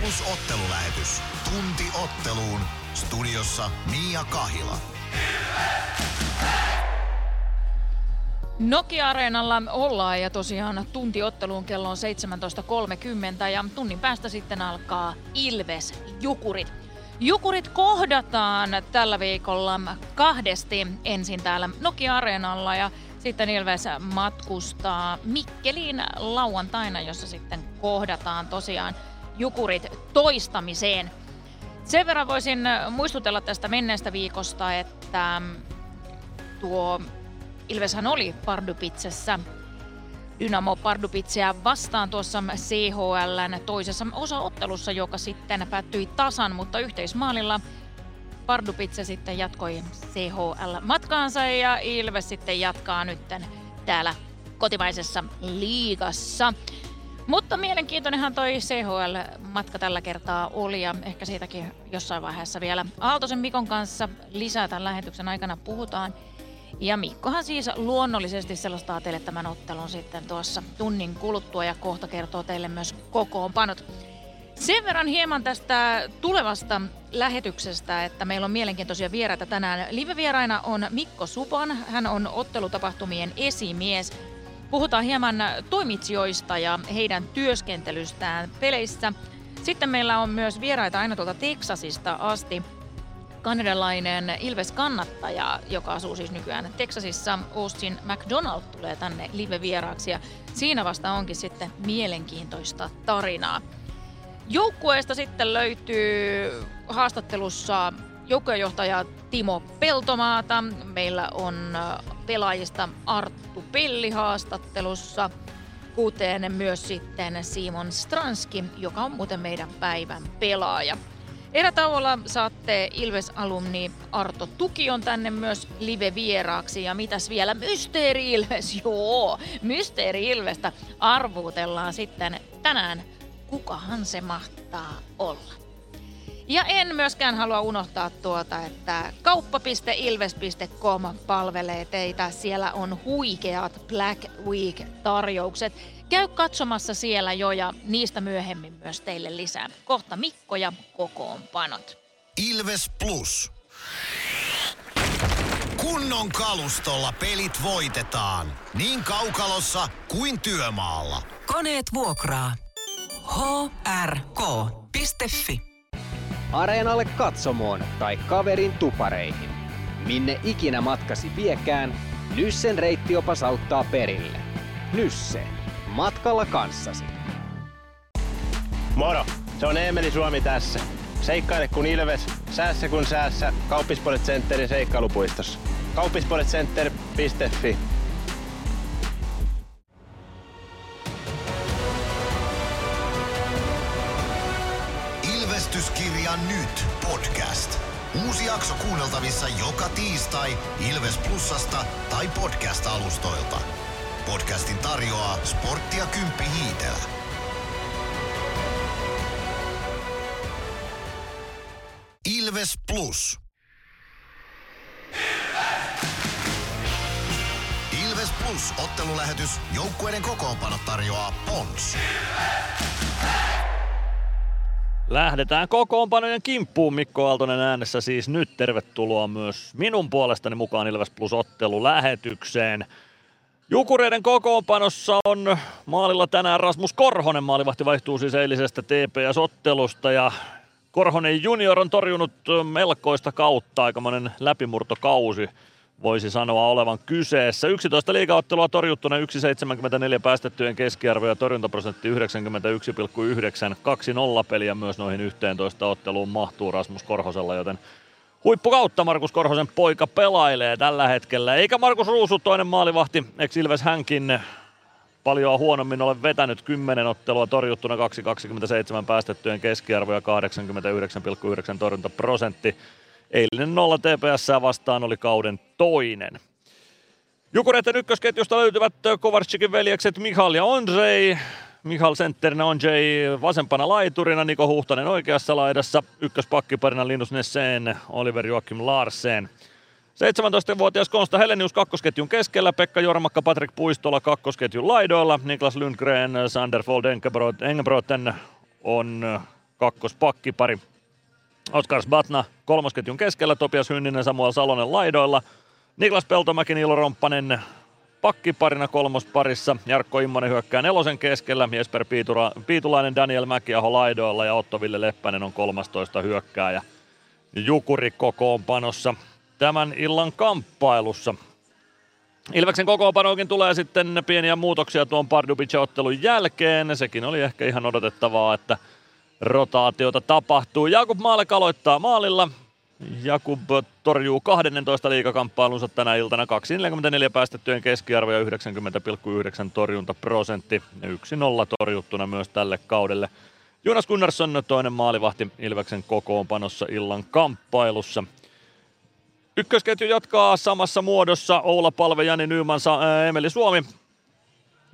Plus ottelulähetys. Tunti otteluun. Studiossa Mia Kahila. Nokia-areenalla ollaan ja tosiaan tuntiotteluun kello on 17.30 ja tunnin päästä sitten alkaa Ilves Jukurit. Jukurit kohdataan tällä viikolla kahdesti ensin täällä Nokia-areenalla ja sitten Ilves matkustaa Mikkeliin lauantaina, jossa sitten kohdataan tosiaan Jukurit toistamiseen. Sen verran voisin muistutella tästä menneestä viikosta, että tuo Ilveshän oli Pardupitsessä Dynamo Pardupitseä vastaan tuossa CHLn toisessa osaottelussa, joka sitten päättyi tasan, mutta yhteismaalilla Pardupitse sitten jatkoi CHL-matkaansa ja Ilves sitten jatkaa nytten täällä kotimaisessa liigassa. Mutta mielenkiintoinenhan toi CHL-matka tällä kertaa oli ja ehkä siitäkin jossain vaiheessa vielä Aaltosen Mikon kanssa lisää tämän lähetyksen aikana puhutaan. Ja Mikkohan siis luonnollisesti selostaa teille tämän ottelun sitten tuossa tunnin kuluttua ja kohta kertoo teille myös kokoonpanot. Sen verran hieman tästä tulevasta lähetyksestä, että meillä on mielenkiintoisia vieraita tänään. Live-vieraina on Mikko Supan, hän on ottelutapahtumien esimies. Puhutaan hieman toimitsijoista ja heidän työskentelystään peleissä. Sitten meillä on myös vieraita aina tuolta Teksasista asti kanadalainen Ilves-kannattaja, joka asuu siis nykyään Texasissa. Austin McDonald tulee tänne live-vieraaksi ja siinä vasta onkin sitten mielenkiintoista tarinaa. Joukkueesta sitten löytyy haastattelussa joukkuejohtaja Timo Peltomaata. Meillä on pelaajista Arttu Pelli haastattelussa, kuten myös sitten Simon Stranski, joka on muuten meidän päivän pelaaja. Erätauolla saatte Ilves-alumni Arto Tukion tänne myös live-vieraaksi. Ja mitäs vielä? Mysteeri Ilves, joo! Mysteeri Ilvestä arvuutellaan sitten tänään. Kukahan se mahtaa olla? Ja en myöskään halua unohtaa tuota, että kauppa.ilves.com palvelee teitä. Siellä on huikeat Black Week-tarjoukset. Käy katsomassa siellä jo ja niistä myöhemmin myös teille lisää. Kohta Mikko ja kokoonpanot. Ilves Plus. Kunnon kalustolla pelit voitetaan. Niin kaukalossa kuin työmaalla. Koneet vuokraa. hrk.fi Areenalle katsomoon tai kaverin tupareihin. Minne ikinä matkasi viekään, Nyssen reittiopas auttaa perille. Nysse. Matkalla kanssasi. Moro! Se on Eemeli Suomi tässä. Seikkaile kun ilves, säässä kun säässä. Kauppispoilet Centerin seikkailupuistossa. Kauppispoiletcenter.fi Ilvestyskirja nyt podcast. Uusi jakso kuunneltavissa joka tiistai Ilves Plusasta tai podcast-alustoilta. Podcastin tarjoaa Sporttia Kymppi Hiitelä. Ilves Plus. Ilves Plus ottelulähetys. Joukkueiden kokoonpano tarjoaa Pons. Lähdetään kokoonpanojen kimppuun. Mikko Aaltonen äänessä siis nyt. Tervetuloa myös minun puolestani mukaan Ilves Plus ottelu lähetykseen. Jukureiden kokoonpanossa on maalilla tänään Rasmus Korhonen. Maalivahti vaihtuu siis eilisestä TPS-ottelusta ja Korhonen junior on torjunut melkoista kautta, aikamoinen läpimurtokausi voisi sanoa olevan kyseessä. 11 liigaottelua torjuttuna 1,74 päästettyjen keskiarvo ja torjuntaprosentti 91,9. 2-0 peliä myös noihin 11 otteluun mahtuu Rasmus Korhosella, joten huippukautta Markus Korhosen poika pelailee tällä hetkellä. Eikä Markus Ruusu toinen maalivahti, ex Ilves hänkin paljon huonommin ole vetänyt 10 ottelua torjuttuna 2,27 päästettyjen keskiarvo ja 89,9 torjuntaprosentti. Eilinen nolla TPS vastaan oli kauden toinen. Jukureiden ykkösketjusta löytyvät Kovarczykin veljekset Mihal ja Ondrej. Mihal sentterinä Ondrej vasempana laiturina, Niko Huhtanen oikeassa laidassa, ykköspakkiparina Linus Nesseen, Oliver Joakim Larsen. 17-vuotias Konsta Helenius kakkosketjun keskellä, Pekka Jormakka, Patrik Puistola kakkosketjun laidoilla, Niklas Lundgren, Sander Fold Engebroten on kakkospakkipari. Oskar Batna kolmosketjun keskellä, Topias Hynninen, Samuel Salonen laidoilla, Niklas Peltomäki, Niilo Romppanen pakkiparina kolmosparissa, Jarkko Immonen hyökkää nelosen keskellä, Jesper Piitura, Piitulainen, Daniel Mäkiaho laidoilla ja Otto Ville Leppänen on 13 hyökkääjä Jukuri kokoonpanossa tämän illan kamppailussa. Ilveksen kokoonpanoonkin tulee sitten pieniä muutoksia tuon Pardubice-ottelun jälkeen. Sekin oli ehkä ihan odotettavaa, että rotaatiota tapahtuu. Jakub Maalek aloittaa maalilla. Jakub torjuu 12 liikakamppailunsa tänä iltana 2,44 päästettyjen keskiarvo ja 90,9 torjuntaprosentti. 1-0 torjuttuna myös tälle kaudelle. Jonas Gunnarsson toinen maalivahti Ilveksen kokoonpanossa illan kamppailussa. Ykkösketju jatkaa samassa muodossa. Oula Palve, Jani Nyman, Emeli Suomi.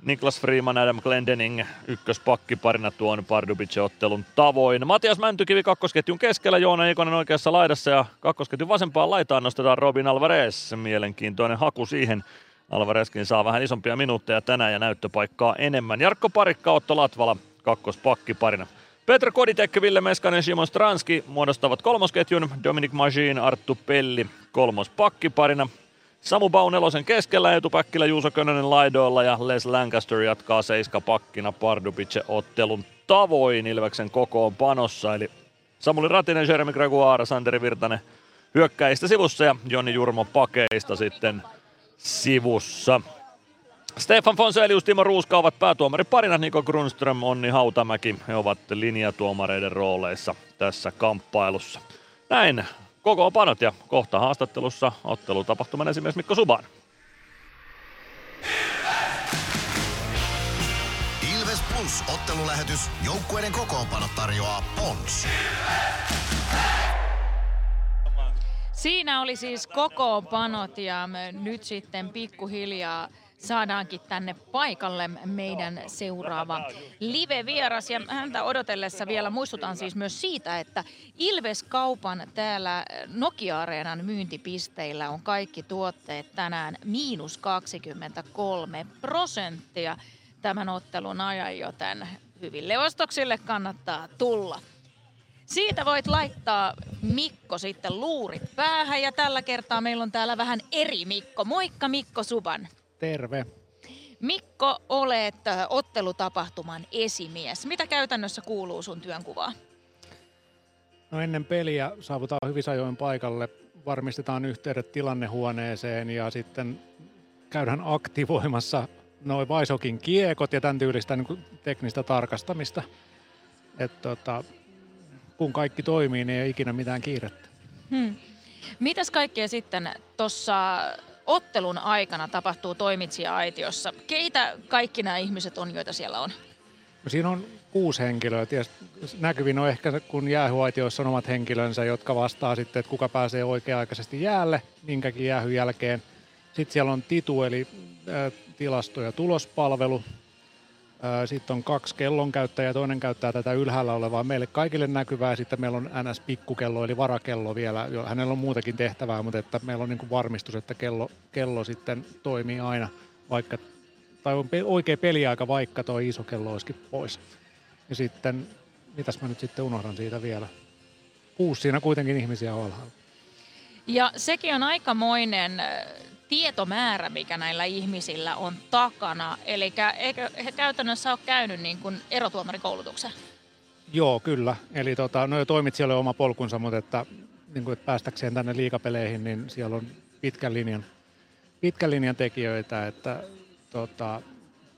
Niklas Freeman, Adam Glendening ykköspakkiparina tuon Pardubice-ottelun tavoin. Matias Mäntykivi kakkosketjun keskellä, Joona Ikonen oikeassa laidassa ja kakkosketjun vasempaan laitaan nostetaan Robin Alvarez. Mielenkiintoinen haku siihen. Alvarezkin saa vähän isompia minuutteja tänään ja näyttöpaikkaa enemmän. Jarkko Parikka, Otto Latvala kakkospakkiparina. Petra Koditek, Ville Meskanen, Simon Stranski muodostavat kolmosketjun, Dominic Magin, Arttu Pelli kolmospakkiparina. Samu Bau nelosen keskellä, etupäkkillä Juuso Könönen laidoilla ja Les Lancaster jatkaa seiska pakkina Pardubice-ottelun tavoin Ilveksen kokoon panossa. Eli Samuli Ratinen, Jeremy Gregoire, Santeri Virtanen hyökkäistä sivussa ja Joni Jurmo pakeista sitten sivussa. Stefan Fonselius, Timo Ruuska ovat päätuomari parina, Niko Grunström, Onni Hautamäki. He ovat linjatuomareiden rooleissa tässä kamppailussa. Näin koko panot ja kohta haastattelussa ottelutapahtuman esimerkiksi Mikko Suban. Ilves Plus ottelulähetys. Joukkueiden kokoonpano tarjoaa Pons. Siinä oli siis kokoonpanot ja nyt sitten pikkuhiljaa saadaankin tänne paikalle meidän seuraava live-vieras. Ja häntä odotellessa vielä muistutan siis myös siitä, että Ilves-kaupan täällä Nokia-areenan myyntipisteillä on kaikki tuotteet tänään miinus 23 prosenttia tämän ottelun ajan, joten hyville ostoksille kannattaa tulla. Siitä voit laittaa Mikko sitten luurit päähän ja tällä kertaa meillä on täällä vähän eri Mikko. Moikka Mikko Suban. Terve. Mikko, olet ottelutapahtuman esimies. Mitä käytännössä kuuluu sun työnkuvaan? No ennen peliä saavutaan hyvin ajoin paikalle, varmistetaan yhteydet tilannehuoneeseen ja sitten käydään aktivoimassa noin Vaisokin kiekot ja tämän tyylistä niin teknistä tarkastamista. Et tota, kun kaikki toimii, niin ei ikinä mitään kiirettä. Hmm. Mitäs kaikkea sitten tuossa ottelun aikana tapahtuu toimitsija-aitiossa? Keitä kaikki nämä ihmiset on, joita siellä on? No siinä on kuusi henkilöä. Tietysti näkyvin on ehkä, kun jäähyaitioissa on omat henkilönsä, jotka vastaa sitten, että kuka pääsee oikea-aikaisesti jäälle, minkäkin jäähyn jälkeen. Sitten siellä on Titu, eli tilasto- ja tulospalvelu. Sitten on kaksi kellonkäyttäjää, toinen käyttää tätä ylhäällä olevaa meille kaikille näkyvää. Sitten meillä on NS-pikkukello eli varakello vielä. Hänellä on muutakin tehtävää, mutta että meillä on niin kuin varmistus, että kello, kello sitten toimii aina, vaikka, tai on oikea peliaika, vaikka tuo iso kello olisikin pois. Ja sitten, mitäs mä nyt sitten unohdan siitä vielä? Kuusi siinä kuitenkin ihmisiä on alhaalla. Ja sekin on aikamoinen tietomäärä, mikä näillä ihmisillä on takana. Eli eikö he käytännössä ole käynyt niin kuin erotuomarikoulutuksen? Joo, kyllä. Eli tota, no jo toimitsijalle oma polkunsa, mutta että, niin kuin, että päästäkseen tänne liikapeleihin, niin siellä on pitkän linjan, pitkän linjan tekijöitä, että tota,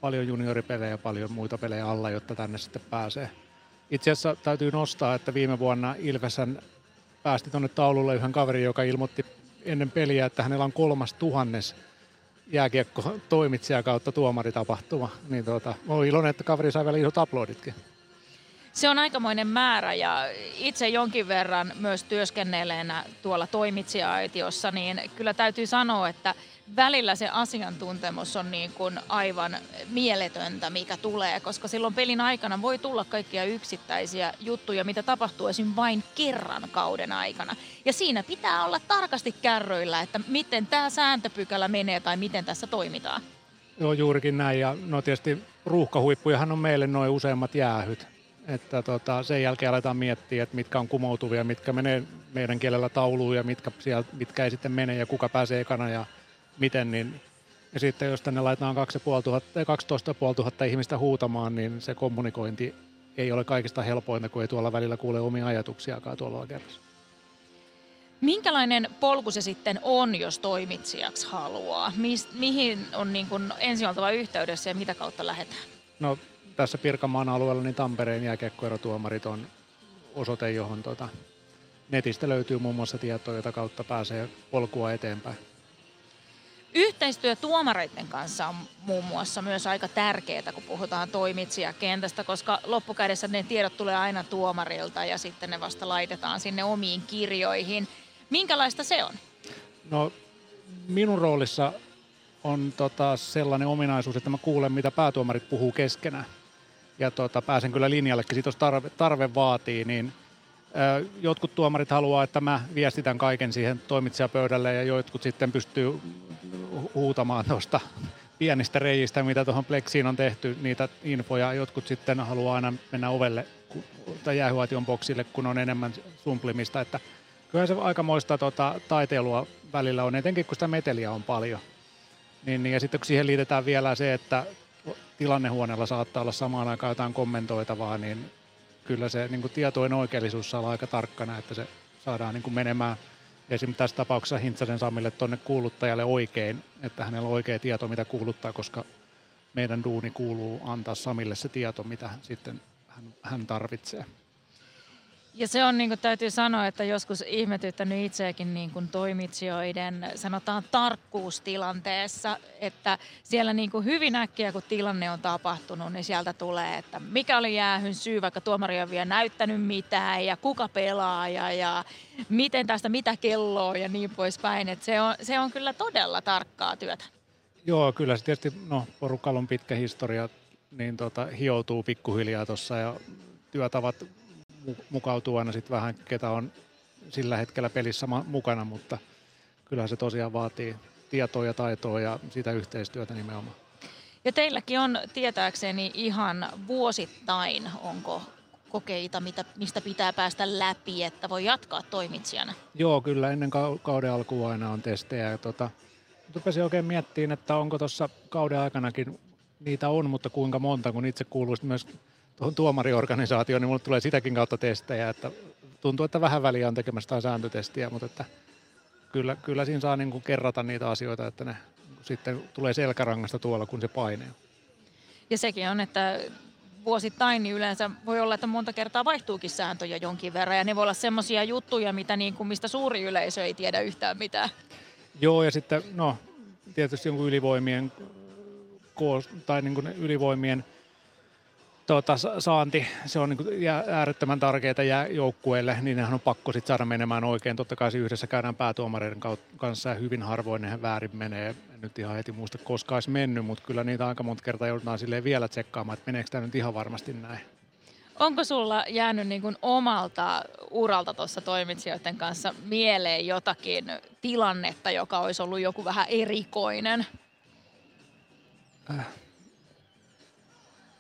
paljon junioripelejä ja paljon muita pelejä alla, jotta tänne sitten pääsee. Itse asiassa täytyy nostaa, että viime vuonna Ilvesän päästi tuonne taululle yhden kaverin, joka ilmoitti ennen peliä, että hänellä on kolmas tuhannes jääkiekko toimitsija kautta tuomaritapahtuma. Niin tuota, olen iloinen, että kaveri sai vielä isot aploditkin. Se on aikamoinen määrä ja itse jonkin verran myös työskennelleenä tuolla toimitsija-aitiossa, niin kyllä täytyy sanoa, että välillä se asiantuntemus on niin kuin aivan mieletöntä, mikä tulee, koska silloin pelin aikana voi tulla kaikkia yksittäisiä juttuja, mitä tapahtuu esim. vain kerran kauden aikana. Ja siinä pitää olla tarkasti kärryillä, että miten tämä sääntöpykälä menee tai miten tässä toimitaan. Joo, juurikin näin. Ja no tietysti ruuhkahuippujahan on meille noin useimmat jäähyt. että tota, sen jälkeen aletaan miettiä, että mitkä on kumoutuvia, mitkä menee meidän kielellä tauluun ja mitkä, siellä, mitkä ei sitten mene ja kuka pääsee ekana ja miten, niin ja sitten jos tänne laitetaan 12 500 ihmistä huutamaan, niin se kommunikointi ei ole kaikista helpointa, kun ei tuolla välillä kuule omia ajatuksiakaan tuolla kerrassa. Minkälainen polku se sitten on, jos toimitsijaksi haluaa? Mis, mihin on niin kuin ensin oltava yhteydessä ja mitä kautta lähdetään? No tässä Pirkanmaan alueella niin Tampereen jääkiekkoerotuomarit on osoite, johon tota, netistä löytyy muun muassa tietoa, jota kautta pääsee polkua eteenpäin. Yhteistyö tuomareiden kanssa on muun muassa myös aika tärkeää, kun puhutaan toimitsijakentästä, koska loppukädessä ne tiedot tulee aina tuomarilta ja sitten ne vasta laitetaan sinne omiin kirjoihin. Minkälaista se on? No minun roolissa on tota sellainen ominaisuus, että mä kuulen, mitä päätuomarit puhuu keskenään. Ja tota, pääsen kyllä linjallekin, jos tarve, tarve vaatii, niin jotkut tuomarit haluaa, että mä viestitän kaiken siihen toimitsijapöydälle ja jotkut sitten pystyy huutamaan tuosta pienistä reijistä, mitä tuohon pleksiin on tehty, niitä infoja. Jotkut sitten haluaa aina mennä ovelle tai jäähyation boksille, kun on enemmän sumplimista. Että kyllä se aikamoista tota, taiteilua välillä on, etenkin kun sitä meteliä on paljon. Niin, niin, ja sitten kun siihen liitetään vielä se, että tilannehuoneella saattaa olla samaan aikaan jotain kommentoitavaa, niin kyllä se niin kuin tietojen oikeellisuus saa olla aika tarkkana, että se saadaan niin kuin menemään esimerkiksi tässä tapauksessa Hintsasen Samille tuonne kuuluttajalle oikein, että hänellä on oikea tieto, mitä kuuluttaa, koska meidän duuni kuuluu antaa Samille se tieto, mitä sitten hän, hän tarvitsee. Ja se on, niin kuin täytyy sanoa, että joskus ihmetyttänyt itseäkin niin kuin toimitsijoiden, sanotaan tarkkuustilanteessa, että siellä niin kuin hyvin äkkiä, kun tilanne on tapahtunut, niin sieltä tulee, että mikä oli jäähyn syy, vaikka tuomari on vielä näyttänyt mitään ja kuka pelaa ja, ja miten tästä, mitä kelloa ja niin poispäin. Että se, on, se on kyllä todella tarkkaa työtä. Joo, kyllä se tietysti, no porukalla on pitkä historia, niin tota, hioutuu pikkuhiljaa tuossa ja työtavat mukautuu aina sitten vähän, ketä on sillä hetkellä pelissä mukana, mutta kyllähän se tosiaan vaatii tietoa ja taitoa ja sitä yhteistyötä nimenomaan. Ja teilläkin on tietääkseni ihan vuosittain, onko kokeita, mitä, mistä pitää päästä läpi, että voi jatkaa toimitsijana? Joo, kyllä ennen kauden alkua aina on testejä. Ja tota, rupesin oikein miettimään, että onko tuossa kauden aikanakin niitä on, mutta kuinka monta, kun itse kuuluisi myös tuohon tuomariorganisaatioon, niin mulle tulee sitäkin kautta testejä, että tuntuu, että vähän väliä on tekemässä tai sääntötestiä, mutta että kyllä, kyllä siinä saa niin kuin kerrata niitä asioita, että ne sitten tulee selkärangasta tuolla, kun se painee. Ja sekin on, että vuosittain niin yleensä voi olla, että monta kertaa vaihtuukin sääntöjä jonkin verran, ja ne voi olla semmoisia juttuja, mitä niin kuin, mistä suuri yleisö ei tiedä yhtään mitään. Joo, ja sitten no, tietysti jonkun ylivoimien koos, tai niin kuin ylivoimien – tuota, saanti, se on niin kuin äärettömän tärkeää joukkueelle, niin nehän on pakko sitten saada menemään oikein. Totta kai se yhdessä käydään päätuomareiden kanssa ja hyvin harvoin nehän väärin menee. En nyt ihan heti muista koska olisi mennyt, mutta kyllä niitä aika monta kertaa joudutaan silleen vielä tsekkaamaan, että meneekö tämä nyt ihan varmasti näin. Onko sulla jäänyt niin kuin omalta uralta tuossa toimitsijoiden kanssa mieleen jotakin tilannetta, joka olisi ollut joku vähän erikoinen? Äh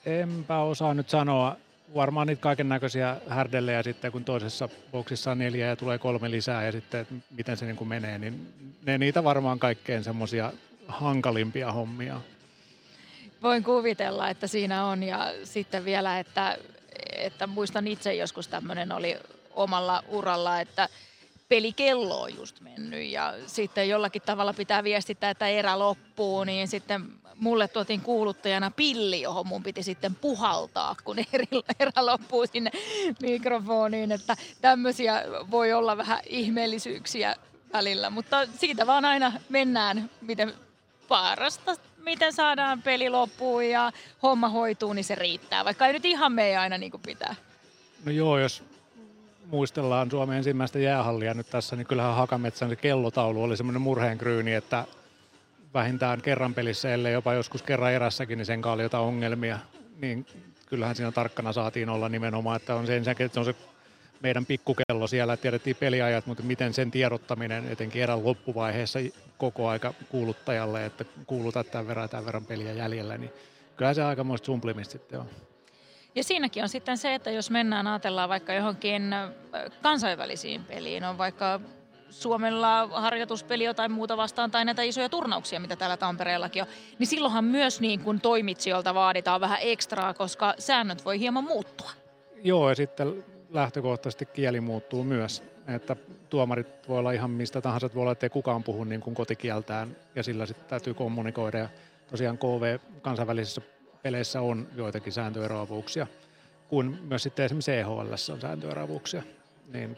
Enpä osaa nyt sanoa. Varmaan niitä kaiken näköisiä härdellejä sitten, kun toisessa boksissa on neljä ja tulee kolme lisää ja sitten miten se niin kuin menee, niin ne niitä varmaan kaikkein semmoisia hankalimpia hommia. Voin kuvitella, että siinä on ja sitten vielä, että, että muistan itse joskus tämmöinen oli omalla uralla, että pelikello on just mennyt ja sitten jollakin tavalla pitää viestittää, että erä loppuu, niin sitten mulle tuotiin kuuluttajana pilli, johon mun piti sitten puhaltaa, kun erä loppuu sinne mikrofoniin, että tämmöisiä voi olla vähän ihmeellisyyksiä välillä, mutta siitä vaan aina mennään, miten parasta, miten saadaan peli loppuun ja homma hoituu, niin se riittää, vaikka ei nyt ihan mene aina niin kuin pitää. No joo, jos muistellaan Suomen ensimmäistä jäähallia nyt tässä, niin kyllähän Hakametsän se kellotaulu oli semmoinen murheenkryyni, että vähintään kerran pelissä, ellei jopa joskus kerran erässäkin, niin sen oli jotain ongelmia. Niin kyllähän siinä tarkkana saatiin olla nimenomaan, että on se ensinnäkin, että se on se meidän pikkukello siellä, tiedettiin peliajat, mutta miten sen tiedottaminen etenkin erän loppuvaiheessa koko aika kuuluttajalle, että kuulutat tämän verran tämän verran peliä jäljellä, niin kyllä se aikamoista sumplimista sitten on. Ja siinäkin on sitten se, että jos mennään, ajatellaan vaikka johonkin ö, kansainvälisiin peliin, on vaikka Suomella harjoituspeli jotain muuta vastaan tai näitä isoja turnauksia, mitä täällä Tampereellakin on, niin silloinhan myös niin kuin toimitsijoilta vaaditaan vähän ekstraa, koska säännöt voi hieman muuttua. Joo, ja sitten lähtökohtaisesti kieli muuttuu myös. Että tuomarit voi olla ihan mistä tahansa, voi olla, että ei kukaan puhu niin kuin kotikieltään, ja sillä sitten täytyy kommunikoida. Ja tosiaan KV kansainvälisissä peleissä on joitakin sääntöeroavuuksia, kun myös sitten esimerkiksi EHL on sääntöeroavuuksia. Niin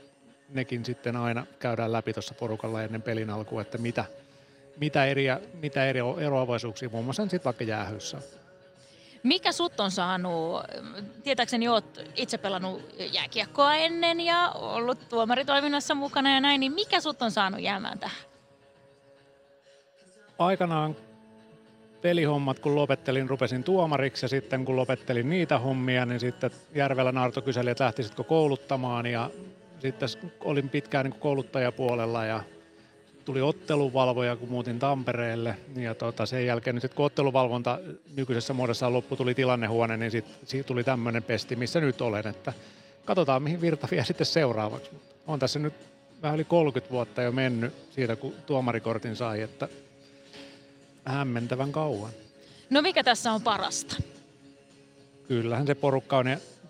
nekin sitten aina käydään läpi tuossa porukalla ennen pelin alkua, että mitä, mitä, eri, mitä eri eroavaisuuksia muun muassa sitten vaikka jäähyssä. Mikä sut on saanut, tietääkseni oot itse pelannut jääkiekkoa ennen ja ollut tuomaritoiminnassa mukana ja näin, niin mikä sut on saanut jäämään tähän? Aikanaan pelihommat, kun lopettelin, rupesin tuomariksi ja sitten kun lopettelin niitä hommia, niin sitten Järvelä Naarto kyseli, että lähtisitkö kouluttamaan ja sitten olin pitkään niin kouluttajapuolella ja tuli otteluvalvoja, kun muutin Tampereelle. Ja tota, sen jälkeen nyt, kun otteluvalvonta nykyisessä muodossa loppu, tuli tilannehuone, niin sitten tuli tämmöinen pesti, missä nyt olen. Että katsotaan, mihin virta vie sitten seuraavaksi. On tässä nyt vähän yli 30 vuotta jo mennyt siitä, kun tuomarikortin sai, että hämmentävän kauan. No mikä tässä on parasta? Kyllähän se porukka on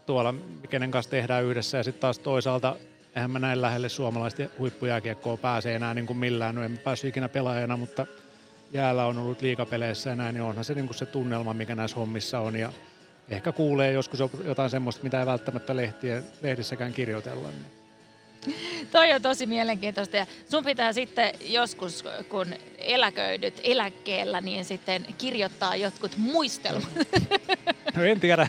tuolla, kenen kanssa tehdään yhdessä ja sitten taas toisaalta eihän mä näin lähelle suomalaisten huippujääkiekkoa pääse enää niin kuin millään. No en päässyt ikinä pelaajana, mutta jäällä on ollut liikapeleissä ja näin, niin onhan se niin kuin se tunnelma, mikä näissä hommissa on. Ja ehkä kuulee joskus jotain semmoista, mitä ei välttämättä lehtien, lehdissäkään kirjoitella. Toi on tosi mielenkiintoista ja sun pitää sitten joskus, kun eläköidyt eläkkeellä, niin sitten kirjoittaa jotkut muistelmat. No en tiedä,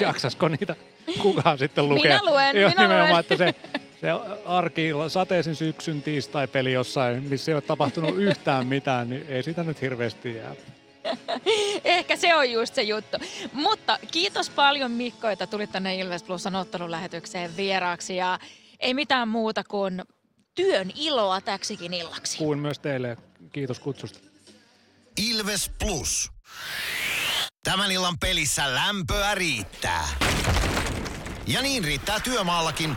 jaksasko niitä kukaan sitten lukea. Minä luen, Joo, minä luen. Että se, se arki sateisen syksyn tiistai-peli jossain, missä ei ole tapahtunut yhtään mitään, niin ei sitä nyt hirveästi jää. Ehkä se on just se juttu. Mutta kiitos paljon Mikko, että tulit tänne Ilves Plusan ottelulähetykseen vieraaksi ja ei mitään muuta kuin työn iloa täksikin illaksi. Kuin myös teille. Kiitos kutsusta. Ilves Plus. Tämän illan pelissä lämpöä riittää. Ja niin riittää työmaallakin,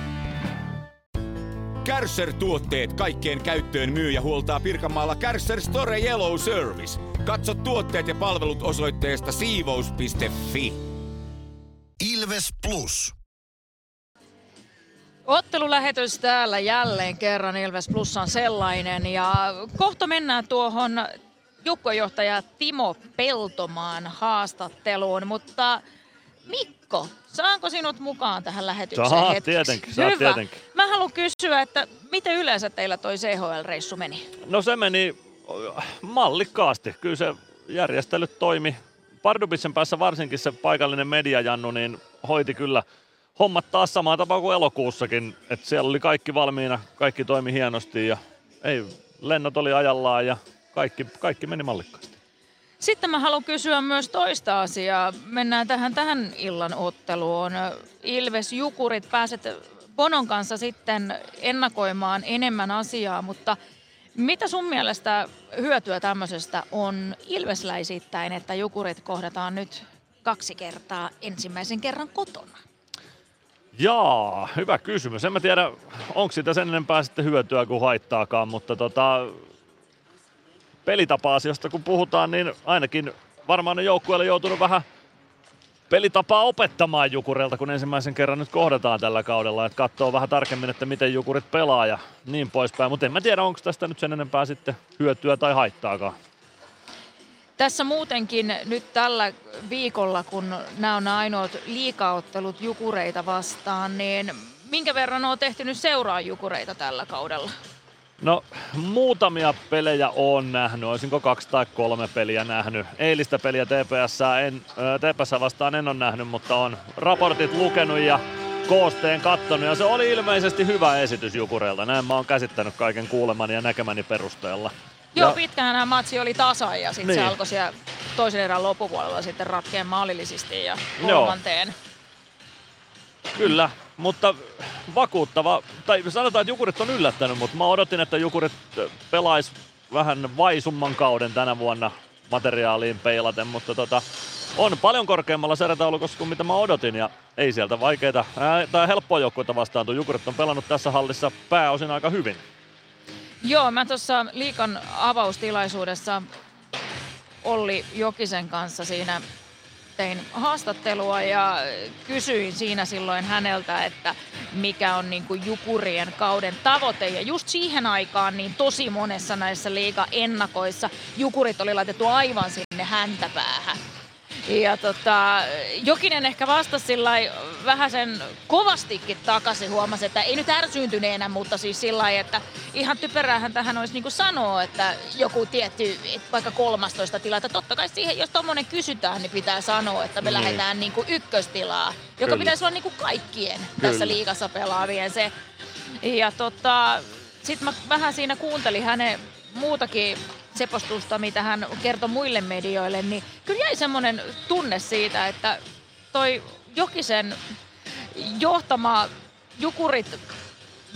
Kärsser-tuotteet kaikkeen käyttöön myy ja huoltaa Pirkanmaalla Kärsser Store Yellow Service. Katso tuotteet ja palvelut osoitteesta siivous.fi. Ilves Plus. Ottelulähetys täällä jälleen kerran Ilves Plus on sellainen ja kohta mennään tuohon joukkuejohtaja Timo Peltomaan haastatteluun, mutta Mikko, saanko sinut mukaan tähän lähetykseen Saat hetkeksi? tietenkin, saat Hyvä. tietenkin. Mä haluan kysyä, että miten yleensä teillä toi CHL-reissu meni? No se meni mallikkaasti. Kyllä se järjestelyt toimi. Pardubitsen päässä varsinkin se paikallinen mediajannu niin hoiti kyllä hommat taas samaan tapaan kuin elokuussakin. että siellä oli kaikki valmiina, kaikki toimi hienosti ja ei, lennot oli ajallaan ja kaikki, kaikki meni mallikkaasti. Sitten mä haluan kysyä myös toista asiaa. Mennään tähän tähän illan otteluun. Ilves Jukurit, pääset Bonon kanssa sitten ennakoimaan enemmän asiaa, mutta mitä sun mielestä hyötyä tämmöisestä on ilvesläisittäin, että Jukurit kohdataan nyt kaksi kertaa ensimmäisen kerran kotona? Jaa, hyvä kysymys. En mä tiedä, onko siitä sen enempää sitten hyötyä kuin haittaakaan, mutta tota, pelitapa-asiosta kun puhutaan, niin ainakin varmaan ne joukkueelle joutunut vähän pelitapaa opettamaan Jukurilta, kun ensimmäisen kerran nyt kohdataan tällä kaudella, että katsoo vähän tarkemmin, että miten Jukurit pelaa ja niin poispäin. Mutta en mä tiedä, onko tästä nyt sen enempää sitten hyötyä tai haittaakaan. Tässä muutenkin nyt tällä viikolla, kun nämä on ainoat liikaottelut Jukureita vastaan, niin minkä verran on tehty nyt seuraa Jukureita tällä kaudella? No muutamia pelejä on nähnyt, olisinko kaksi tai kolme peliä nähnyt. Eilistä peliä TPS, en, TPS vastaan en ole nähnyt, mutta on raportit lukenut ja koosteen kattonut ja se oli ilmeisesti hyvä esitys Jukureilta. Näin mä oon käsittänyt kaiken kuulemani ja näkemäni perusteella. Joo, Ja- pitkään nämä matsi oli tasa ja sitten se Niin. alkoi siellä toisen erän loppupuolella sitten ratkeen maalillisesti ja Joo. Kyllä, mutta vakuuttava, tai sanotaan, että Jukurit on yllättänyt, mutta mä odotin, että Jukurit pelaisi vähän vaisumman kauden tänä vuonna materiaaliin peilaten, mutta tota, on paljon korkeammalla sarjataulukossa kuin mitä mä odotin ja ei sieltä vaikeita ää, tai helppoa joukkuetta vastaan. Tuo Jukurit on pelannut tässä hallissa pääosin aika hyvin. Joo, mä tuossa liikan avaustilaisuudessa Olli Jokisen kanssa siinä tein haastattelua ja kysyin siinä silloin häneltä, että mikä on niin kuin Jukurien kauden tavoite. Ja just siihen aikaan niin tosi monessa näissä liiga-ennakoissa Jukurit oli laitettu aivan sinne häntäpäähän. Ja tota, Jokinen ehkä vastasi sillä vähän sen kovastikin takaisin, huomasi, että ei nyt ärsyyntyneenä, mutta siis sillä että ihan typeräähän tähän olisi niin sanoa, että joku tietty, että vaikka 13 tila, että totta kai siihen, jos tommonen kysytään, niin pitää sanoa, että me Niin. lähdetään niin kuin ykköstilaa, joka Kyllä. pitäisi olla niin kaikkien Kyllä. tässä liigassa pelaavien se. Ja tota, sitten mä vähän siinä kuuntelin hänen muutakin sepostusta, mitä hän kertoi muille medioille, niin kyllä jäi semmoinen tunne siitä, että toi Jokisen johtama Jukurit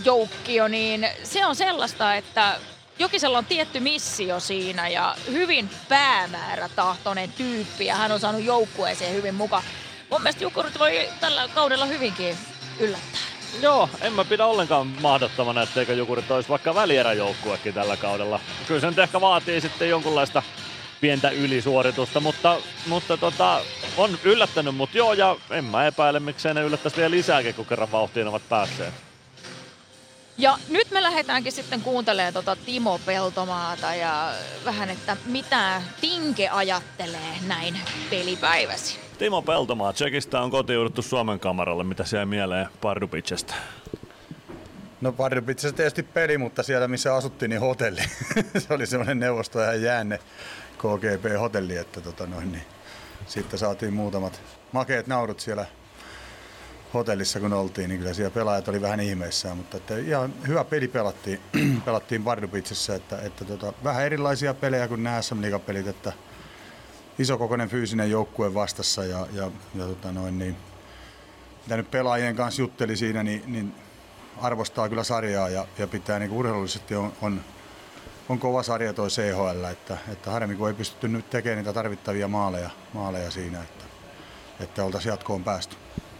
joukkio, niin se on sellaista, että Jokisella on tietty missio siinä ja hyvin päämäärätahtoinen tyyppi ja hän on saanut joukkueeseen hyvin mukaan. Mun mielestä Jukurit voi tällä kaudella hyvinkin yllättää. Joo, en mä pidä ollenkaan mahdottomana, etteikö Jukurit olisi vaikka välieräjoukkuekin tällä kaudella. Kyllä se nyt ehkä vaatii sitten jonkunlaista pientä ylisuoritusta, mutta, mutta tota, on yllättänyt mut joo, ja en mä epäile, miksei ne yllättäisi vielä lisääkin, kun kerran vauhtiin ovat päässeet. Ja nyt me lähdetäänkin sitten kuuntelemaan tota Timo Peltomaata ja vähän, että mitä Tinke ajattelee näin pelipäiväsi. Timo Peltomaa, Tsekistä on kotiuduttu Suomen kamaralle. Mitä jäi mieleen Pardubicesta? No Pardubicissa tietysti peli, mutta siellä missä asuttiin, niin hotelli. se oli semmoinen neuvostoajan jäänne KGP-hotelli, että tota noin, niin sitten saatiin muutamat makeet naurut siellä hotellissa kun oltiin, niin kyllä siellä pelaajat oli vähän ihmeissään, mutta että ihan hyvä peli pelattiin, pelattiin Pardubicissa, että, että tota, vähän erilaisia pelejä kuin nämä sm pelit että isokokoinen fyysinen joukkue vastassa ja, ja, ja tota noin, niin, mitä nyt pelaajien kanssa jutteli siinä, niin, niin arvostaa kyllä sarjaa ja, ja pitää niin urheilullisesti on, on, on kova sarja toi CHL, että, että harmi kun ei pystytty nyt tekemään niitä tarvittavia maaleja, maaleja siinä, että, että oltaisiin jatkoon päästy.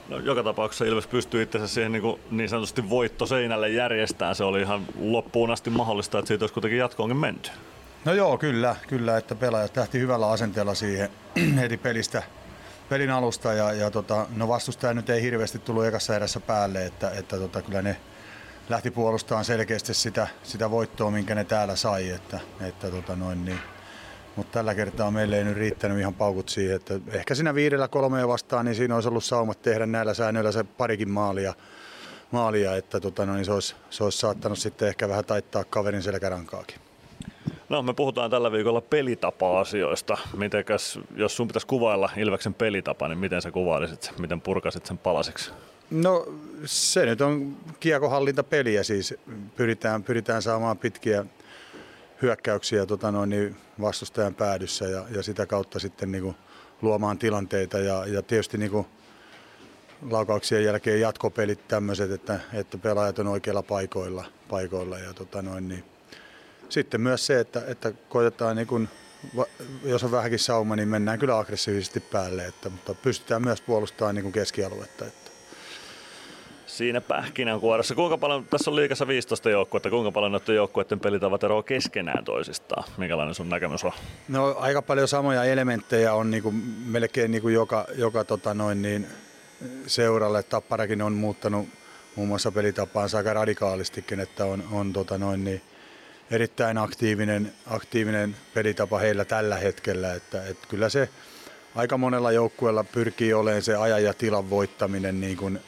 No, joka tapauksessa Ilves pystyy itse siihen niin, kuin niin sanotusti voittoseinälle järjestään. Se oli ihan loppuun asti mahdollista, että siitä olisi kuitenkin jatkoonkin menty. No joo, kyllä, kyllä, että pelaajat lähti hyvällä asenteella siihen heti pelistä, pelin alusta ja, ja tota, no vastustaja nyt ei hirveästi tullut ekassa erässä päälle, että, että tota, kyllä ne lähti puolustamaan selkeästi sitä, sitä voittoa, minkä ne täällä sai, että, että tota noin niin. Mutta tällä kertaa meille ei nyt riittänyt ihan paukut siihen, että ehkä siinä viidellä kolmea vastaan, niin siinä olisi ollut saumat tehdä näillä säännöillä se parikin maalia, maalia että tota, no, niin se, olisi, se olisi saattanut sitten ehkä vähän taittaa kaverin selkärankaakin. No, me puhutaan tällä viikolla pelitapa-asioista. Mitenkäs, jos sun pitäisi kuvailla Ilveksen pelitapa, niin miten sä kuvailisit sen? Miten purkasit sen palasiksi? No se nyt on kiekohallintapeliä siis. Pyritään, pyritään saamaan pitkiä hyökkäyksiä tota noin, niin vastustajan päädyssä ja, ja sitä kautta sitten niin kuin luomaan tilanteita ja, ja tietysti niin kuin laukauksien jälkeen jatkopelit tämmöiset, että, että pelaajat on oikeilla paikoilla, paikoilla ja tota noin, niin sitten myös se, että, että koitetaan niin kuin, va- jos on vähänkin sauma, niin mennään kyllä aggressiivisesti päälle, että, mutta pystytään myös puolustamaan niin keskialuetta. Että. Siinä pähkinänkuoressa. Kuinka paljon, tässä on liikassa 15 joukkuetta, kuinka paljon noiden joukkueiden pelitavat eroavat keskenään toisistaan? Minkälainen sun näkemys on? No aika paljon samoja elementtejä on niin kuin melkein niin kuin joka, joka tota noin niin seuralle. Tapparakin on muuttanut muun muassa pelitapaansa aika radikaalistikin, että on, on tota noin niin erittäin aktiivinen, aktiivinen pelitapa heillä tällä hetkellä. Että, että kyllä se aika monella joukkueella pyrkii olemaan se ajan ja tilan voittaminen niin kuin,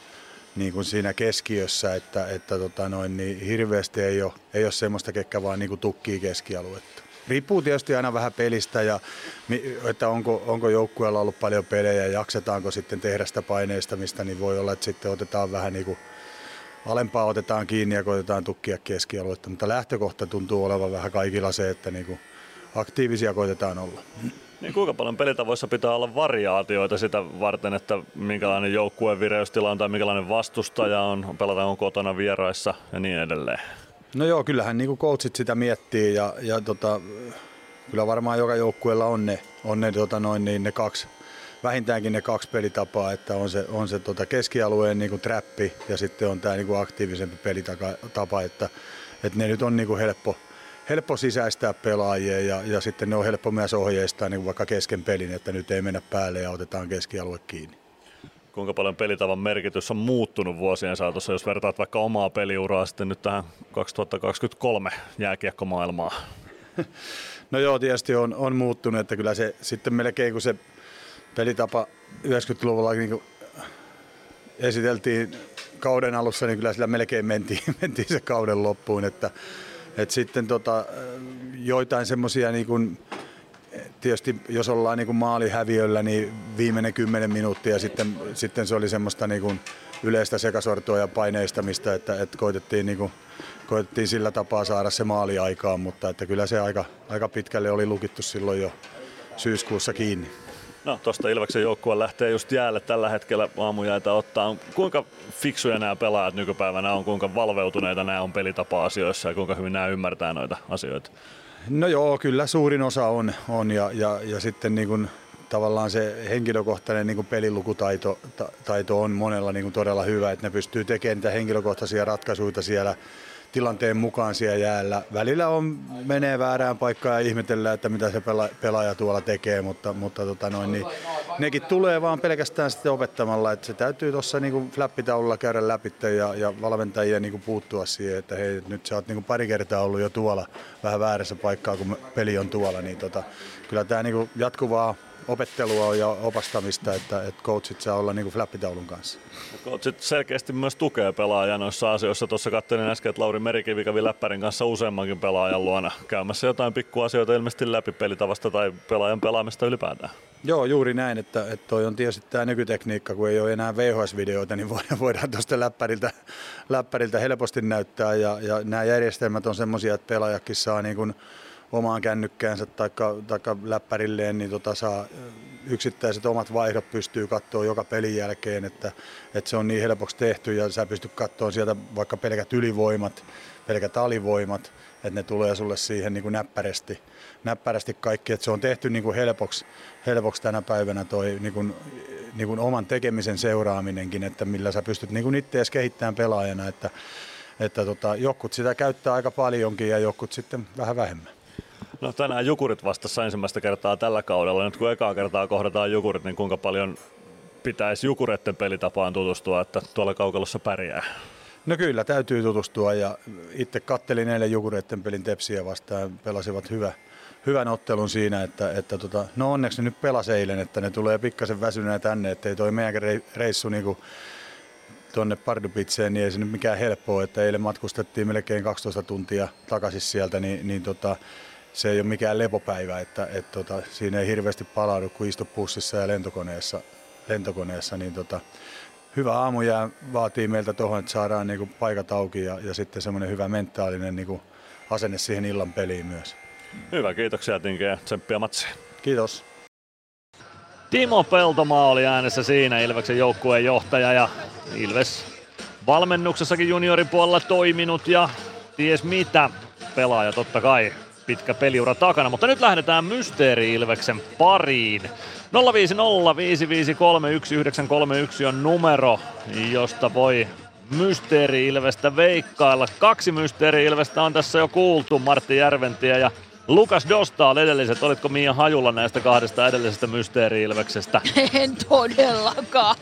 niin kuin siinä keskiössä, että, että tota noin, niin hirveästi ei ole, ei ole semmoista, ketkä vaan niin kuin tukkii keskialuetta. Riippuu tietysti aina vähän pelistä ja että onko, onko joukkueella ollut paljon pelejä ja jaksetaanko sitten tehdä sitä paineistamista, niin voi olla, että sitten otetaan vähän niin kuin alempaa otetaan kiinni ja koitetaan tukkia keskialuetta, mutta lähtökohta tuntuu olevan vähän kaikilla se, että niin kuin aktiivisia koitetaan olla. Niin kuinka paljon pelitavoissa pitää olla variaatioita sitä varten, että minkälainen joukkueen vireystila on tai minkälainen vastustaja on, pelataan kotona vieraissa ja niin edelleen? No joo, kyllähän niin kuin coachit sitä miettii ja, ja tota, kyllä varmaan joka joukkueella on ne, on ne, tota noin, niin ne kaksi, vähintäänkin ne kaksi pelitapaa, että on se, on se tota keskialueen niin kuin trappi ja sitten on tämä niin kuin aktiivisempi pelitapa, että, että ne nyt on niin kuin helppo, helppo sisäistää pelaajia ja, ja sitten ne on helppo myös ohjeistaa niin vaikka kesken pelin, että nyt ei mennä päälle ja otetaan keskialue kiinni. Kuinka paljon pelitavan merkitys on muuttunut vuosien saatossa, jos vertaat vaikka omaa peliuraa sitten nyt tähän 2023 jääkiekkomaailmaan? No joo, tietysti on, on muuttunut, että kyllä se sitten melkein kun se pelitapa 90-luvulla niin esiteltiin kauden alussa, niin kyllä sillä melkein mentiin, mentiin se kauden loppuun, että, että sitten tota, joitain semmoisia niin tietysti jos ollaan niin kuin maalihäviöllä, niin viimeinen kymmenen minuuttia sitten, sitten se oli semmoista niin kuin yleistä sekasortoa ja paineistamista, että, että koitettiin, niin kuin, koitettiin sillä tapaa saada se maali aikaan, mutta että kyllä se aika, aika pitkälle oli lukittu silloin jo syyskuussa kiinni. No tuosta Ilveksen joukkue lähtee just jäälle tällä hetkellä aamujäitä ottaa. Kuinka fiksuja nämä pelaajat nykypäivänä on, kuinka valveutuneita nämä on pelitapa-asioissa ja kuinka hyvin nämä ymmärtää noita asioita? No joo, kyllä suurin osa on, on ja, ja, ja sitten niin kuin tavallaan se henkilökohtainen niin pelilukutaito ta, taito on monella niin kuin todella hyvä, että ne pystyy tekemään niitä henkilökohtaisia ratkaisuja siellä tilanteen mukaan siellä jäällä. Välillä on, menee väärään paikkaan ja ihmetellään, että mitä se pela, pelaaja tuolla tekee, mutta, mutta tota noin, niin, nekin tulee vaan pelkästään sitten opettamalla, että se täytyy tuossa niin flappitaululla käydä läpi ja, ja valmentajia niin kuin puuttua siihen, että hei, nyt sä oot niin kuin pari kertaa ollut jo tuolla vähän väärässä paikkaa, kun peli on tuolla, niin tota, kyllä tämä niin jatkuvaa opettelua ja opastamista, että, että coachit saa olla niin kuin flappitaulun kanssa. Coachit selkeästi myös tukee pelaajia noissa asioissa. Tuossa katselin äsken, että Lauri Merikivi kävi läppärin kanssa useammankin pelaajan luona käymässä jotain pikkuasioita ilmeisesti läpi pelitavasta tai pelaajan pelaamista ylipäätään. Joo, juuri näin, että, että toi on tietysti tämä nykytekniikka, kun ei ole enää VHS-videoita, niin voidaan, voidaan tuosta läppäriltä, läppäriltä helposti näyttää ja, ja nämä järjestelmät on semmoisia, että pelaajakin saa niin kuin omaan kännykkäänsä tai läppärilleen, niin tota saa yksittäiset omat vaihdot pystyy katsoa joka pelin jälkeen, että, että se on niin helpoksi tehty ja sä pystyt katsoa sieltä vaikka pelkät ylivoimat, pelkät alivoimat, että ne tulee sulle siihen niin kuin näppärästi, näppärästi kaikki, että se on tehty niin kuin helpoksi, helpoksi tänä päivänä toi niin kuin, niin kuin oman tekemisen seuraaminenkin, että millä sä pystyt niin kuin itseäsi kehittämään pelaajana, että, että tota, jokut sitä käyttää aika paljonkin ja jokut sitten vähän vähemmän. No tänään Jukurit vastassa ensimmäistä kertaa tällä kaudella. Nyt kun ekaa kertaa kohdataan Jukurit, niin kuinka paljon pitäisi Jukuretten pelitapaan tutustua, että tuolla kaukalossa pärjää? No kyllä, täytyy tutustua ja itse kattelin eilen Jukureitten pelin Tepsiä vastaan. Pelasivat hyvä, hyvän ottelun siinä, että, että tota, no onneksi ne nyt pelas eilen, että ne tulee pikkasen väsyneenä tänne, ettei toi meidän reissu niin tuonne Pardupitseen, niin ei se nyt mikään helppoa, että eilen matkustettiin melkein 12 tuntia takaisin sieltä, niin, niin tota, se ei ole mikään lepopäivä, että et tota, siinä ei hirveästi palaudu, kun istu pussissa ja lentokoneessa, lentokoneessa niin tota, hyvä aamujää vaatii meiltä tuohon, että saadaan niinku paikat auki ja, ja sitten semmoinen hyvä mentaalinen niinku asenne siihen illan peliin myös. Hyvä, kiitoksia Tinke ja tsemppiä matsiin. Kiitos. Timo Peltomaa oli äänessä siinä Ilveksen joukkueen johtaja ja Ilves valmennuksessakin juniorin puolella toiminut ja ties mitä pelaaja totta kai pitkä peliura takana, mutta nyt lähdetään Mysteeri Ilveksen pariin. 050 on numero, josta voi Mysteeri Ilvestä veikkailla. Kaksi Mysteeri Ilvestä on tässä jo kuultu, Martti Järventiä ja Lukas Dostal edelliset, olitko Mia Hajulla näistä kahdesta edellisestä mysteeri-ilveksestä? En todellakaan.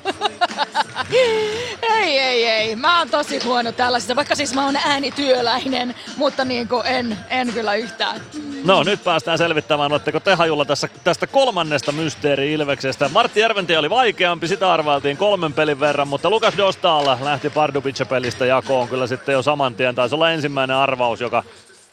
ei, ei, ei. Mä oon tosi huono tällaisessa, vaikka siis mä oon äänityöläinen, mutta niin kuin en, en kyllä yhtään. No nyt päästään selvittämään, oletteko te hajulla tässä, tästä kolmannesta mysteeri-ilveksestä. Martti Järventi oli vaikeampi, sitä arvailtiin kolmen pelin verran, mutta Lukas Dostal lähti Pardubice-pelistä jakoon kyllä sitten jo saman tien. Taisi olla ensimmäinen arvaus, joka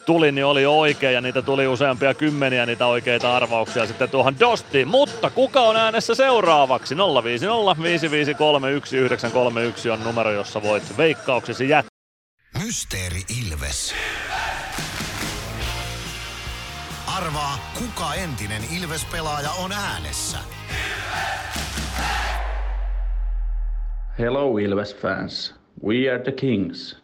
tuli, niin oli oikein ja niitä tuli useampia kymmeniä niitä oikeita arvauksia sitten tuohon Dostiin. Mutta kuka on äänessä seuraavaksi? 050 553 1931 on numero, jossa voit veikkauksesi jättää. Mysteeri Ilves. Arvaa, kuka entinen Ilves-pelaaja on äänessä. Hello Ilves fans. We are the Kings.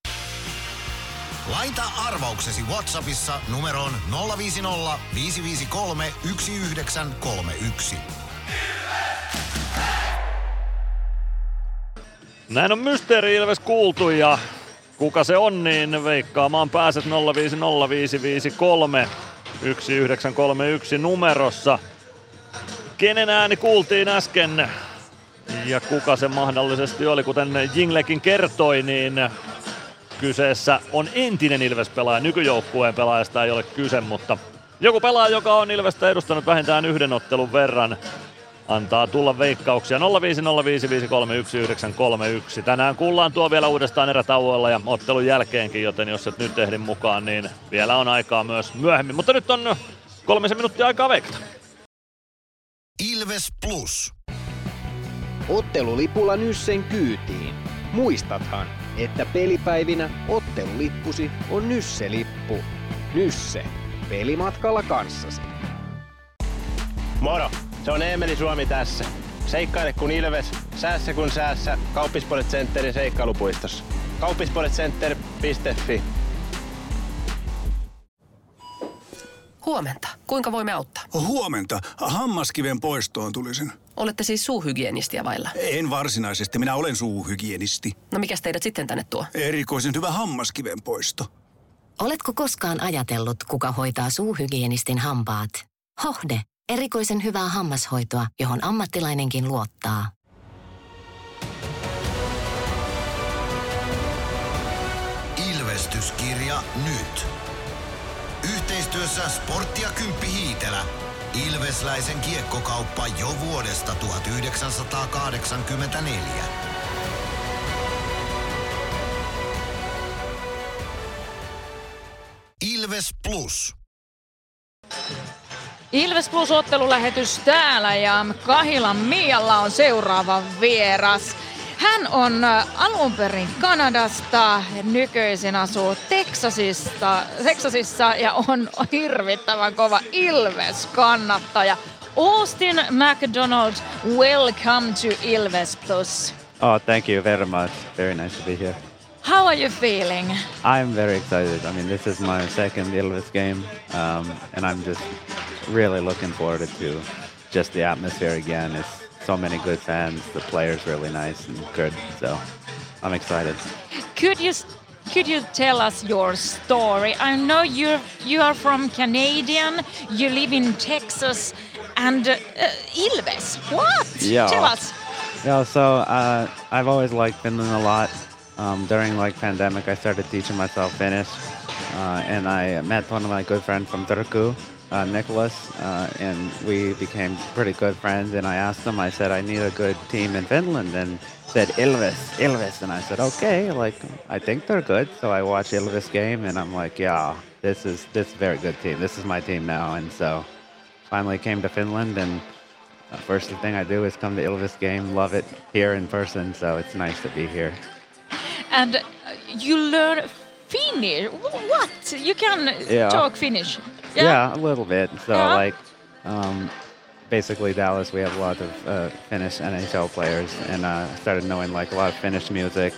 Laita arvauksesi Whatsappissa numeroon 050 553 1931. Näin on Mysteeri Ilves kuultu ja kuka se on, niin veikkaamaan pääset 050553 1931 numerossa. Kenen ääni kuultiin äsken ja kuka se mahdollisesti oli, kuten Jinglekin kertoi, niin kyseessä on entinen Ilves-pelaaja. Nykyjoukkueen pelaajasta ei ole kyse, mutta joku pelaaja, joka on Ilvestä edustanut vähintään yhden ottelun verran, antaa tulla veikkauksia 0505531931. Tänään kuullaan tuo vielä uudestaan erätauoilla ja ottelun jälkeenkin, joten jos et nyt ehdi mukaan, niin vielä on aikaa myös myöhemmin. Mutta nyt on kolmisen minuuttia aikaa veikata. Ilves Plus. Ottelulipulla Nyssen kyytiin. Muistathan, että pelipäivinä ottelulippusi on Nysse-lippu. Nysse. Pelimatkalla kanssasi. Moro! Se on Eemeli Suomi tässä. Seikkaile kun Ilves, säässä kun säässä. Kauppispoilet Centerin seikkailupuistossa. Kauppispoiletcenter.fi Huomenta. Kuinka voimme auttaa? Huomenta. Hammaskiven poistoon tulisin. Olette siis suuhygienistiä vailla? En varsinaisesti. Minä olen suuhygienisti. No mikä teidät sitten tänne tuo? Erikoisen hyvä hammaskiven poisto. Oletko koskaan ajatellut, kuka hoitaa suuhygienistin hampaat? Hohde. Erikoisen hyvää hammashoitoa, johon ammattilainenkin luottaa. Ilvestyskirja nyt. Yhteistyössä Sporttia Kymppi Hiitelä. Ilvesläisen kiekkokauppa jo vuodesta 1984. Ilves Plus. Ilves Plus ottelulähetys täällä ja Kahilan Mialla on seuraava vieras. Hän on äh, alun perin Kanadasta, nykyisin asuu Texasista, Texasissa ja on hirvittävän kova Ilves-kannattaja. Austin McDonald, welcome to Ilves Plus. Oh, thank you very much. Very nice to be here. How are you feeling? I'm very excited. I mean, this is my second Ilves game, um, and I'm just really looking forward to just the atmosphere again. It's so many good fans. The players really nice and good, so I'm excited. Could you could you tell us your story? I know you you are from Canadian. You live in Texas, and uh, Ilves. What? Yeah. Tell us. Yeah, so uh, I've always liked Finland a lot. Um, during like pandemic, I started teaching myself Finnish, uh, and I met one of my good friends from Turku, uh, Nicholas, uh, and we became pretty good friends. And I asked him, I said, I need a good team in Finland, and said Ilves, Ilves, and I said, okay, like I think they're good. So I watched Ilves game, and I'm like, yeah, this is this is very good team. This is my team now, and so finally came to Finland and. Uh, first thing I do is come to Ilves game, love it here in person, so it's nice to be here. And uh, you learn Finnish. What? You can Yeah. talk Finnish. Yeah, a little bit. So Yeah. like, um, basically Dallas, we have a lot of uh, Finnish NHL players, and uh, started knowing like a lot of Finnish music.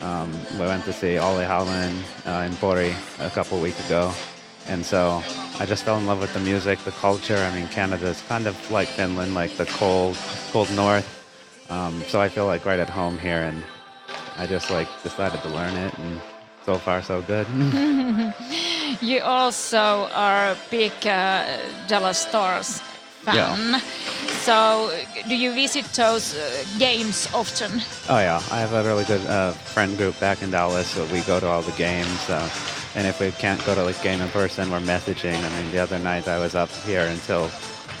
Um, we went to see Olli Howland uh, in Pori a couple weeks ago, and so I just fell in love with the music, the culture. I mean, Canada is kind of like Finland, like the cold, cold north. Um, so I feel like right at home here, and I just like decided to learn it, and so far so good. you also are a big uh, Dallas Stars fan. Yeah. So, do you visit those uh, games often? Oh yeah, I have a really good uh, friend group back in Dallas, so we go to all the games. Uh, and if we can't go to the game in person, we're messaging. I mean, the other night I was up here until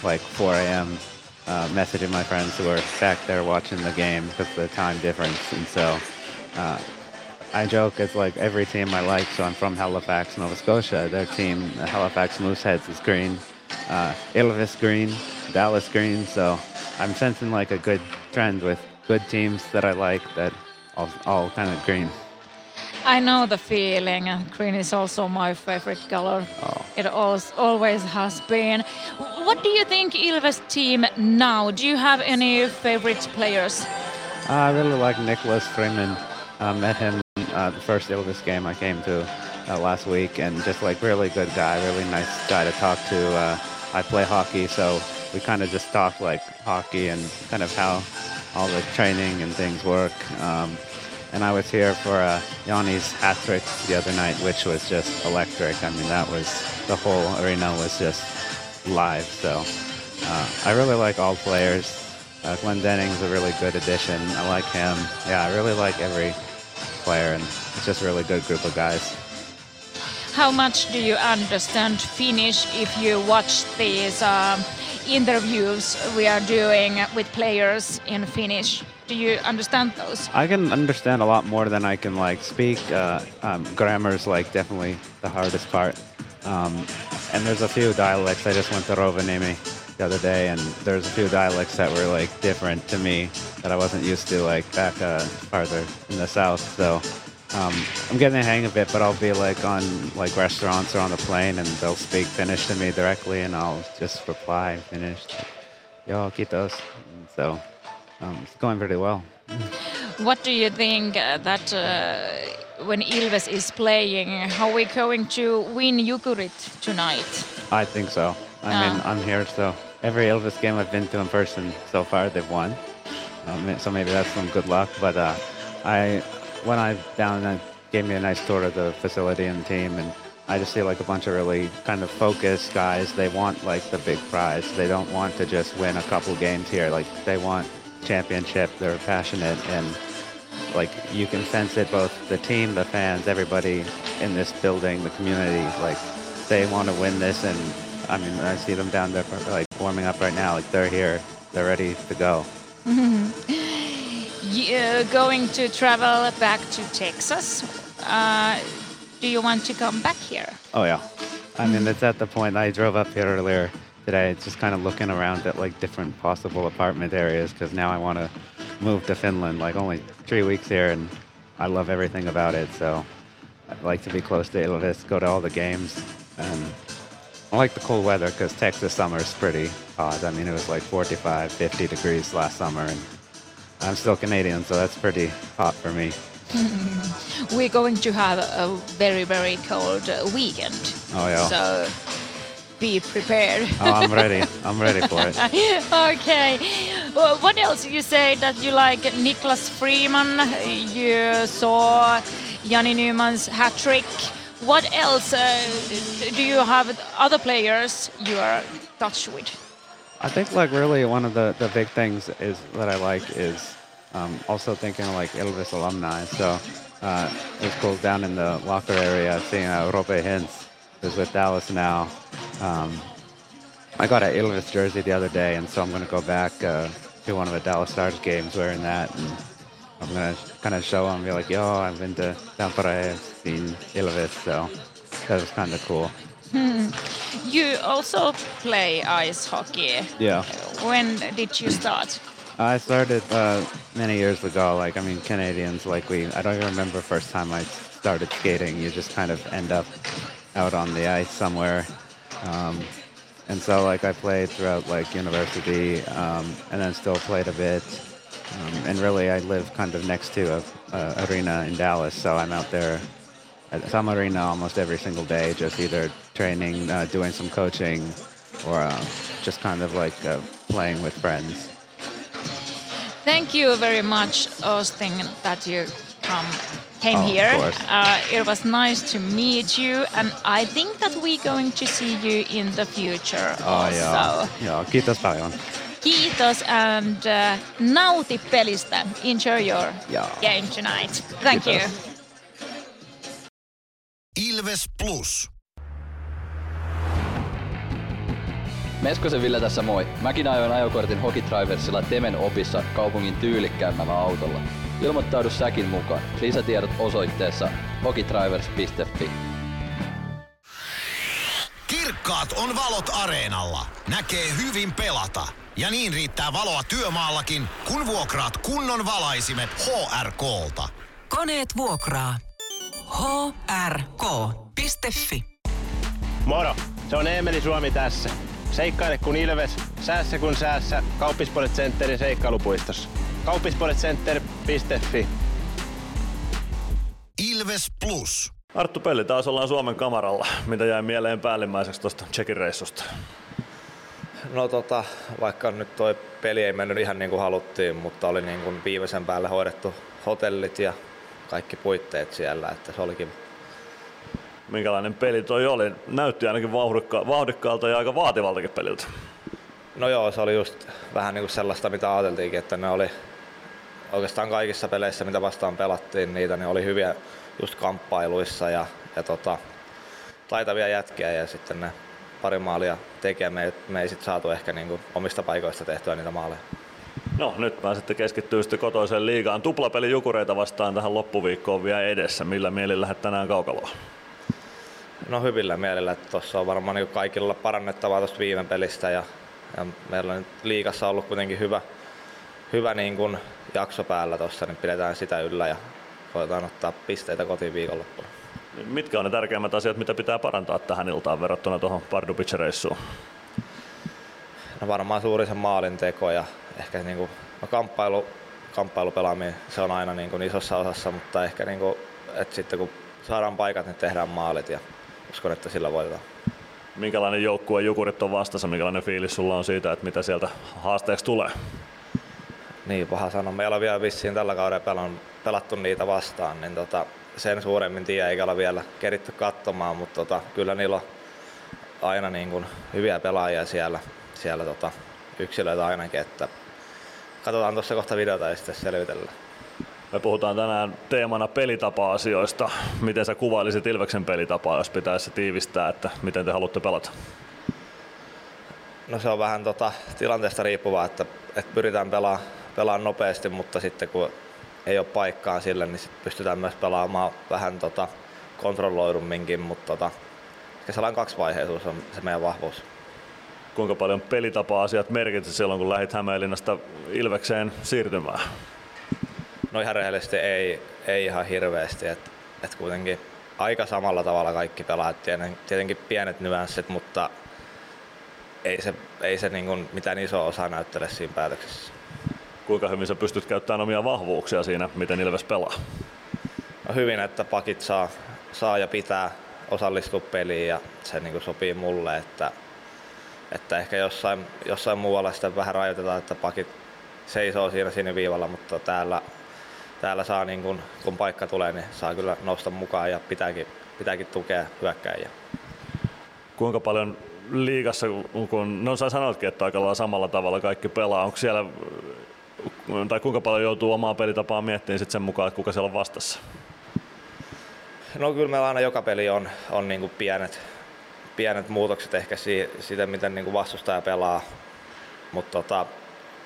like 4 a.m. Uh, messaging my friends who were back there watching the game because of the time difference. And so uh, I joke it's like every team I like. So I'm from Halifax, Nova Scotia. Their team, the Halifax Mooseheads, is green. Uh, Ilves green, Dallas green. So I'm sensing like a good trend with good teams that I like that all, all kind of green. I know the feeling. Green is also my favorite color. It always, always has been. What do you think Ilves team now? Do you have any favorite players? I really like Nicholas Freeman. I met him uh, the first Ilves game I came to uh, last week, and just like really good guy, really nice guy to talk to. Uh, I play hockey, so we kind of just talk like hockey and kind of how all the training and things work. Um, and I was here for uh, Yanni's hat trick the other night, which was just electric. I mean, that was the whole arena was just live. So uh, I really like all players. Uh, Glenn Denning's a really good addition. I like him. Yeah, I really like every player, and it's just a really good group of guys. How much do you understand Finnish if you watch these um, interviews we are doing with players in Finnish? Do you understand those? I can understand a lot more than I can like speak. Uh, um, grammar's like definitely the hardest part. Um, and there's a few dialects. I just went to Rovaniemi the other day, and there's a few dialects that were like different to me that I wasn't used to like back uh, farther in the south. So um, I'm getting the hang of it, but I'll be like on like restaurants or on the plane, and they'll speak Finnish to me directly, and I'll just reply in Finnish. Yo, kiitos. And so um, it's going pretty well. What do you think uh, that uh, when Ilves is playing, how we going to win Jukurit tonight? I think so. I mean, Ah. I'm here, so every Elvis game I've been to in person so far, they've won. Um, so maybe that's some good luck. But uh, I, when I down, that gave me a nice tour of the facility and team, and I just see like a bunch of really kind of focused guys. They want like the big prize. They don't want to just win a couple games here. Like they want championship. They're passionate and like you can sense it both the team the fans everybody in this building the community like they want to win this and i mean i see them down there like warming up right now. Like they're here. They're ready to go. You, uh, going to travel back to Texas. Uh, do you want to come back here? oh yeah. I mean it's at the point i drove up here earlier today just kind of looking around at like different possible apartment areas because now i want to move to finland. Like only three weeks here and i love everything about it so i'd like to be close to Ilves, go to all the games and I like the cold weather because Texas summer is pretty hot. I mean, it was like 45, 50 degrees last summer, and I'm still Canadian, so that's pretty hot for me. We're going to have a very, very cold weekend. Oh, yeah. So be prepared. Oh, I'm ready. I'm ready for it. okay. Well, what else? You say that you like Niklas Freeman. You saw Jani Newman's hat trick. What else uh, do you have other players you are touch with? I think like really one of the, the big things is that I like is um, also thinking of, like Elvis alumni. So uh, it was cool down in the locker area seeing uh, Robe Hintz, who's with Dallas now. Um, I got an Elvis jersey the other day, and so I'm going to go back uh, to one of the Dallas Stars games wearing that, and I'm going to kind of show them, be like, "Yo, I've been to Tampere, seen Elvis," so that was kind of cool. Hmm. You also play ice hockey. Yeah. When did you start? I started uh, many years ago. Like, I mean, Canadians, like we, I don't even remember first time I started skating. You just kind of end up out on the ice somewhere. Um, and so, like, I played throughout, like, university um, and then still played a bit. Um, and really, I live kind of next to a, a arena in Dallas, so I'm out there at some arena almost every single day, just either training, uh, doing some coaching, or uh, just kind of like uh, playing with friends. Thank you very much, Austin, that you come came Oh, here. Uh, it was nice to meet you, and I think that we're going to see you in the future Oh, also. joo. joo. Kiitos paljon. Kiitos and uh, nauti pelistä. Enjoy your Joo. game tonight. Thank Kiitos. you. Ilves Plus. Meskosen Ville tässä moi. Mäkin ajoin ajokortin Hokitriversilla Temen opissa kaupungin tyylikkäämmällä autolla. Ilmoittaudu säkin mukaan. Lisätiedot osoitteessa hokitrivers.fi. Kirkkaat on valot areenalla. Näkee hyvin pelata. Ja niin riittää valoa työmaallakin, kun vuokraat kunnon valaisimet HRKlta. Koneet vuokraa. hrk.fi Moro! Se on Eemeli Suomi tässä. Seikkaile kun ilves, säässä kun säässä. Kauppispoilet Centerin seikkailupuistossa. Kauppispoiletcenter.fi Ilves Plus. Arttu Pelli, taas ollaan Suomen kamaralla. Mitä jäi mieleen päällimmäiseksi tuosta Tsekin reissusta? No tota, vaikka nyt toi peli ei mennyt ihan niin kuin haluttiin, mutta oli niin kuin viimeisen päälle hoidettu hotellit ja kaikki puitteet siellä, että se oli kiva. Minkälainen peli toi oli? Näytti ainakin vauhdikka- vauhdikkaalta ja aika vaativaltakin peliltä. No joo, se oli just vähän niin kuin sellaista, mitä ajateltiinkin, että ne oli oikeastaan kaikissa peleissä, mitä vastaan pelattiin, niitä ne oli hyviä just kamppailuissa ja, ja tota, taitavia jätkiä ja sitten ne pari maalia tekee. Me, ei- me ei sit saatu ehkä niin kuin omista paikoista tehtyä niitä maaleja. No nyt pääsette keskittyä sitten kotoiseen liigaan. Tuplapeli Jukureita vastaan tähän loppuviikkoon vielä edessä. Millä mielin lähdet tänään kaukaloa? No hyvillä mielellä, että tuossa on varmaan niin kaikilla parannettavaa tuosta viime pelistä ja, ja meillä on nyt liigassa ollut kuitenkin hyvä, hyvä niin kuin jakso päällä tuossa, niin pidetään sitä yllä ja koetaan ottaa pisteitä kotiin viikonloppuna. Mitkä on ne tärkeimmät asiat, mitä pitää parantaa tähän iltaan verrattuna tuohon Pardubice-reissuun? No varmaan suuri se maalin teko ja ehkä niin kuin, no kamppailu, kamppailupelaaminen, se on aina niin kuin isossa osassa, mutta ehkä niin kuin, että sitten kun saadaan paikat, niin tehdään maalit ja uskon, että sillä voitetaan. Minkälainen joukkue Jukurit on vastassa? Minkälainen fiilis sulla on siitä, että mitä sieltä haasteeksi tulee? Niin, paha sanoa. Meillä on vielä vissiin tällä kaudella pelattu niitä vastaan, niin tota, sen suuremmin tiedä, eikä ole vielä keritty katsomaan, mutta tota, kyllä niillä on aina niin kuin hyviä pelaajia siellä, siellä tota, yksilöitä ainakin, että katsotaan tuossa kohta videota ja sitten selvitellään. Me puhutaan tänään teemana pelitapa-asioista. Miten sä kuvailisit Ilveksen pelitapaa, jos pitäisi se tiivistää, että miten te haluatte pelata? No se on vähän tota, tilanteesta riippuvaa, että, että pyritään pelaamaan pelaa nopeasti, mutta sitten kun ei ole paikkaa sille, niin sit pystytään myös pelaamaan vähän tota, kontrolloidumminkin, mutta tota, ehkä sellainen kaksivaiheisuus on se meidän vahvuus. Kuinka paljon pelitapa-asiat merkitsi silloin, kun lähdit Hämeenlinnasta Ilvekseen siirtymään? No ihan rehellisesti ei, ei ihan hirveästi, että et kuitenkin aika samalla tavalla kaikki pelaat, Tieten- tietenkin pienet nyanssit, mutta ei se, ei se niin kuin mitään iso osa näyttele siinä päätöksessä. Kuinka hyvin sä pystyt käyttämään omia vahvuuksia siinä, miten Ilves pelaa? No hyvin, että pakit saa, saa ja pitää osallistua peliin ja se niin kuin sopii mulle, että, että ehkä jossain, jossain muualla sitten vähän rajoitetaan, että pakit seisoo siinä siniviivalla, mutta täällä, täällä saa niin kuin, kun paikka tulee, niin saa kyllä nousta mukaan ja pitääkin, pitääkin tukea hyökkäjiä. Kuinka paljon liigassa, kun no sä sanoitkin, että aika lailla samalla tavalla kaikki pelaa, onko siellä, tai kuinka paljon joutuu omaa pelitapaa miettimään sit sen mukaan, että kuka siellä on vastassa? No kyllä meillä aina joka peli on, on niin kuin pienet, pienet muutokset ehkä si, siitä, miten niin kuin vastustaja pelaa. Mutta tota,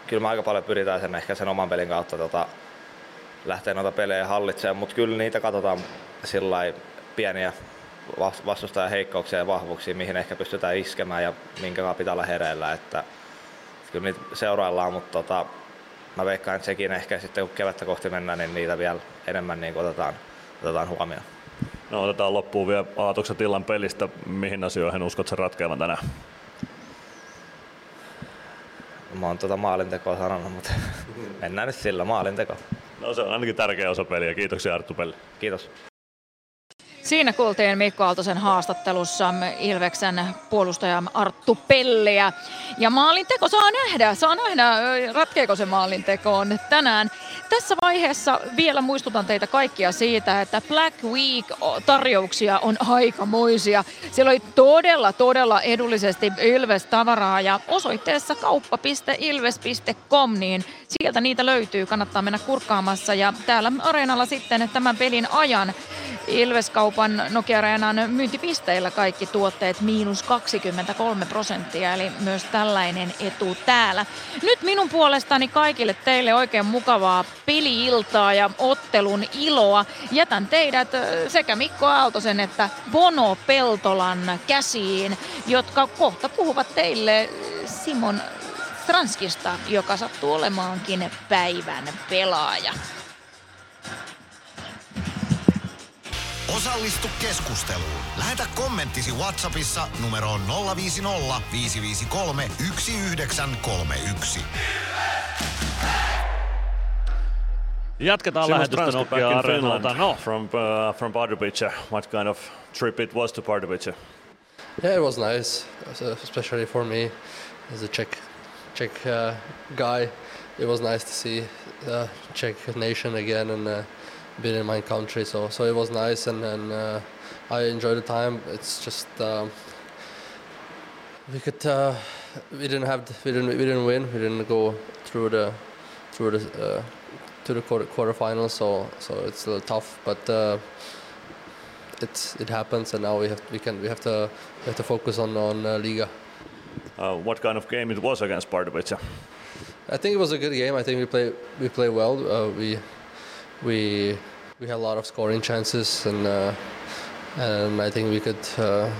kyllä me aika paljon pyritään sen ehkä sen oman pelin kautta tota, lähteä noita pelejä hallitsemaan, mutta kyllä niitä katsotaan sillä pieniä vas- vastustajan heikkouksia ja vahvuuksia, mihin ehkä pystytään iskemään ja minkä pitää olla hereillä. Että, kyllä niitä seuraillaan, mutta tota, mä veikkaan, että sekin ehkä sitten kun kevättä kohti mennään, niin niitä vielä enemmän niin otetaan, otetaan huomioon. No otetaan loppuun vielä ajatukset illan pelistä. Mihin asioihin uskot sen ratkeavan tänään? Mä oon tuota maalintekoa sanonut, mutta mennään nyt sillä maalinteko. No se on ainakin tärkeä osa peliä. Kiitoksia Arttu Pelli. Kiitos. Siinä kuultiin Mikko Aaltosen haastattelussa Ilveksen puolustaja Arttu Pelliä. Ja maalinteko saa nähdä, saa nähdä, ratkeeko se maalintekoon tänään. Tässä vaiheessa vielä muistutan teitä kaikkia siitä, että Black Week-tarjouksia on aikamoisia. Siellä oli todella, todella edullisesti Ilves-tavaraa ja osoitteessa kauppa.ilves.com, niin sieltä niitä löytyy, kannattaa mennä kurkkaamassa. Ja täällä areenalla sitten tämän pelin ajan Ilveskaupan Nokia-areenan myyntipisteillä kaikki tuotteet miinus 23 prosenttia, eli myös tällainen etu täällä. Nyt minun puolestani kaikille teille oikein mukavaa peliiltaa ja ottelun iloa. Jätän teidät sekä Mikko Aaltosen että Bono Peltolan käsiin, jotka kohta puhuvat teille Simon Transkista, joka sattuu olemaankin päivän pelaaja. Osallistu keskusteluun. Lähetä kommenttisi Whatsappissa numeroon 050 553 1931. Jatketaan lähetystä Areenalta. Finland No, from uh, from Pardubice. What kind of trip it was to Pardubice? Yeah, it was nice, so especially for me as a Czech Czech uh, guy. It was nice to see the Czech nation again and uh, been in my country. So so it was nice and, and uh, I enjoyed the time. It's just um, we could uh, we didn't have we didn't we didn't win. We didn't go through the through the uh, to the quarter quarterfinals. So so it's a little tough, but. Uh, it it happens, and now we have we can we have to we have to focus on on uh, Liga. Uh, what kind of game it was against Pardubice? I think it was a good game. I think we play we play well. Uh, we we we had a lot of scoring chances, and uh, and I think we could uh,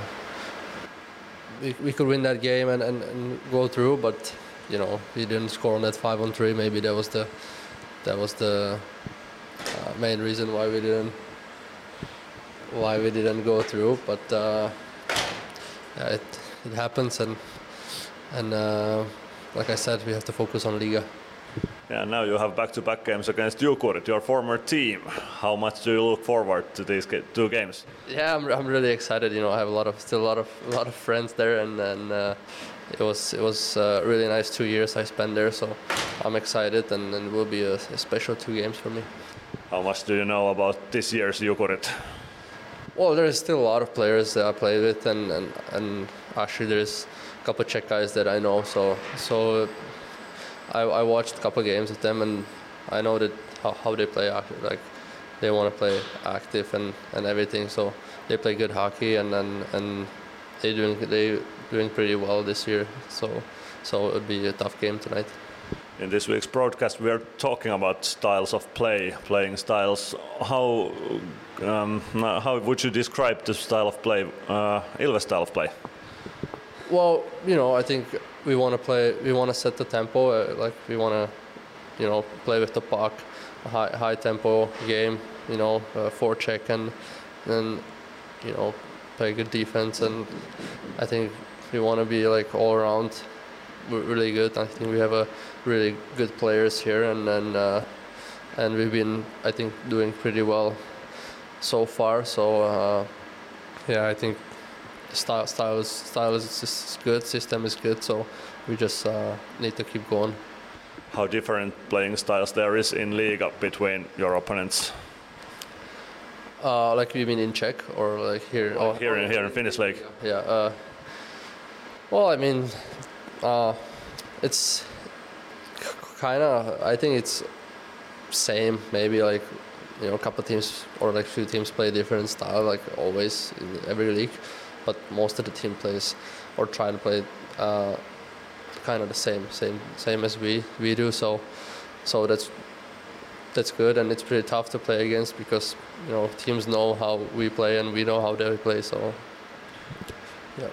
we, we could win that game and, and, and go through. But you know we didn't score on that five on three. Maybe that was the that was the uh, main reason why we didn't why we didn't go through. But uh, yeah, it it happens, and and uh, like I said, we have to focus on Liga. Yeah, now you have back-to-back games against Jukurit, your former team. How much do you look forward to these two games? Yeah, I'm, I'm really excited. You know, I have a lot of still a lot of a lot of friends there, and and uh, it was it was uh, really nice two years I spent there. So I'm excited, and, and it will be a, a special two games for me. How much do you know about this year's Jukurit? Well, there's still a lot of players that I played with, and and, and actually there's a couple of Czech guys that I know. So so I, I watched a couple of games with them, and I know that how, how they play. Like they want to play active and, and everything. So they play good hockey, and and, and they doing they doing pretty well this year. So so it would be a tough game tonight. In this week's broadcast, we are talking about styles of play, playing styles. How um, how would you describe the style of play, uh, Ilves style of play? Well, you know, I think we want to play. We want to set the tempo. Uh, like we want to, you know, play with the puck, high high tempo game. You know, uh, forecheck and then, you know, play good defense. And I think we want to be like all around really good. I think we have a really good players here, and and uh, and we've been I think doing pretty well so far. So uh, yeah, I think style style is style is good. System is good. So we just uh, need to keep going. How different playing styles there is in Liga between your opponents? Uh, like you mean in Czech or like here? Oh, Here in here in Finnish League. Yeah. Uh, well, I mean, uh, it's kind of. I think it's same. Maybe like you know, a couple teams or like few teams play different style, like always in every league. But most of the team plays or try to play uh, kind of the same, same, same as we we do. So, so that's that's good, and it's pretty tough to play against because you know teams know how we play and we know how they play. So, yeah.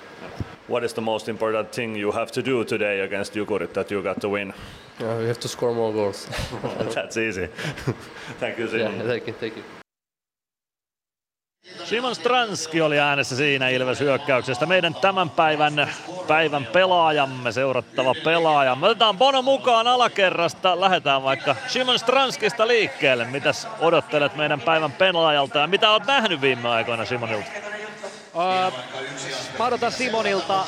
What is the most important thing you have to do today against Jukurit that you got to win? Yeah, we have to score more goals. That's easy. Thank you, Simon. Yeah, thank you, thank you. Simon Stranski oli äänessä siinä Ilves hyökkäyksestä. Meidän tämän päivän, päivän pelaajamme, seurattava pelaaja. Me otetaan Bono mukaan alakerrasta. Lähdetään vaikka Simon Stranskista liikkeelle. Mitäs odottelet meidän päivän pelaajalta ja mitä oot nähnyt viime aikoina Simonilta? Mä odotan Simonilta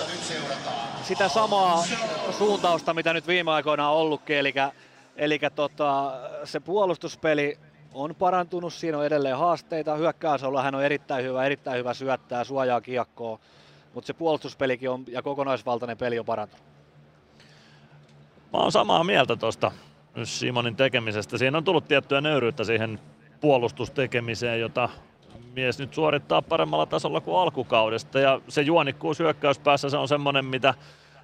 sitä samaa suuntausta, mitä nyt viime aikoina on ollutkin, eli, eli tota, se puolustuspeli on parantunut, siinä on edelleen haasteita, hyökkäysolla hän on erittäin hyvä, erittäin hyvä syöttää, suojaa kiekkoa, mutta se puolustuspelikin on, ja kokonaisvaltainen peli on parantunut. Mä oon samaa mieltä tuosta Simonin tekemisestä. Siinä on tullut tiettyä nöyryyttä siihen puolustustekemiseen, jota mies nyt suorittaa paremmalla tasolla kuin alkukaudesta ja se juonikkuus hyökkäyspäässä se on semmoinen, mitä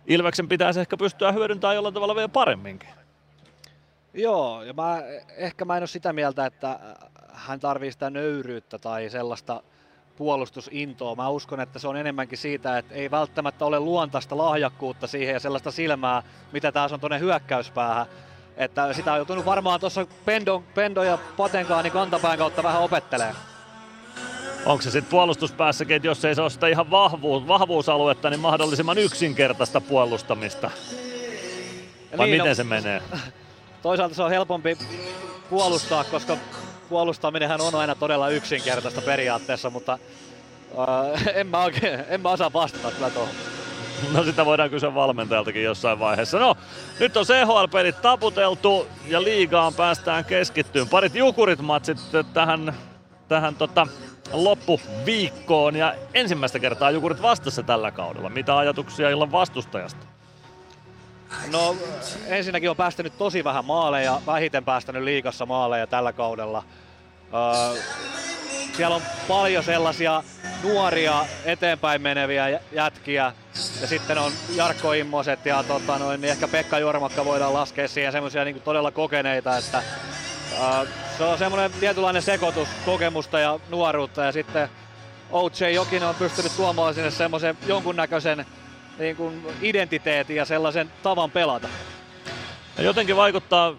Ilveksen pitäisi ehkä pystyä hyödyntämään jollain tavalla vielä paremminkin. Joo, ja mä, ehkä mä en ole sitä mieltä, että hän tarvii sitä nöyryyttä tai sellaista puolustusintoa. Mä uskon, että se on enemmänkin siitä, että ei välttämättä ole luontaista lahjakkuutta siihen ja sellaista silmää, mitä taas on tuonne hyökkäyspäähän. Että sitä on joutunut varmaan tuossa Pendo, Pendo ja Patenkaani kantapään kautta vähän opettelee. Onko se sitten puolustuspäässäkin, että jos ei se ole sitä ihan vahvuus, vahvuusaluetta, niin mahdollisimman yksinkertaista puolustamista? Vai Niin, miten no- se menee? Toisaalta se on helpompi puolustaa, koska puolustaminenhan on aina todella yksinkertaista periaatteessa, mutta äh, en, mä oikein, en mä osaa vastata kyllä tuohon. No sitä voidaan kysyä valmentajaltakin jossain vaiheessa. No, nyt on CHL-pelit taputeltu ja liigaan päästään keskittyyn. Parit jukurit matsit tähän, tähän tota, loppuviikkoon ja ensimmäistä kertaa jukurit vastassa tällä kaudella. Mitä ajatuksia illan vastustajasta? No ensinnäkin on päästänyt tosi vähän maaleja, vähiten päästänyt liikassa maaleja tällä kaudella. Öö, siellä on paljon sellaisia nuoria eteenpäin meneviä jä- jätkiä ja sitten on Jarkko Immoset ja tota noin, niin ehkä Pekka Jormakka voidaan laskea siihen semmoisia niin todella kokeneita, että öö, se on semmoinen tietynlainen sekoitus kokemusta ja nuoruutta ja sitten OJ Jokinen on pystynyt tuomaan sinne semmoisen jonkunnäköisen niin kuin identiteetin ja sellaisen tavan pelata. Ja jotenkin vaikuttaa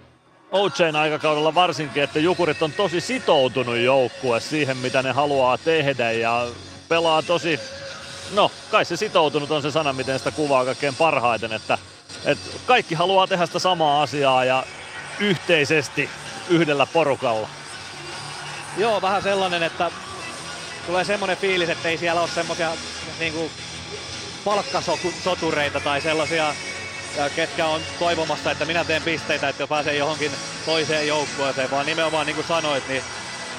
OJn aikakaudella varsinkin, että Jukurit on tosi sitoutunut joukkue siihen, mitä ne haluaa tehdä ja pelaa tosi, no kai se sitoutunut on se sana, miten sitä kuvaa kaikkein parhaiten, että, että kaikki haluaa tehdä sitä samaa asiaa ja yhteisesti yhdellä porukalla. Joo, vähän sellainen, että tulee semmoinen fiilis, että ei siellä ole semmoisia niin kuin palkkasotureita tai sellaisia, ketkä on toivomassa, että minä teen pisteitä, että pääsee johonkin toiseen joukkueeseen, vaan nimenomaan niin kuin sanoit, niin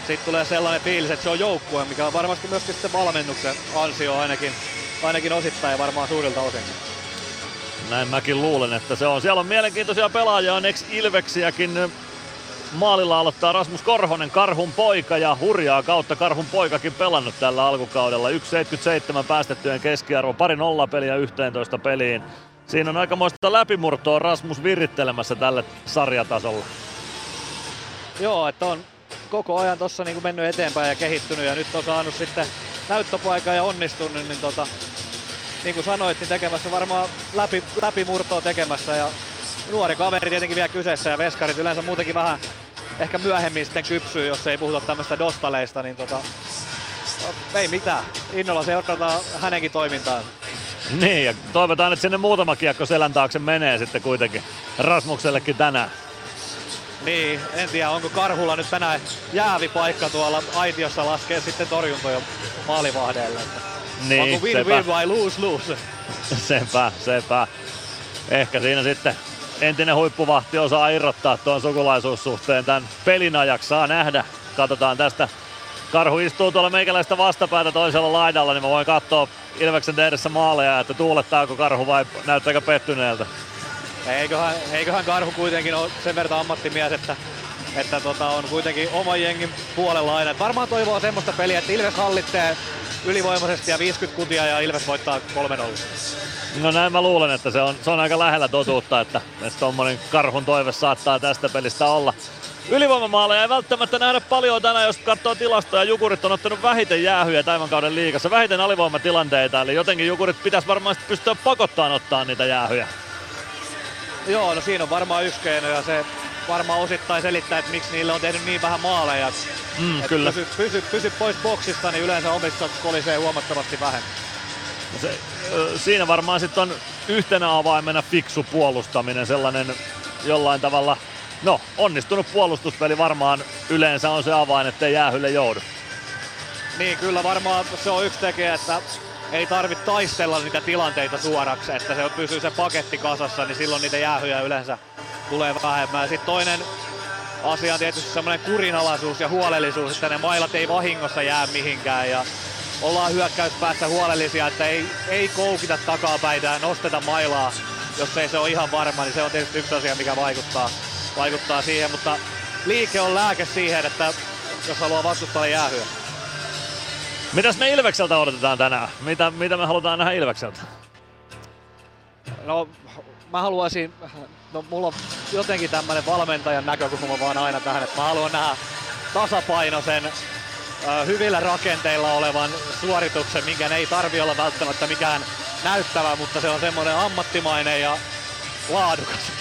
sitten tulee sellainen fiilis, että se on joukkue, mikä on varmasti myöskin sitten valmennuksen ansio ainakin, ainakin osittain varmaan suurilta osin. Näin mäkin luulen, että se on. Siellä on mielenkiintoisia pelaajia, on ex-Ilveksiäkin. Maalilla aloittaa Rasmus Korhonen, Karhun poika ja hurjaa kautta Karhun poikakin pelannut tällä alkukaudella. 1,77 päästettyjen keskiarvo, pari nollapeliä 11 peliin. Siinä on aikamoista läpimurtoa Rasmus virittelemässä tälle sarjatasolle. Joo, että on koko ajan tuossa niin mennyt eteenpäin ja kehittynyt ja nyt on saanut sitten näyttöpaikan ja onnistunut, niin tota, niin kuin sanoit, niin tekemässä varmaan läpi, läpimurtoa tekemässä ja nuori kaveri tietenkin vielä kyseessä ja veskarit yleensä muutenkin vähän ehkä myöhemmin sitten kypsyy, jos ei puhuta tämmöistä dostaleista, niin tota, no, ei mitään. Innolla seurataan hänenkin toimintaan. Niin, ja toivotaan, että sinne muutama kiekko selän taakse menee sitten kuitenkin Rasmuksellekin tänään. Niin, en tiedä onko Karhulla nyt tänään jäävi paikka tuolla aitiossa laskee sitten torjuntoja maalivahdeelle. Niin, onko win sepä. win vai lose lose? Sepä, sepä. Ehkä siinä sitten entinen huippuvahti osaa irrottaa tuon sukulaisuussuhteen tämän pelin ajaksi. Saa nähdä. Katsotaan tästä. Karhu istuu tuolla meikäläistä vastapäätä toisella laidalla, niin mä voin katsoa Ilveksen tehdessä maaleja, että tuulettaako Karhu vai näyttääkö pettyneeltä. Eiköhän, eiköhän Karhu kuitenkin ole sen verran ammattimies, että, että tota, on kuitenkin oman jengin puolella aina. Et varmaan toivoo semmoista peliä, että Ilves hallitsee ylivoimaisesti ja 50 kutia ja Ilves voittaa 3-0. No näin mä luulen, että se on, se on aika lähellä totuutta, että, että tommonen karhun toive saattaa tästä pelistä olla. Ylivoimamaaleja ei välttämättä nähdä paljon tänään, jos katsoo tilastoja. Jukurit on ottanut vähiten jäähyjä tämän kauden liigassa, vähiten alivoimatilanteita, eli jotenkin Jukurit pitäisi varmaan pystyä pakottaan ottaa niitä jäähyjä. Joo, no siinä on varmaan yksi keino ja se varmaan osittain selittää, että miksi niille on tehnyt niin vähän maaleja. Mm, kyllä. Pysy, pysy, pysy, pois boksista, niin yleensä omissa kolisee huomattavasti vähemmän. Se, siinä varmaan sitten on yhtenä avaimena fiksu puolustaminen, sellainen jollain tavalla, no onnistunut puolustuspeli varmaan yleensä on se avain, ettei jäähylle joudu. Niin, kyllä varmaan se on yksi tekijä, että ei tarvitse taistella niitä tilanteita suoraksi, että se pysyy se paketti kasassa, niin silloin niitä jäähyjä yleensä tulee vähemmän. Sitten toinen asia on tietysti semmoinen kurinalaisuus ja huolellisuus, että ne mailat ei vahingossa jää mihinkään ja ollaan hyökkäyspäässä huolellisia, että ei, ei koukita takapäitä ja nosteta mailaa, jos ei se ole ihan varma, niin se on tietysti yksi asia, mikä vaikuttaa, vaikuttaa siihen, mutta liike on lääke siihen, että jos haluaa vastustajalle jäähyä. Mitäs me Ilvekseltä odotetaan tänään? Mitä, mitä me halutaan nähdä Ilvekseltä? No, mä haluaisin, no mulla on jotenkin tämmönen valmentajan näkökulma vaan aina tähän, että mä haluan nähdä tasapainoisen, hyvillä rakenteilla olevan suorituksen, minkä ei tarvi olla välttämättä mikään näyttävä, mutta se on semmoinen ammattimainen ja laadukas.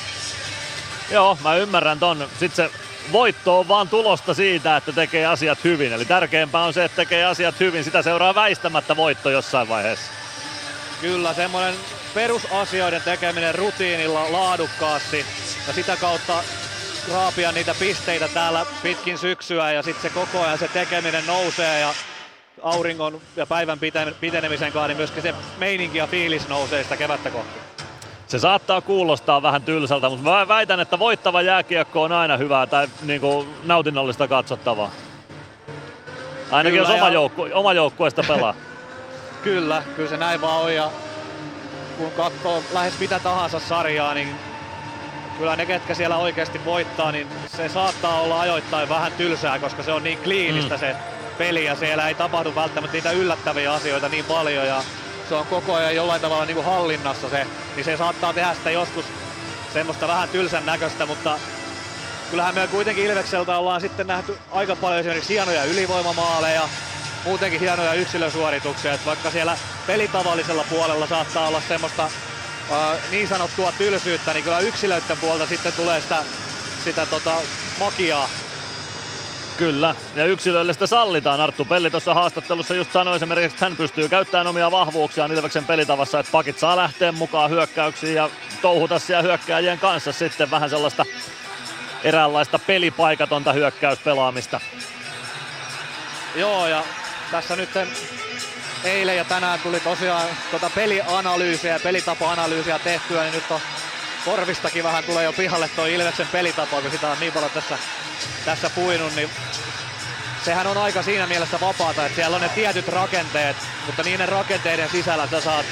Joo, mä ymmärrän ton. Sitten se voitto on vaan tulosta siitä, että tekee asiat hyvin. Eli tärkeämpää on se, että tekee asiat hyvin. Sitä seuraa väistämättä voitto jossain vaiheessa. Kyllä, semmoinen perusasioiden tekeminen rutiinilla laadukkaasti ja sitä kautta raapia niitä pisteitä täällä pitkin syksyä ja sitten se koko ajan se tekeminen nousee ja auringon ja päivän pitenemisen kanssa, niin myöskin se meininki ja fiilis nousee sitä kevättä kohti. Se saattaa kuulostaa vähän tylsältä, mutta mä väitän, että voittava jääkiekko on aina hyvää tai niin kuin nautinnollista katsottavaa. Ainakin kyllä, jos oma, ja... joukku, oma joukkueesta pelaa. kyllä, kyllä se näin vaan on ja kun katsoo lähes mitä tahansa sarjaa, niin kyllä ne, ketkä siellä oikeasti voittaa, niin se saattaa olla ajoittain vähän tylsää, koska se on niin kliinistä mm. se peli ja siellä ei tapahdu välttämättä niitä yllättäviä asioita niin paljon ja se on koko ajan jollain tavalla niin kuin hallinnassa se, niin se saattaa tehdä sitä joskus semmoista vähän tylsän näköistä, mutta kyllähän me kuitenkin Ilvekseltä ollaan sitten nähty aika paljon esimerkiksi hienoja ylivoimamaaleja, muutenkin hienoja yksilösuorituksia, että vaikka siellä pelitavallisella puolella saattaa olla semmoista äh, niin sanottua tylsyyttä, niin kyllä yksilöiden puolta sitten tulee sitä, sitä tota, makiaa Kyllä, ja yksilöille sitä sallitaan. Arttu Pelli tuossa haastattelussa just sanoi esimerkiksi, että hän pystyy käyttämään omia vahvuuksiaan Ilveksen pelitavassa, että pakit saa lähteä mukaan hyökkäyksiin ja touhuta siellä hyökkääjien kanssa sitten vähän sellaista eräänlaista pelipaikatonta hyökkäyspelaamista. Joo, ja tässä nyt eilen ja tänään tuli tosiaan tuota pelianalyysiä ja pelitapa-analyysiä tehtyä, niin nyt on korvistakin vähän tulee jo pihalle tuo Ilveksen pelitapa, kun sitä on niin paljon tässä, tässä puinut, niin sehän on aika siinä mielessä vapaata, että siellä on ne tietyt rakenteet, mutta niiden rakenteiden sisällä sä saat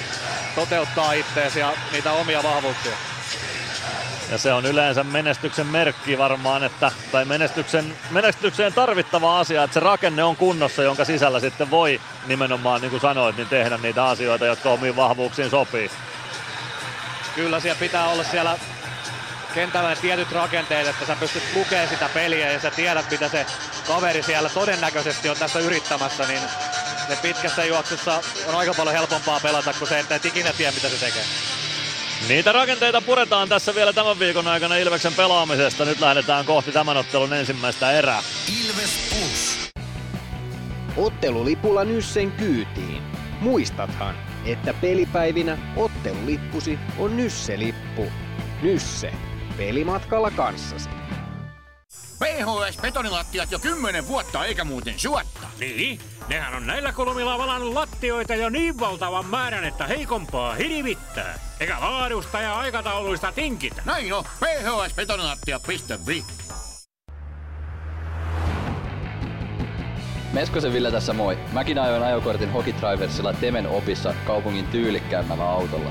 toteuttaa itteesi ja niitä omia vahvuuksia. Ja se on yleensä menestyksen merkki varmaan, että, tai menestyksen, menestykseen tarvittava asia, että se rakenne on kunnossa, jonka sisällä sitten voi nimenomaan, niin kuin sanoit, niin tehdä niitä asioita, jotka omiin vahvuuksiin sopii. Kyllä siellä pitää olla siellä kentällä ne tietyt rakenteet, että sä pystyt lukemaan sitä peliä ja sä tiedät, mitä se kaveri siellä todennäköisesti on tässä yrittämässä, niin se pitkässä juoksussa on aika paljon helpompaa pelata kuin se, että et ikinä tiedä, mitä se tekee. Niitä rakenteita puretaan tässä vielä tämän viikon aikana Ilveksen pelaamisesta. Nyt lähdetään kohti tämän ottelun ensimmäistä erää. Ilves Plus. Ottelulipulla Nyssen kyytiin. Muistathan, että pelipäivinä ottelulippusi on Nysse-lippu. Nysse. Pelimatkalla kanssasi. PHS betonilattiat jo kymmenen vuotta eikä muuten suotta. Niin, nehän on näillä kolmilla valannut lattioita jo niin valtavan määrän, että heikompaa hirvittää. Eikä laadusta ja aikatauluista tinkitä. Näin on, phsbetonilattia.fi. Meskosen Ville tässä moi. Mäkin ajoin ajokortin Hokitriversilla Temen opissa kaupungin tyylikkäämmällä autolla.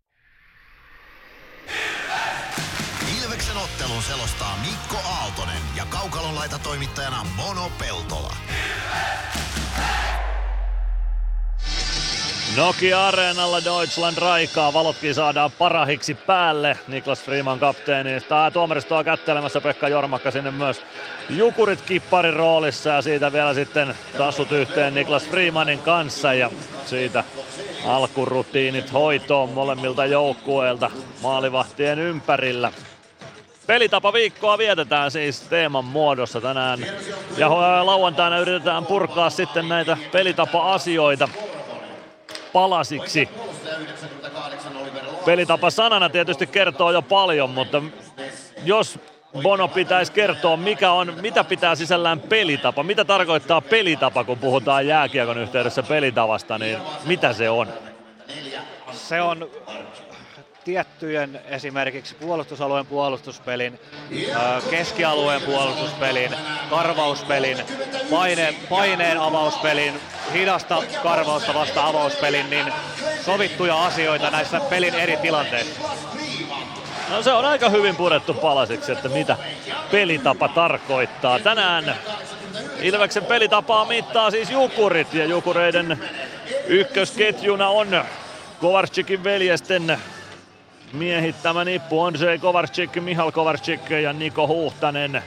Ilves! Ilveksen ottelun selostaa Mikko Aaltonen ja Kaukalon laita toimittajana Mono Peltola. Nokia Areenalla Deutschland raikaa, valotkin saadaan parahiksi päälle. Niklas Freeman kapteeni, tämä tuomaristoa kättelemässä Pekka Jormakka sinne myös Jukurit kipparin roolissa. Ja siitä vielä sitten tassut yhteen Niklas Freemanin kanssa. Ja siitä alkurutiinit hoitoon molemmilta joukkueilta maalivahtien ympärillä. Pelitapa viikkoa vietetään siis teeman muodossa tänään. Ja lauantaina yritetään purkaa sitten näitä pelitapa-asioita palasiksi. Pelitapa sanana tietysti kertoo jo paljon, mutta jos Bono pitäisi kertoa, mikä on, mitä pitää sisällään pelitapa, mitä tarkoittaa pelitapa, kun puhutaan jääkiekon yhteydessä pelitavasta, niin mitä se on? Se on tiettyjen esimerkiksi puolustusalueen puolustuspelin, keskialueen puolustuspelin, karvauspelin, paine, paineen avauspelin, hidasta karvausta vasta avauspelin, niin sovittuja asioita näissä pelin eri tilanteissa. No se on aika hyvin purettu palasiksi, että mitä pelitapa tarkoittaa. Tänään Ilveksen pelitapaa mittaa siis Jukurit ja Jukureiden ykkösketjuna on Kovarczykin veljesten miehittämä nippu Andrzej Kovarczyk, Mihal Kovarczyk ja Niko Huhtanen.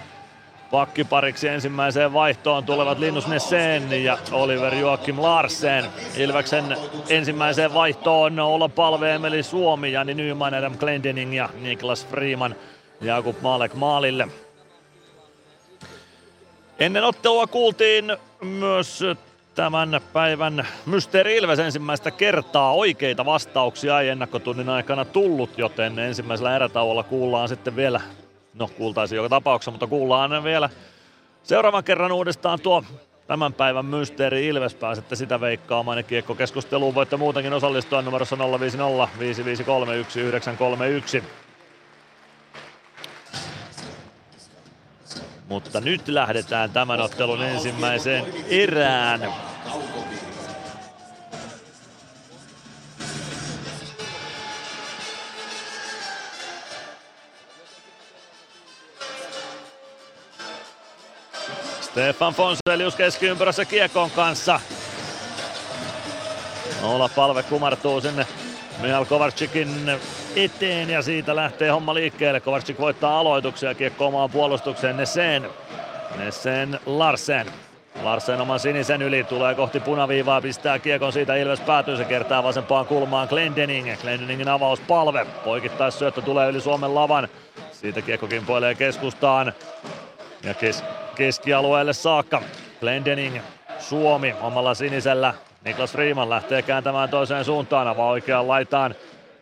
Pakkipariksi ensimmäiseen vaihtoon tulevat Linus Nessen ja Oliver Joakim Larsen. Ilveksen ensimmäiseen vaihtoon olla palve Emeli Suomi, Jani Nyman, Adam Glendening ja Niklas Freeman. Jakub Malek maalille. Ennen ottelua kuultiin myös tämän päivän Mysteeri Ilves ensimmäistä kertaa. Oikeita vastauksia ei ennakkotunnin aikana tullut, joten ensimmäisellä erätauolla kuullaan sitten vielä, no kuultaisiin joka tapauksessa, mutta kuullaan vielä seuraavan kerran uudestaan tuo tämän päivän Mysteeri Ilves. Pääsette sitä veikkaamaan ja kiekkokeskusteluun voitte muutenkin osallistua numerossa 050 553 1931. Mutta nyt lähdetään tämän ottelun ensimmäiseen erään. Stefan Fonselius keskiympyrässä Kiekon kanssa. Olla palve kumartuu sinne Mihal Kovarczykin eteen ja siitä lähtee homma liikkeelle. Kovarczyk voittaa aloituksia kiekko omaan puolustukseen Nesen. Nesen Larsen. Larsen oman sinisen yli tulee kohti punaviivaa, pistää kiekon siitä Ilves päätyy, se kertaa vasempaan kulmaan Glendening. Glendeningin avauspalve, poikittais syöttö tulee yli Suomen lavan. Siitä kiekko kimpoilee keskustaan ja kes- keskialueelle saakka. Glendening, Suomi omalla sinisellä. Niklas Freeman lähtee kääntämään toiseen suuntaan, avaa oikeaan laitaan.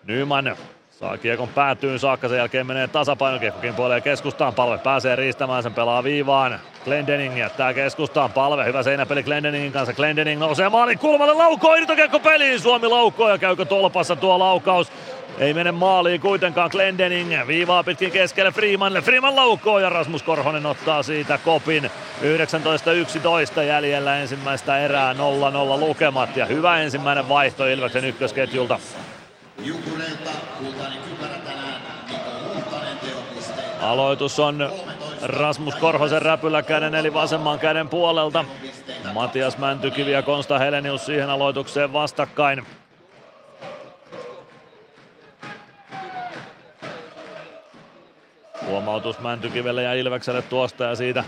Nyman Saa kiekon päätyyn saakka, sen jälkeen menee tasapaino, kiekkokin puolee keskustaan, palve pääsee riistämään, sen pelaa viivaan. Glendening jättää keskustaan, palve, hyvä seinäpeli Glendeningin kanssa, Glendening nousee maalin kulmalle, laukoo, irtokiekko peliin, Suomi laukoo ja käykö tolpassa tuo laukaus. Ei mene maaliin kuitenkaan Glendening, viivaa pitkin keskelle Freemanille, Freeman laukoo ja Rasmus Korhonen ottaa siitä kopin. 19-11 jäljellä ensimmäistä erää 0-0 lukemat ja hyvä ensimmäinen vaihto Ilveksen ykkösketjulta. Aloitus on Rasmus Korhosen räpyläkäden eli vasemman käden puolelta. Matias Mäntykivi ja Konsta Helenius siihen aloitukseen vastakkain. Huomautus Mäntykivelle ja Ilvekselle tuosta ja siitä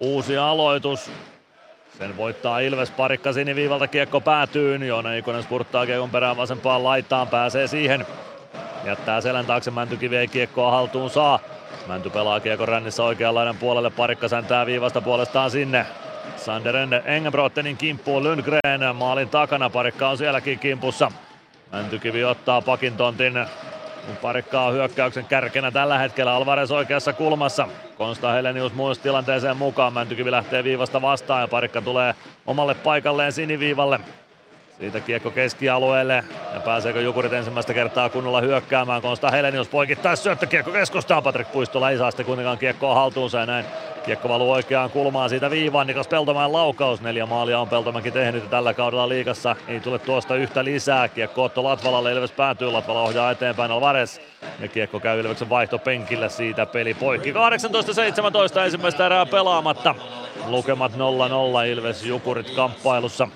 uusi aloitus. Sen voittaa Ilves parikka siniviivalta kiekko päätyyn. Joona Ikonen spurttaa kiekon perään vasempaan laitaan, pääsee siihen. Jättää selän taakse, Mäntykivi ei kiekkoa haltuun saa. Mänty pelaa kiekon rännissä oikeanlainen puolelle, parikka säntää viivasta puolestaan sinne. Sanderen Engenbrottenin kimppuun Lundgren maalin takana, parikka on sielläkin kimpussa. Mäntykivi ottaa pakin tontin Parikka on hyökkäyksen kärkenä tällä hetkellä Alvarez oikeassa kulmassa. Konsta Helenius muun tilanteeseen mukaan. Mäntykivi lähtee viivasta vastaan ja parikka tulee omalle paikalleen siniviivalle. Siitä kiekko keskialueelle ja pääseekö Jukurit ensimmäistä kertaa kunnolla hyökkäämään. Konsta Helenius poikittaa syöttö kiekko keskustaan. Patrik Puistola ei saa sitten kuitenkaan kiekkoa haltuunsa ja näin Kiekko valuu oikeaan kulmaan siitä viivaan. Niklas Peltomäen laukaus. Neljä maalia on Peltomäki tehnyt tällä kaudella liigassa. Ei tule tuosta yhtä lisää. Kiekko Otto Latvalalle. Ilves päätyy. Latvala ohjaa eteenpäin Alvarez. Ja kiekko käy Ilveksen vaihtopenkille siitä peli poikki. 18-17 ensimmäistä erää pelaamatta. Lukemat 0-0 Ilves Jukurit kamppailussa.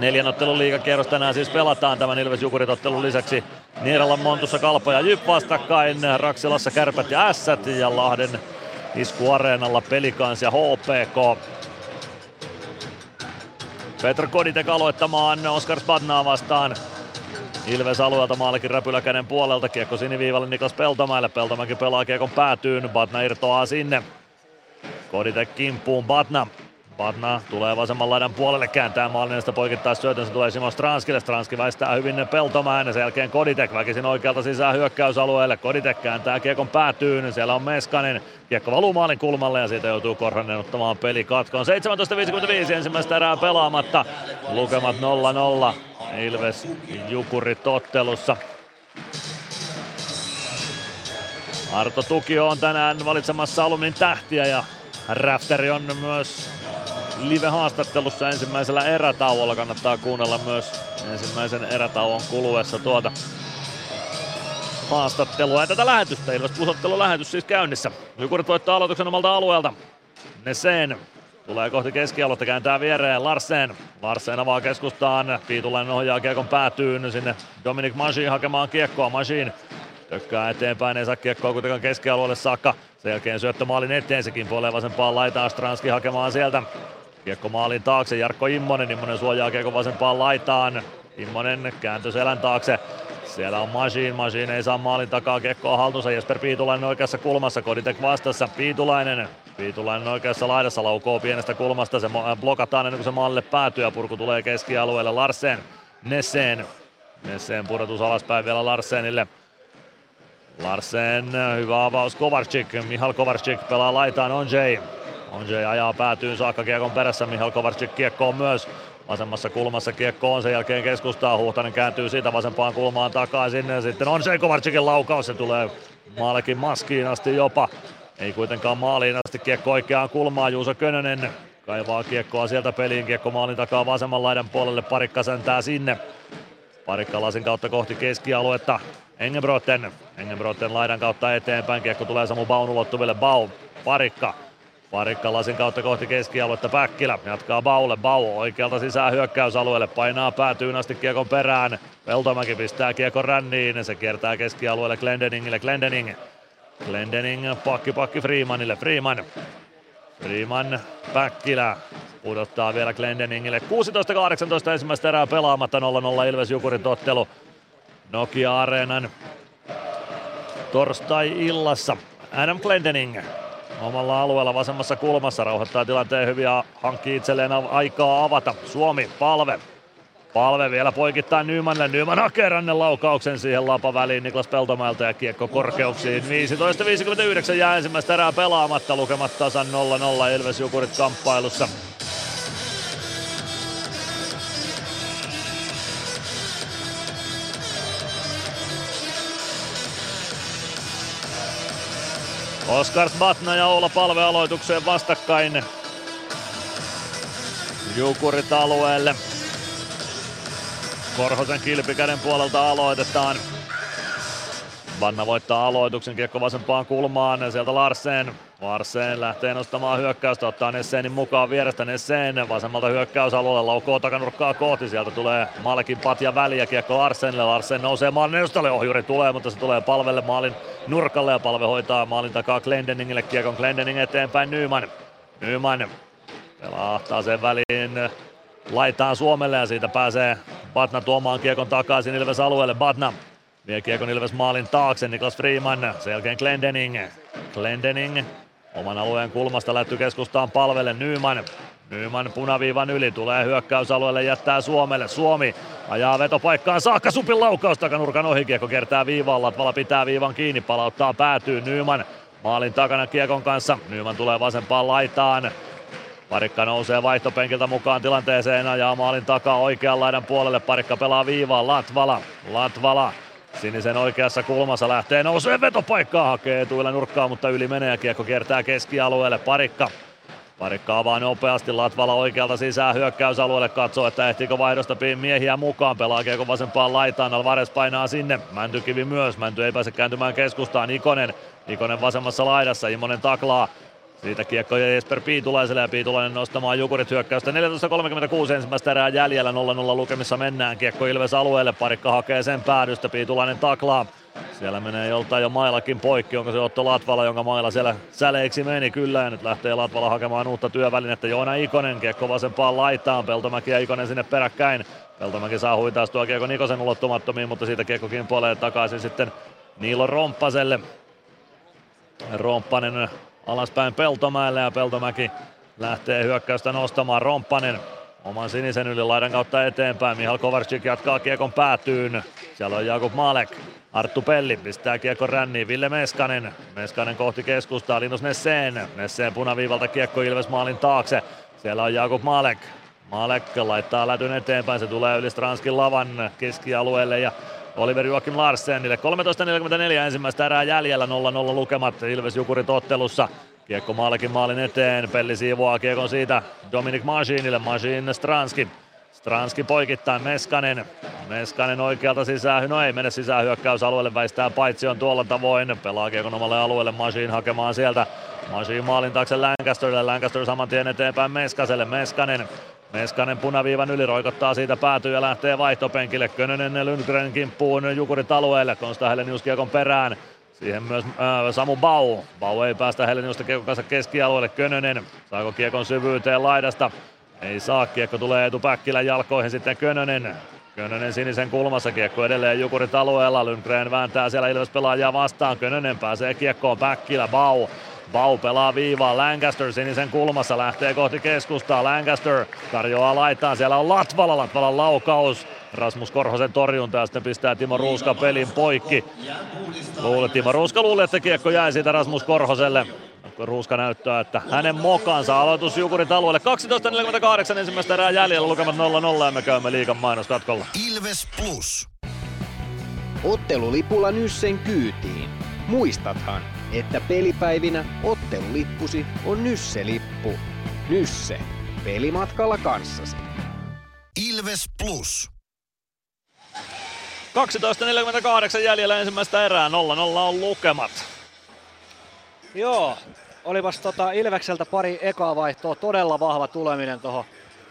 Neljän ottelun liigakierros tänään siis pelataan tämän Ilves Jukurit ottelun lisäksi. Nieralan Montussa Kalpa ja Jyp vastakkain, Raksilassa Kärpät ja Ässät ja Lahden Iskuareenalla Pelikans ja HPK. Petr Koditek aloittamaan Oskar Spadnaa vastaan. Ilves alueelta maalikin räpyläkäden puolelta. Kiekko siniviivalle Niklas Peltomäelle. Peltomäki pelaa kiekon päätyyn. Batna irtoaa sinne. Koditek kimppuun Batna. Patna tulee vasemman laidan puolelle, kääntää maalinen poikittaa syötön, se tulee Simon Stranskille. Stranski väistää hyvin Peltomäen, sen jälkeen Koditek väkisin oikealta sisään hyökkäysalueelle. Koditek kääntää kiekon päätyyn, siellä on Meskanen. Kiekko valuu maalin kulmalle ja siitä joutuu Korhonen ottamaan peli katkoon. 17.55 ensimmäistä erää pelaamatta. Lukemat 0-0. Ilves Jukurit ottelussa. Arto Tukio on tänään valitsemassa Alumin tähtiä ja Rafteri on myös live-haastattelussa ensimmäisellä erätauolla. Kannattaa kuunnella myös ensimmäisen erätauon kuluessa tuota haastattelua ja tätä lähetystä. Ilves Plus lähetys siis käynnissä. Jukurit voittaa aloituksen omalta alueelta. Nesen tulee kohti keskialuetta, kääntää viereen Larsen. Larsen avaa keskustaan, Piitulainen ohjaa kiekon päätyyn sinne Dominic Masin hakemaan kiekkoa. Masin tökkää eteenpäin, ei saa kiekkoa kuitenkaan keskialueelle saakka. Sen jälkeen syöttö maalin eteen, sekin puolee vasempaan laitaan Stranski hakemaan sieltä Kiekko maalin taakse, Jarkko Immonen, Immonen suojaa kiekko vasempaan laitaan. Immonen kääntö selän taakse, siellä on Machine, Machine ei saa maalin takaa kiekkoa haltuunsa, Jesper Piitulainen oikeassa kulmassa, Koditek vastassa, Piitulainen, Piitulainen oikeassa laidassa laukoo pienestä kulmasta, se blokataan ennen kuin se maalille päätyy ja purku tulee keskialueelle Larsen, Nesseen, Nesseen pudotus alaspäin vielä Larsenille. Larsen, hyvä avaus Kovarczyk, Mihal Kovarczyk pelaa laitaan on. Onjay ajaa päätyyn saakka kiekon perässä, Mihal Kovarczyk kiekko on myös. Vasemmassa kulmassa kiekko on, sen jälkeen keskustaa, Huhtanen kääntyy siitä vasempaan kulmaan takaisin, ja sitten on se Kovarczykin laukaus, se tulee maalekin maskiin asti jopa, ei kuitenkaan maaliin asti. Kiekko oikeaan kulmaan, Juuso Könönen kaivaa kiekkoa sieltä peliin, kiekko maalin takaa vasemman laidan puolelle, parikka sentää sinne, parikka lasin kautta kohti keskialuetta, Engebroten, Engebroten laidan kautta eteenpäin, kiekko tulee Samu Baun ulottuville, Bau, parikka, Parikka lasin kautta kohti keskialuetta Päkkilä jatkaa Baulle. Bau oikealta sisään hyökkäysalueelle, painaa päätyyn asti kiekon perään. Peltomäki pistää kiekon ränniin, se kiertää keskialueelle Glendeningille. Glendening, Glendening pakki pakki Freemanille. Freeman, Freeman Päkkilä pudottaa vielä Glendeningille. 16-18 ensimmäistä erää pelaamatta 0-0 Ilves Jukurit ottelu Nokia-areenan torstai-illassa. Adam Glendening omalla alueella vasemmassa kulmassa. Rauhoittaa tilanteen hyvin ja hankkii itselleen aikaa avata. Suomi, palve. Palve vielä poikittaa Nymanille. Nyman hakee rannen laukauksen siihen lapa väliin Niklas Peltomäeltä ja kiekko korkeuksiin. 15.59 jää ensimmäistä erää pelaamatta. Lukemat tasan 0-0 Ilves Jukurit kamppailussa. Oskar Batna ja Oula Palve aloitukseen vastakkain. Jukurit alueelle. Korhosen kilpikäden puolelta aloitetaan. Vanna voittaa aloituksen kiekko vasempaan kulmaan. Sieltä Larsen. Larsen lähtee nostamaan hyökkäystä, ottaa Nessenin mukaan vierestä Nessen vasemmalta hyökkäysalueelle, laukoo takanurkkaa kohti, sieltä tulee Malkin patja väliä, kiekko Larsenille, Larsen nousee maalin edustalle, ohjuri tulee, mutta se tulee palvelle maalin nurkalle ja palve hoitaa maalin takaa Glendeningille, kiekon Glendening eteenpäin Nyman. Nyman pelaa sen väliin laitaan Suomelle ja siitä pääsee Batna tuomaan kiekon takaisin Ilves alueelle. Batna vie kiekon Ilves maalin taakse, Niklas Freeman, sen jälkeen Glendening. Glendening oman alueen kulmasta lähty keskustaan palvelle Nyman. Nyman punaviivan yli tulee hyökkäysalueelle, jättää Suomelle. Suomi ajaa vetopaikkaan saakka, Supin laukaus takanurkan ohi, kiekko kertaa viivaan, Latvala pitää viivan kiinni, palauttaa päätyy Nyman. Maalin takana kiekon kanssa, Nyman tulee vasempaan laitaan. Parikka nousee vaihtopenkiltä mukaan tilanteeseen, ajaa maalin takaa oikean laidan puolelle, Parikka pelaa viivaan, Latvala, Latvala Sinisen oikeassa kulmassa lähtee nousee vetopaikkaa, hakee etuilla nurkkaa, mutta yli menee kiekko kiertää keskialueelle. Parikka. Parikka avaa nopeasti Latvala oikealta sisään hyökkäysalueelle, katsoo, että ehtiikö vaihdosta miehiä mukaan, pelaa kiekko vasempaan laitaan, Alvarez painaa sinne, Mäntykivi myös, Mänty ei pääse kääntymään keskustaan, Ikonen, Ikonen vasemmassa laidassa, Immonen taklaa, siitä kiekko Jesper Piitulaiselle ja Piitulainen nostamaan Jukurit hyökkäystä. 14.36 ensimmäistä erää jäljellä 0-0 lukemissa mennään. Kiekko Ilves alueelle, parikka hakee sen päädystä, Piitulainen taklaa. Siellä menee joltain jo mailakin poikki, onko se Otto Latvala, jonka maila siellä säleiksi meni kyllä ja nyt lähtee Latvala hakemaan uutta työvälinettä. Joona Ikonen, kiekko vasempaan laitaan, Peltomäki ja Ikonen sinne peräkkäin. Peltomäki saa huitaistua kiekko Nikosen ulottumattomiin, mutta siitä kiekko kimpoilee takaisin sitten Niilo Romppaselle. Romppanen alaspäin Peltomäelle ja Peltomäki lähtee hyökkäystä nostamaan. Romppanen oman sinisen yli laidan kautta eteenpäin. Mihal Kovarczyk jatkaa kiekon päätyyn. Siellä on Jakub Malek. Arttu Pelli pistää kiekko ränniin. Ville Meskanen. Meskanen kohti keskustaa. Linus Nesseen. Nesseen punaviivalta kiekko Ilves maalin taakse. Siellä on Jakub Malek. Malek laittaa lätyn eteenpäin. Se tulee yli Stranskin lavan keskialueelle ja Oliver Joakim Larsenille. 13.44 ensimmäistä erää jäljellä 0-0 lukemat Ilves Jukurit ottelussa. Kiekko Maalekin maalin eteen. Pelli siivoaa kiekon siitä Dominic Masinille. Masin Stranski. Stranski poikittain Meskanen. Meskanen oikealta sisään. No ei mene sisään hyökkäysalueelle. Väistää paitsi on tuolla tavoin. Pelaa kiekon omalle alueelle. Masin hakemaan sieltä. Masin maalin taakse Lancasterille. Lancaster saman tien eteenpäin Meskaselle. Meskanen Meskanen punaviivan yli roikottaa siitä päätyy ja lähtee vaihtopenkille. Könönen Lundgren kimppuun Jukurit alueelle. Konsta Helenius kiekon perään. Siihen myös äh, Samu Bau. Bau ei päästä Heleniusta kanssa keskialueelle. Könönen saako kiekon syvyyteen laidasta. Ei saa, kiekko tulee etupäkkilän jalkoihin sitten Könönen. Könönen sinisen kulmassa, kiekko edelleen Jukurit alueella. Lundgren vääntää siellä Ilves pelaajaa vastaan. Könönen pääsee kiekkoon Päkkilä, Bau. Bau pelaa viivaa, Lancaster sinisen kulmassa lähtee kohti keskustaa, Lancaster tarjoaa laitaan, siellä on Latvala, Latvalan laukaus, Rasmus Korhosen torjunta ja sitten pistää Timo Ruuska pelin poikki. Luuli, Timo Ruuska luuli, että kiekko jäi siitä Rasmus Korhoselle. Ruuska näyttää, että hänen mokansa aloitus Jukurit alueelle. 12.48 ensimmäistä erää jäljellä, lukemat 0-0 ja me käymme liikan mainoskatkolla. Ilves Plus. Ottelulipulla Nyssen kyytiin. Muistathan, että pelipäivinä ottelulippusi on Nysse-lippu. Nysse. Pelimatkalla kanssasi. Ilves Plus. 12.48 jäljellä ensimmäistä erää, 0-0 on lukemat. Joo, olipas tota Ilvekseltä pari ekaa vaihtoa, todella vahva tuleminen tuohon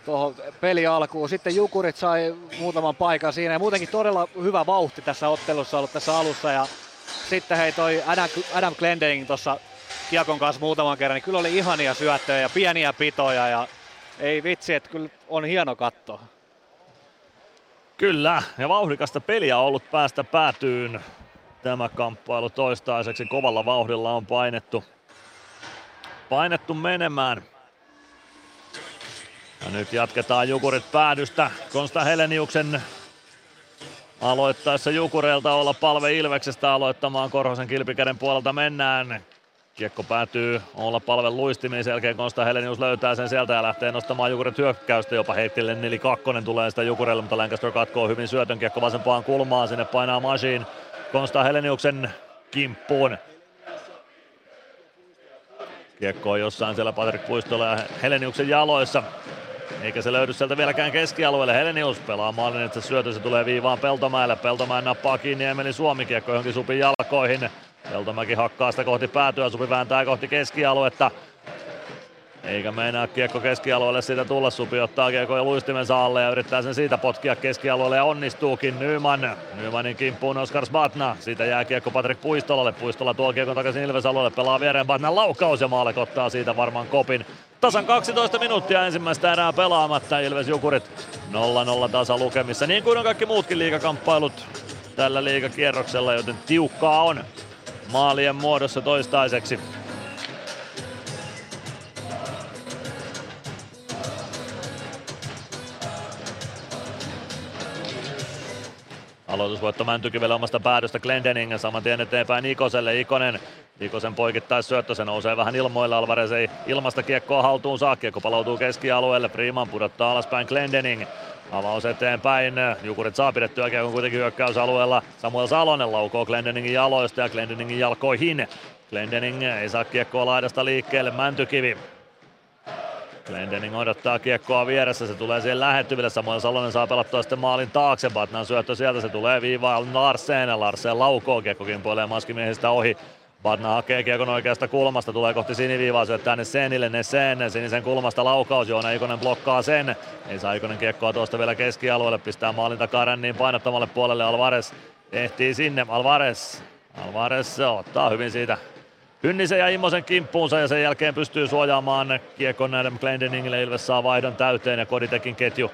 tuohon peli alkuun. Sitten Jukurit sai muutaman paikan siinä ja muutenkin todella hyvä vauhti tässä ottelussa ollut tässä alussa ja sitten hei toi Adam, Adam Glendening tuossa Kiekon kanssa muutaman kerran, niin kyllä oli ihania syöttöjä ja pieniä pitoja ja ei vitsi, että kyllä on hieno katto. Kyllä, ja vauhdikasta peliä on ollut päästä päätyyn tämä kamppailu toistaiseksi. Kovalla vauhdilla on painettu, painettu menemään. Ja nyt jatketaan Jukurit päädystä. Konsta Heleniuksen aloittaessa Jukureilta olla palve Ilveksestä aloittamaan Korhosen kilpikäden puolelta mennään. Kiekko päätyy olla palven luistimiin, sen jälkeen Konsta Helenius löytää sen sieltä ja lähtee nostamaan Jukurit hyökkäystä, jopa heittille 4-2 tulee sitä Jukurelle, mutta Lancaster katkoo hyvin syötön kiekko vasempaan kulmaan, sinne painaa Machine Konsta Heleniuksen kimppuun. Kiekko on jossain siellä Patrik Puistolla ja Heleniuksen jaloissa. Eikä se löydy sieltä vieläkään keskialueelle. Helenius pelaa maalin, että se syötö se tulee viivaan Peltomäelle. Peltomäen nappaa kiinni Emeli Suomi kiekko johonkin Supin jalkoihin. Peltomäki hakkaa sitä kohti päätyä, Supi vääntää kohti keskialuetta. Eikä meinaa kiekko keskialueelle siitä tulla. Supi ottaa kiekko ja luistimen alle ja yrittää sen siitä potkia keskialueelle ja onnistuukin. Nyman. Nymanin kimppuun Oskar Sbatna. Siitä jää kiekko Patrik Puistolalle. Puistola tuo kiekko takaisin Ilves alueelle. Pelaa viereen Batnan laukaus ja Maalek ottaa siitä varmaan kopin. Tasan 12 minuuttia ensimmäistä erää pelaamatta. Ilves Jukurit 0-0 tasa lukemissa. Niin kuin on kaikki muutkin liigakamppailut tällä liigakierroksella, joten tiukkaa on maalien muodossa toistaiseksi. Aloitusvoitto Mäntykivelle omasta päädystä Glendening saman tien eteenpäin Ikoselle. Ikonen Ikosen poikittais syöttö, se nousee vähän ilmoilla. Alvarez ei ilmasta kiekkoa haltuun saa. Kiekko palautuu keskialueelle. Freeman pudottaa alaspäin Glendening. Avaus eteenpäin. Jukurit saa pidettyä kiekon kuitenkin hyökkäysalueella. Samuel Salonen laukoo Glendeningin jaloista ja Glendeningin jalkoihin. Glendening ei saa kiekkoa laidasta liikkeelle. Mäntykivi Glendening odottaa kiekkoa vieressä, se tulee siihen lähettyville. Samoin Salonen saa pelattua sitten maalin taakse. Batnan syöttö sieltä, se tulee viivaan Larsen. Larsen laukoo kiekko kimpoilee maskimiehistä ohi. Badna hakee kiekon oikeasta kulmasta, tulee kohti siniviivaa, syöttää Nessenille, Nessen sinisen kulmasta laukaus, Joona Ikonen blokkaa sen. Ei saa Ikonen kiekkoa tuosta vielä keskialueelle, pistää maalin takaa ränniin painottamalle puolelle Alvarez. Ehtii sinne, Alvarez. Alvarez ottaa hyvin siitä Hynnisen ja Immosen kimppuunsa ja sen jälkeen pystyy suojaamaan kiekon näiden Glendeningille. Ilves saa vaihdon täyteen ja Koditekin ketju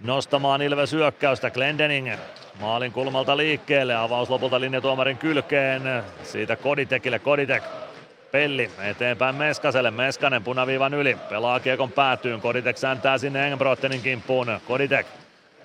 nostamaan Ilves hyökkäystä. Glendening maalin kulmalta liikkeelle. Avaus lopulta linjatuomarin kylkeen. Siitä Koditekille. Koditek Pelli eteenpäin Meskaselle. Meskanen punaviivan yli. Pelaa kiekon päätyyn. Koditek sääntää sinne Engbrotenin kimppuun. Koditek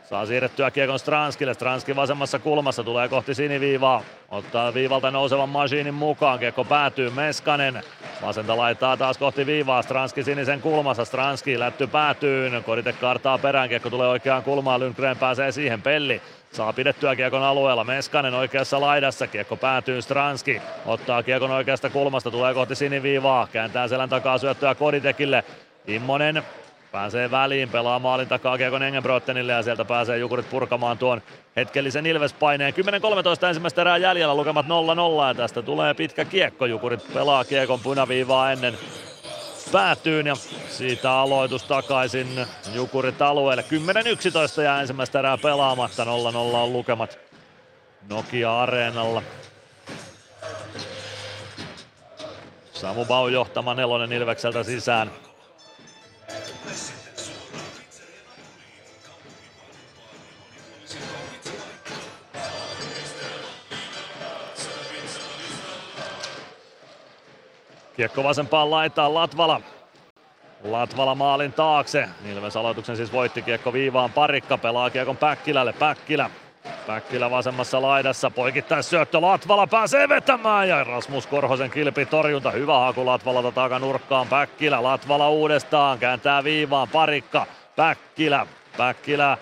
Saa siirrettyä kiekon Stranskille. Stranski vasemmassa kulmassa tulee kohti siniviivaa. Ottaa viivalta nousevan masiinin mukaan. Kiekko päätyy Meskanen. Vasenta laittaa taas kohti viivaa. Stranski sinisen kulmassa. Stranski lätty päätyyn. Kodite kartaa perään. Kiekko tulee oikeaan kulmaan. Lundgren pääsee siihen. Pelli Saa pidettyä kiekon alueella. Meskanen oikeassa laidassa. Kiekko päätyy Stranski. Ottaa kiekon oikeasta kulmasta. Tulee kohti siniviivaa. Kääntää selän takaa syöttöä Koditekille. Immonen Pääsee väliin, pelaa maalin takaa Kiekon Engenbrottenille ja sieltä pääsee Jukurit purkamaan tuon hetkellisen Ilves-paineen. 10-13 ensimmäistä erää jäljellä, lukemat 0-0 ja tästä tulee pitkä kiekko. Jukurit pelaa Kiekon punaviivaa ennen päätyyn ja siitä aloitus takaisin Jukurit alueelle. 10-11 ja ensimmäistä erää pelaamatta, 0-0 on lukemat Nokia-areenalla. Samu Bau johtama nelonen Ilvekseltä sisään. Kiekko vasempaan laitaan Latvala. Latvala maalin taakse. Ilves aloituksen siis voitti kiekko viivaan parikka. Pelaa kiekon Päkkilälle. Päkkilä. Päkkilä vasemmassa laidassa. Poikittais syöttö. Latvala pääsee vetämään. Ja Rasmus Korhosen kilpi torjunta. Hyvä haku Latvalalta takanurkkaan. Päkkilä. Latvala uudestaan. Kääntää viivaan. Parikka. Päkkilä. Päkkilä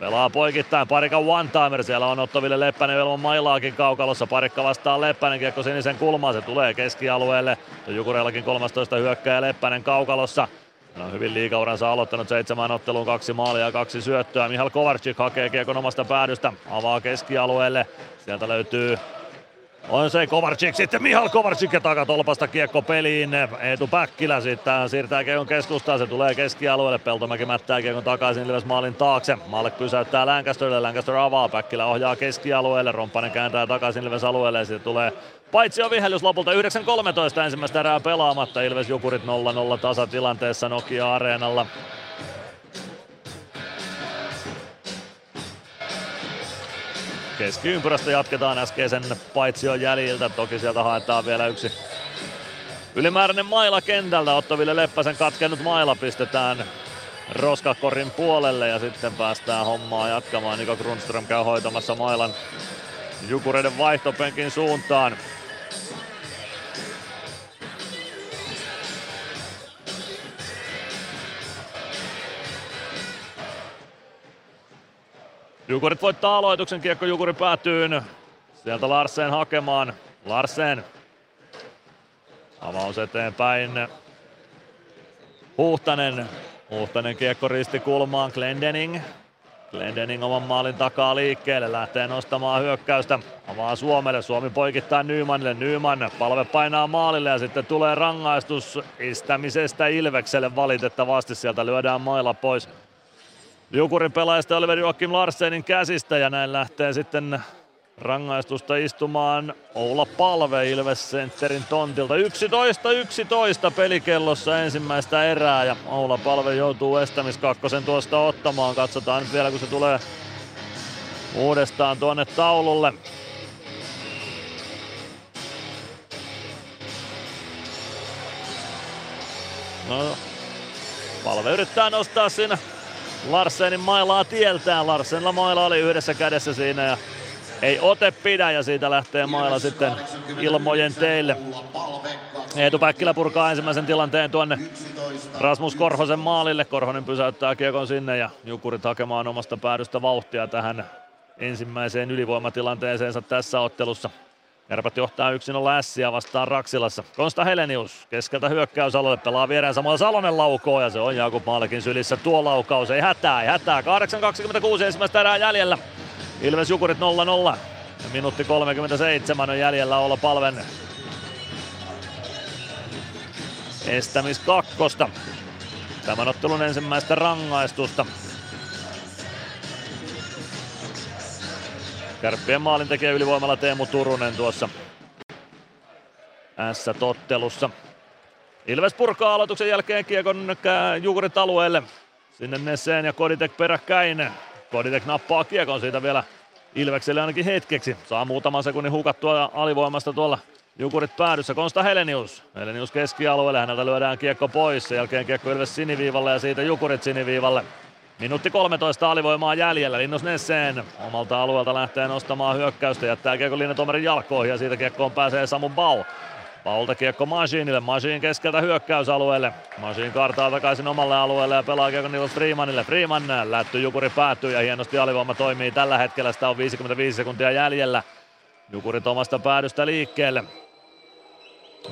Pelaa poikittain, Parikan one-timer, siellä on Ottoville Leppänen ilman mailaakin kaukalossa, Parikka vastaa Leppänen, kiekko sinisen kulmaan, se tulee keskialueelle. Jukureillakin 13 hyökkää Leppänen kaukalossa. Hän on hyvin liikauransa aloittanut seitsemän otteluun, kaksi maalia ja kaksi syöttöä. Mihal Kovarczyk hakee kiekon omasta päädystä, avaa keskialueelle. Sieltä löytyy on se Kovarczyk, sitten Mihal Kovarczyk ja takatolpasta kiekko peliin. Eetu Päkkilä sitten siirtää kiekon keskustaan, se tulee keskialueelle. Peltomäki mättää kiekon takaisin Ilves maalin taakse. Maalle pysäyttää Lancasterille, Lancaster avaa, Päkkilä ohjaa keskialueelle. Romppanen kääntää takaisin Ilves alueelle ja tulee Paitsi on vihellys lopulta 9.13 ensimmäistä erää pelaamatta. Ilves Jukurit 0-0 tasatilanteessa Nokia-areenalla. Keskiympyrästä jatketaan äskeisen paitsion jäljiltä. Toki sieltä haetaan vielä yksi ylimääräinen maila kentältä. Otto Ville Leppäsen katkennut maila pistetään roskakorin puolelle ja sitten päästään hommaa jatkamaan. Niko Grundström käy hoitamassa mailan Jukureiden vaihtopenkin suuntaan. Jukurit voittaa aloituksen, kiekko Jukuri päätyyn. Sieltä Larsen hakemaan. Larsen. Avaus eteenpäin. Huhtanen. Huhtanen kiekko risti kulmaan. Glendening. Glendening oman maalin takaa liikkeelle. Lähtee nostamaan hyökkäystä. Avaa Suomelle. Suomi poikittaa Nymanille. Nyman palve painaa maalille ja sitten tulee rangaistus istämisestä Ilvekselle valitettavasti. Sieltä lyödään mailla pois. Jukurin pelaajista Oliver Joakim Larsenin käsistä ja näin lähtee sitten rangaistusta istumaan Oula Palve Ilves Centerin tontilta. 11-11 pelikellossa ensimmäistä erää ja Oula Palve joutuu estämiskakkosen tuosta ottamaan. Katsotaan nyt vielä kun se tulee uudestaan tuonne taululle. No, Palve yrittää nostaa siinä Larsenin mailaa tieltään. Larsenilla maila oli yhdessä kädessä siinä ja ei ote pidä ja siitä lähtee maila sitten ilmojen teille. Eetu Päkkilä purkaa ensimmäisen tilanteen tuonne Rasmus Korhosen maalille. Korhonen pysäyttää kiekon sinne ja Jukurit hakemaan omasta päädystä vauhtia tähän ensimmäiseen ylivoimatilanteeseensa tässä ottelussa. Kärpät johtaa 1-0 ässiä vastaan Raksilassa. Konsta Helenius keskeltä hyökkäysalueelle pelaa viereen samalla Salonen laukoo ja se on Jakub Maalekin sylissä tuo laukaus. Ei hätää, ei hätää. 8.26 ensimmäistä erää jäljellä. Ilves Jukurit 0-0. Ja minuutti 37 on jäljellä olla palven estämis kakkosta. Tämän ottelun ensimmäistä rangaistusta. Kärppien maalintekijä ylivoimalla Teemu Turunen tuossa S-tottelussa. Ilves purkaa aloituksen jälkeen kiekon Jukurit alueelle. Sinne Nesseen ja Koditek peräkkäin. Koditek nappaa kiekon siitä vielä Ilvekselle ainakin hetkeksi. Saa muutaman sekunnin hukattua alivoimasta tuolla Jukurit päädyssä, Konsta Helenius. Helenius keskialueelle, häneltä lyödään kiekko pois. Sen jälkeen kiekko Ilves siniviivalle ja siitä Jukurit siniviivalle. Minuutti 13 alivoimaa jäljellä. Linnos Nesseen omalta alueelta lähtee nostamaan hyökkäystä. Jättää kiekko Linnatomerin jalkoihin ja siitä kiekkoon pääsee Samu Bau. Paulta kiekko Masiinille, Masiin keskeltä hyökkäysalueelle. Masiin kartaa takaisin omalle alueelle ja pelaa kiekko Nils Freemanille. Freeman lätty Jukuri päättyy ja hienosti alivoima toimii tällä hetkellä. Sitä on 55 sekuntia jäljellä. Jukurit omasta päädystä liikkeelle.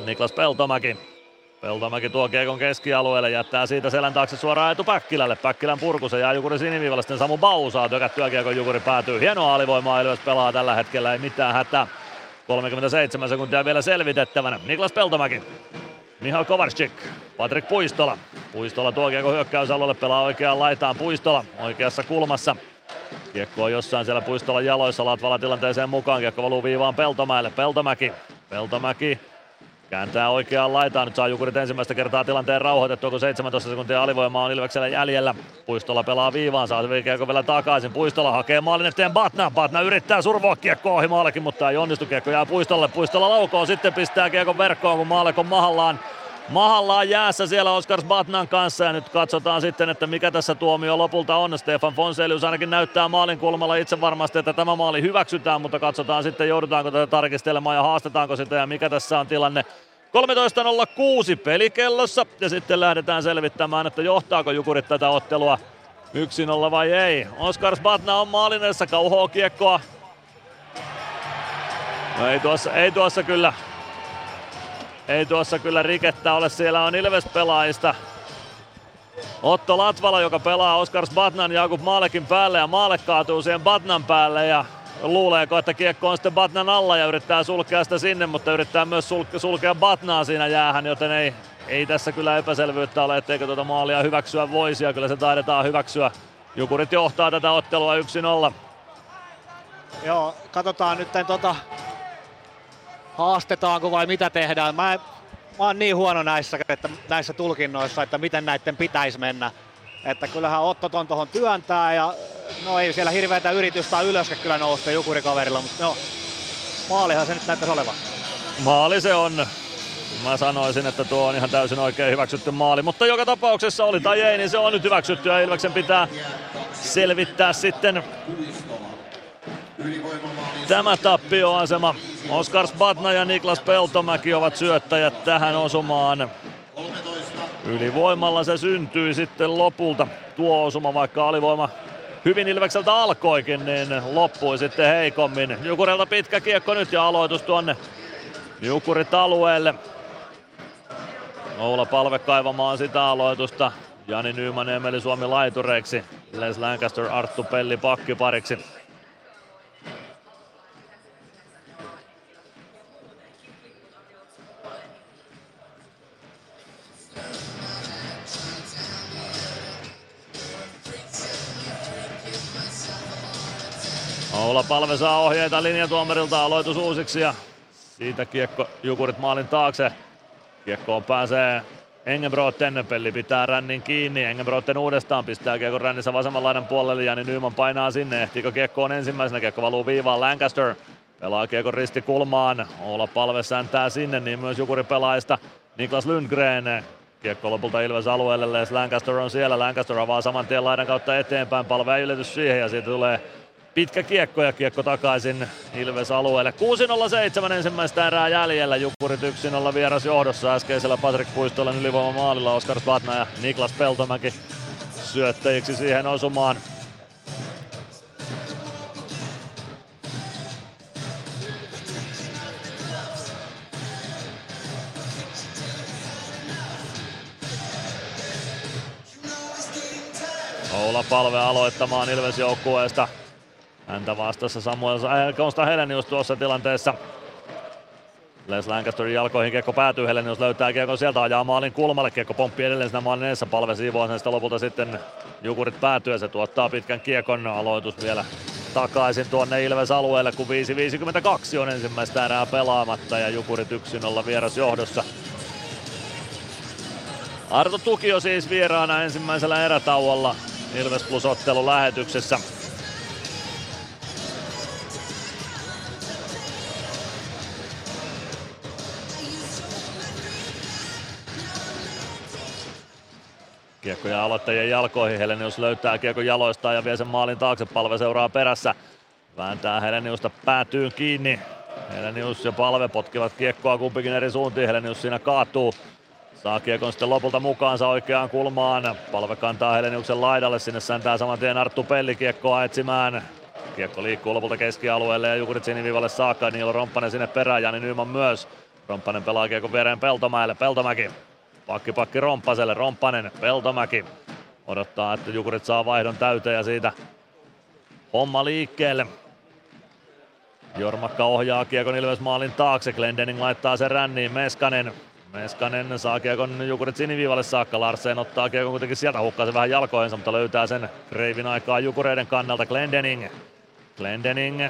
Niklas Peltomäki. Peltomäki tuo kiekon keskialueelle, jättää siitä selän taakse suoraan etu Päkkilälle. Päkkilän purku, se jää Jukuri siniviivalle, sitten Samu Bau saa tökättyä kiekon, Jukuri päätyy. Hienoa alivoimaa Ilves pelaa tällä hetkellä, ei mitään hätää. 37 sekuntia vielä selvitettävänä. Niklas Peltomäki. Mihal Kovarsik. Patrik Puistola. Puistola tuo kiekko hyökkäysalueelle, pelaa oikeaan laitaan. Puistola oikeassa kulmassa. Kiekko on jossain siellä Puistolan jaloissa, Latvala tilanteeseen mukaan. Kiekko valuu viivaan Peltomäelle. Peltomäki. Peltomäki Kääntää oikeaan laitaan, nyt saa Jukurit ensimmäistä kertaa tilanteen rauhoitettua, kun 17 sekuntia alivoimaa on Ilveksellä jäljellä. Puistola pelaa viivaan, saa kiekko vielä takaisin. Puistola hakee maalin eteen Batna. Batna yrittää survoa kiekko ohi maallekin, mutta ei onnistu. Kiekko jää Puistolle. Puistola laukoo, sitten pistää kiekon verkkoon, kun Maalek on mahallaan. Mahallaan jäässä siellä Oskars Batnan kanssa ja nyt katsotaan sitten, että mikä tässä tuomio lopulta on. Stefan Fonselius ainakin näyttää maalin kulmalla itse varmasti, että tämä maali hyväksytään, mutta katsotaan sitten joudutaanko tätä tarkistelemaan ja haastetaanko sitä ja mikä tässä on tilanne. 13.06 pelikellossa ja sitten lähdetään selvittämään, että johtaako Jukurit tätä ottelua 1-0 vai ei. Oskars Batna on maalinessa, kauhoo kiekkoa. No ei tuossa, ei tuossa kyllä ei tuossa kyllä rikettä ole, siellä on Ilves-pelaajista. Otto Latvala, joka pelaa Oskars Batnan Jakub Maalekin päälle ja Maale kaatuu siihen Batnan päälle ja luuleeko, että kiekko on sitten Batnan alla ja yrittää sulkea sitä sinne, mutta yrittää myös sulkea Batnaa siinä jäähän, joten ei, ei tässä kyllä epäselvyyttä ole, etteikö tuota maalia hyväksyä voisi ja kyllä se taidetaan hyväksyä. Jukurit johtaa tätä ottelua 1-0. Joo, katsotaan nyt tota haastetaanko vai mitä tehdään. Mä, mä oon niin huono näissä, että, näissä tulkinnoissa, että miten näiden pitäisi mennä. Että kyllähän Otto ton tuohon työntää ja no ei siellä hirveätä yritystä ylös kyllä nousta jukurikaverilla, mutta no maalihan se nyt näyttäisi olevan. Maali se on. Mä sanoisin, että tuo on ihan täysin oikein hyväksytty maali, mutta joka tapauksessa oli tai ei, niin se on nyt hyväksytty ja Ilveksen pitää selvittää sitten tämä tappioasema. Oskars Batna ja Niklas Peltomäki ovat syöttäjät tähän osumaan. Ylivoimalla se syntyi sitten lopulta. Tuo osuma, vaikka alivoima hyvin Ilvekseltä alkoikin, niin loppui sitten heikommin. Jukurilta pitkä kiekko nyt ja aloitus tuonne Jukurit alueelle. Oula Palve kaivamaan sitä aloitusta. Jani Nyman Emeli Suomi laitureiksi. Les Lancaster Arttu Pelli pakkipariksi. Oula Palve saa ohjeita linjatuomarilta aloitus uusiksi ja siitä kiekko Jukurit maalin taakse. Kiekkoon pääsee Engenbroten, pelli pitää rännin kiinni, Engenbroten uudestaan pistää kiekko rännissä vasemman laidan puolelle, Jani Nyman painaa sinne, ehtiikö kiekko on ensimmäisenä, kiekko valuu viivaan. Lancaster, pelaa kiekko risti kulmaan, Oula Palve säntää sinne, niin myös Jukuri pelaajista Niklas Lundgren, Kiekko lopulta Ilves alueelle, Lancaster on siellä, Lancaster avaa saman tien laidan kautta eteenpäin, palve ylitys siihen ja siitä tulee pitkä kiekko ja kiekko takaisin Ilves alueelle. 6.07 ensimmäistä erää jäljellä. Jukurit 1-0 vieras johdossa äskeisellä Patrik Puistolan ylivoima maalilla. Oskar Svatna ja Niklas Peltomäki syöttäjiksi siihen osumaan. Oula Palve aloittamaan Ilves joukkueesta. Häntä vastassa Samuel äh, Konsta Helenius tuossa tilanteessa. Les Lancasterin jalkoihin kiekko päätyy, Helenius löytää kiekko sieltä, ajaa maalin kulmalle, kiekko pomppii edelleen siinä maalin edessä, palve siivoaa sen sitä lopulta sitten Jukurit päätyy ja se tuottaa pitkän kiekon aloitus vielä takaisin tuonne Ilves alueelle, kun 5.52 on ensimmäistä erää pelaamatta ja Jukurit 1-0 vieras johdossa. Arto Tukio siis vieraana ensimmäisellä erätauolla Ilves Plus ottelu lähetyksessä. Kiekko ja aloittajien jalkoihin. Helenius löytää kiekko jaloistaan ja vie sen maalin taakse. Palve seuraa perässä. Vääntää Heleniusta päätyyn kiinni. Helenius ja Palve potkivat kiekkoa kumpikin eri suuntiin. Helenius siinä kaatuu. Saa kiekon sitten lopulta mukaansa oikeaan kulmaan. Palve kantaa Heleniuksen laidalle. Sinne säntää saman tien Arttu Pelli kiekkoa etsimään. Kiekko liikkuu lopulta keskialueelle ja Jukurit siniviivalle saakka. Niilo Romppanen sinne perään, Jani Nyman myös. Romppanen pelaa kiekon viereen Peltomäelle. Peltomäki. Pakki pakki Romppaselle. Romppanen. Peltomäki. Odottaa, että Jukurit saa vaihdon täyteen ja siitä homma liikkeelle. Jormakka ohjaa kiekon Ilves maalin taakse. Glendening laittaa sen ränniin. Meskanen Meskanen saa kiekon Jukurit siniviivalle saakka. Larsen ottaa kiekon kuitenkin sieltä, hukkaa se vähän jalkoihinsa, mutta löytää sen reivin aikaa Jukureiden kannalta. Glendening. Glendening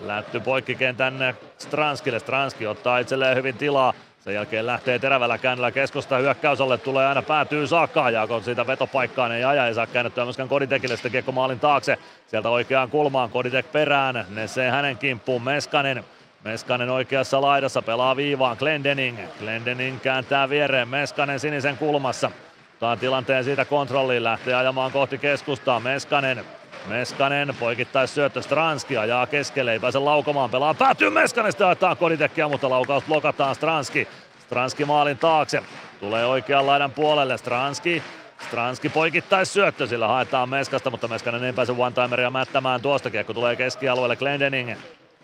lätty poikkikentän Stranskille. Stranski ottaa itselleen hyvin tilaa. Sen jälkeen lähtee terävällä käännöllä keskusta hyökkäysolle, tulee aina päätyy saakka ja kun siitä vetopaikkaan ei aja, ei saa käännettyä myöskään Koditekille sitten kiekko maalin taakse. Sieltä oikeaan kulmaan Koditek perään, Nesse hänen kimppuun Meskanen. Meskanen oikeassa laidassa pelaa viivaan Glendening. Glendening kääntää viereen Meskanen sinisen kulmassa. Ottaa tilanteen siitä kontrolliin, lähtee ajamaan kohti keskustaa. Meskanen Meskanen poikittais syöttö Stranski ajaa keskelle, ei pääse laukomaan, pelaa päätyy Meskanen, sitten Koditekkiä, mutta laukaus blokataan Stranski. Stranski maalin taakse, tulee oikean laidan puolelle, Stranski Stranski poikittais syöttö, sillä haetaan Meskasta, mutta Meskanen ei pääse one-timeria mättämään tuosta. Kiekko tulee keskialueelle Glendening.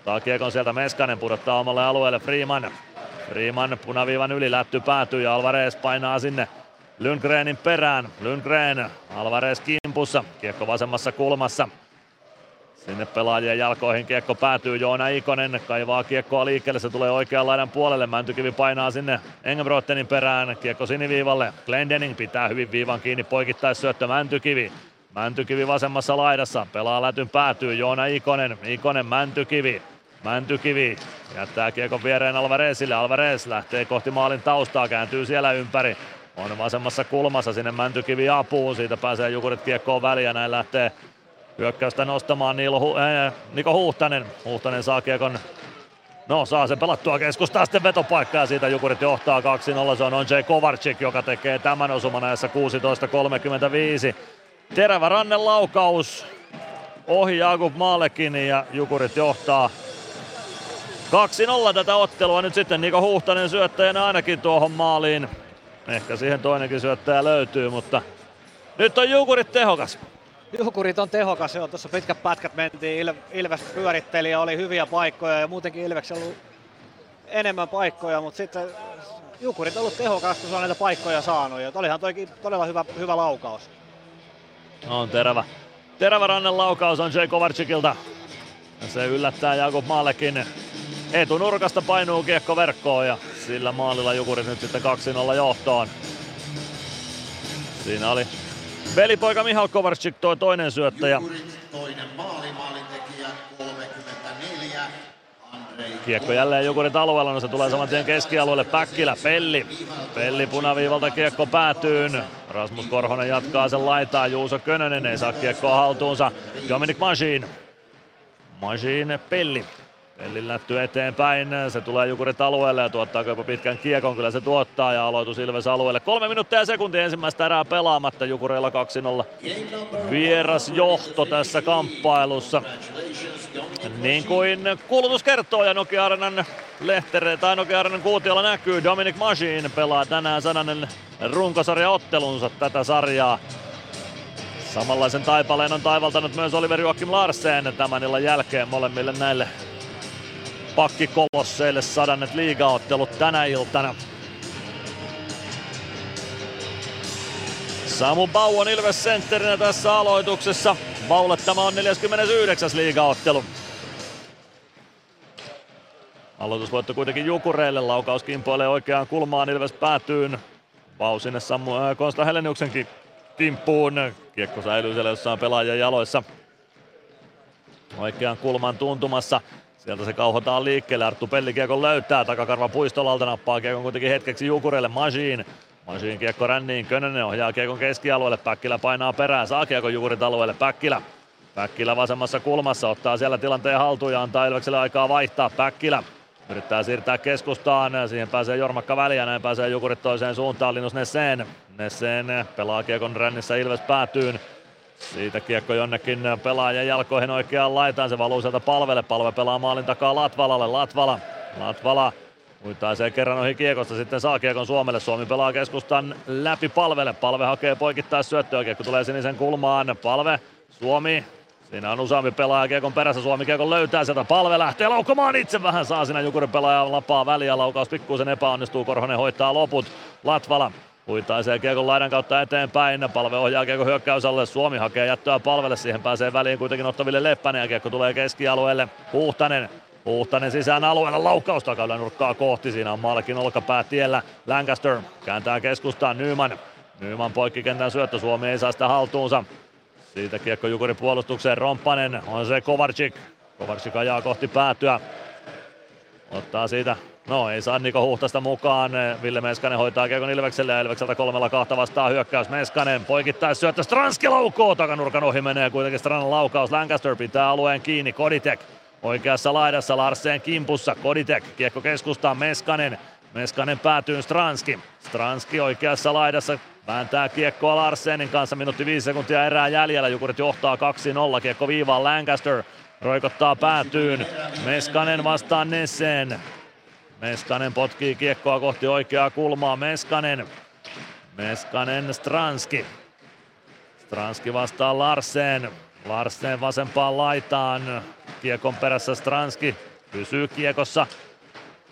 Taa kiekon sieltä Meskanen, pudottaa omalle alueelle Freeman. Freeman punaviivan yli lätty päätyy ja Alvarez painaa sinne Lundgrenin perään. Lundgren, Alvarez kimpussa, kiekko vasemmassa kulmassa. Sinne pelaajien jalkoihin kiekko päätyy, Joona Ikonen kaivaa kiekkoa liikkeelle, se tulee oikean laidan puolelle, Mäntykivi painaa sinne Engebrotenin perään, kiekko siniviivalle, Glendening pitää hyvin viivan kiinni, poikittais syöttö. Mäntykivi. Mäntykivi vasemmassa laidassa, pelaa lätyn päätyy, Joona Ikonen, Ikonen Mäntykivi. Mäntykivi jättää kiekon viereen Alvarezille, Alvarez lähtee kohti maalin taustaa, kääntyy siellä ympäri. On vasemmassa kulmassa sinne Mäntykivi apuun, siitä pääsee Jukurit kiekkoon väliin ja näin lähtee hyökkäystä nostamaan Niilo Hu- äh, Niko Huhtanen. Huhtanen saa kiekon No saa sen pelattua keskustaa sitten vetopaikka ja siitä Jukurit johtaa 2-0. Se on J. Kovarczyk, joka tekee tämän osuman ajassa 16.35. Terävä rannen laukaus ohi Jakub Maalekin ja Jukurit johtaa 2-0 tätä ottelua. Nyt sitten Niko Huhtanen syöttäjänä ainakin tuohon maaliin. Ehkä siihen toinenkin syöttäjä löytyy, mutta nyt on Jukurit tehokas. Jukurit on tehokas, joo. Tuossa pitkät pätkät mentiin, Il- Ilves pyöritteli ja oli hyviä paikkoja ja muutenkin Ilveksellä ollut enemmän paikkoja, mutta sitten Jukurit on ollut tehokas, kun se on näitä paikkoja saanut. Ja olihan toikin todella hyvä, hyvä laukaus. On terävä. Terävä rannen laukaus on J. Kovarczykilta. Se yllättää Jakub Maallekin. Etunurkasta painuu kiekko verkkoon ja sillä maalilla Jukurit nyt sitten 2-0 johtoon. Siinä oli velipoika Mihal Kovarczyk toi toinen syöttäjä. Toinen maali, maalintekijä 34. Kiekko jälleen Jukurit alueella, no se tulee saman tien keskialueelle. Päkkilä, Pelli. Pelli punaviivalta kiekko päätyyn. Rasmus Korhonen jatkaa sen laitaa. Juuso Könönen ei saa kiekkoa haltuunsa. Dominic Masin. Masin Pelli. Pelli lätty eteenpäin, se tulee Jukurit alueelle ja tuottaa jopa pitkän kiekon, kyllä se tuottaa ja aloitus Ilves alueelle. Kolme minuuttia ja sekuntia ensimmäistä erää pelaamatta, Jukureilla 2-0 vieras johto tässä kamppailussa. Niin kuin kuulutus kertoo ja Nokia Arenan lehtere tai Nokia Arenan kuutiolla näkyy, Dominic Masin pelaa tänään sananen runkosarjaottelunsa tätä sarjaa. Samanlaisen taipaleen on taivaltanut myös Oliver Joakim Larsen tämän illan jälkeen molemmille näille pakkikolosseille sadannet liigaottelut tänä iltana. Samu Bau on Ilves sentterinä tässä aloituksessa. Baulle tämä on 49. liigaottelu. Aloitusvoitto kuitenkin Jukureille. Laukaus kimpoilee oikeaan kulmaan Ilves päätyyn. Bau sinne Samu, äh, Konsta Heleniuksenkin kimppuun. Kiekko säilyy siellä jossain pelaajan jaloissa. Oikean kulman tuntumassa. Sieltä se kauhotaan liikkeelle. Arttu Pelli kiekon löytää. Takakarva puistolalta nappaa kiekon kuitenkin hetkeksi Jukureille. Masiin. Masiin kiekko ränniin. Könönen ohjaa kiekon keskialueelle. Päkkilä painaa perään. Saa kiekon Jukurit alueelle. Päkkilä. Päkkilä vasemmassa kulmassa ottaa siellä tilanteen haltuun ja antaa Ilvekselle aikaa vaihtaa. Päkkilä. Yrittää siirtää keskustaan, siihen pääsee Jormakka väliä, näin pääsee Jukurit toiseen suuntaan, Linus Nesseen. Nesseen pelaa kiekon rännissä Ilves päätyyn. Siitä kiekko jonnekin pelaajan jalkoihin oikeaan laitaan, se valuu sieltä palvelle, palve pelaa maalin takaa Latvalalle, Latvala, Latvala Uittaisee kerran ohi kiekosta, sitten saa kiekon Suomelle. Suomi pelaa keskustan läpi palvelle. Palve hakee poikittaa syöttöä, kiekko tulee sinisen kulmaan. Palve, Suomi, Siinä on useampi pelaaja Kiekon perässä. Suomi Kiekon löytää sieltä. Palve lähtee laukomaan itse vähän. Saa siinä Jukurin pelaaja lapaa väliä. Laukaus pikkuisen epäonnistuu. Korhonen hoitaa loput. Latvala Huitaisee Kiekon laidan kautta eteenpäin. Palve ohjaa Kiekon hyökkäysalle. Suomi hakee jättöä palvelle. Siihen pääsee väliin kuitenkin ottaville Leppänen ja Kiekko tulee keskialueelle. Huhtanen Huhtanen sisään alueella laukaus takailla nurkkaa kohti. Siinä on Malkin olkapää tiellä. Lancaster kääntää keskustaan Nyman. Nyman poikkikentän syöttö. Suomi ei saa sitä haltuunsa. Siitä kiekko Jukurin puolustukseen. Romppanen on se Kovarczyk. Kovarczyk ajaa kohti päätyä. Ottaa siitä No ei saa Niko Huhtasta mukaan. Ville Meskanen hoitaa Kiekon Ilvekselle ja Ilvekseltä kolmella kahta vastaa hyökkäys. Meskanen poikittais syöttö Stranski laukoo. Takanurkan ohi menee kuitenkin Stranan laukaus. Lancaster pitää alueen kiinni. Koditek oikeassa laidassa Larsen kimpussa. Koditek kiekko keskustaan Meskanen. Meskanen päätyy Stranski. Stranski oikeassa laidassa vääntää kiekkoa Larsenin kanssa. Minuutti viisi sekuntia erää jäljellä. Jukurit johtaa 2-0. Kiekko viivaan Lancaster. Roikottaa päätyyn. Meskanen vastaan Nesseen. Meskanen potkii kiekkoa kohti oikeaa kulmaa. Meskanen. Meskanen Stranski. Stranski vastaa Larsen. Larsen vasempaan laitaan. Kiekon perässä Stranski. Pysyy kiekossa.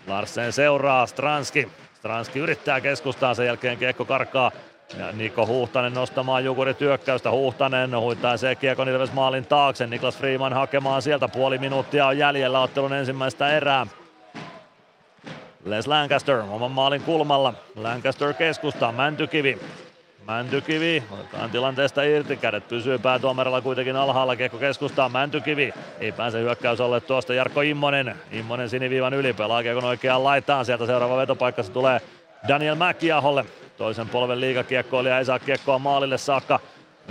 Larsen seuraa Stranski. Stranski yrittää keskustaa, sen jälkeen kiekko karkaa ja Niko Huhtanen nostamaan Jukurit työkkäystä. Huhtanen se Kiekon Ilves maalin taakse. Niklas Freeman hakemaan sieltä. Puoli minuuttia on jäljellä ottelun ensimmäistä erää. Les Lancaster oman maalin kulmalla. Lancaster keskustaa. Mäntykivi. Mäntykivi otetaan tilanteesta irti. Kädet pysyy päätuomarilla kuitenkin alhaalla. Kiekko keskustaa. Mäntykivi ei pääse hyökkäys alle tuosta. Jarkko Immonen. Immonen siniviivan yli. Pelaa Kiekon oikeaan laitaan. Sieltä seuraava vetopaikka se tulee Daniel Mäkiaholle. Toisen polven liigakiekkoilija ei saa kiekkoa maalille saakka.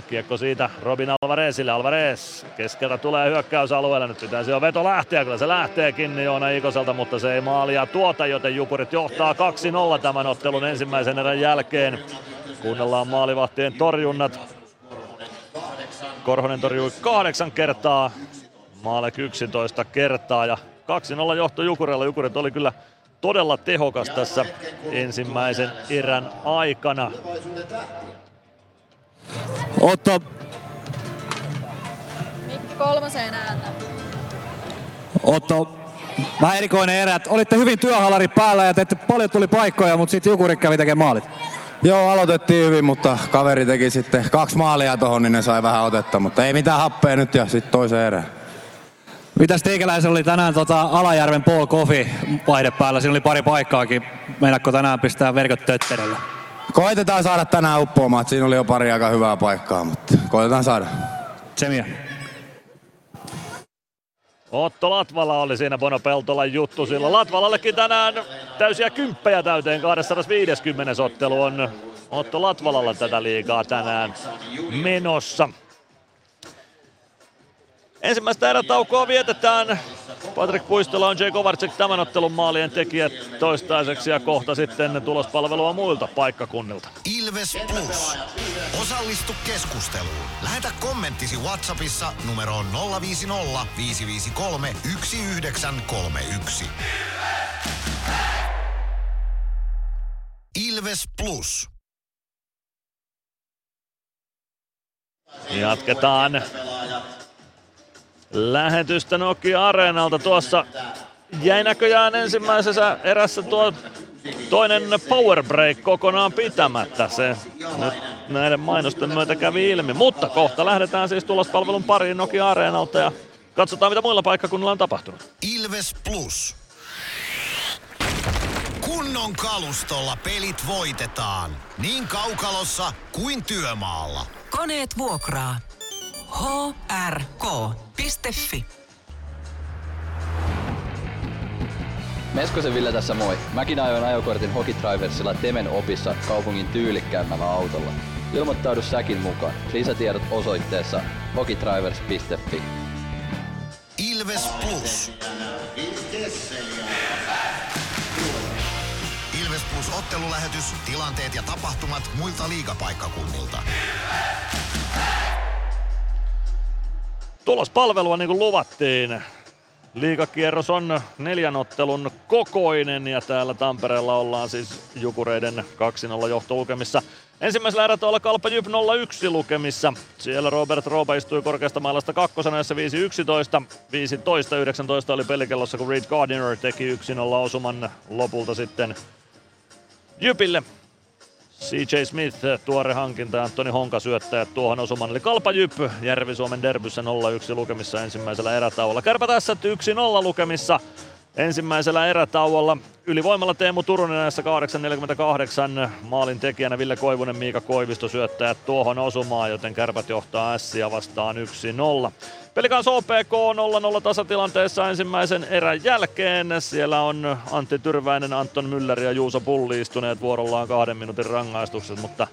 Kiekko siitä Robin Alvarezille. Alvarez keskeltä tulee hyökkäysalueelle. Nyt pitäisi jo veto lähteä. Kyllä se lähteekin Joona Ikoselta, mutta se ei maalia tuota, joten Jukurit johtaa 2-0 tämän ottelun ensimmäisen erän jälkeen. Kuunnellaan maalivahtien torjunnat. Korhonen torjui kahdeksan kertaa, Maalek 11 kertaa ja 2-0 johto Jukurella. Jukurit oli kyllä todella tehokas tässä ensimmäisen erän aikana. Otto. Mikki kolmoseen ääntä. Otto, vähän erikoinen erä. Olitte hyvin työhalari päällä ja teitte paljon tuli paikkoja, mutta sitten Jukurit kävi tekemään maalit. Joo, aloitettiin hyvin, mutta kaveri teki sitten kaksi maalia tuohon, niin ne sai vähän otetta, mutta ei mitään happea nyt ja sitten toisen erään. Mitäs teikäläisellä oli tänään tota Alajärven Paul Coffee vaihde päällä? Siinä oli pari paikkaakin. Meinaatko tänään pistää verkot tötterelle? Koitetaan saada tänään uppoamaan. Siinä oli jo pari aika hyvää paikkaa, mutta koitetaan saada. Tsemiä. Otto Latvala oli siinä Bono Peltolan juttu sillä. Latvalallekin tänään täysiä kymppejä täyteen 250 ottelu on Otto Latvalalla tätä liigaa tänään menossa. Ensimmäistä erätaukoa vietetään. Patrick Puistola on Jay Kovarczyk tämän ottelun maalien tekijät toistaiseksi ja kohta sitten tulospalvelua muilta paikkakunnilta. Ilves Plus. Osallistu keskusteluun. Lähetä kommenttisi Whatsappissa numeroon 050 553 1931. Ilves Plus. Jatketaan lähetystä Nokia Areenalta. Tuossa jäi näköjään ensimmäisessä erässä tuo toinen power break kokonaan pitämättä. Se nyt näiden mainosten myötä kävi ilmi. Mutta kohta lähdetään siis tulospalvelun pariin Nokia Areenalta ja katsotaan mitä muilla paikkakunnilla on tapahtunut. Ilves Plus. Kunnon kalustolla pelit voitetaan. Niin kaukalossa kuin työmaalla. Koneet vuokraa. hrk.fi Meskosen Ville tässä moi. Mäkin ajoin ajokortin Hokitriversilla Temen opissa kaupungin tyylikkäämmällä autolla. Ilmoittaudu säkin mukaan. Lisätiedot osoitteessa hokitrivers.fi. Ilves Plus. Plus ottelulähetys, tilanteet ja tapahtumat muilta liigapaikkakunnilta. Tulospalvelua niin kuin luvattiin. Liigakierros on neljän ottelun kokoinen ja täällä Tampereella ollaan siis Jukureiden 2-0 johtolukemissa. Ensimmäisellä erätaolla Kalpa Jyp 0-1 lukemissa. Siellä Robert Roopa istui korkeasta mailasta kakkosena, jossa 5-11. 15-19 oli pelikellossa, kun Reed Gardiner teki 1-0 osuman lopulta sitten Jypille. CJ Smith, tuore hankinta Antoni Honka syöttäjä tuohon osuman. Eli Kalpa Jyp Järvi-Suomen derbyssä 0-1 lukemissa ensimmäisellä erätauolla. Kärpä tässä 1-0 lukemissa ensimmäisellä erätauolla. Ylivoimalla Teemu Turunen näissä 8.48 maalin tekijänä Ville Koivunen, Miika Koivisto syöttää tuohon osumaan, joten kärpät johtaa Ässiä vastaan 1-0. Pelikans OPK 0-0 tasatilanteessa ensimmäisen erän jälkeen. Siellä on Antti Tyrväinen, Anton Müller ja Juuso Pulli istuneet vuorollaan kahden minuutin rangaistukset, mutta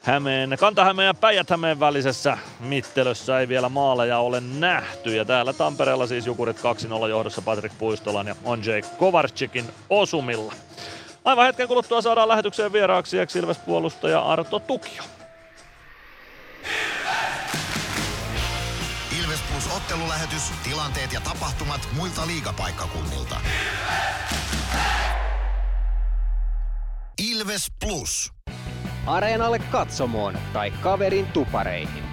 Hämeen, Kanta-Hämeen ja Päijät-Hämeen välisessä mittelössä ei vielä maaleja ole nähty. Ja täällä Tampereella siis Jukurit 2-0 johdossa Patrik Puistolan ja Onjay Kovarczykin osumilla. Aivan hetken kuluttua saadaan lähetykseen vieraaksi Ilves-puolustaja Arto Tukio. Plus ottelulähetys, tilanteet ja tapahtumat muilta liigapaikkakunnilta. Ilves Plus. Areenalle katsomoon tai kaverin tupareihin.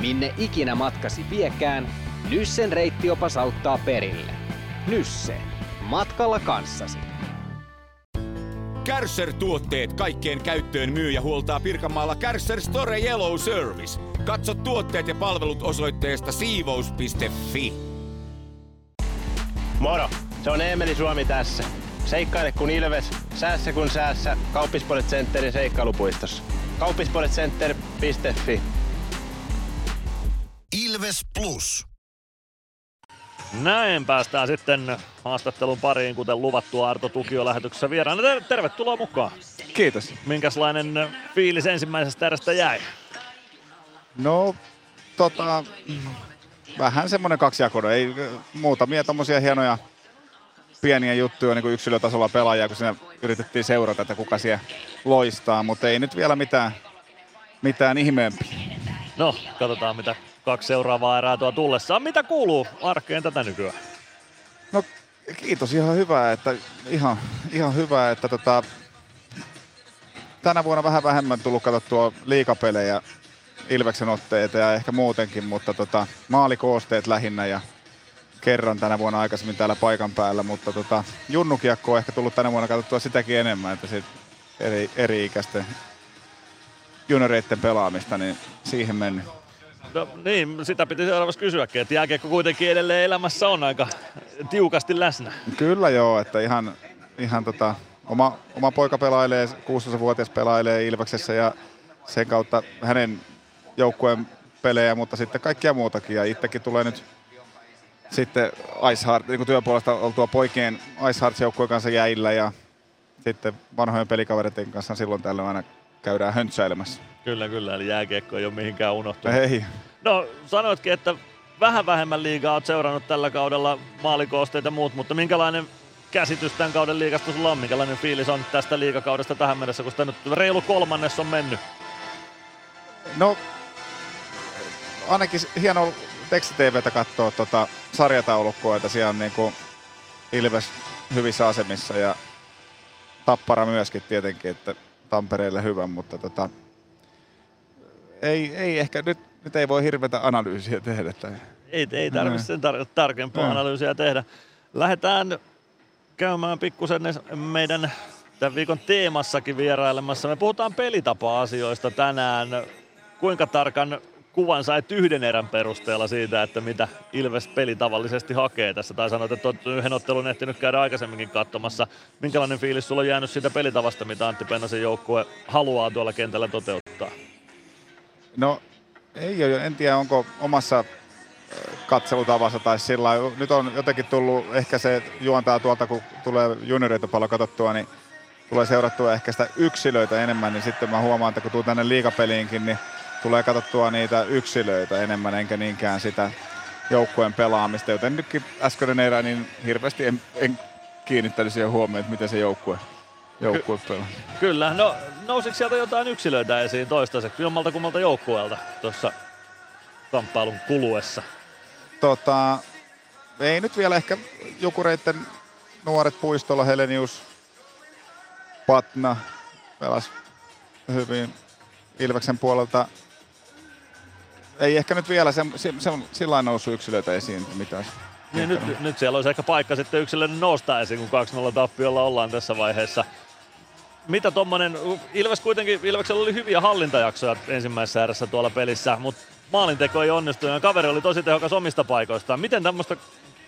Minne ikinä matkasi viekään, Nyssen reittiopas auttaa perille. Nysse. Matkalla kanssasi. Kärsser-tuotteet kaikkeen käyttöön myy ja huoltaa Pirkanmaalla Kärsser Store Yellow Service. Katso tuotteet ja palvelut osoitteesta siivous.fi. Moro! Se on Eemeli Suomi tässä. Seikkaile kun ilves, säässä kun säässä. Kauppispoilet Centerin seikkailupuistossa. Kauppispoiletcenter.fi Ilves Plus. Näin päästään sitten haastattelun pariin, kuten luvattu Arto Tukio lähetyksessä vieraana. Ter- Tervetuloa mukaan. Kiitos. Minkälainen fiilis ensimmäisestä erästä jäi? No, tota, vähän semmoinen kaksijakoinen. Ei muutamia tommosia hienoja pieniä juttuja niin kuin yksilötasolla pelaajia, kun siinä yritettiin seurata, että kuka siellä loistaa, mutta ei nyt vielä mitään, mitään ihmeempiä. No, katsotaan mitä kaksi seuraavaa erää tuo tullessaan. Mitä kuuluu arkeen tätä nykyään? No kiitos, ihan hyvä, että, ihan, ihan hyvä, että tota, tänä vuonna vähän vähemmän tullut katsottua liikapelejä, Ilveksen otteita ja ehkä muutenkin, mutta tota, maalikoosteet lähinnä ja kerran tänä vuonna aikaisemmin täällä paikan päällä, mutta tota, junnukiekko on ehkä tullut tänä vuonna katsottua sitäkin enemmän, että sit eri, eri-ikäisten junioreiden pelaamista, niin siihen mennyt. No niin, sitä piti seuraavaksi kysyäkin, että jääkiekko kuitenkin edelleen elämässä on aika tiukasti läsnä. Kyllä joo, että ihan, ihan tota, oma, oma poika pelailee, 16-vuotias pelailee Ilveksessä ja sen kautta hänen joukkueen pelejä, mutta sitten kaikkia muutakin ja itsekin tulee nyt sitten Ice Heart, niin työpuolesta oltua poikien Ice Hearts joukkueen kanssa jäillä ja sitten vanhojen pelikavereiden kanssa silloin tällöin aina käydään höntsäilemässä. Kyllä, kyllä, eli jääkiekko ei ole mihinkään unohtunut. Ei. No, sanoitkin, että vähän vähemmän liigaa olet seurannut tällä kaudella maalikoosteet ja muut, mutta minkälainen käsitys tämän kauden liigasta sulla on? Minkälainen fiilis on tästä liigakaudesta tähän mennessä, kun sitä nyt reilu kolmannes on mennyt? No, ainakin hieno tekstitvtä katsoa tota sarjataulukkoa, että siellä on niinku Ilves hyvissä asemissa ja Tappara myöskin tietenkin, että Tampereelle hyvä, mutta tota, ei, ei ehkä nyt, nyt ei voi hirveätä analyysiä tehdä. Tai... Ei, ei tarvitse sen tar- tarkempaa Mm. analyysiä tehdä. Lähdetään käymään pikkusen meidän tämän viikon teemassakin vierailemassa. Me puhutaan pelitapa-asioista tänään. Kuinka tarkan kuvan sait yhden erän perusteella siitä, että mitä Ilves peli tavallisesti hakee tässä? Tai sanoit, että olet yhden ottelun ehtinyt käydä aikaisemminkin katsomassa. Minkälainen fiilis sulla on jäänyt siitä pelitavasta, mitä Antti Pennasen joukkue haluaa tuolla kentällä toteuttaa? No ei ole, en tiedä onko omassa katselutavassa tai sillä. Nyt on jotenkin tullut, ehkä se juontaa tuolta, kun tulee junioreita paljon katsottua, niin tulee seurattua ehkä sitä yksilöitä enemmän, niin sitten mä huomaan, että kun tuu tänne liikapeliinkin, niin tulee katsottua niitä yksilöitä enemmän, enkä niinkään sitä joukkueen pelaamista, joten nytkin äskeinen erä, niin hirveästi en, en kiinnittänyt siihen huomioon, että miten se joukkue joukkuepelaaja. Kyllä, no nousiko sieltä jotain yksilöitä esiin toistaiseksi jommalta kummalta joukkueelta tuossa kamppailun kuluessa? Tota, ei nyt vielä ehkä Jukureitten nuoret puistolla, Helenius, Patna pelas hyvin Ilveksen puolelta. Ei ehkä nyt vielä se, se, se sillä lailla noussut yksilöitä esiin mitään. Niin nyt, nyt siellä olisi ehkä paikka sitten yksilöiden nousta esiin, kun 2-0 tappiolla ollaan tässä vaiheessa. Mitä tommonen, Ilves kuitenkin, Ilveksellä oli hyviä hallintajaksoja ensimmäisessä erässä tuolla pelissä, mutta maalinteko ei onnistunut ja kaveri oli tosi tehokas omista paikoistaan. Miten tämmöistä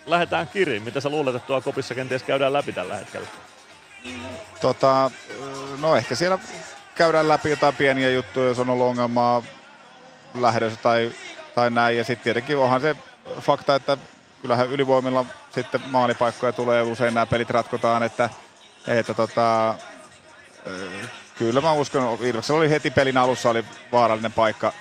lähdetään kiriin? Mitä sä luulet, että tuolla kopissa kenties käydään läpi tällä hetkellä? Tota, no ehkä siellä käydään läpi jotain pieniä juttuja, jos on ollut ongelmaa lähdössä tai, tai näin. Ja sitten tietenkin onhan se fakta, että kyllähän ylivoimilla sitten maalipaikkoja tulee usein nämä pelit ratkotaan, että, että tota, kyllä mä uskon, Ilveksellä oli heti pelin alussa oli vaarallinen paikka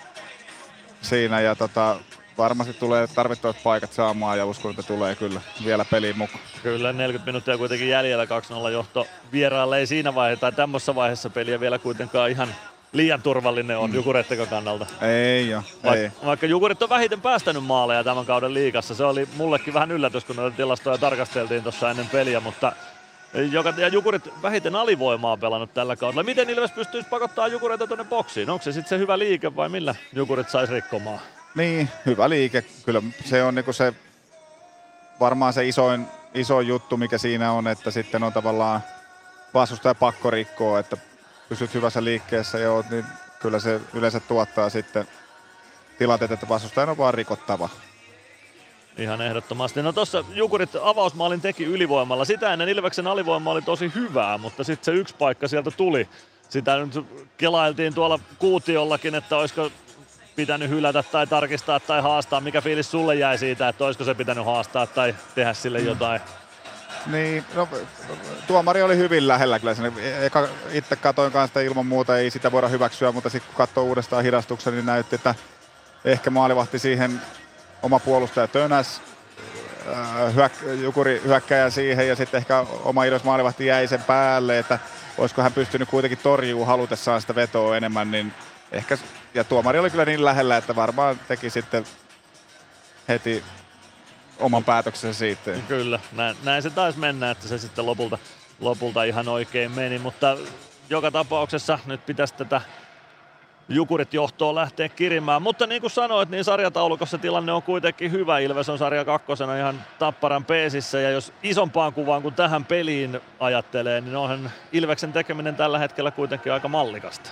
siinä ja tota, varmasti tulee tarvittavat paikat saamaan ja uskon, että tulee kyllä vielä peliin mukaan. Kyllä, 40 minuuttia kuitenkin jäljellä 2-0 johto vieraalle ei siinä vaiheessa tai tämmöisessä vaiheessa peliä vielä kuitenkaan ihan liian turvallinen on mm. Jukuretteko kannalta. Ei jo, Vaik- ei. Vaikka Jukurit on vähiten päästänyt maaleja tämän kauden liigassa. Se oli mullekin vähän yllätys, kun noita tilastoja tarkasteltiin tuossa ennen peliä, mutta joka, ja Jukurit vähiten alivoimaa pelannut tällä kaudella. Miten Ilves pystyisi pakottaa Jukureita tuonne boksiin? Onko se sitten se hyvä liike vai millä Jukurit saisi rikkomaan? Niin, hyvä liike. Kyllä se on niinku se varmaan se isoin, isoin juttu, mikä siinä on, että sitten on tavallaan vastustaja pakko rikkoa, että pysyt hyvässä liikkeessä ja oot, niin kyllä se yleensä tuottaa sitten tilanteet, että vastustajan on vaan rikottava. Ihan ehdottomasti. No tuossa Jukurit avausmaalin teki ylivoimalla. Sitä ennen Ilveksen alivoima oli tosi hyvää, mutta sitten se yksi paikka sieltä tuli. Sitä nyt kelailtiin tuolla kuutiollakin, että olisiko pitänyt hylätä tai tarkistaa tai haastaa. Mikä fiilis sulle jäi siitä, että olisiko se pitänyt haastaa tai tehdä sille jotain? Niin, no, tuomari oli hyvin lähellä kyllä. Sen, eka, itse katoin kanssa ilman muuta, ei sitä voida hyväksyä, mutta sitten kun katsoo uudestaan hidastuksen, niin näytti, että ehkä maalivahti siihen oma puolustaja tönäs, äh, hyök, Jukuri hyökkäjä siihen ja sitten ehkä oma Ilves maalivahti jäi sen päälle, että olisiko hän pystynyt kuitenkin torjuu halutessaan sitä vetoa enemmän, niin ehkä, ja tuomari oli kyllä niin lähellä, että varmaan teki sitten heti oman päätöksensä siitä. Kyllä, näin, näin se taisi mennä, että se sitten lopulta, lopulta ihan oikein meni, mutta joka tapauksessa nyt pitäisi tätä Jukurit johtoon lähteä kirimään. Mutta niin kuin sanoit, niin sarjataulukossa tilanne on kuitenkin hyvä. Ilves on sarja kakkosena ihan tapparan peesissä ja jos isompaan kuvaan kuin tähän peliin ajattelee, niin onhan Ilveksen tekeminen tällä hetkellä kuitenkin aika mallikasta.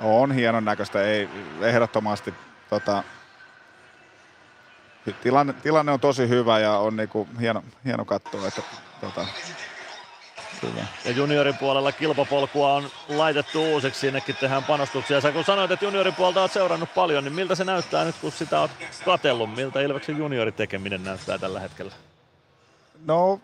On hienon näköistä, ei ehdottomasti tota, tilanne, tilanne, on tosi hyvä ja on niinku hieno, hieno katsoa, että tota, Kyllä. Ja juniorin puolella kilpapolkua on laitettu uusiksi, sinnekin tehdään panostuksia. Sä kun sanoit, että juniorin puolta olet seurannut paljon, niin miltä se näyttää nyt, kun sitä olet katellut? Miltä Ilveksen junioritekeminen näyttää tällä hetkellä? No,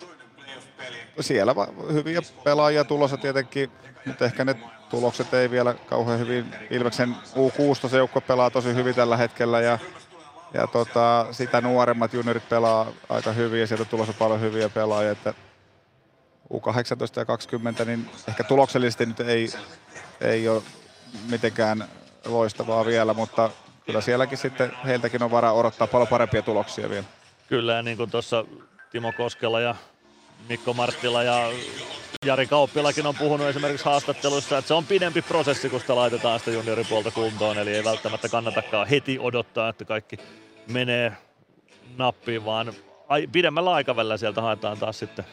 siellä hyviä pelaajia tulossa tietenkin, mutta ehkä ne tulokset ei vielä kauhean hyvin. Ilveksen U16 joukko pelaa tosi hyvin tällä hetkellä ja, ja tota, sitä nuoremmat juniorit pelaa aika hyvin ja sieltä tulossa paljon hyviä pelaajia. Että U18 ja 20, niin ehkä tuloksellisesti nyt ei, ei ole mitenkään loistavaa vielä, mutta kyllä sielläkin sitten heiltäkin on varaa odottaa paljon parempia tuloksia vielä. Kyllä, ja niin kuin tuossa Timo Koskela ja Mikko Marttila ja Jari Kauppilakin on puhunut esimerkiksi haastatteluissa, että se on pidempi prosessi, kun sitä laitetaan sitä junioripuolta kuntoon, eli ei välttämättä kannatakaan heti odottaa, että kaikki menee nappiin, vaan pidemmällä aikavälillä sieltä haetaan taas sitten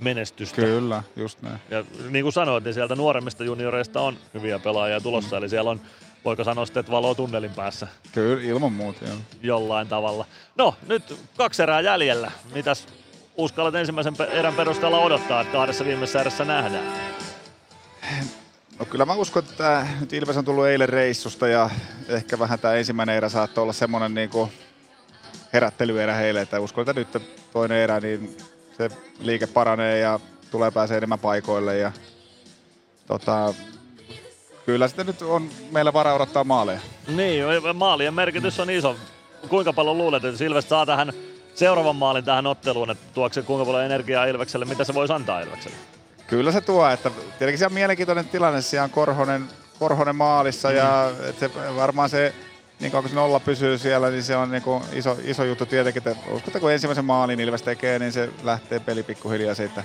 menestystä. Kyllä, just näin. Ja niin kuin sanoit, niin sieltä nuoremmista junioreista on hyviä pelaajia tulossa, mm. eli siellä on voiko sanoa sitten, että valo tunnelin päässä. Kyllä, ilman muuta, joo. Jollain tavalla. No, nyt kaksi erää jäljellä. Mitäs uskallat ensimmäisen erän perusteella odottaa, että kahdessa viimeisessä erässä nähdään? No kyllä mä uskon, että nyt Ilves on tullut eilen reissusta ja ehkä vähän tämä ensimmäinen erä saattoi olla semmoinen niin kuin herättelyerä heille, että uskon, että nyt toinen erä, niin se liike paranee ja tulee pääsee enemmän paikoille ja tota, kyllä sitten nyt on meillä varaa odottaa maaleja. Niin, maalien merkitys on iso. Kuinka paljon luulet, että Ilves saa tähän seuraavan maalin tähän otteluun, että tuokse kuinka paljon energiaa Ilvekselle, mitä se voisi antaa Ilvekselle? kyllä se tuo, että tietenkin siellä on mielenkiintoinen tilanne, siellä on Korhonen, Korhonen maalissa mm. ja että se, varmaan se niin kauan kun se nolla pysyy siellä, niin se on niin kuin iso, iso juttu tietenkin, että uskon, kun ensimmäisen maalin Ilves tekee, niin se lähtee peli pikkuhiljaa siitä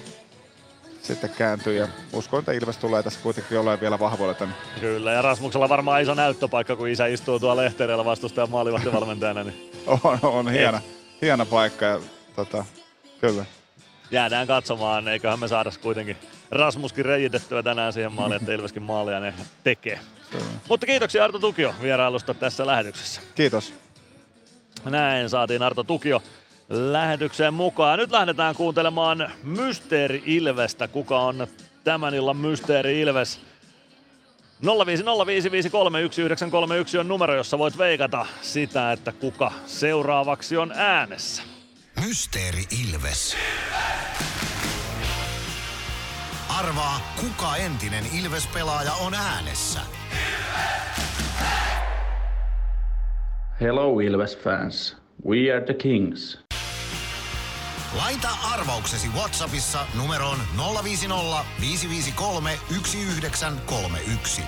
sitten kääntyy ja uskon, että Ilves tulee tässä kuitenkin olemaan vielä vahvoilla tänne. Kyllä, ja Rasmuksella varmaan iso näyttöpaikka, kun isä istuu tuolla lehtereellä vastustajan maalivahtivalmentajana. Niin... on, on hieno, hieno paikka ja tota, kyllä. Jäädään katsomaan, eiköhän me saada kuitenkin Rasmuskin reijitettyä tänään siihen maaliin, että Ilveskin maalia ne tekee. Mutta kiitoksia Arto Tukio vierailusta tässä lähetyksessä. Kiitos. Näin saatiin Arto Tukio lähetykseen mukaan. Nyt lähdetään kuuntelemaan Mysteeri Ilvestä. Kuka on tämän illan Mysteeri Ilves? 0505531 on numero, jossa voit veikata sitä, että kuka seuraavaksi on äänessä. Mysteeri Ilves. Arvaa, kuka entinen Ilves-pelaaja on äänessä. Hello Ilves fans. We are the Kings. Laita arvauksesi Whatsappissa numeroon 050 553 1931.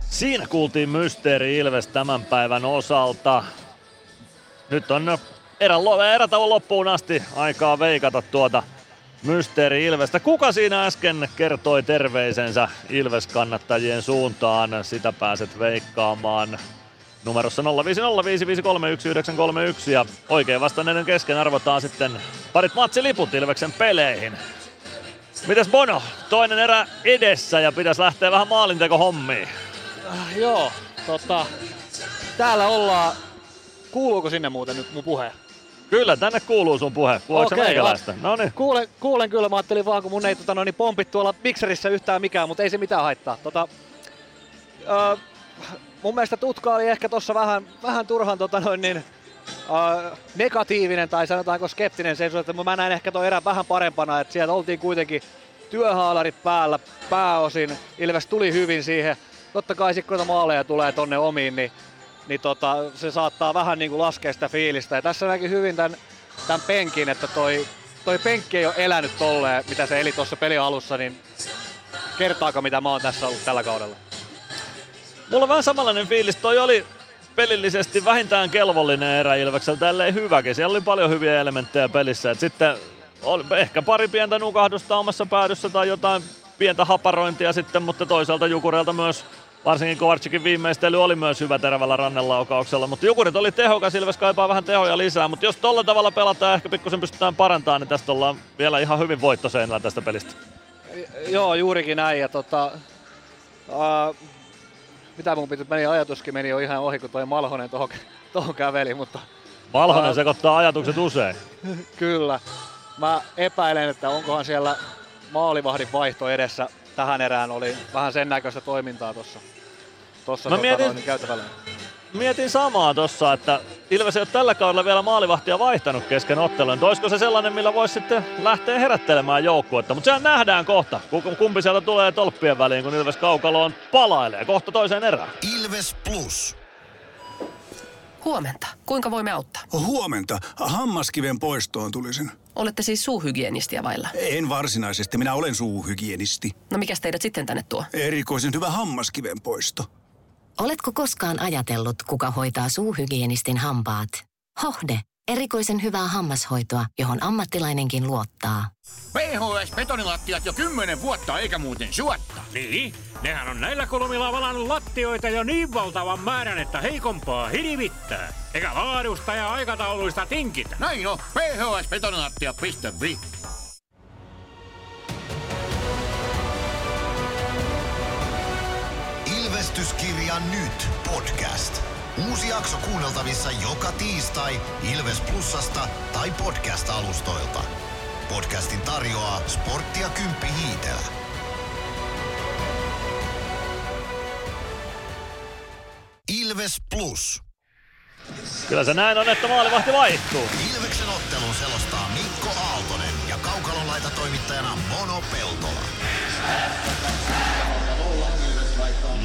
Siinä kuultiin Mysteeri Ilves tämän päivän osalta. Nyt on erän, erätauon loppuun asti aikaa veikata tuota Mysteeri Ilvestä. Kuka siinä äsken kertoi terveisensä Ilves-kannattajien suuntaan? Sitä pääset veikkaamaan numerossa 0505531 ja oikein vastanneiden kesken arvotaan sitten parit matsiliput Ilveksen peleihin. Mites Bono? Toinen erä edessä ja pitäisi lähteä vähän maalinteko hommiin. Äh, joo, tota, täällä ollaan. Kuuluuko sinne muuten nyt mun puhe? Kyllä, tänne kuuluu sun puhe. Kuuleeko okay, meikäläistä? No niin. Kuulen, kuulen kyllä, mä ajattelin vaan, kun mun ei tota, no, niin pompit tuolla mikserissä yhtään mikään, mutta ei se mitään haittaa. Tota, öö, mun mielestä tutka oli ehkä tuossa vähän, vähän turhan tota noin niin, uh, negatiivinen tai sanotaanko skeptinen sen että mä näen ehkä tuon erän vähän parempana, että sieltä oltiin kuitenkin työhaalarit päällä pääosin. Ilves tuli hyvin siihen. Totta kai sitten kun maaleja tulee tonne omiin, niin, niin tota, se saattaa vähän niin kuin laskea sitä fiilistä. Ja tässä näki hyvin tämän, tämän penkin, että toi, toi penkki ei ole elänyt tolleen, mitä se eli tuossa pelin alussa, niin kertaako mitä mä oon tässä ollut tällä kaudella. Mulla on vähän samanlainen fiilis. Toi oli pelillisesti vähintään kelvollinen erä Ilveksellä, tälleen hyväkin. Siellä oli paljon hyviä elementtejä pelissä. Et sitten oli ehkä pari pientä nukahdusta omassa päädyssä tai jotain pientä haparointia sitten, mutta toisaalta Jukureelta myös varsinkin Kovarczykin viimeistely oli myös hyvä terävällä rannenlaukauksella, mutta Jukurit oli tehokas, Ilves kaipaa vähän tehoja lisää, mutta jos tolla tavalla pelataan ehkä pikkusen pystytään parantamaan, niin tästä ollaan vielä ihan hyvin voittoseinällä tästä pelistä. Joo, juurikin näin. Ja tota, uh, mitä mun piti, meni ajatuskin meni jo ihan ohi, kun toi Malhonen tohon, tohon käveli, mutta... Malhonen uh, sekoittaa ajatukset usein. kyllä. Mä epäilen, että onkohan siellä maalivahdin vaihto edessä tähän erään oli vähän sen näköistä toimintaa tuossa tossa, Mä tota, mietin, noin, käytävällä. Mietin samaa tuossa, että Ilves ei ole tällä kaudella vielä maalivahtia vaihtanut kesken ottelun. Olisiko se sellainen, millä voisi sitten lähteä herättelemään joukkuetta? Mutta sehän nähdään kohta, kumpi sieltä tulee tolppien väliin, kun Ilves kaukaloon palailee. Kohta toiseen erään. Ilves Plus. Huomenta. Kuinka voimme auttaa? Huomenta. Hammaskiven poistoon tulisin. Olette siis suuhygienistiä vailla? En varsinaisesti. Minä olen suuhygienisti. No mikä teidät sitten tänne tuo? Erikoisen hyvä hammaskiven poisto. Oletko koskaan ajatellut, kuka hoitaa suuhygienistin hampaat? Hohde. Erikoisen hyvää hammashoitoa, johon ammattilainenkin luottaa. PHS-betonilattiat jo kymmenen vuotta eikä muuten suotta. Niin, nehän on näillä kolmilla valannut lattioita jo niin valtavan määrän, että heikompaa hirvittää. Eikä laadusta ja aikatauluista tinkitä. Näin on, phsbetonilattia.fi. Ilvestyskirja nyt podcast. Uusi jakso kuunneltavissa joka tiistai Ilves Plusasta tai podcast-alustoilta. Podcastin tarjoaa Sporttia Kymppi Hiitellä. Ilves Plus. Kyllä se näin on, että maalivahti vaihtuu. Ilveksen ottelun selostaa Mikko Aaltonen ja Kaukalon laita toimittajana Mono Peltola.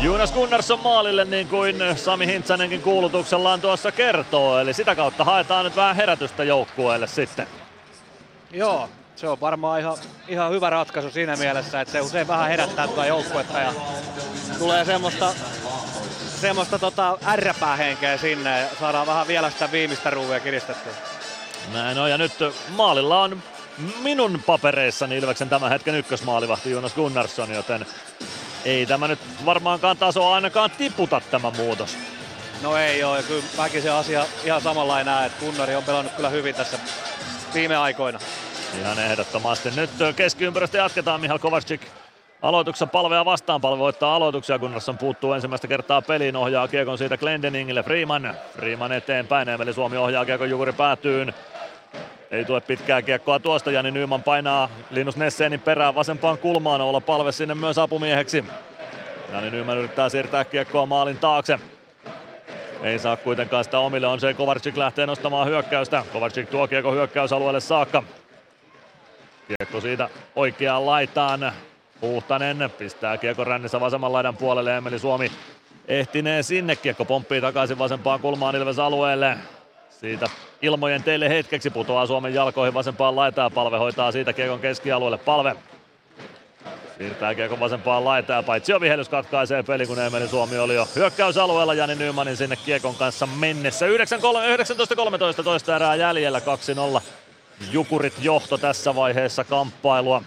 Jonas Gunnarsson maalille niin kuin Sami Hintzanenkin kuulutuksellaan tuossa kertoo. Eli sitä kautta haetaan nyt vähän herätystä joukkueelle sitten. Joo, se on varmaan ihan, ihan hyvä ratkaisu siinä mielessä, että se usein vähän herättää tuota joukkuetta ja tulee semmoista, semmoista tota ärräpäähenkeä sinne ja saadaan vähän vielä sitä viimeistä ruuvia kiristettyä. Näin on, ja nyt maalilla on minun papereissani Ilveksen tämän hetken ykkösmaalivahti Jonas Gunnarsson, joten ei tämä nyt varmaankaan tasoa ainakaan tiputa tämä muutos. No ei ole, kyllä mäkin se asia ihan samalla näe, että Gunnari on pelannut kyllä hyvin tässä viime aikoina. Ihan ehdottomasti. Nyt keskiympäristö jatketaan Mihal Kovacic aloituksessa palvea vastaan. Palve voittaa aloituksia, Gunnarsson puuttuu ensimmäistä kertaa peliin, ohjaa kiekon siitä Glendeningille Freeman. Freeman eteenpäin, eli Suomi ohjaa kiekon juuri päätyyn. Ei tule pitkää kiekkoa tuosta, Jani Nyman painaa Linus Nessenin perään vasempaan kulmaan, olla palve sinne myös apumieheksi. Jani Nyman yrittää siirtää kiekkoa maalin taakse. Ei saa kuitenkaan sitä omille, on se Kovarczyk lähtee nostamaan hyökkäystä. Kovarczyk tuo kiekko hyökkäysalueelle saakka. Kiekko siitä oikeaan laitaan. Huhtanen pistää kiekko rännissä vasemman laidan puolelle. Emeli Suomi ehtinee sinne. Kiekko pomppii takaisin vasempaan kulmaan Ilves alueelle. Siitä ilmojen teille hetkeksi putoaa Suomen jalkoihin vasempaan laitaan. Palve hoitaa siitä kiekon keskialueelle. Palve Siirtää kiekon vasempaan laitaan, paitsi jo vihellys katkaisee peli, kun Emeli Suomi oli jo hyökkäysalueella Jani Nymanin sinne kiekon kanssa mennessä. 19.13 toista erää jäljellä 2-0. Jukurit johto tässä vaiheessa kamppailua.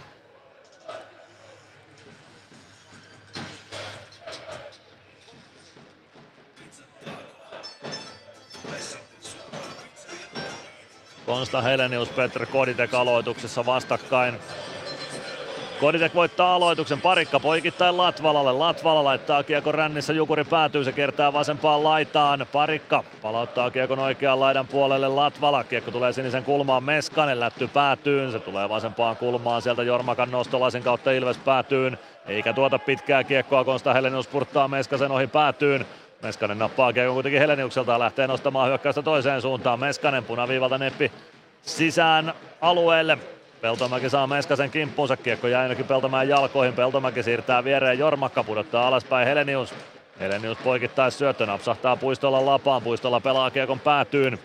Konsta Helenius, Petr Koditek aloituksessa vastakkain. Koditek voittaa aloituksen, parikka poikittain Latvalalle. Latvala laittaa kiekon rännissä, Jukuri päätyy, se kertaa vasempaan laitaan. Parikka palauttaa kiekon oikean laidan puolelle Latvala. Kiekko tulee sinisen kulmaan, Meskanen lätty päätyyn, se tulee vasempaan kulmaan. Sieltä Jormakan nostolaisen kautta Ilves päätyyn. Eikä tuota pitkää kiekkoa, Konsta Helenius purttaa Meskasen ohi päätyyn. Meskanen nappaa kiekon kuitenkin Heleniukselta ja lähtee nostamaan hyökkäystä toiseen suuntaan. Meskanen punaviivalta neppi sisään alueelle. Peltomäki saa Meskasen kimppuunsa, kiekko jää ainakin Peltomäen jalkoihin, Peltomäki siirtää viereen Jormakka, pudottaa alaspäin Helenius. Helenius poikittais syöttö, napsahtaa Puistolla lapaan, Puistolla pelaa kiekon päätyyn.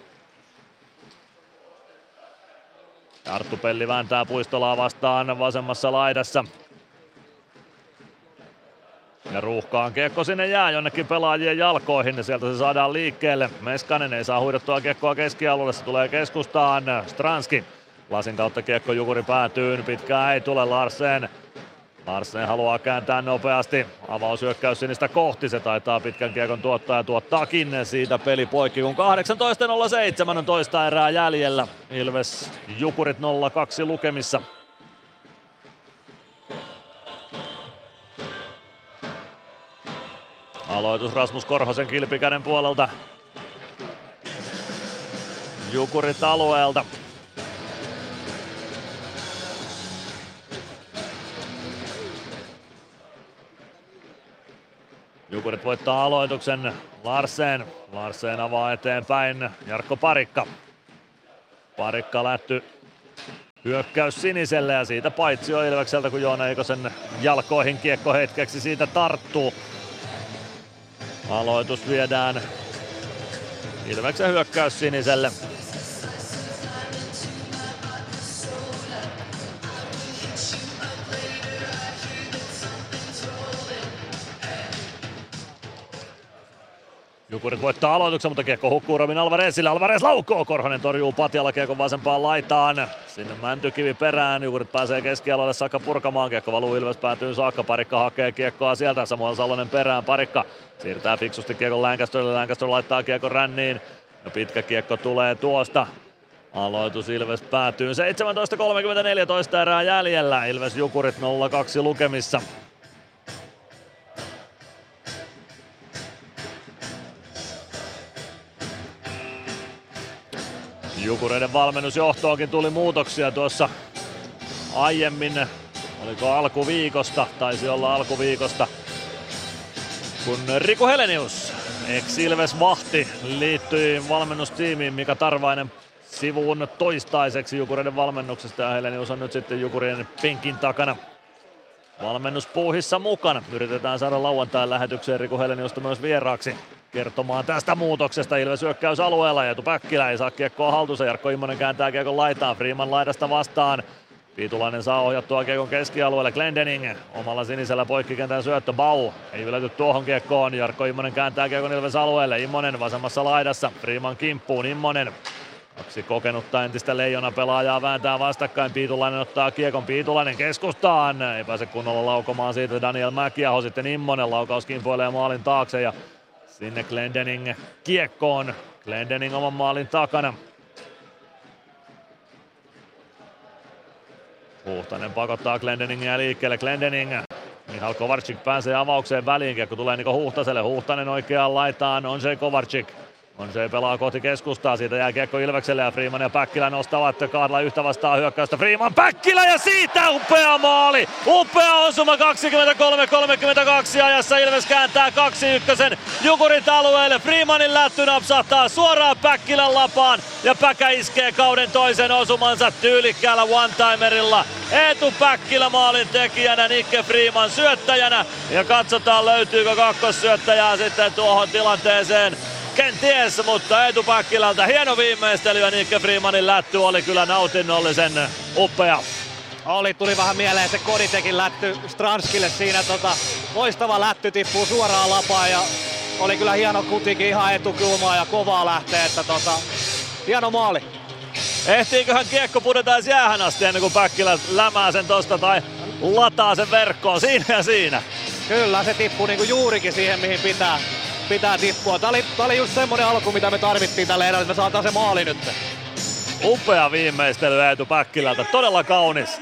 Arttu Pelli vääntää Puistolaa vastaan vasemmassa laidassa. Ja ruuhkaan kiekko sinne jää jonnekin pelaajien jalkoihin ja sieltä se saadaan liikkeelle. Meskanen ei saa huidettua kiekkoa keskialueelle, se tulee keskustaan. Stranski Lasin kautta kiekko Jukuri päätyyn, pitkää ei tule Larsen. Larsen haluaa kääntää nopeasti. Avausyökkäys sinistä kohti, se taitaa pitkän kiekon tuottaa ja tuottaakin siitä peli poikki, kun 18.07 on toista erää jäljellä. Ilves Jukurit 0-2 lukemissa. Aloitus Rasmus Korhosen kilpikäden puolelta. Jukurit alueelta. Jukurit voittaa aloituksen. Larsen. Larsen avaa eteenpäin. Jarkko Parikka. Parikka lähty hyökkäys siniselle ja siitä paitsi jo Ilvekseltä, kun Joona Eikosen jalkoihin kiekko hetkeksi siitä tarttuu. Aloitus viedään Ilveksen hyökkäys siniselle. Jukurit voittaa aloituksen, mutta kiekko hukkuu Robin Alvarezille. Alvarez laukoo, Korhonen torjuu Patjalla kiekon vasempaan laitaan. Sinne Mäntykivi perään, Jukurit pääsee keskialueelle saakka purkamaan. Kiekko valuu Ilves päätyy saakka, Parikka hakee kiekkoa sieltä. Samuel Salonen perään, Parikka siirtää fiksusti kiekon Länkästölle. Länkastö laittaa kiekon ränniin. Ja pitkä kiekko tulee tuosta. Aloitus Ilves päätyy 17.34 erää jäljellä. Ilves Jukurit 0-2 lukemissa. Jukureiden valmennusjohtoonkin tuli muutoksia tuossa aiemmin, oliko alkuviikosta, taisi olla alkuviikosta, kun Riku Helenius, ex-Ilves Vahti, liittyi valmennustiimiin Mika Tarvainen sivuun toistaiseksi Jukureiden valmennuksesta. Ja Helenius on nyt sitten Jukurien penkin takana valmennuspuuhissa mukana. Yritetään saada lauantain lähetykseen Riku Heleniusta myös vieraaksi kertomaan tästä muutoksesta. Ilves hyökkäysalueella ja Päkkilä ei saa kiekkoa haltuunsa. Jarkko Immonen kääntää kiekon laitaan. Freeman laidasta vastaan. Piitulainen saa ohjattua kiekon keskialueelle. Glendening omalla sinisellä poikkikentän syöttö. Bau ei ylety tuohon kiekkoon. Jarkko Immonen kääntää kiekon Ilves alueelle. Immonen vasemmassa laidassa. Freeman kimppuun. Immonen Kaksi kokenutta entistä leijona pelaajaa vääntää vastakkain. Piitulainen ottaa kiekon. Piitulainen keskustaan. Ei pääse kunnolla laukomaan siitä Daniel Mäkiaho. Sitten Immonen laukaus kimpoilee maalin taakse ja sinne Glendening kiekkoon. Glendening oman maalin takana. Huhtanen pakottaa Glendeningia liikkeelle. Glendening Mihal Kovarczyk pääsee avaukseen väliin, kiekko tulee Niko Huhtaselle. Huhtanen oikeaan laitaan, on se Kovarczyk. On se pelaa kohti keskustaa, siitä jää kiekko Ilvekselle ja Freeman ja Päkkilä nostavat kahdella yhtä vastaan hyökkäystä. Freeman Päkkilä ja siitä upea maali! Upea osuma 23-32 ajassa Ilves kääntää 2-1 Jukurit alueelle. Freemanin lätty napsahtaa suoraan Päkkilän lapaan ja Päkä iskee kauden toisen osumansa tyylikkäällä one-timerilla. Eetu Päkkilä maalin tekijänä, Nikke Freeman syöttäjänä ja katsotaan löytyykö kakkossyöttäjää sitten tuohon tilanteeseen. Kenties, mutta Eetu Päkkilältä hieno viimeistely ja Nikke Freemanin lätty oli kyllä nautinnollisen upea. Oli, tuli vähän mieleen se Koditekin lätty Stranskille siinä. Tota, loistava lätty tippuu suoraan lapaan ja oli kyllä hieno kutikin ihan etukulmaa ja kovaa lähtee, että tota, hieno maali. Ehtiiköhän kiekko pudeta edes jäähän asti ennen kuin Päkkilä lämää sen tosta tai lataa sen verkkoon siinä ja siinä. Kyllä, se tippuu niinku juurikin siihen mihin pitää pitää tippua. Tää oli, tää oli just semmonen alku, mitä me tarvittiin tälle erälle, että me saataan se maali nyt. Upea viimeistely Eetu Päkkilältä, todella kaunis.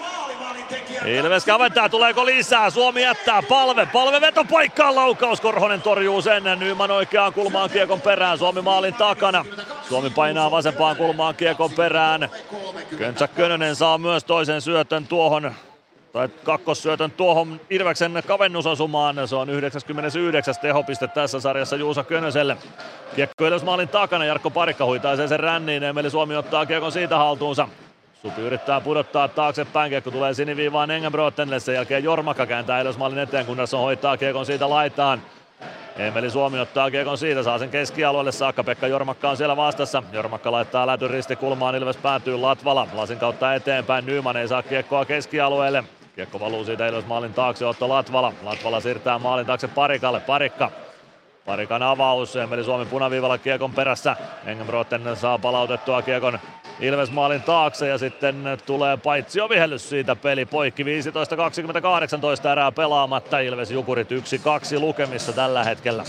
Ilves kaventaa, tuleeko lisää? Suomi jättää palve. Palve veto paikkaan laukaus. Korhonen torjuu sen. Nyman oikeaan kulmaan kiekon perään. Suomi maalin takana. Suomi painaa vasempaan kulmaan kiekon perään. Köntsä Könönen saa myös toisen syötön tuohon tai kakkossyötön tuohon Irveksen kavennusosumaan. Se on 99. tehopiste tässä sarjassa Juusa Könöselle. Kiekko Ilves maalin takana, Jarkko Parikka huitaisee sen ränniin, Emeli Suomi ottaa kiekon siitä haltuunsa. Supi yrittää pudottaa taaksepäin, kiekko tulee siniviivaan Engenbrotenille, sen jälkeen Jormakka kääntää Ilves maalin eteen, Gunnarsson hoitaa kiekon siitä laitaan. Emeli Suomi ottaa kiekon siitä, saa sen keskialueelle saakka. Pekka Jormakka on siellä vastassa. Jormakka laittaa lätyn ristikulmaan, Ilves päätyy Latvala. Lasin kautta eteenpäin, Nyman ei saa kiekkoa keskialueelle. Kiekko valuu siitä Ilves maalin taakse, Otto Latvala. Latvala siirtää maalin taakse Parikalle, Parikka. Parikan avaus, Emeli Suomi punaviivalla kiekon perässä. Engenbroten saa palautettua kiekon Ilves maalin taakse ja sitten tulee paitsi ovihellys siitä peli poikki 15-20-18 erää pelaamatta. Ilves Jukurit 1-2 lukemissa tällä hetkellä.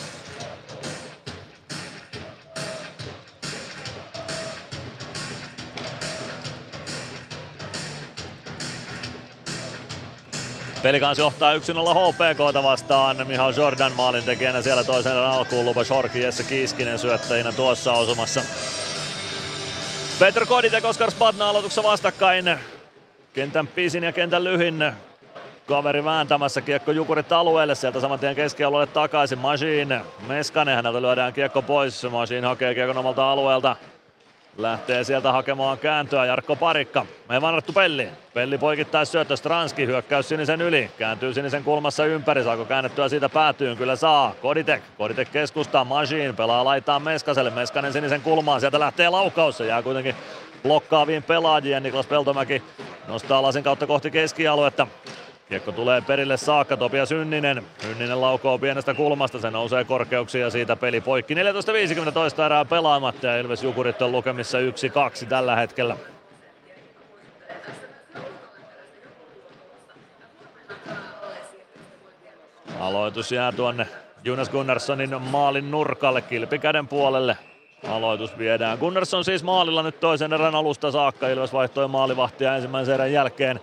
Pelikans johtaa 1-0 HPKta vastaan. Mihal Jordan maalin tekijänä siellä toisen alkuun. Lupa Shorki, Jesse Kiiskinen syöttäjinä tuossa osumassa. Petr Kodit ja Koskar Spadna aloituksessa vastakkain. Kentän pisin ja kentän lyhin. Kaveri vääntämässä kiekko Jukurit alueelle, sieltä saman tien keskialueelle takaisin. Machine, Meskanen, häneltä lyödään kiekko pois. Machine hakee kiekon omalta alueelta. Lähtee sieltä hakemaan kääntöä Jarkko Parikka. Me vannattu Pelli. Pelli poikittaa syöttö Stranski. Hyökkäys sinisen yli. Kääntyy sinisen kulmassa ympäri. Saako käännettyä siitä päätyyn? Kyllä saa. Koditek. Koditek keskustaa. Machine pelaa laitaan Meskaselle. Meskanen sinisen kulmaan. Sieltä lähtee laukaus. Se jää kuitenkin blokkaaviin pelaajiin. Niklas Peltomäki nostaa lasin kautta kohti keskialuetta. Kiekko tulee perille saakka, Topia Synninen. Synninen laukoo pienestä kulmasta, se nousee korkeuksia ja siitä peli poikki. 14.50 erää pelaamatta ja Ilves Jukurit on lukemissa 1-2 tällä hetkellä. Aloitus jää tuonne Jonas Gunnarssonin maalin nurkalle kilpikäden puolelle. Aloitus viedään. Gunnarsson siis maalilla nyt toisen erän alusta saakka. Ilves vaihtoi maalivahtia ensimmäisen erän jälkeen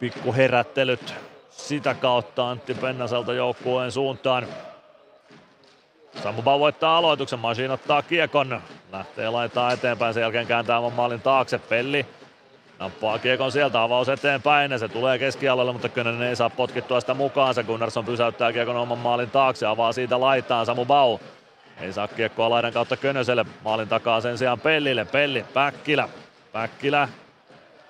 pikku herättelyt sitä kautta Antti Pennaselta joukkueen suuntaan. Samu Bau voittaa aloituksen, Machine ottaa kiekon, lähtee laitaa eteenpäin, sen jälkeen kääntää oman maalin taakse, Pelli nappaa kiekon sieltä, avaus eteenpäin ja se tulee keskialueelle, mutta Könönen ei saa potkittua sitä mukaan, se Gunnarsson pysäyttää kiekon oman maalin taakse, avaa siitä laitaan. Samu Bau. Ei saa kiekkoa laidan kautta Könöselle, maalin takaa sen sijaan Pellille, Pelli, Päkkilä, Päkkilä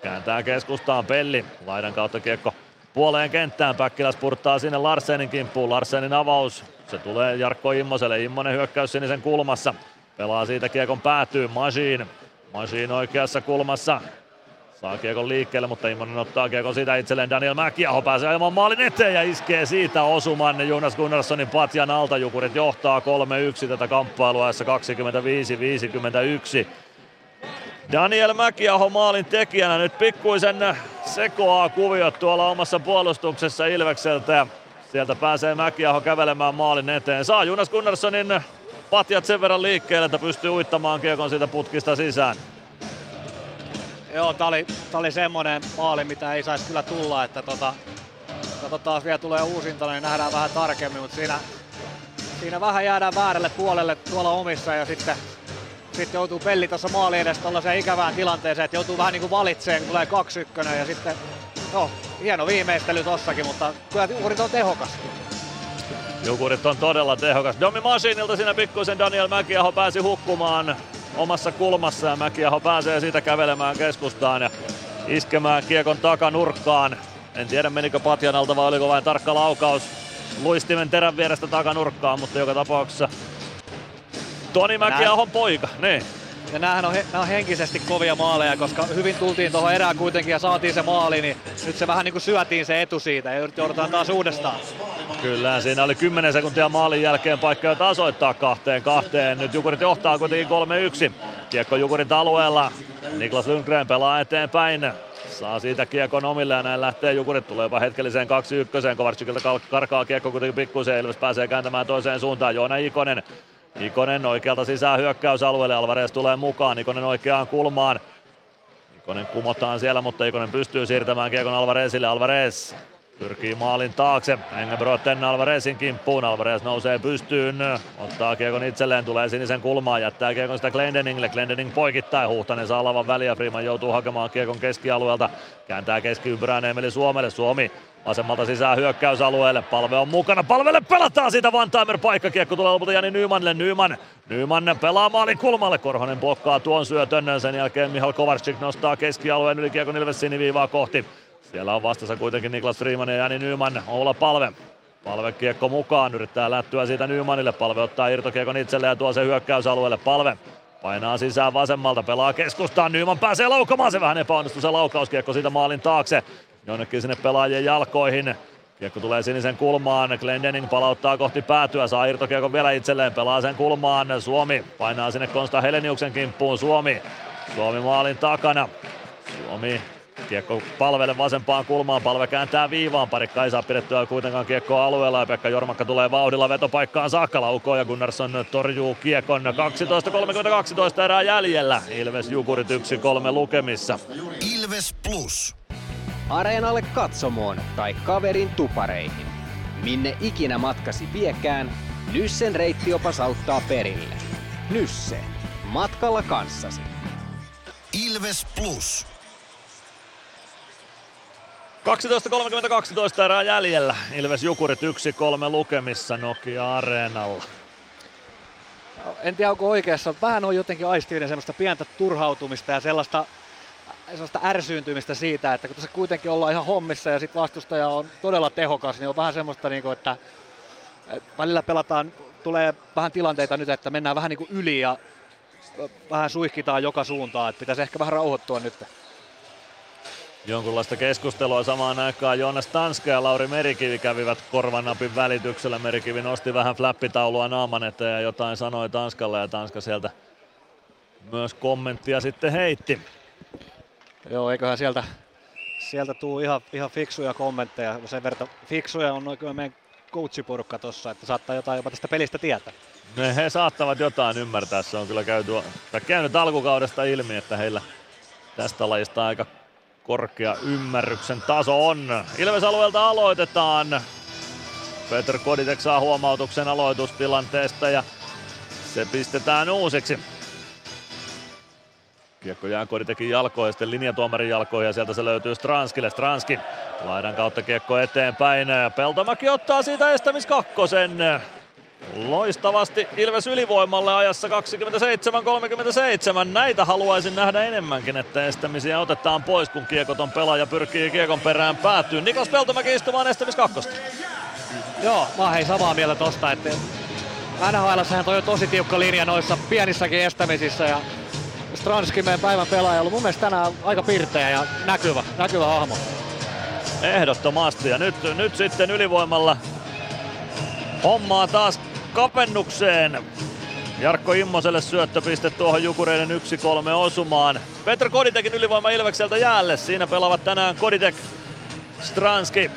Kääntää keskustaan Pelli. Laidan kautta kiekko puoleen kenttään. Päkkiläs purttaa sinne Larsenin kimppuun. Larsenin avaus. Se tulee Jarkko Immoselle. Immonen hyökkäys sinisen kulmassa. Pelaa siitä kiekon päätyy. Machine. Machine oikeassa kulmassa. Saa kiekon liikkeelle, mutta Immonen ottaa kiekon siitä itselleen. Daniel Mäkiaho pääsee ajamaan maalin eteen ja iskee siitä osuman Jonas Gunnarssonin patjan alta. Jukurit johtaa 3-1 tätä kamppailua 25-51. Daniel Mäkiaho maalin tekijänä nyt pikkuisen sekoaa kuviot tuolla omassa puolustuksessa Ilvekseltä. Sieltä pääsee Mäkiaho kävelemään maalin eteen. Saa Jonas Gunnarssonin patjat sen verran liikkeelle, että pystyy uittamaan kiekon siitä putkista sisään. Joo, tää oli, tää oli semmonen maali, mitä ei saisi kyllä tulla, että tota, katsotaan, vielä tulee uusinta, niin nähdään vähän tarkemmin, mutta siinä, siinä vähän jäädään väärälle puolelle tuolla omissa ja sitten, sitten joutuu pelli tuossa maali edessä tällaiseen ikävään tilanteeseen, että joutuu vähän niin kuin valitseen, tulee 2-1 ja sitten, no, hieno viimeistely tossakin, mutta kyllä Jukurit on tehokas. Jukurit on todella tehokas. Domi Masinilta siinä pikkuisen Daniel Mäkiaho pääsi hukkumaan omassa kulmassa ja Mäkiaho pääsee siitä kävelemään keskustaan ja iskemään kiekon takanurkkaan. En tiedä menikö patjan alta vai oliko vain tarkka laukaus luistimen terän vierestä takanurkkaan, mutta joka tapauksessa Toni Mäkiahon poika. Niin. Ja näähän on, he, nää on henkisesti kovia maaleja, koska hyvin tultiin tuohon erään kuitenkin ja saatiin se maali, niin nyt se vähän niin kuin syötiin se etu siitä ja joudutaan taas uudestaan. Kyllä, siinä oli 10 sekuntia maalin jälkeen paikka jo tasoittaa kahteen kahteen. Nyt Jukurit johtaa kuitenkin 3-1. Kiekko Jukurit alueella. Niklas Lundgren pelaa eteenpäin. Saa siitä kiekon omille ja näin lähtee Jukurit. Tulee jopa hetkelliseen 2-1. Kovarczykilta karkaa kiekko kuitenkin pikkuisen. Ilves pääsee kääntämään toiseen suuntaan. Joona Ikonen Ikonen oikealta sisään hyökkäysalueelle, Alvarez tulee mukaan, Ikonen oikeaan kulmaan. Ikonen kumotaan siellä, mutta Ikonen pystyy siirtämään kiekon Alvarezille. Alvarez pyrkii maalin taakse. Engelbroten Alvarezin kimppuun. Alvarez nousee pystyyn, ottaa kiekon itselleen, tulee sinisen kulmaan, jättää kiekon sitä Glendeningille. Glendening poikittaa, Huhtanen saa lavan väliä. Freeman joutuu hakemaan kiekon keskialueelta. Kääntää keskiympyrään Emeli Suomelle. Suomi Vasemmalta sisään hyökkäysalueelle. Palve on mukana. Palvelle pelataan siitä Van Timer paikkakiekko tulee lopulta Jani Nymanille. Nyman, Nyman pelaa maalin kulmalle. Korhonen blokkaa tuon syötön. Sen jälkeen Mihal Kovarczyk nostaa keskialueen yli kiekon Ilves siniviivaa kohti. Siellä on vastassa kuitenkin Niklas Freeman ja Jani Nyman. Oula Palve. Palve kiekko mukaan, yrittää lättyä siitä Nymanille. Palve ottaa irtokiekon itselleen ja tuo se hyökkäysalueelle. Palve Painaa sisään vasemmalta, pelaa keskustaan, Nyman pääsee laukamaan, se vähän epäonnistuu se laukauskiekko siitä maalin taakse. Jonnekin sinne pelaajien jalkoihin. Kiekko tulee sinisen kulmaan, Glendening palauttaa kohti päätyä, saa irtokiekon vielä itselleen, pelaa sen kulmaan, Suomi painaa sinne Konsta Heleniuksen kimppuun, Suomi, Suomi maalin takana, Suomi Kiekko palvelle vasempaan kulmaan, palve kääntää viivaan, parikka ei saa pidettyä kuitenkaan kiekkoa alueella ja Pekka Jormakka tulee vauhdilla vetopaikkaan saakka laukoo ja Gunnarsson torjuu kiekon 12.32 erää jäljellä. Ilves Jukurit 1-3 lukemissa. Ilves Plus. Areenalle katsomoon tai kaverin tupareihin. Minne ikinä matkasi viekään, Nyssen reittiopas auttaa perille. Nysse. Matkalla kanssasi. Ilves Plus. 12.32 erää jäljellä. Ilves Jukurit 1-3 lukemissa Nokia Areenalla. En tiedä onko oikeassa, vähän on jotenkin aistivinen semmoista pientä turhautumista ja sellaista sellaista ärsyyntymistä siitä, että kun tässä kuitenkin ollaan ihan hommissa ja sitten vastustaja on todella tehokas, niin on vähän semmoista, niin kuin, että välillä pelataan, tulee vähän tilanteita nyt, että mennään vähän niin kuin yli ja vähän suihkitaan joka suuntaan, että pitäisi ehkä vähän rauhoittua nyt. Jonkunlaista keskustelua samaan aikaan Joonas Tanska ja Lauri Merikivi kävivät korvanapin välityksellä. Merikivi nosti vähän flappitaulua naaman eteen ja jotain sanoi Tanskalle ja Tanska sieltä myös kommenttia sitten heitti. Joo, eiköhän sieltä, sieltä tuu ihan, ihan fiksuja kommentteja. Sen verran fiksuja on oikein meidän coachiporukka tossa, että saattaa jotain jopa tästä pelistä tietää. Ne, he saattavat jotain ymmärtää. Se on kyllä käyty, tai käynyt alkukaudesta ilmi, että heillä tästä lajista aika korkea ymmärryksen taso on. Ilves-alueelta aloitetaan. Peter Koditek saa huomautuksen aloitustilanteesta ja se pistetään uusiksi. Kiekko jää Koditekin jalkoihin ja sitten linjatuomarin jalkoihin ja sieltä se löytyy Stranskille. Stranski laidan kautta kiekko eteenpäin. Peltomäki ottaa siitä estämis kakkosen. Loistavasti Ilves ylivoimalle ajassa 27-37. Näitä haluaisin nähdä enemmänkin, että estämisiä otetaan pois, kun kiekoton pelaaja pyrkii kiekon perään päätyyn. Niklas Peltomäki istumaan estämis kakkosta. Joo, mä hei samaa mieltä tosta, että NHL toi on tosi tiukka linja noissa pienissäkin estämisissä ja Stranski meidän päivän pelaaja ollut mun mielestä tänään aika pirteä ja näkyvä, näkyvä hahmo. Ehdottomasti ja nyt, nyt sitten ylivoimalla hommaa taas kapennukseen. Jarkko Immoselle syöttöpiste tuohon Jukureiden 1-3 osumaan. Petr Koditekin ylivoima Ilvekseltä jäälle. Siinä pelaavat tänään Koditek, Stranski,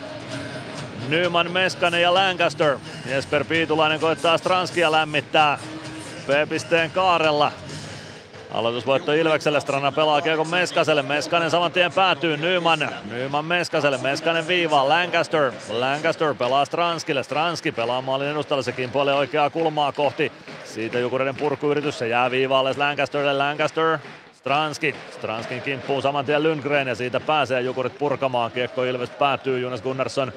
Nyman, Meskanen ja Lancaster. Jesper Piitulainen koittaa Stranskia lämmittää P-pisteen kaarella. Aloitusvoitto Ilvekselle, Strana pelaa Kiekon Meskaselle, Meskanen saman tien päätyy, Nyman, Nyman Meskaselle, Meskanen viivaa, Lancaster, Lancaster pelaa Stranskille, Stranski pelaa maalin edustalle, se kimpoilee oikeaa kulmaa kohti, siitä Jukureiden purkuyritys, se jää viivaalle Lancasterille, Lancaster, Stranski, Stranskin kimppuu saman tien Lundgren ja siitä pääsee Jukurit purkamaan, kiekko Ilves päätyy, Jonas Gunnarsson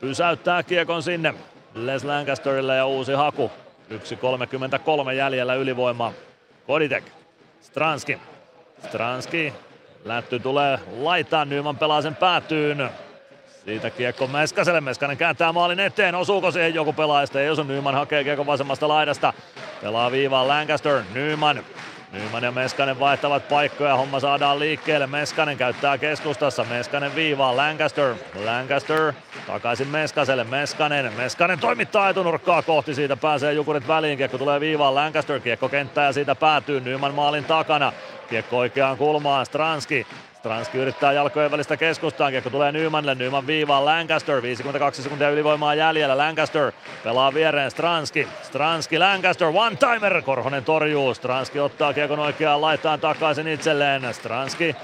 pysäyttää kiekon sinne. Les Lancasterille ja uusi haku, 1.33 jäljellä ylivoimaa, Koditek. Stranski. Stranski. Lätty tulee laitaan, Nyman pelaa sen päätyyn. Siitä kiekko Meskaselle, Meskanen kääntää maalin eteen, osuuko siihen joku pelaajista, ei osu, Nyman hakee kiekko vasemmasta laidasta. Pelaa viivaan Lancaster, Nyman. Nyman ja Meskanen vaihtavat paikkoja, homma saadaan liikkeelle. Meskanen käyttää keskustassa, Meskanen viivaa, Lancaster, Lancaster takaisin Meskaselle, Meskanen, Meskanen toimittaa etunurkkaa kohti, siitä pääsee Jukurit väliin, kiekko tulee viivaan, Lancaster, kiekko kenttää ja siitä päätyy Nyman maalin takana. Kiekko oikeaan kulmaan, Stranski, Stranski yrittää jalkojen välistä keskustaan, kiekko tulee Nymanille, Nyman viivaan Lancaster, 52 sekuntia ylivoimaa jäljellä, Lancaster pelaa viereen Stranski, Stranski, Lancaster, one-timer, Korhonen torjuu, Stranski ottaa kiekon oikeaan laitaan takaisin itselleen, Stranski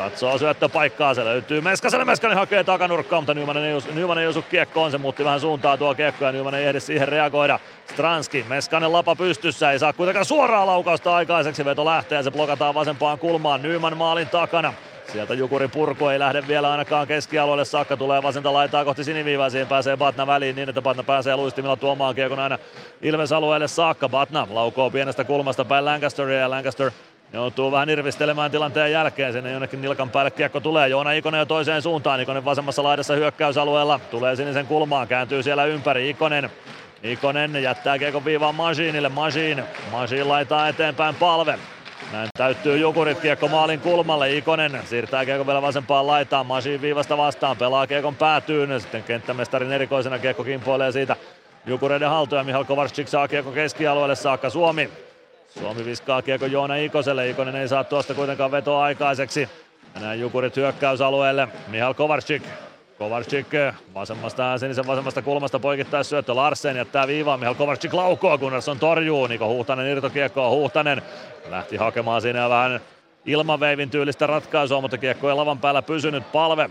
Katsoo syöttöpaikkaa, se löytyy Meskaselle, Meskanen hakee takanurkkaa, mutta Nyman ei, Nyman ei osu kiekkoon, se muutti vähän suuntaa tuo kiekko ja Nyman ei ehdi siihen reagoida. Stranski, Meskanen lapa pystyssä, ei saa kuitenkaan suoraa laukausta aikaiseksi, veto lähtee ja se blokataan vasempaan kulmaan, Nyman maalin takana. Sieltä Jukuri purku ei lähde vielä ainakaan keskialueelle saakka, tulee vasenta laitaa kohti siniviivaa, siihen pääsee Batna väliin niin, että Batna pääsee luistimilla tuomaan kiekon aina Ilves alueelle saakka. Batna laukoo pienestä kulmasta päin Lancasteria ja Lancaster Joutuu vähän irvistelemään tilanteen jälkeen, sinne jonnekin nilkan päälle kiekko tulee. Joona Ikonen jo toiseen suuntaan, Ikonen vasemmassa laidassa hyökkäysalueella, tulee sinisen kulmaan, kääntyy siellä ympäri, Ikonen. Ikonen jättää kiekon viivaan Masiinille, Masiin, Masiin laitaa eteenpäin palve. Näin täyttyy Jukurit kiekko maalin kulmalle, Ikonen siirtää kiekko vielä vasempaan laitaan, Masiin viivasta vastaan, pelaa kiekon päätyyn, sitten kenttämestarin erikoisena kiekko kimpoilee siitä Jukureiden haltuja, Mihal Kovarsik saa kiekko keskialueelle saakka, Suomi Suomi viskaa kiekko Joona Ikoselle. Ikonen ei saa tuosta kuitenkaan vetoa aikaiseksi. Näin Jukurit hyökkäysalueelle. Mihal Kovarsik. Kovarsik vasemmasta, sinisen vasemmasta kulmasta poikittaa syöttö Larsen jättää viivaa. Mihal Kovarsik laukoo, Gunnarsson torjuu. Niko Huhtanen irtokiekkoa. Huhtanen lähti hakemaan siinä vähän ilmaveivin tyylistä ratkaisua, mutta kiekko ei lavan päällä pysynyt. Palve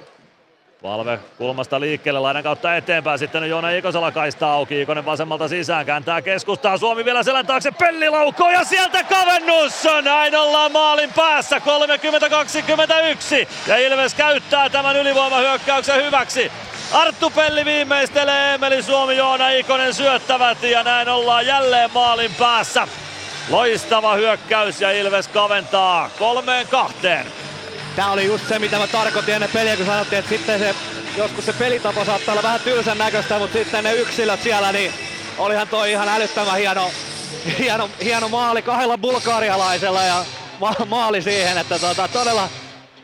Valve kulmasta liikkeelle, laidan kautta eteenpäin, sitten on Joona Ikosella kaista auki, Ikonen vasemmalta sisään, kääntää keskustaa, Suomi vielä selän taakse, Pelli laukoo ja sieltä kavennus! Näin ollaan maalin päässä, 30-21 ja Ilves käyttää tämän ylivoimahyökkäyksen hyväksi. Arttu Pelli viimeistelee, Emeli Suomi, Joona Ikonen syöttävät ja näin ollaan jälleen maalin päässä. Loistava hyökkäys ja Ilves kaventaa kolmeen kahteen. Tämä oli just se, mitä mä tarkoitin ennen peliä, kun sanottiin, että sitten se, joskus se pelitapa saattaa olla vähän tylsän näköistä, mutta sitten ne yksilöt siellä, niin olihan toi ihan älyttömän hieno, hieno, hieno maali kahdella bulgarialaisella ja ma- maali siihen, että tota, todella,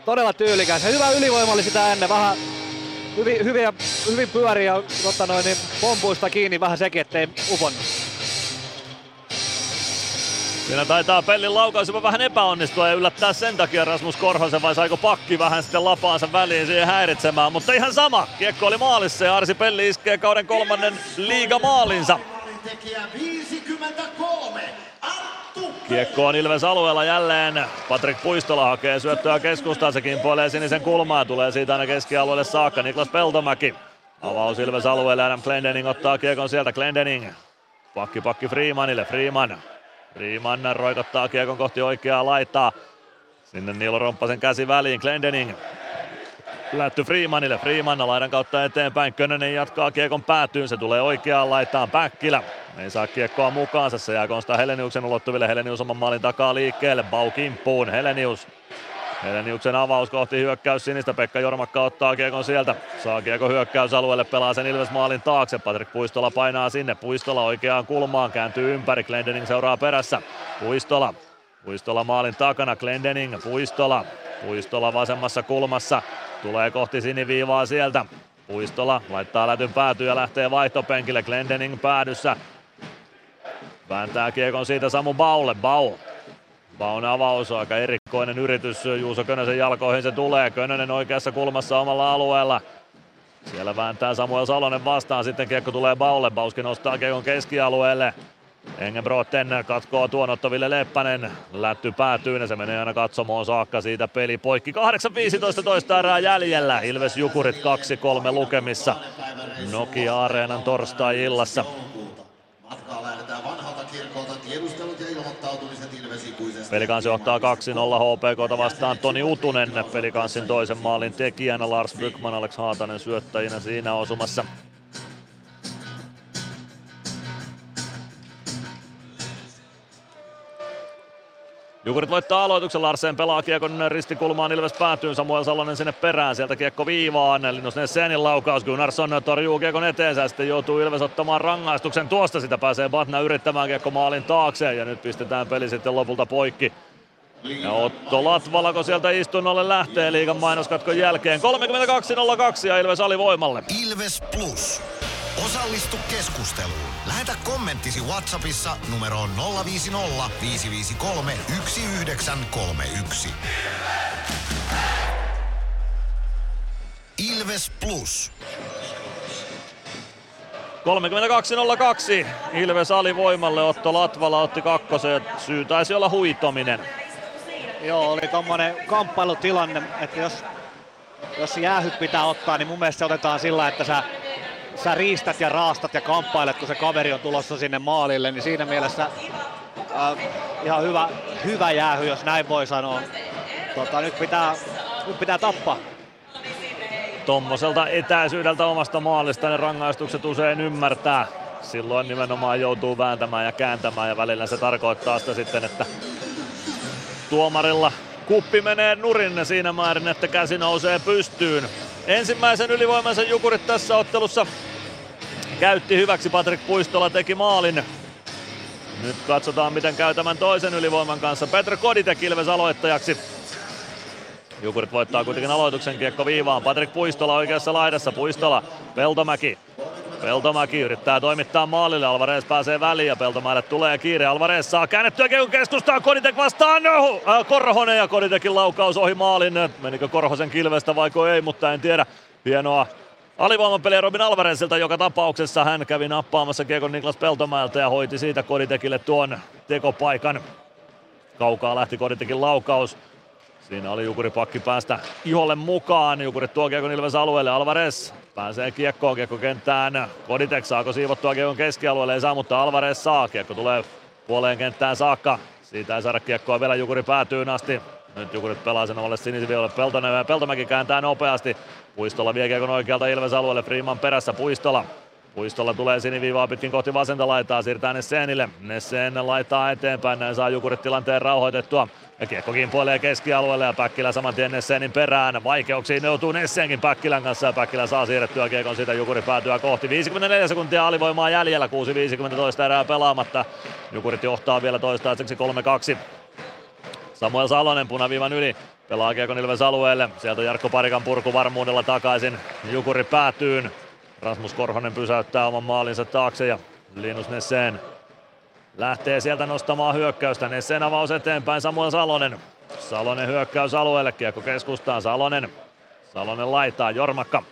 todella tyylikäs. Hyvä ylivoima oli sitä ennen, vähän hyvin, hyvin, hyvin pyöri ja tota noin, niin pompuista kiinni vähän sekin, ettei uponnut. Siinä taitaa Pellin laukaisema vähän epäonnistua ja yllättää sen takia Rasmus Korhosen vai saiko pakki vähän sitten lapaansa väliin siihen häiritsemään. Mutta ihan sama, kiekko oli maalissa ja Arsi Pelli iskee kauden kolmannen liigamaalinsa. Kiekko on Ilves alueella jälleen. Patrik Puistola hakee syöttöä keskustaan, se kimpoilee sinisen kulmaa, tulee siitä aina keskialueelle saakka. Niklas Peltomäki. Avaus Ilves alueelle, Adam Glendening ottaa kiekon sieltä, Glendening. Pakki pakki Freemanille, Freeman Freeman roikottaa kiekon kohti oikeaa laittaa. Sinne Niilo Romppasen käsi väliin, Glendening Lätty Freemanille. Freeman laidan kautta eteenpäin. Könönen jatkaa kiekon päätyyn. Se tulee oikeaan laitaan. Päkkilä ei saa kiekkoa mukaansa. Se jää Konsta Heleniuksen ulottuville. Helenius oman maalin takaa liikkeelle. Bau kimppuun. Helenius Heleniuksen avaus kohti hyökkäys sinistä. Pekka Jormakka ottaa kiekon sieltä. Saa kiekko hyökkäysalueelle, pelaa sen Ilves maalin taakse. Patrik Puistola painaa sinne. Puistola oikeaan kulmaan, kääntyy ympäri. Glendening seuraa perässä. Puistola. Puistola maalin takana. Glendening. Puistola. Puistola vasemmassa kulmassa. Tulee kohti siniviivaa sieltä. Puistola laittaa lätyn päätyä ja lähtee vaihtopenkille. Glendening päädyssä. Vääntää kiekon siitä Samu Baulle. Bau Baun avaus, aika erikoinen yritys Juuso Könösen jalkoihin se tulee. Könönen oikeassa kulmassa omalla alueella. Siellä vääntää Samuel Salonen vastaan, sitten kiekko tulee Baulle. Bauski nostaa kiekon keskialueelle. Engenbroten katkoo tuon Ottoville Leppänen. Lätty päätyy ja se menee aina katsomoon saakka siitä peli poikki. 8.15 toista erää jäljellä. Ilves Jukurit 2-3 lukemissa. Nokia Areenan torstai-illassa. Matkaa Pelikansi johtaa 2-0 HPK vastaan Toni Utunen. Pelikansin toisen maalin tekijänä Lars Bykman, Alex Haatanen syöttäjinä siinä osumassa. Jukurit voittaa aloituksen, Larsen pelaa kiekon ristikulmaan, Ilves päätyy, Samuel Salonen sinne perään, sieltä kiekko viivaan, Linus Nessenin laukaus, Gunnarsson torjuu kiekon eteensä, sitten joutuu Ilves ottamaan rangaistuksen tuosta, sitä pääsee Batna yrittämään kiekko maalin taakse ja nyt pistetään peli sitten lopulta poikki. Ja Otto Latvalako sieltä istunnolle lähtee liigan mainoskatkon jälkeen. 32.02 ja Ilves alivoimalle. Ilves Plus. Osallistu keskusteluun. Lähetä kommenttisi Whatsappissa numeroon 050 553 1931. Ilves Plus. 32.02. Ilves alivoimalle, Otto Latvala otti kakkosen. Syy taisi olla huitominen. Joo, oli tommonen kamppailutilanne, että jos, jos jäähyt pitää ottaa, niin mun mielestä se otetaan sillä, että sä sä riistät ja raastat ja kamppailet, kun se kaveri on tulossa sinne maalille, niin siinä mielessä äh, ihan hyvä, hyvä jäähy, jos näin voi sanoa. Tota, nyt, pitää, nyt pitää tappaa. Tommoselta etäisyydeltä omasta maalista ne rangaistukset usein ymmärtää. Silloin nimenomaan joutuu vääntämään ja kääntämään ja välillä se tarkoittaa sitä sitten, että tuomarilla kuppi menee nurin siinä määrin, että käsi nousee pystyyn. Ensimmäisen ylivoimaisen Jukurit tässä ottelussa käytti hyväksi. Patrik Puistola teki maalin. Nyt katsotaan miten käy tämän toisen ylivoiman kanssa. Petr Koditek Ilves aloittajaksi. Jukurit voittaa kuitenkin aloituksen kiekko viivaan. Patrik Puistola oikeassa laidassa. Puistola, Peltomäki. Peltomäki yrittää toimittaa maalille. Alvarez pääsee väliin ja Peltomäelle tulee kiire. Alvarez saa käännettyä kiekon keskustaan. Koditek vastaan. No, äh, Korhonen ja Koditekin laukaus ohi maalin. Menikö Korhosen kilvestä vaiko ei, mutta en tiedä. Hienoa alivoimapeliä Robin Alvarezilta joka tapauksessa. Hän kävi nappaamassa kiekon Niklas Peltomäeltä ja hoiti siitä Koditekille tuon tekopaikan. Kaukaa lähti Koditekin laukaus. Siinä oli Jukuri pakki päästä iholle mukaan. Jukurit tuo kiekon Ilves alueelle. Alvarez pääsee kiekkoon, kiekko kenttään. Koditek saako siivottua kiekon keskialueelle? Ei saa, mutta Alvarez saa. Kiekko tulee puoleen kenttään saakka. Siitä ei saada kiekkoa vielä Jukuri päätyyn asti. Nyt Jukurit pelaa sen omalle sinisiviolle Peltonen Peltomäki kääntää nopeasti. Puistola vie kiekon oikealta Ilves alueelle. Freeman perässä Puistola. Puistolla tulee siniviivaa pitkin kohti vasenta laitaa, siirtää Nessenille. Nessen laittaa eteenpäin, näin saa Jukurit tilanteen rauhoitettua. Ja kiekko kimpoilee keskialueelle ja Päkkilä saman tien Nessenin perään. Vaikeuksiin joutuu Nessenkin Päkkilän kanssa ja Päkkilä saa siirrettyä kiekon siitä Jukuri päätyä kohti. 54 sekuntia alivoimaa jäljellä, 6.50 erää pelaamatta. Jukurit johtaa vielä toistaiseksi 3-2. Samuel Salonen punaviivan yli. Pelaa kiekon Ilves alueelle. Sieltä Jarkko Parikan purku varmuudella takaisin. Jukuri päätyyn. Rasmus Korhonen pysäyttää oman maalinsa taakse ja Linus Nessen lähtee sieltä nostamaan hyökkäystä. Nessen avaus eteenpäin Samuel Salonen. Salonen hyökkäys alueelle, kiekko keskustaan. Salonen. Salonen laitaa, Jormakka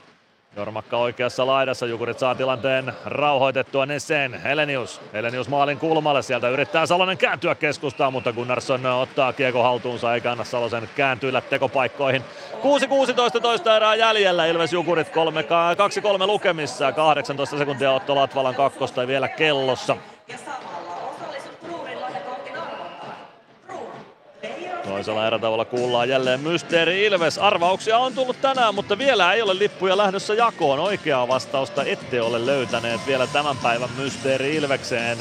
Jormakka oikeassa laidassa, Jukurit saa tilanteen rauhoitettua Nesseen. Helenius, Helenius maalin kulmalle, sieltä yrittää Salonen kääntyä keskustaan, mutta Gunnarsson ottaa kiekko haltuunsa eikä anna Salosen kääntyillä tekopaikkoihin. 6-16 toista erää jäljellä, Ilves Jukurit 2-3 lukemissa, 18 sekuntia Otto Latvalan kakkosta vielä kellossa. Toisella erätavalla kuullaan jälleen Mysteeri Ilves. Arvauksia on tullut tänään, mutta vielä ei ole lippuja lähdössä jakoon. Oikeaa vastausta ette ole löytäneet vielä tämän päivän Mysteeri Ilvekseen.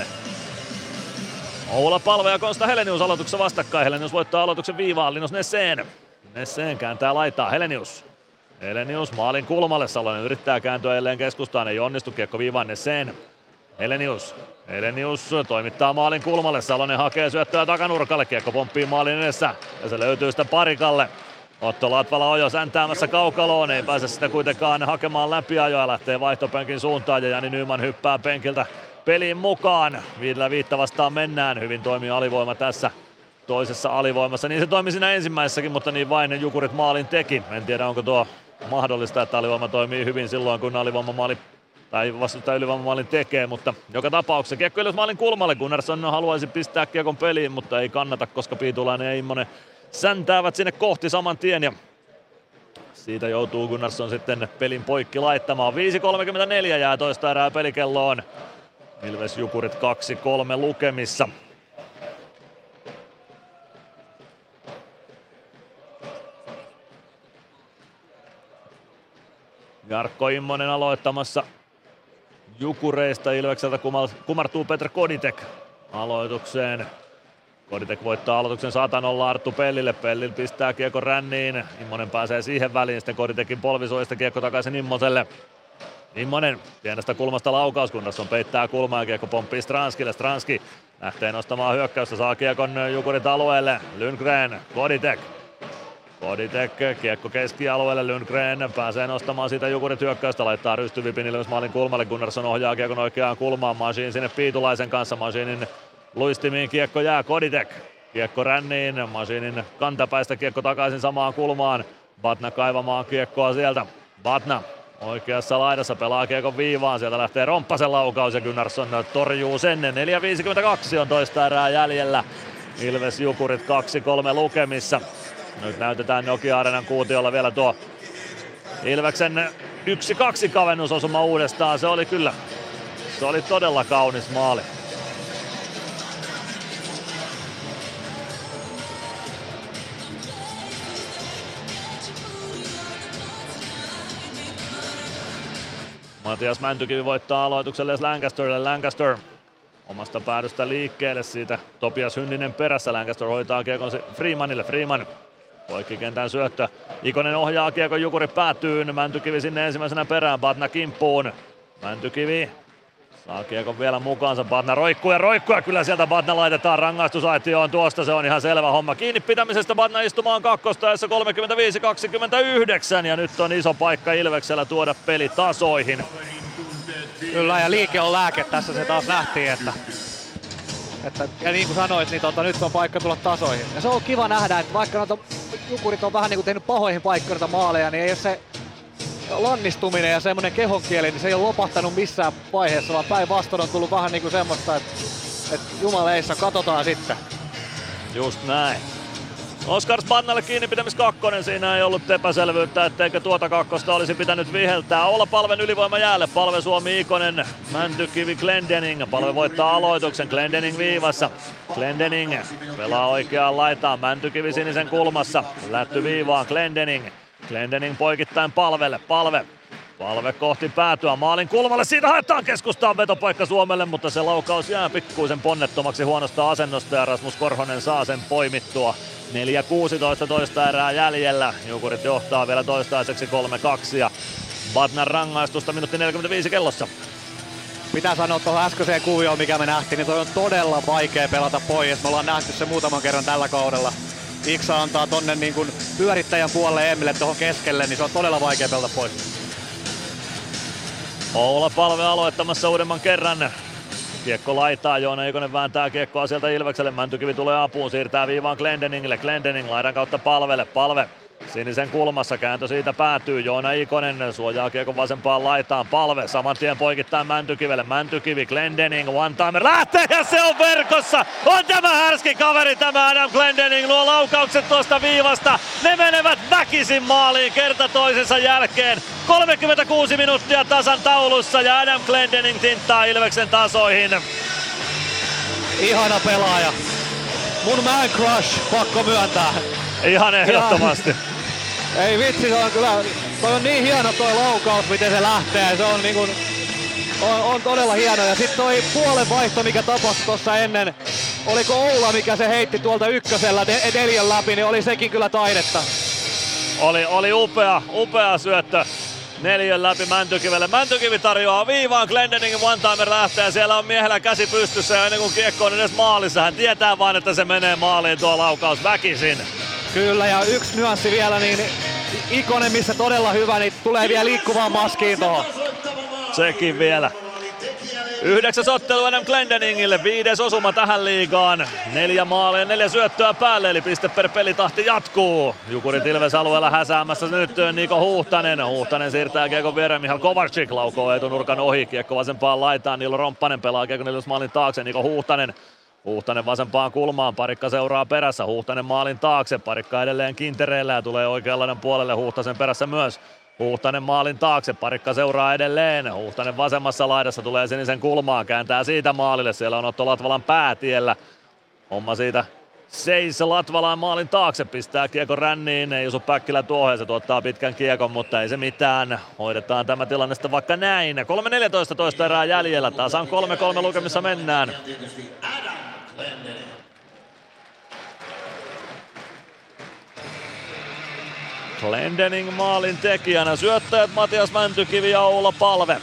Oula Palve ja Konsta Helenius aloituksessa vastakkain. Helenius voittaa aloituksen viivaan Linus Nesseen. Nesseen kääntää laitaa Helenius. Helenius maalin kulmalle. Salonen yrittää kääntyä jälleen keskustaan. Ei onnistu. Kiekko viivaan Nesseen. Helenius. Helenius toimittaa maalin kulmalle. Salonen hakee syöttöä takanurkalle. Kiekko pomppii maalin edessä. Ja se löytyy sitten parikalle. Otto Latvala on jo säntäämässä kaukaloon, ei pääse sitä kuitenkaan hakemaan läpiajoa, lähtee vaihtopenkin suuntaan ja Jani Nyman hyppää penkiltä peliin mukaan. Viidellä viitta vastaan mennään, hyvin toimii alivoima tässä toisessa alivoimassa. Niin se toimi siinä ensimmäisessäkin, mutta niin vain Jukurit maalin teki. En tiedä onko tuo mahdollista, että alivoima toimii hyvin silloin, kun alivoima maali tai vastustaja ylivoimamaalin tekee, mutta joka tapauksessa kiekko maalin kulmalle. Gunnarsson haluaisi pistää kiekon peliin, mutta ei kannata, koska Piitulainen ja Immonen säntäävät sinne kohti saman tien ja siitä joutuu Gunnarsson sitten pelin poikki laittamaan. 5.34 jää toista erää pelikelloon. Ilves Jukurit 2-3 lukemissa. Jarkko Immonen aloittamassa Jukureista. Ilvekseltä kumartuu Petr Koditek aloitukseen. Koditek voittaa aloituksen satanolla Arttu Pellille. Pellil pistää kiekko ränniin. Immonen pääsee siihen väliin. Sitten Koditekin polvisuista kiekko takaisin Immoselle. Immonen pienestä kulmasta laukauskunnassa on peittää kulmaa ja kiekko pomppii Stranskille. Stranski lähtee nostamaan hyökkäystä, saa kiekon Jukurit alueelle. Lundgren, Koditek. Koditek, kiekko keskialueelle, Lundgren pääsee nostamaan siitä Jukurit hyökkäystä, laittaa rystyvipin Ilves maalin kulmalle, Gunnarsson ohjaa kiekon oikeaan kulmaan, Masiin sinne Piitulaisen kanssa, Masiinin luistimiin kiekko jää, Koditek. Kiekko ränniin, Masiinin kantapäistä kiekko takaisin samaan kulmaan, Batna kaivamaan kiekkoa sieltä, Batna Oikeassa laidassa pelaa Kiekon viivaan, sieltä lähtee Romppasen laukaus ja Gunnarsson torjuu sen. 4.52 on toista erää jäljellä. Ilves Jukurit 2-3 lukemissa. Nyt näytetään Nokia Arenan kuutiolla vielä tuo Ilveksen 1-2 kavennusosuma uudestaan. Se oli kyllä, se oli todella kaunis maali. Matias Mäntykivi voittaa aloitukselle Lancasterille. Lancaster omasta päädystä liikkeelle siitä. Topias Hynninen perässä. Lancaster hoitaa kiekon Freemanille. Freeman poikkikentän syöttö. Ikonen ohjaa kiekon Jukuri päätyyn. Mäntykivi sinne ensimmäisenä perään. Batna kimppuun. Mäntykivi Saa kiekon vielä mukaansa, Batna roikkuu ja roikkuu ja kyllä sieltä Batna laitetaan rangaistusaitioon tuosta, se on ihan selvä homma. Kiinni pitämisestä Batna istumaan kakkostaessa 35-29 ja nyt on iso paikka Ilveksellä tuoda peli tasoihin. Kyllä ja liike on lääke, tässä se taas nähtiin, että että, ja niin kuin sanoit, niin tota, nyt on paikka tulla tasoihin. Ja se on kiva nähdä, että vaikka noita jukurit on vähän niin kuin tehnyt pahoihin paikkoihin maaleja, niin ei ole se lannistuminen ja semmoinen kehonkieli, niin se ei ole lopahtanut missään vaiheessa, vaan päinvastoin on tullut vähän niin kuin semmoista, että, että jumaleissa, katsotaan sitten. Just näin. Oskar Spannalle kiinni pitämis kakkonen, siinä ei ollut epäselvyyttä, etteikö tuota kakkosta olisi pitänyt viheltää. Olla palven ylivoima jäälle, palve Suomi Ikonen, Mäntykivi Glendening, palve voittaa aloituksen, Glendening viivassa. Glendening pelaa oikeaan laitaan, Mäntykivi sinisen kulmassa, lätty viivaan, Glendening. Glendening poikittain palvelle, palve Palve kohti päätyä maalin kulmalle, siitä haetaan keskustaan vetopaikka Suomelle, mutta se laukaus jää pikkuisen ponnettomaksi huonosta asennosta ja Rasmus Korhonen saa sen poimittua. 4-16 toista erää jäljellä, Jukurit johtaa vielä toistaiseksi 3-2 ja Batnan rangaistusta minuutti 45 kellossa. Pitää sanoa tuohon äskeiseen kuvioon, mikä me nähtiin, niin toi on todella vaikea pelata pois. Me ollaan nähty se muutaman kerran tällä kaudella. Iksa antaa tonne niin kuin pyörittäjän puolelle Emmille tuohon keskelle, niin se on todella vaikea pelata pois. Oula palve aloittamassa uudemman kerran. Kiekko laitaa, Joona Ikonen vääntää kiekkoa sieltä Ilvekselle, Mäntykivi tulee apuun, siirtää viivaan Glendeningille, Glendening laidan kautta palvelle, palve Sinisen kulmassa kääntö siitä päätyy. Joona Ikonen suojaa kiekon vasempaan laitaan. Palve saman tien poikittaa Mäntykivelle. Mäntykivi, Glendening, one timer lähtee ja se on verkossa. On tämä härski kaveri tämä Adam Glendening. Luo laukaukset tuosta viivasta. Ne menevät väkisin maaliin kerta toisensa jälkeen. 36 minuuttia tasan taulussa ja Adam Glendening tinttaa Ilveksen tasoihin. Ihana pelaaja. mun man crush, pakko myöntää. Ihan ehdottomasti. Ei vitsi, se on kyllä, toi on niin hieno toi laukaus, miten se lähtee. Se on niinku, on, on todella hieno. Ja sitten toi puolen vaihto, mikä tapahtui tuossa ennen, oliko Oula, mikä se heitti tuolta ykkösellä neljän läpi, niin oli sekin kyllä taidetta. Oli, oli upea, upea syöttö neljön läpi Mäntykivelle. Mäntykivi tarjoaa viivaan, Glendeningin one-timer lähtee, siellä on miehellä käsi pystyssä ja ennen kuin kiekko on edes maalissa, hän tietää vain, että se menee maaliin tuo laukaus väkisin. Kyllä, ja yksi nyanssi vielä, niin Ikonen, missä todella hyvä, niin tulee vielä liikkuvaan maskiin tuohon. Sekin vielä. Yhdeksäs ottelu Adam Glendeningille, viides osuma tähän liigaan. Neljä maalia, neljä syöttöä päälle, eli piste per pelitahti jatkuu. Jukurit Ilves alueella häsäämässä nyt Niko Huhtanen. Huhtanen siirtää kiekon viereen, Mihal Kovacic laukoo etunurkan ohi. Kiekko vasempaan laitaan, Niilo Romppanen pelaa Ilves maalin taakse, Niko Huhtanen Huhtanen vasempaan kulmaan, parikka seuraa perässä, Huhtanen maalin taakse, parikka edelleen kintereillä ja tulee oikeanlainen puolelle Huhtasen perässä myös. Huhtanen maalin taakse, parikka seuraa edelleen. Huhtanen vasemmassa laidassa tulee sinisen kulmaan, kääntää siitä maalille. Siellä on Otto Latvalan päätiellä. Homma siitä seis Latvalaan maalin taakse, pistää kiekon ränniin, ei osu Päkkilä tuohon, se tuottaa pitkän kiekon, mutta ei se mitään. Hoidetaan tämä tilanne sitten vaikka näin. 3.14 toista erää jäljellä, tasan 3-3 lukemissa mennään. Glendening maalin tekijänä. Syöttäjät Matias Mäntykivi ja Oula Palve.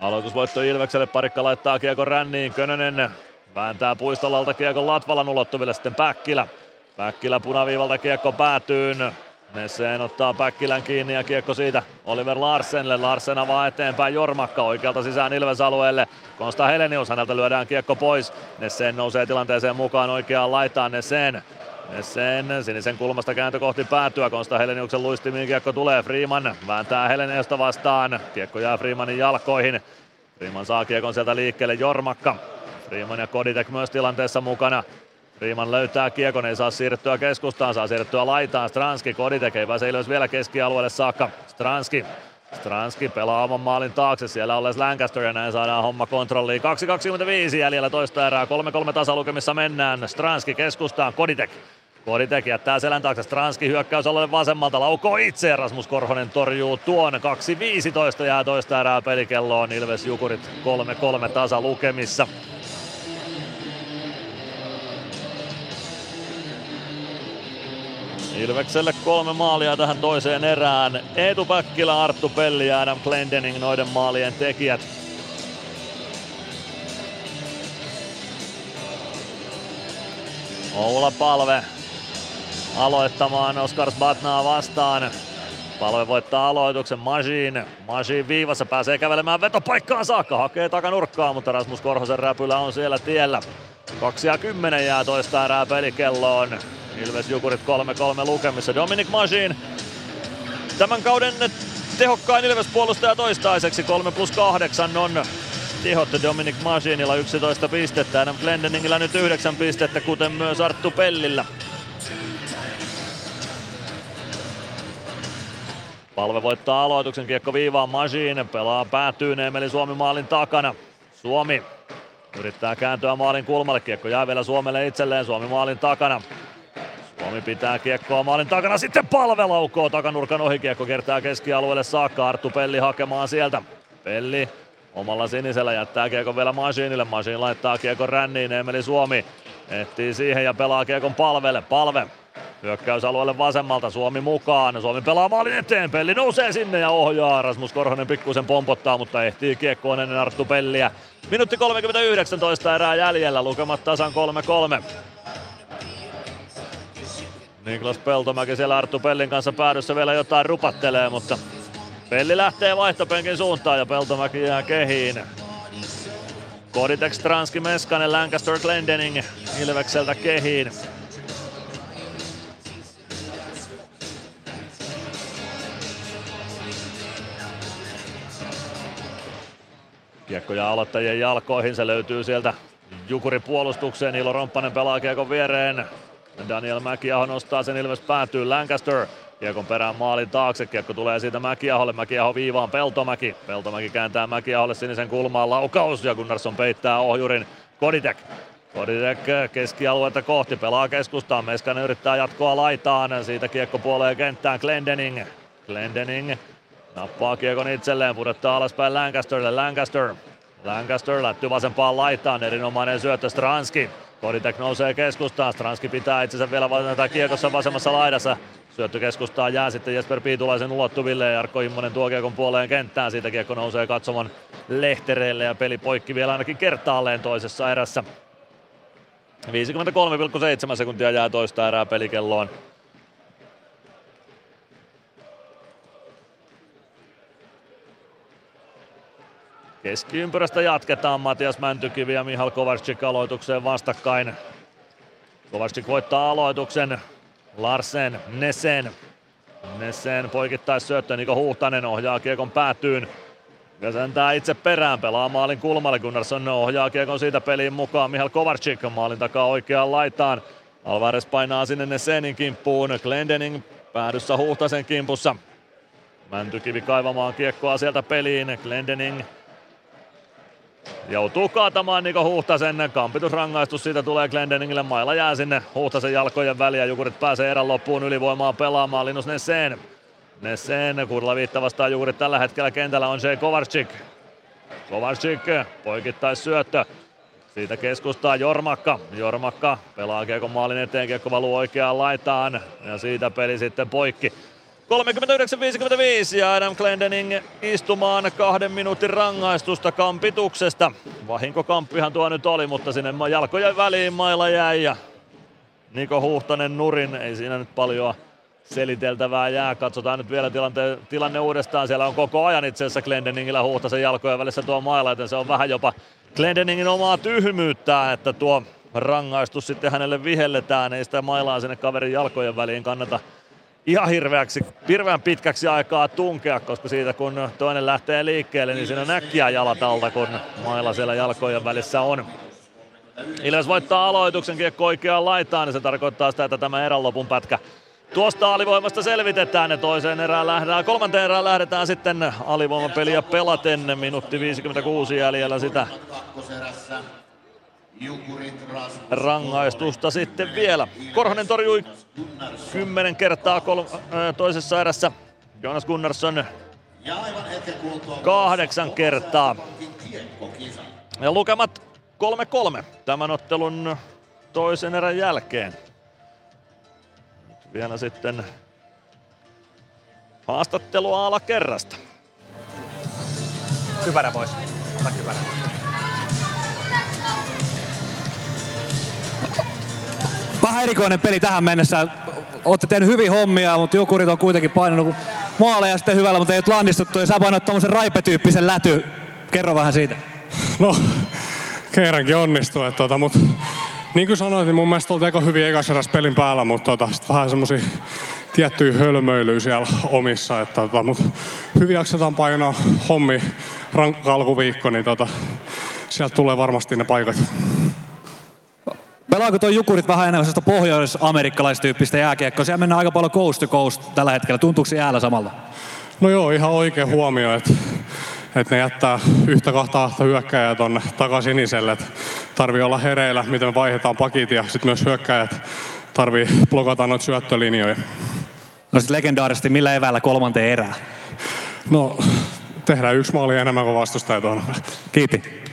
Aloitusvoitto Ilvekselle, parikka laittaa kiekon ränniin, Könönen vääntää puistolalta kiekon Latvalan ulottuville sitten Päkkilä. Päkkilä punaviivalta kiekko päätyy, Nesseen ottaa Päkkilän kiinni ja kiekko siitä Oliver Larsenille. Larsen avaa eteenpäin Jormakka oikealta sisään Ilves alueelle. Konsta Helenius, häneltä lyödään kiekko pois. Nesseen nousee tilanteeseen mukaan oikeaan laitaan Nesseen. Nesseen sinisen kulmasta kääntö kohti päätyä. Konsta Heleniuksen luistimiin kiekko tulee. Freeman vääntää Heleniusta vastaan. Kiekko jää Freemanin jalkoihin. Freeman saa kiekon sieltä liikkeelle Jormakka. Freeman ja Koditek myös tilanteessa mukana. Riiman löytää kiekon, ei saa siirrettyä keskustaan, saa siirrettyä laitaan. Stranski, Koditek ei pääse Ilves vielä keskialueelle saakka. Stranski, Stranski pelaa oman maalin taakse, siellä olles Lancaster ja näin saadaan homma kontrolliin. 2.25 jäljellä toista erää, 3-3 tasalukemissa mennään. Stranski keskustaan, Koditek. Koditek jättää selän taakse, Stranski hyökkäys alueelle vasemmalta, laukoo itse Rasmus Korhonen torjuu tuon. 2.15 jää toista erää pelikelloon, Ilves Jukurit 3-3 tasalukemissa. Ilvekselle kolme maalia tähän toiseen erään. Eetu Päkkilä, Arttu Pelli ja Adam Glendening noiden maalien tekijät. Oula Palve aloittamaan Oskar Batnaa vastaan. Palve voittaa aloituksen Majin. Majin viivassa pääsee kävelemään vetopaikkaan saakka. Hakee takanurkkaa, mutta Rasmus Korhosen räpylä on siellä tiellä. 2 ja 10 jää toista erää pelikelloon. Ilves Jukurit 3-3 lukemissa. Dominic Majin tämän kauden tehokkain Ilves-puolustaja toistaiseksi. 3 plus 8 on tehot Dominic Majinilla 11 pistettä. Adam Glendeningillä nyt 9 pistettä, kuten myös Arttu Pellillä. Palve voittaa aloituksen, kiekko viivaan Majin, pelaa päätyy Neemeli Suomi maalin takana. Suomi yrittää kääntyä maalin kulmalle, kiekko jää vielä Suomelle itselleen, Suomi maalin takana. Suomi pitää kiekkoa maalin takana, sitten palve laukoo takanurkan ohi, kiekko kertaa keskialueelle saakka, Arttu Pelli hakemaan sieltä. Pelli omalla sinisellä jättää kiekon vielä Masinille, Masin laittaa kiekon ränniin, Emeli Suomi etsii siihen ja pelaa kiekon palvelle, palve Hyökkäysalueelle vasemmalta, Suomi mukaan. Suomi pelaa maalin eteen, Pelli nousee sinne ja ohjaa. Rasmus Korhonen pikkuisen pompottaa, mutta ehtii kiekkoon ennen Arttu Pelliä. Minuutti 39 erää jäljellä, lukemat tasan 3-3. Niklas Peltomäki siellä Arttu Pellin kanssa päädyssä vielä jotain rupattelee, mutta Pelli lähtee vaihtopenkin suuntaan ja Peltomäki jää kehiin. Koditek, Stranski, Meskanen, Lancaster, Glendening Ilvekseltä kehiin. Kiekko ja aloittajien jalkoihin, se löytyy sieltä Jukuri puolustukseen, Ilo Romppanen pelaa kiekon viereen. Daniel Mäkiaho nostaa sen Ilves päätyy. Lancaster Kiekon perään maalin taakse, kiekko tulee siitä Mäkiaholle, Mäkiaho viivaan Peltomäki. Peltomäki kääntää Mäkiaholle sinisen kulmaan laukaus ja Gunnarsson peittää ohjurin Koditek. Koditek keskialueelta kohti, pelaa keskustaan, Meskanen yrittää jatkoa laitaan, siitä kiekko puoleen kenttään Glendening. Glendening nappaa kiekon itselleen, pudottaa alaspäin Lancasterille, Lancaster. Lancaster lätty vasempaan laitaan, erinomainen syöttö Stranski. Koditek nousee keskustaan, Stranski pitää itsensä vielä va- kiekossa vasemmassa laidassa. Syöttö keskustaan jää sitten Jesper Piitulaisen ulottuville ja Jarkko Immonen tuo kiekon puoleen kenttään. Siitä kiekko nousee katsoman lehtereille ja peli poikki vielä ainakin kertaalleen toisessa erässä. 53,7 sekuntia jää toista erää pelikelloon. Keskiympyrästä jatketaan Matias Mäntykivi ja Mihal Kovacic aloitukseen vastakkain. Kovacic voittaa aloituksen. Larsen, Nesen. Nesen poikittais syöttö, Niko Huhtanen ohjaa kiekon päätyyn. Ja sentää itse perään, pelaa maalin kulmalle. Gunnarsson ohjaa kiekon siitä peliin mukaan. Mihal Kovacic maalin takaa oikeaan laitaan. Alvarez painaa sinne Nesenin kimppuun. Glendening päädyssä Huhtasen kimpussa. Mäntykivi kaivamaan kiekkoa sieltä peliin. Glendening Joutuu kaatamaan Niko Huhtasen. Kampitusrangaistus siitä tulee Glendeningille. Maila jää sinne Huhtasen jalkojen väliä. Jukurit pääsee erän loppuun ylivoimaa pelaamaan. Linus Nesseen. Nesseen kuudella viitta vastaan Jukurit tällä hetkellä kentällä on Jay Kovarczyk. Kovarczyk poikittais syöttö. Siitä keskustaa Jormakka. Jormakka pelaa kiekon maalin eteen. Kiekko valuu oikeaan laitaan. Ja siitä peli sitten poikki. 39-55 ja Adam Glendening istumaan kahden minuutin rangaistusta kampituksesta. Vahinkokamppihan tuo nyt oli, mutta sinne jalkojen väliin mailla jäi ja Niko Huhtanen nurin. Ei siinä nyt paljon seliteltävää jää. Katsotaan nyt vielä tilante, tilanne uudestaan. Siellä on koko ajan itse asiassa Glendeningillä Huhtasen jalkojen välissä tuo maila, joten se on vähän jopa Glendeningin omaa tyhmyyttä, että tuo rangaistus sitten hänelle vihelletään. Ei sitä mailaa sinne kaverin jalkojen väliin kannata ihan hirveäksi, hirveän pitkäksi aikaa tunkea, koska siitä kun toinen lähtee liikkeelle, niin siinä on äkkiä jalat alta, kun mailla siellä jalkojen välissä on. Ilves voittaa aloituksen kiekko oikeaan laitaan, niin se tarkoittaa sitä, että tämä erän lopun pätkä tuosta alivoimasta selvitetään ja toiseen erään lähdetään, kolmanteen erään lähdetään sitten alivoimapeliä pelaten. Minuutti 56 jäljellä sitä rangaistusta sitten vielä. Korhonen torjui kymmenen kertaa kol- toisessa erässä. Jonas Gunnarsson kahdeksan kertaa. Ja lukemat 3-3 tämän ottelun toisen erän jälkeen. Nyt vielä sitten haastattelua ala kerrasta. Kypärä pois. Ota kypärä. Vähän erikoinen peli tähän mennessä. Olette tehnyt hyvin hommia, mutta Jukurit on kuitenkin painanut maaleja sitten hyvällä, mutta ei ole landistuttu. Ja sä painoit tommosen raipetyyppisen läty. Kerro vähän siitä. No, kerrankin onnistuu. Että, tota, mutta niin kuin sanoit, niin mun mielestä oltiin aika hyvin ekas pelin päällä, mutta tota, sit vähän semmosia tiettyjä hölmöilyjä siellä omissa. Että, tota, mutta hyvin jaksetaan painaa hommi rankka alkuviikko, niin tota, sieltä tulee varmasti ne paikat. Pelaako tuo Jukurit vähän enemmän sellaista pohjois-amerikkalaistyyppistä jääkiekkoa? Siellä mennään aika paljon coast to coast tällä hetkellä. Tuntuuko se jäällä samalla? No joo, ihan oikein huomio, että, että ne jättää yhtä kahta ahta hyökkäjää tonne takasiniselle. Tarvii olla hereillä, miten me vaihdetaan pakit ja sitten myös hyökkäjät tarvii blokata noita syöttölinjoja. No sitten legendaarisesti, millä eväällä kolmanteen erää? No, tehdään yksi maali enemmän kuin vastustaja tuonne. Kiitti.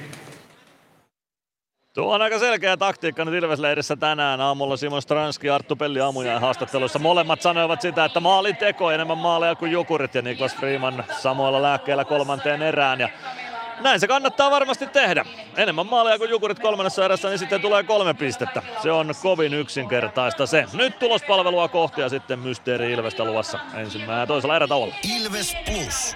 Tuo on aika selkeä taktiikka nyt Ilvesleirissä tänään. Aamulla Simon Stranski ja Arttu Pelli aamujen haastatteluissa. Molemmat sanoivat sitä, että maalin teko enemmän maaleja kuin Jukurit ja Niklas Freeman samoilla lääkkeillä kolmanteen erään. Ja näin se kannattaa varmasti tehdä. Enemmän maaleja kuin Jukurit kolmannessa erässä, niin sitten tulee kolme pistettä. Se on kovin yksinkertaista se. Nyt tulospalvelua kohti ja sitten Mysteeri Ilvestä luvassa ensimmäinen toisella erätauolla. Ilves Plus.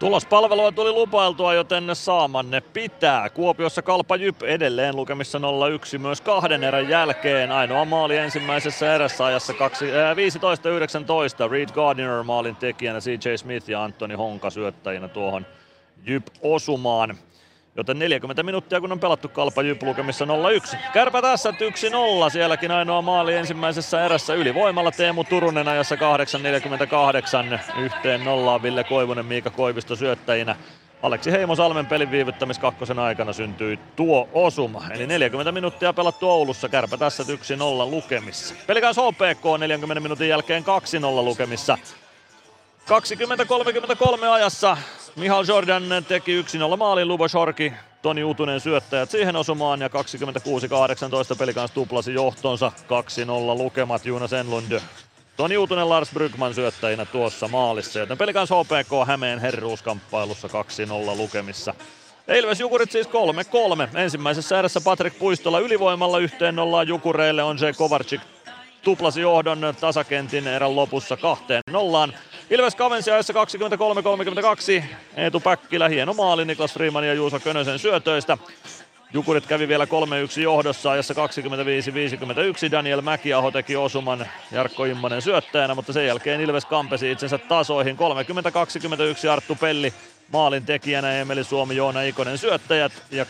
Tulospalvelua tuli lupailtua, joten saamanne pitää. Kuopiossa Kalpa Jyp edelleen lukemissa 0-1 myös kahden erän jälkeen. Ainoa maali ensimmäisessä erässä ajassa kaksi- ää, 15-19. Reed Gardiner maalin tekijänä, CJ Smith ja Antoni Honka syöttäjinä tuohon Jyp osumaan. Joten 40 minuuttia kun on pelattu Kalpa lukemissa 0-1. Kärpä tässä 1-0, sielläkin ainoa maali ensimmäisessä erässä ylivoimalla Teemu Turunen ajassa 8.48. Yhteen nollaan Ville Koivunen, Miika Koivisto syöttäjinä. Aleksi Heimo Salmen pelin viivyttämis kakkosen aikana syntyi tuo osuma. Eli 40 minuuttia pelattu Oulussa, kärpä tässä 1-0 lukemissa. Pelikans HPK 40 minuutin jälkeen 2-0 lukemissa. 20-33 ajassa Mihal Jordan teki 1-0 maalin, Lubo Shorki, Toni Utunen syöttäjät siihen osumaan ja 26-18 pelikans tuplasi johtonsa 2-0 lukemat Jonas Enlund. Toni Utunen, Lars Brygman syöttäjinä tuossa maalissa, joten pelikans HPK Hämeen herruuskamppailussa 2-0 lukemissa. Ilves Jukurit siis 3-3. Ensimmäisessä erässä Patrik Puistola ylivoimalla yhteen nollaan Jukureille on se Kovarczyk tuplasi johdon tasakentin erän lopussa kahteen nollaan. Ilves kavensi ajassa 23-32. Eetu Päkkilä, hieno maali Niklas Freeman ja Juuso Könösen syötöistä. Jukurit kävi vielä 3-1 johdossa ajassa 25-51. Daniel Mäkiaho teki osuman Jarkko Immonen syöttäjänä, mutta sen jälkeen Ilves kampesi itsensä tasoihin. 30-21 Arttu Pelli maalin tekijänä Emeli Suomi, Joona Ikonen syöttäjät ja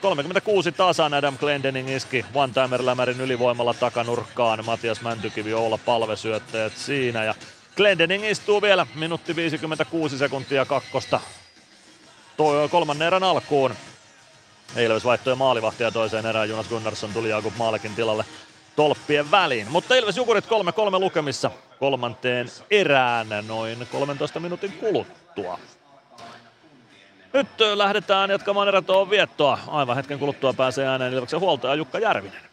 36 tasan Adam Glendening iski one-timer lämärin ylivoimalla takanurkkaan. Matias Mäntykivi Oula Palve syöttäjät siinä ja Glendening istuu vielä minuutti 56 sekuntia kakkosta toi kolmannen erän alkuun. Ilves vaihtoi maalivahtia toiseen erään. Jonas Gunnarsson tuli Jakub Maalekin tilalle tolppien väliin. Mutta Ilves Jukurit 3-3 lukemissa kolmanteen erään noin 13 minuutin kuluttua. Nyt lähdetään jatkamaan erätoon viettoa. Aivan hetken kuluttua pääsee ääneen Ilveksen huoltaja Jukka Järvinen.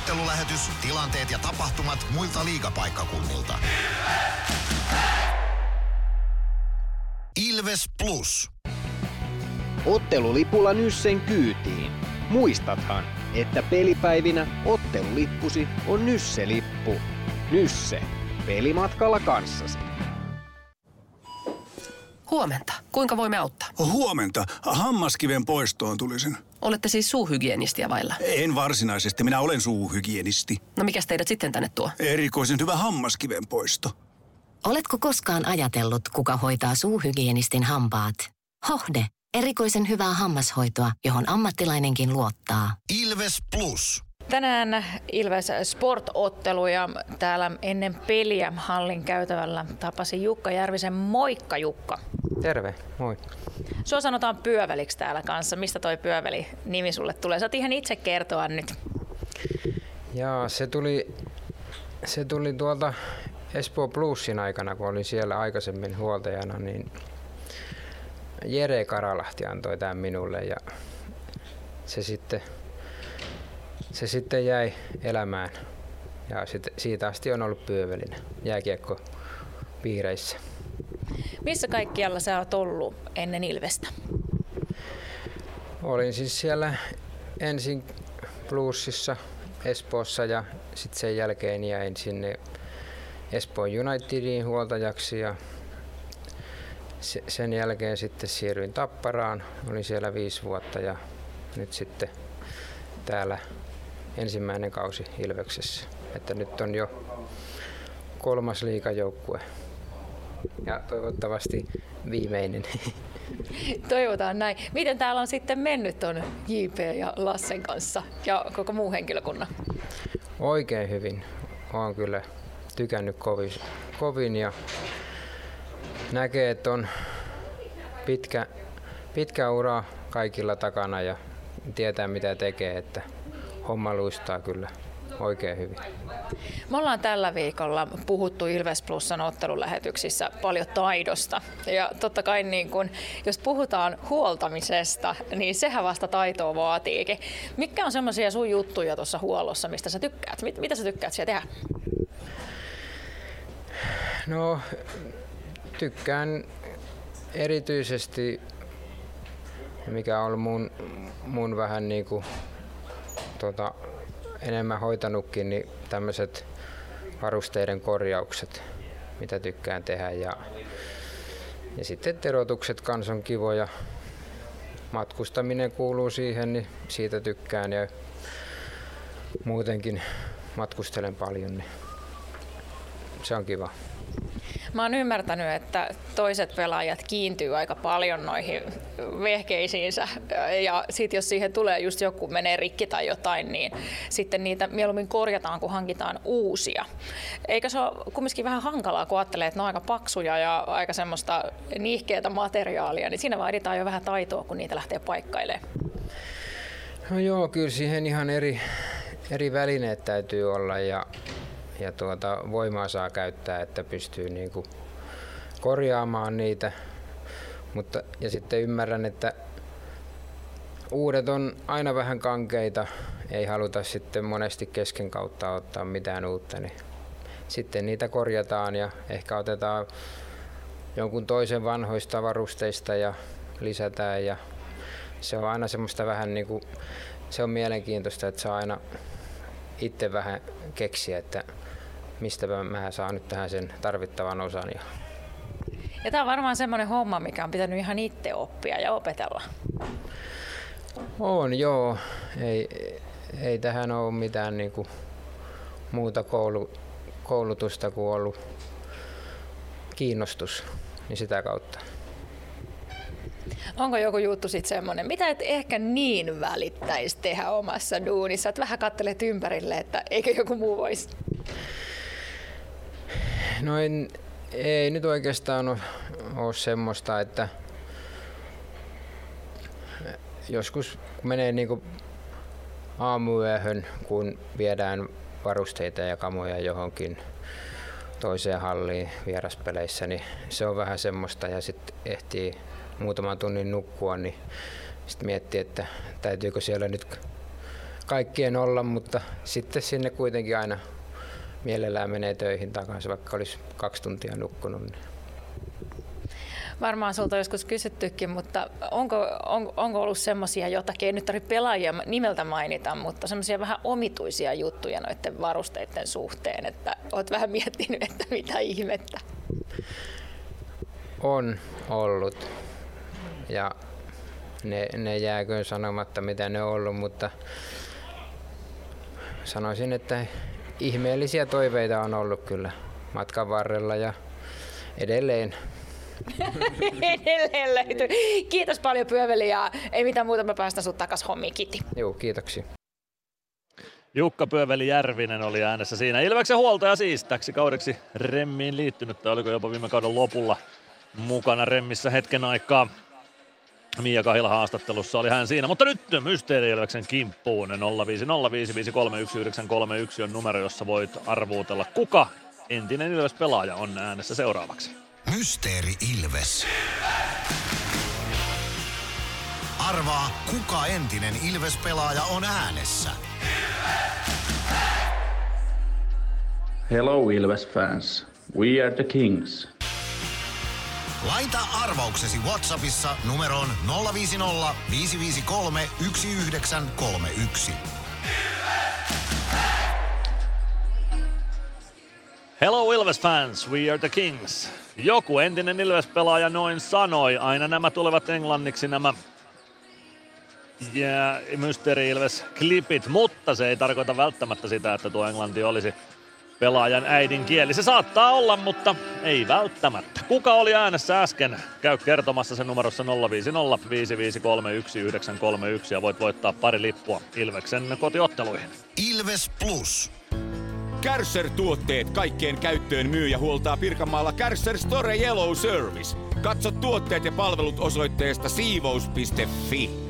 Ottelulähetys, tilanteet ja tapahtumat muilta liigapaikkakunnilta. Ilves Plus. Ottelulipulla Nyssen kyytiin. Muistathan, että pelipäivinä ottelulippusi on Nysse-lippu. Nysse. Pelimatkalla kanssasi. Huomenta. Kuinka voimme auttaa? Huomenta. Hammaskiven poistoon tulisin. Olette siis suuhygienistiä vailla. En varsinaisesti, minä olen suuhygienisti. No mikä teidät sitten tänne tuo? Erikoisen hyvä hammaskiven poisto. Oletko koskaan ajatellut, kuka hoitaa suuhygienistin hampaat? Hohde. Erikoisen hyvää hammashoitoa, johon ammattilainenkin luottaa. Ilves Plus. Tänään Ilves Sport-ottelu ja täällä ennen peliä hallin käytävällä tapasin Jukka Järvisen. Moikka Jukka. Terve, moi. Sua sanotaan pyöväliksi täällä kanssa. Mistä toi pyöväli-nimi sulle tulee? Saat ihan itse kertoa nyt. Ja se tuli, se tuli tuolta Espoo Plusin aikana, kun olin siellä aikaisemmin huoltajana, niin Jere Karalahti antoi tämän minulle ja se sitten, se sitten jäi elämään. Ja sit, siitä asti on ollut pyövelinen jääkiekko piireissä. Missä kaikkialla sä oot ollut ennen Ilvestä? Olin siis siellä ensin Bluesissa Espoossa ja sitten sen jälkeen jäin sinne Espoon Unitediin huoltajaksi ja se- sen jälkeen sitten siirryin Tapparaan. Olin siellä viisi vuotta ja nyt sitten täällä ensimmäinen kausi Ilveksessä. Että nyt on jo kolmas liikajoukkue ja toivottavasti viimeinen. Toivotaan näin. Miten täällä on sitten mennyt ton JP ja Lassen kanssa ja koko muu henkilökunnan? Oikein hyvin. Olen kyllä tykännyt kovin, kovin ja näkee, että on pitkä, pitkä ura kaikilla takana ja tietää mitä tekee, että homma luistaa kyllä oikein hyvin. Me ollaan tällä viikolla puhuttu Ilves Plusan ottelulähetyksissä paljon taidosta. Ja totta kai niin kun, jos puhutaan huoltamisesta, niin sehän vasta taitoa vaatiikin. Mikä on semmoisia sun juttuja tuossa huollossa, mistä sä tykkäät? Mit, mitä sä tykkäät siellä tehdä? No, tykkään erityisesti, mikä on mun, mun vähän niin kuin, tota, enemmän hoitanutkin, niin tämmöiset varusteiden korjaukset, mitä tykkään tehdä. Ja, ja sitten terotukset kans on kivoja. Matkustaminen kuuluu siihen, niin siitä tykkään ja muutenkin matkustelen paljon, niin se on kiva. Mä oon ymmärtänyt, että toiset pelaajat kiintyy aika paljon noihin vehkeisiinsä ja sitten jos siihen tulee just joku menee rikki tai jotain, niin sitten niitä mieluummin korjataan, kun hankitaan uusia. Eikö se ole kumminkin vähän hankalaa, kun ajattelee, että ne on aika paksuja ja aika semmoista niihkeätä materiaalia, niin siinä vaaditaan jo vähän taitoa, kun niitä lähtee paikkailemaan. No joo, kyllä siihen ihan eri, eri välineet täytyy olla ja ja tuota, voimaa saa käyttää, että pystyy niin kuin korjaamaan niitä. Mutta, ja sitten ymmärrän, että uudet on aina vähän kankeita, ei haluta sitten monesti kesken kautta ottaa mitään uutta, niin sitten niitä korjataan ja ehkä otetaan jonkun toisen vanhoista varusteista ja lisätään ja se on aina semmoista vähän niin kuin, se on mielenkiintoista, että saa aina itse vähän keksiä, että mistä mä saan nyt tähän sen tarvittavan osan. Ja ja tämä on varmaan semmoinen homma, mikä on pitänyt ihan itse oppia ja opetella. On joo. Ei, ei tähän ole mitään niinku muuta koulu, koulutusta kuin ollut kiinnostus niin sitä kautta. Onko joku juttu sitten semmoinen, mitä et ehkä niin välittäisi tehdä omassa duunissa, että vähän kattelet ympärille, että eikö joku muu voisi? No en, ei nyt oikeastaan ole, ole semmoista, että joskus kun menee niin aamuyöhön, kun viedään varusteita ja kamoja johonkin toiseen halliin vieraspeleissä, niin se on vähän semmoista ja sitten ehtii muutaman tunnin nukkua, niin sitten miettii, että täytyykö siellä nyt kaikkien olla, mutta sitten sinne kuitenkin aina mielellään menee töihin takaisin, vaikka olisi kaksi tuntia nukkunut. Niin. Varmaan sulta joskus kysyttykin, mutta onko, on, onko ollut semmoisia jotakin, ei nyt tarvitse pelaajia nimeltä mainita, mutta semmoisia vähän omituisia juttuja noiden varusteiden suhteen, että olet vähän miettinyt, että mitä ihmettä? On ollut ja ne, ne jääköön sanomatta mitä ne on ollut, mutta sanoisin, että ihmeellisiä toiveita on ollut kyllä matkan varrella ja edelleen. edelleen löytyy. Kiitos paljon Pyöveli ja ei mitään muuta, mä päästän sut takas hommiin. Kiitti. Joo, kiitoksia. Jukka Pyöveli Järvinen oli äänessä siinä. Ilveksen huoltaja siis täksi kaudeksi Remmiin liittynyt, tai oliko jopa viime kauden lopulla mukana Remmissä hetken aikaa. Mia Kahila haastattelussa oli hän siinä, mutta nyt Mysteeri Ilveksen kimppuun 0505531 on numero, jossa voit arvuutella kuka entinen Ilves-pelaaja on äänessä seuraavaksi. Mysteeri Ilves. Arvaa, kuka entinen Ilves-pelaaja on äänessä. Hello Ilves fans. We are the Kings. Laita arvauksesi Whatsappissa numeroon 050 553 1931. Hello Ilves fans, we are the Kings. Joku entinen Ilves-pelaaja noin sanoi. Aina nämä tulevat englanniksi nämä ja Mysteeri Ilves-klipit, mutta se ei tarkoita välttämättä sitä, että tuo englanti olisi pelaajan äidinkieli. Se saattaa olla, mutta ei välttämättä. Kuka oli äänessä äsken? Käy kertomassa sen numerossa 050 553 ja voit voittaa pari lippua Ilveksen kotiotteluihin. Ilves Plus. Kärsser-tuotteet kaikkeen käyttöön myy ja huoltaa Pirkanmaalla Kärsser Store Yellow Service. Katso tuotteet ja palvelut osoitteesta siivous.fi.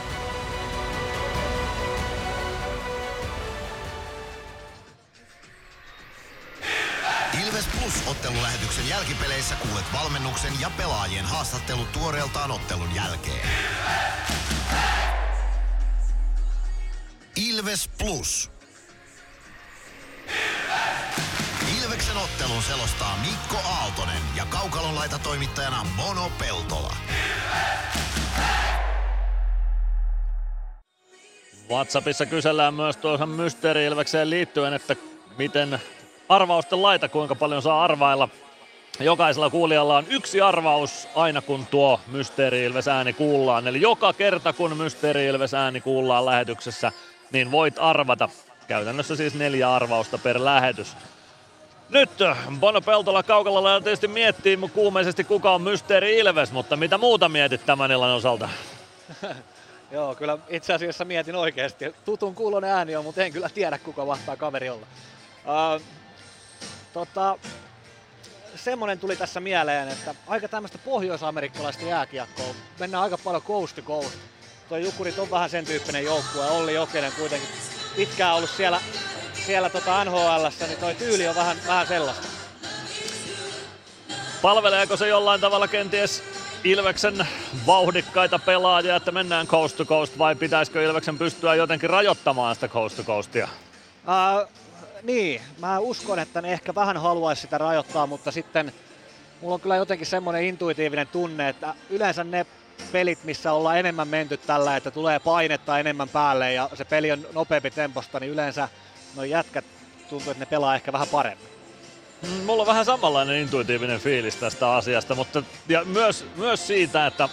Plus ottelulähetyksen jälkipeleissä kuulet valmennuksen ja pelaajien haastattelut tuoreeltaan ottelun jälkeen. Ilves Plus. Ilveksen ottelun selostaa Mikko Aaltonen ja Kaukalon laita toimittajana Mono Peltola. WhatsAppissa kysellään myös tuohon Mysteeri liittyen, että miten arvausten laita, kuinka paljon saa arvailla. Jokaisella kuulijalla on yksi arvaus aina kun tuo Mysteeri Ilves ääni kuullaan. Eli joka kerta kun Mysteeri Ilves ääni kuullaan lähetyksessä, niin voit arvata. Käytännössä siis neljä arvausta per lähetys. Nyt Bono Peltola Kaukalalla tietysti miettii kuumeisesti kuka on Mysteeri Ilves, mutta mitä muuta mietit tämän illan osalta? Joo, kyllä itse asiassa mietin oikeasti. Tutun kuulonen ääni on, mutta en kyllä tiedä kuka vahtaa kaveri olla. Uh, tota, semmonen tuli tässä mieleen, että aika tämmöistä pohjoisamerikkalaista jääkiekkoa. Mennään aika paljon coast to coast. Tuo Jukurit on vähän sen tyyppinen joukkue. Olli Jokinen kuitenkin pitkään ollut siellä, siellä tota nhl niin toi tyyli on vähän, vähän sellaista. Palveleeko se jollain tavalla kenties Ilveksen vauhdikkaita pelaajia, että mennään coast to coast vai pitäisikö Ilveksen pystyä jotenkin rajoittamaan sitä coast to coastia? Uh, niin, mä uskon, että ne ehkä vähän haluaisi sitä rajoittaa, mutta sitten mulla on kyllä jotenkin semmoinen intuitiivinen tunne, että yleensä ne pelit, missä ollaan enemmän menty tällä, että tulee painetta enemmän päälle ja se peli on nopeampi temposta, niin yleensä no jätkät tuntuu, että ne pelaa ehkä vähän paremmin. Mm, mulla on vähän samanlainen intuitiivinen fiilis tästä asiasta, mutta ja myös, myös siitä, että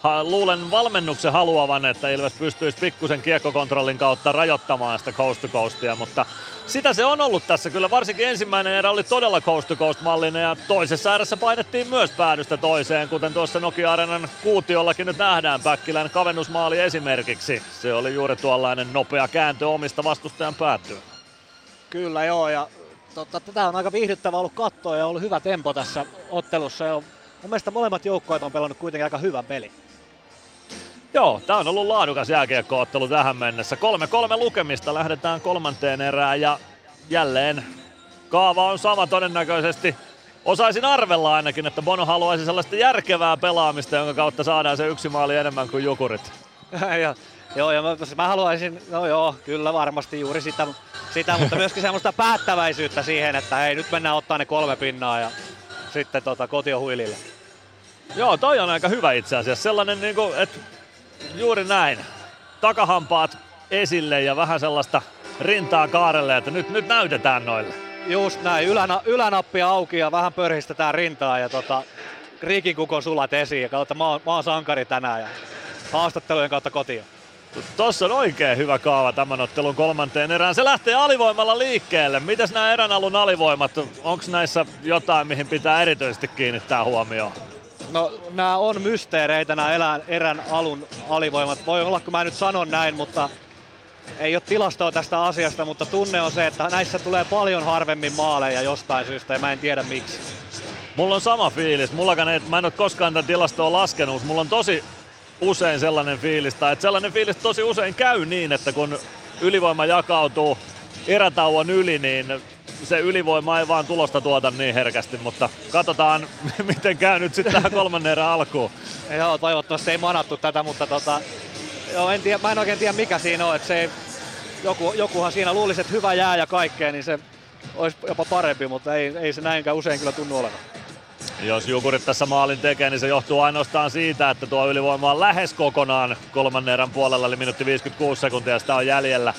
ha, luulen valmennuksen haluavan, että Ilves pystyisi pikkusen kiekkokontrollin kautta rajoittamaan sitä coast to coastia, mutta sitä se on ollut tässä kyllä. Varsinkin ensimmäinen erä oli todella coast to coast mallinen ja toisessa erässä painettiin myös päädystä toiseen, kuten tuossa Nokia Arenan kuutiollakin nyt nähdään Päkkilän kavennusmaali esimerkiksi. Se oli juuri tuollainen nopea kääntö omista vastustajan päättyä. Kyllä joo ja totta, tätä on aika viihdyttävä ollut katsoa ja ollut hyvä tempo tässä ottelussa. Ja mun mielestä molemmat joukkueet on pelannut kuitenkin aika hyvän peli. Joo, tää on ollut laadukas jääkiekkoottelu tähän mennessä. 3-3 lukemista lähdetään kolmanteen erään ja jälleen kaava on sama todennäköisesti. Osaisin arvella ainakin, että Bono haluaisi sellaista järkevää pelaamista, jonka kautta saadaan se yksi maali enemmän kuin Jukurit. ja, joo, ja mä, mä, haluaisin, no joo, kyllä varmasti juuri sitä, sitä mutta myöskin semmoista päättäväisyyttä siihen, että hei, nyt mennään ottaa ne kolme pinnaa ja sitten tota, koti on huilille. Joo, toi on aika hyvä itse asiassa. Sellainen, niin kuin, että juuri näin. Takahampaat esille ja vähän sellaista rintaa kaarelle, että nyt, nyt näytetään noille. Just näin, Ylänä, ylänappi auki ja vähän pörhistetään rintaa ja tota, Riikin kukon sulat esiin ja kautta mä oon, mä oon sankari tänään ja haastattelujen kautta kotiin. Tossa on oikein hyvä kaava tämän ottelun kolmanteen erään. Se lähtee alivoimalla liikkeelle. Mitäs nämä erän alun alivoimat? Onko näissä jotain, mihin pitää erityisesti kiinnittää huomioon? No nämä on mysteereitä nämä erän, erän alun alivoimat. Voi olla kun mä nyt sanon näin, mutta ei ole tilastoa tästä asiasta, mutta tunne on se, että näissä tulee paljon harvemmin maaleja jostain syystä ja mä en tiedä miksi. Mulla on sama fiilis. Mullakaan ei, mä en ole koskaan tätä tilastoa laskenut, mulla on tosi usein sellainen fiilis, tai että sellainen fiilis tosi usein käy niin, että kun ylivoima jakautuu erätauon yli, niin se ylivoima ei vaan tulosta tuota niin herkästi, mutta katsotaan miten käy nyt sitten tähän kolmannen erän alkuun. Joo, toivottavasti ei manattu tätä, mutta tota, joo, en tiedä, mä en oikein tiedä mikä siinä on, että se ei, joku, jokuhan siinä luulisi, että hyvä jää ja kaikkea, niin se olisi jopa parempi, mutta ei, ei se näinkään usein kyllä tunnu olevan. Jos Jukurit tässä maalin tekee, niin se johtuu ainoastaan siitä, että tuo ylivoima on lähes kokonaan kolmannen erän puolella, eli minuutti 56 sekuntia sitä on jäljellä.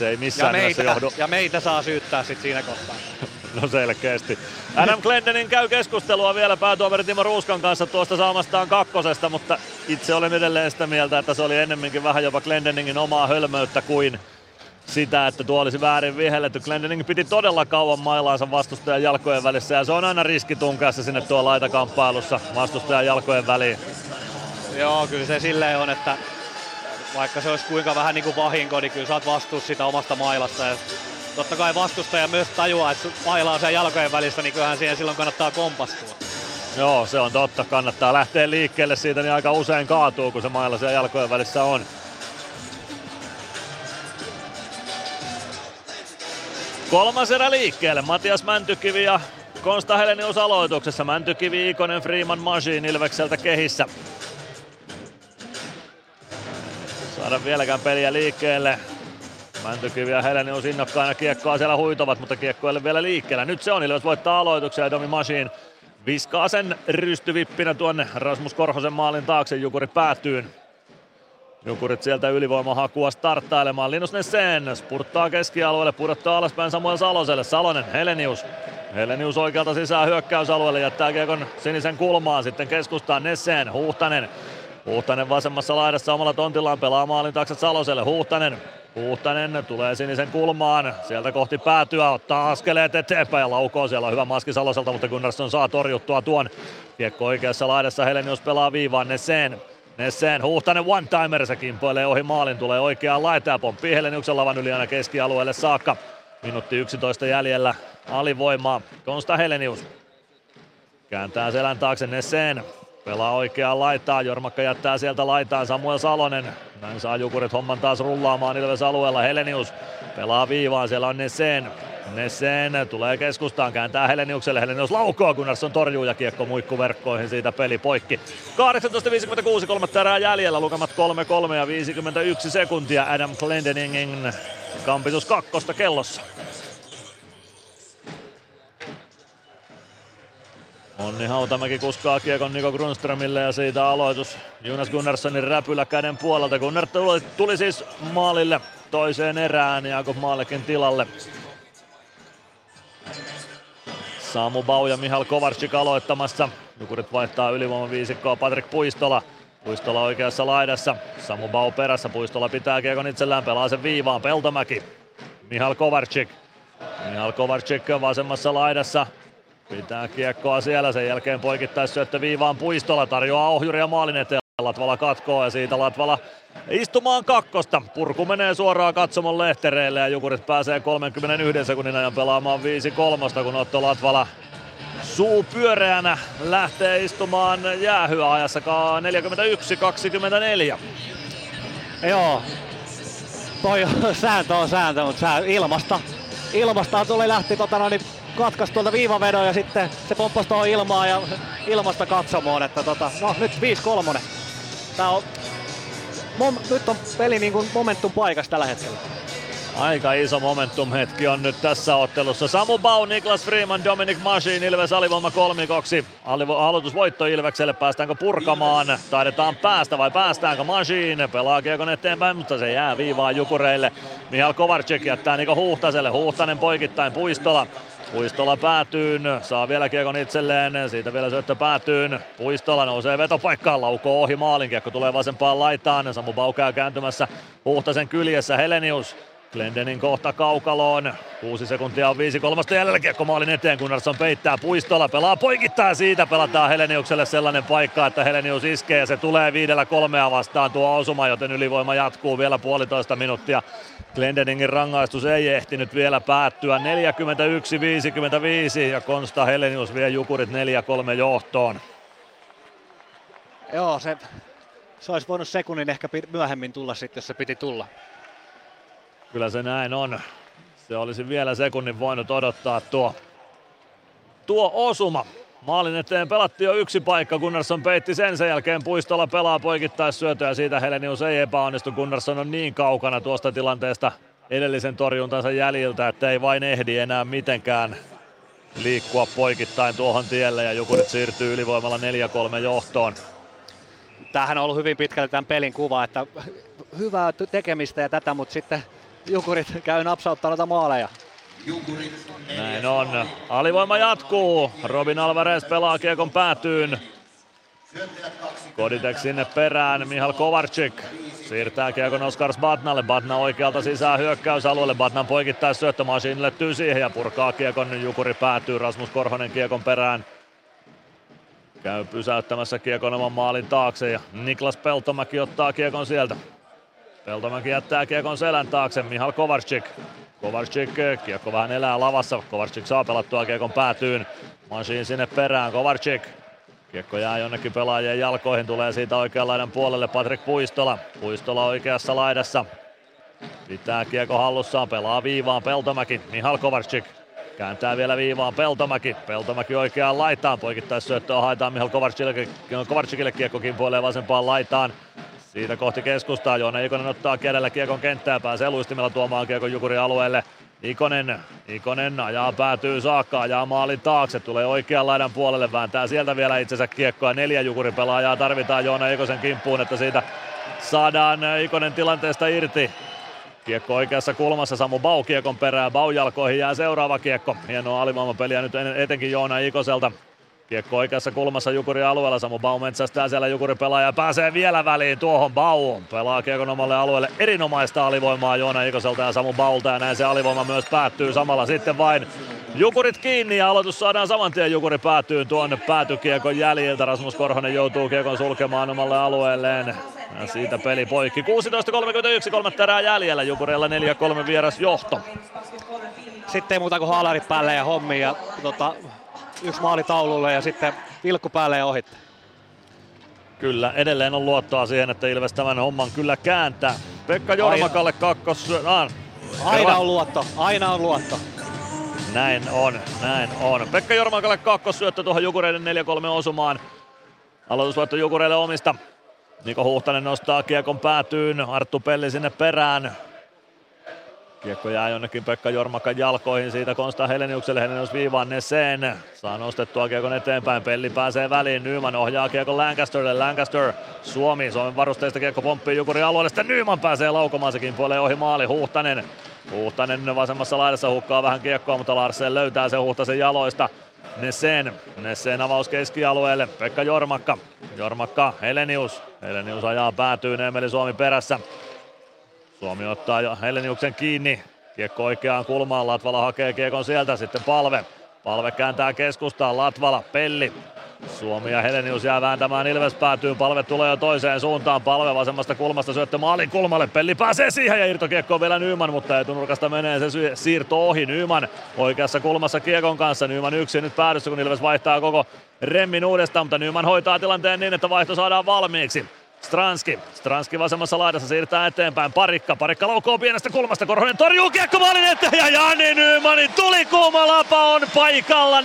Se ei missään ja meitä, johdu. Ja meitä saa syyttää sitten siinä kohtaa. No selkeästi. Adam Glendening käy keskustelua vielä päätuomari Timo Ruuskan kanssa tuosta saamastaan kakkosesta, mutta itse olen edelleen sitä mieltä, että se oli ennemminkin vähän jopa Glendeningin omaa hölmöyttä kuin sitä, että tuo olisi väärin vihelletty. Glendening piti todella kauan mailaansa vastustajan jalkojen välissä ja se on aina riski tunkea se sinne tuo laitakamppailussa vastustajan jalkojen väliin. Joo, kyllä se silleen on, että vaikka se olisi kuinka vähän niin kuin vahinko, niin kyllä saat vastuus sitä omasta mailasta. Ja totta kai vastustaja myös tajuaa, että maila on jalkojen välissä, niin kyllähän siihen silloin kannattaa kompastua. Joo, se on totta. Kannattaa lähteä liikkeelle siitä, niin aika usein kaatuu, kun se mailla siellä jalkojen välissä on. Kolmas erä liikkeelle. Matias Mäntykivi ja Konsta Helenius aloituksessa. Mäntykivi, Ikonen, Freeman, Machine Ilvekseltä kehissä. Saada vieläkään peliä liikkeelle. Mäntykivi ja Helenius innokkaina kiekkoa siellä huitovat, mutta kiekko ei ole vielä liikkeellä. Nyt se on, Ilves voittaa aloituksia ja Domi Machine viskaa sen rystyvippinä tuonne Rasmus Korhosen maalin taakse. Jukuri päätyy. Jukurit sieltä ylivoimahakua starttailemaan. Linus Nessen spurttaa keskialueelle, pudottaa alaspäin Samuel Saloselle. Salonen, Helenius. Helenius oikealta sisään hyökkäysalueelle, jättää kiekon sinisen kulmaan. Sitten keskustaan Nessen, Huhtanen. Huhtanen vasemmassa laidassa omalla tontillaan pelaa maalin taakse Saloselle. Huhtanen Huhtanen tulee sinisen kulmaan, sieltä kohti päätyä, ottaa askeleet eteenpäin laukoo. Siellä on hyvä maski Saloselta, mutta Gunnarsson saa torjuttua tuon. Kiekko oikeassa laidassa, Helenius pelaa viivaan, Nessen Nessen, Huhtanen one-timer, se kimpoilee ohi maalin, tulee oikeaan laitaan ja pomppii Heleniuksen lavan yli aina keskialueelle saakka. Minuutti 11 jäljellä alivoimaa, Konsta Helenius. Kääntää selän taakse Nessen, pelaa oikeaan laitaan, Jormakka jättää sieltä laitaan. Samuel Salonen. Näin saa Jukurit homman taas rullaamaan Ilves alueella, Helenius pelaa viivaan, siellä on Nessen. Nessen tulee keskustaan, kääntää Heleniukselle, Helenius laukoo, Gunnarsson torjuu ja kiekko muikkuverkkoihin, siitä peli poikki. 18.56, kolmatta erää jäljellä, lukemat 3-3 ja 51 sekuntia. Adam Glendeningin kampitus kakkosta kellossa. Onni Hautamäki kuskaa kiekon Niko Grundströmille ja siitä aloitus Jonas Gunnarssonin räpylä käden puolelta. Gunnar tuli, tuli siis maalille toiseen erään Jaakob Maallekin tilalle. Samu Bau ja Mihal Kovarsik aloittamassa. Jukurit vaihtaa ylivoiman viisikkoa Patrik Puistola. Puistola oikeassa laidassa. Samu Bau perässä. Puistola pitää kiekon itsellään. Pelaa sen viivaan. Peltomäki. Mihal Kovarsik. Mihal Kovarsik vasemmassa laidassa. Pitää kiekkoa siellä. Sen jälkeen poikittais syöttö viivaan. Puistola tarjoaa ohjuria maalin eteen. Latvala katkoo ja siitä Latvala istumaan kakkosta. Purku menee suoraan katsomon lehtereille ja Jukurit pääsee 31 sekunnin ajan pelaamaan 5-3, kun Otto Latvala suu pyöreänä lähtee istumaan jäähyä ajassa 41-24. Joo, toi sääntö on sääntö, mutta sää, ilmasta, ilmasta tuli lähti tota, no, niin katkaisi tuolta viivavedon ja sitten se pomppasi tuohon ilmaan ja ilmasta katsomoon, että tota, no nyt 5-3. Tää on, mom, nyt on peli niin kuin momentum paikassa tällä hetkellä. Aika iso momentum hetki on nyt tässä ottelussa. Samu Bau, Niklas Freeman, Dominic Machine, Ilves alivoima kolmikoksi. Aloitusvoitto Ilvekselle, päästäänkö purkamaan? Taidetaan päästä vai päästäänkö Machine? Pelaa kiekon eteenpäin, mutta se jää viivaan Jukureille. Mihal Kovarczyk jättää Niko Huhtaselle. Huhtanen poikittain Puistola. Puistola päätyyn, saa vielä kiekon itselleen, siitä vielä syöttö päätyyn. Puistola nousee vetopaikkaan, laukoo ohi maalin, kiekko tulee vasempaan laitaan. Samu Baukaa kääntymässä Huhtasen kyljessä, Helenius Glendenin kohta kaukaloon. Kuusi sekuntia on viisi kolmasta jäljellä kiekko maalin eteen. Gunnarsson peittää puistolla, pelaa poikittaa siitä. Pelataan Heleniukselle sellainen paikka, että Helenius iskee ja se tulee viidellä kolmea vastaan tuo osuma, joten ylivoima jatkuu vielä puolitoista minuuttia. Glendeningin rangaistus ei ehtinyt vielä päättyä. 41-55 ja Konsta Helenius vie Jukurit 4-3 johtoon. Joo, se, se olisi voinut sekunnin ehkä myöhemmin tulla sitten, jos se piti tulla. Kyllä se näin on. Se olisi vielä sekunnin voinut odottaa tuo, tuo osuma. Maalin eteen pelattiin jo yksi paikka, Gunnarsson peitti sen, sen jälkeen Puistolla pelaa poikittaissyötö ja siitä Helenius ei epäonnistu. Gunnarsson on niin kaukana tuosta tilanteesta edellisen torjuntansa jäljiltä, että ei vain ehdi enää mitenkään liikkua poikittain tuohon tielle ja Jukurit siirtyy ylivoimalla 4-3 johtoon. Tämähän on ollut hyvin pitkälti tämän pelin kuva, että hyvää tekemistä ja tätä, mutta sitten Jukurit käy napsauttaa noita maaleja. Näin on. Alivoima jatkuu. Robin Alvarez pelaa kiekon päätyyn. Koditek sinne perään. Mihal Kovarczyk siirtää kiekon Oskars Batnalle. Batna oikealta sisään hyökkäysalueelle. Batnan poikittaa syöttö Machine löytyy siihen ja purkaa kiekon. Jukuri päätyy. Rasmus Korhonen kiekon perään. Käy pysäyttämässä kiekon oman maalin taakse ja Niklas Peltomäki ottaa kiekon sieltä. Peltomäki jättää kiekon selän taakse. Mihal Kovarczyk. Kovarczyk, kiekko vähän elää lavassa. Kovarczyk saa pelattua kiekon päätyyn. Machine sinne perään. Kovarczyk Kiekko jää jonnekin pelaajien jalkoihin, tulee siitä oikean laidan puolelle Patrik Puistola. Puistola oikeassa laidassa. Pitää kiekko hallussaan, pelaa viivaan Peltomäki, Mihal Kovarczyk. Kääntää vielä viivaan Peltomäki. Peltomäki oikeaan laitaan. Poikittais syöttöä haetaan Mihal Kovarczykille, Kovarczykille kiekko kimpoilee vasempaan laitaan. Siitä kohti keskustaa. Joona Ikonen ottaa kädellä kiekon kenttää. Pääsee luistimella tuomaan kiekon Jukuri alueelle. Ikonen, Ikonen ajaa päätyy saakka, ajaa maalin taakse, tulee oikean laidan puolelle, vääntää sieltä vielä itsensä kiekkoa. Neljä Jukurin pelaajaa tarvitaan Joona Ikosen kimppuun, että siitä saadaan Ikonen tilanteesta irti. Kiekko oikeassa kulmassa, Samu Bau kiekon perään, Bau jalkoihin jää seuraava kiekko. Hienoa alivoimapeliä nyt etenkin Joona Ikoselta. Kiekko oikeassa kulmassa Jukuri alueella, Samu Bau metsästää siellä Jukuri pelaaja pääsee vielä väliin tuohon Bau. Pelaa kiekon omalle alueelle erinomaista alivoimaa Joona Ikoselta ja Samu Baulta ja näin se alivoima myös päättyy samalla sitten vain Jukurit kiinni ja aloitus saadaan saman tien Jukuri päätyy tuonne päätykiekon jäljiltä. Rasmus Korhonen joutuu kiekon sulkemaan omalle alueelleen. Ja siitä peli poikki. 16.31, kolme erää jäljellä. Jukureilla 4-3 vieras johto. Sitten ei muuta kuin haalarit päälle ja hommi ja tota, yksi maali taululle ja sitten vilkku päälle ja ohitte. Kyllä, edelleen on luottoa siihen, että Ilves tämän homman kyllä kääntää. Pekka Jormakalle kakkos... Ah, aina on luotto, aina on luotto. Näin on, näin on. Pekka Jormakalle kakkossyöttö tuohon Jukureiden 4-3 osumaan. Aloitusvoitto Jukureille omista. Niko Huhtanen nostaa kiekon päätyyn, Arttu Pelli sinne perään. Kiekko jää jonnekin Pekka Jormakan jalkoihin, siitä Konsta Heleniukselle, Helenius viivaan Nesen. Saa nostettua kiekon eteenpäin, Pelli pääsee väliin, Nyman ohjaa kiekon Lancasterille, Lancaster, Suomi, Suomen varusteista kiekko pomppii Jukurin alueelle, sitten Nyman pääsee laukomaan, sekin puoleen ohi maali, Huhtanen. Huhtanen vasemmassa laidassa hukkaa vähän kiekkoa, mutta Larsen löytää sen Huhtasen jaloista. Nesen, Nesen avaus keskialueelle, Pekka Jormakka, Jormakka, Helenius, Helenius ajaa päätyyn, Emeli Suomi perässä. Suomi ottaa jo Heleniuksen kiinni. Kiekko oikeaan kulmaan, Latvala hakee kiekon sieltä, sitten palve. Palve kääntää keskustaan, Latvala, Pelli. Suomi ja Helenius jää vääntämään. Ilves päätyyn, palve tulee jo toiseen suuntaan, palve vasemmasta kulmasta syöttö maalin kulmalle, Pelli pääsee siihen ja irtokiekko on vielä Nyman, mutta etunurkasta menee. Se siirto ohi, Nyman oikeassa kulmassa kiekon kanssa, Nyman yksi nyt päädyssä kun Ilves vaihtaa koko remmin uudestaan, mutta Nyman hoitaa tilanteen niin, että vaihto saadaan valmiiksi. Stranski. Stranski vasemmassa laidassa siirtää eteenpäin. Parikka. Parikka laukoo pienestä kulmasta. Korhonen torjuu kiekko maalin eteen ja Jani Nymanin tuli kuuma lapa on paikalla. 4-4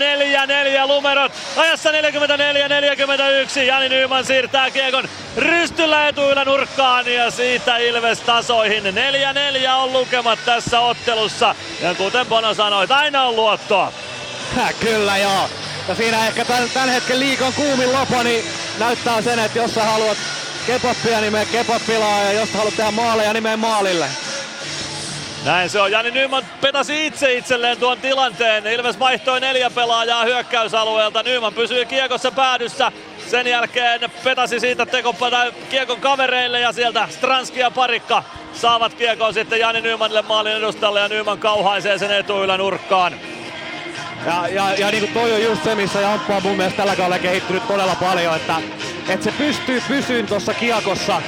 numerot. Ajassa 44-41. Jani Nyman siirtää kiekon rystyllä etuilla nurkkaan ja siitä Ilves tasoihin. 4-4 on lukemat tässä ottelussa. Ja kuten Bono sanoi, aina on luottoa. Kyllä joo. Ja siinä ehkä tämän, hetken liikon kuumin lopo, niin näyttää sen, että jos sä haluat kepoppia, mene kepoppilaa ja jos haluat tehdä maaleja, mene maalille. Näin se on. Jani Nyman petasi itse itselleen tuon tilanteen. Ilves vaihtoi neljä pelaajaa hyökkäysalueelta. Nyman pysyy kiekossa päädyssä. Sen jälkeen petasi siitä tekopata kiekon kavereille ja sieltä Stranski ja Parikka saavat kiekon sitten Jani Nymanille maalin edustalle ja Nyman kauhaisee sen etuillä nurkkaan. Ja, ja, ja niin kuin toi on just se, missä Jamppa on mun mielestä tällä kaudella kehittynyt todella paljon, että, että se pystyy pysyyn tuossa kiekossa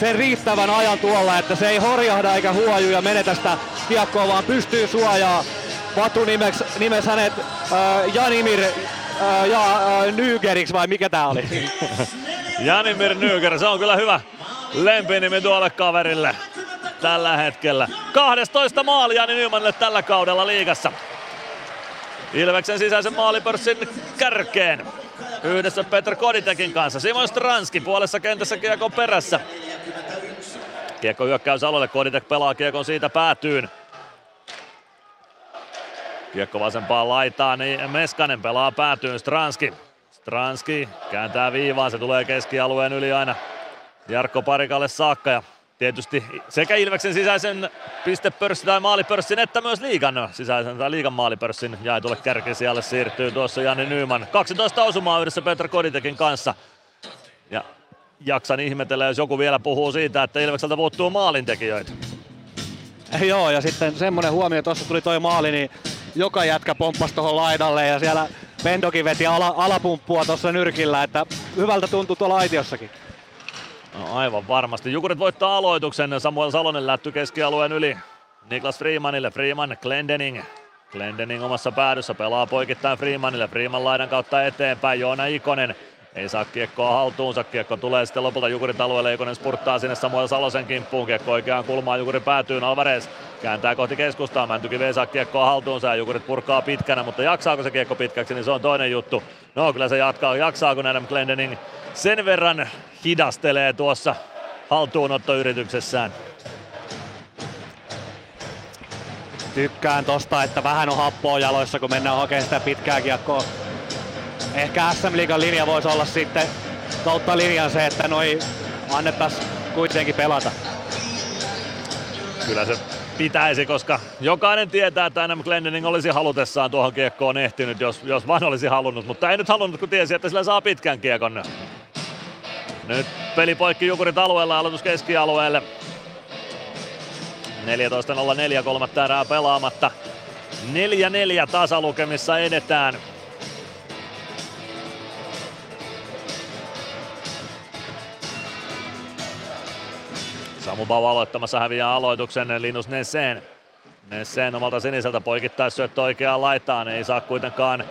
sen riittävän ajan tuolla, että se ei horjahda eikä huoju ja menetä sitä kiekkoa, vaan pystyy suojaa. Vatu nimeks, nimes hänet äh, Janimir äh, ja äh, Nygeriksi vai mikä tää oli? Janimir Nyger, se on kyllä hyvä lempinimi tuolle kaverille tällä hetkellä. 12 maalia Nymanille tällä kaudella liigassa. Ilveksen sisäisen maalipörssin kärkeen. Yhdessä Petr Koditekin kanssa. Simon Stranski puolessa kentässä kiekon perässä. Kiekko hyökkäys alueelle. Koditek pelaa kiekon siitä päätyyn. Kiekko vasempaan laitaan, niin Meskanen pelaa päätyyn Stranski. Stranski kääntää viivaan, se tulee keskialueen yli aina Jarkko Parikalle saakka ja tietysti sekä Ilveksen sisäisen pistepörssin tai maalipörssin että myös liigan sisäisen tai liigan maalipörssin jaetulle kärkisijalle siirtyy tuossa Jani Nyman. 12 osumaa yhdessä Petra Koditekin kanssa. Ja jaksan ihmetellä, jos joku vielä puhuu siitä, että Ilvekseltä puuttuu maalintekijöitä. Joo, ja sitten semmonen huomio, tuossa tuli toi maali, niin joka jätkä pomppasi tuohon laidalle ja siellä Pendokin veti ala, alapumppua tuossa nyrkillä, että hyvältä tuntuu tuolla aitiossakin. No aivan varmasti. Jukurit voittaa aloituksen. Samuel Salonen lätty keskialueen yli. Niklas Freemanille. Freeman, Glendening. Glendening omassa päädyssä pelaa poikittain Freemanille. Freeman laidan kautta eteenpäin. Joona Ikonen ei saa kiekkoa haltuunsa. Kiekko tulee sitten lopulta Jukurin alueelle. Ikonen spurttaa sinne Samuel Salosen kimppuun. Kiekko oikeaan kulmaan. Jukuri päätyy. Alvarez kääntää kohti keskustaa. Mäntykivi ei saa kiekkoa haltuunsa ja Jukurit purkaa pitkänä, mutta jaksaako se kiekko pitkäksi, niin se on toinen juttu. No kyllä se jatkaa. Jaksaako Adam Glendening sen verran hidastelee tuossa haltuunottoyrityksessään. Tykkään tosta, että vähän on happoa jaloissa, kun mennään hakemaan sitä pitkää kiekkoa. Ehkä SM Liigan linja voisi olla sitten kautta linjan se, että noi annettaisiin kuitenkin pelata. Kyllä se pitäisi, koska jokainen tietää, että NM Glendening olisi halutessaan tuohon kiekkoon ehtinyt, jos, jos vaan olisi halunnut, mutta ei nyt halunnut, kun tiesi, että sillä saa pitkän kiekon. Nyt peli poikki Jukurit alueella, aloitus keskialueelle. 14.04, kolmatta erää pelaamatta. 4-4 tasalukemissa edetään. Samu Bau aloittamassa häviää aloituksen Linus Nesseen. Nesseen omalta siniseltä syöttö oikeaan laitaan, ei saa kuitenkaan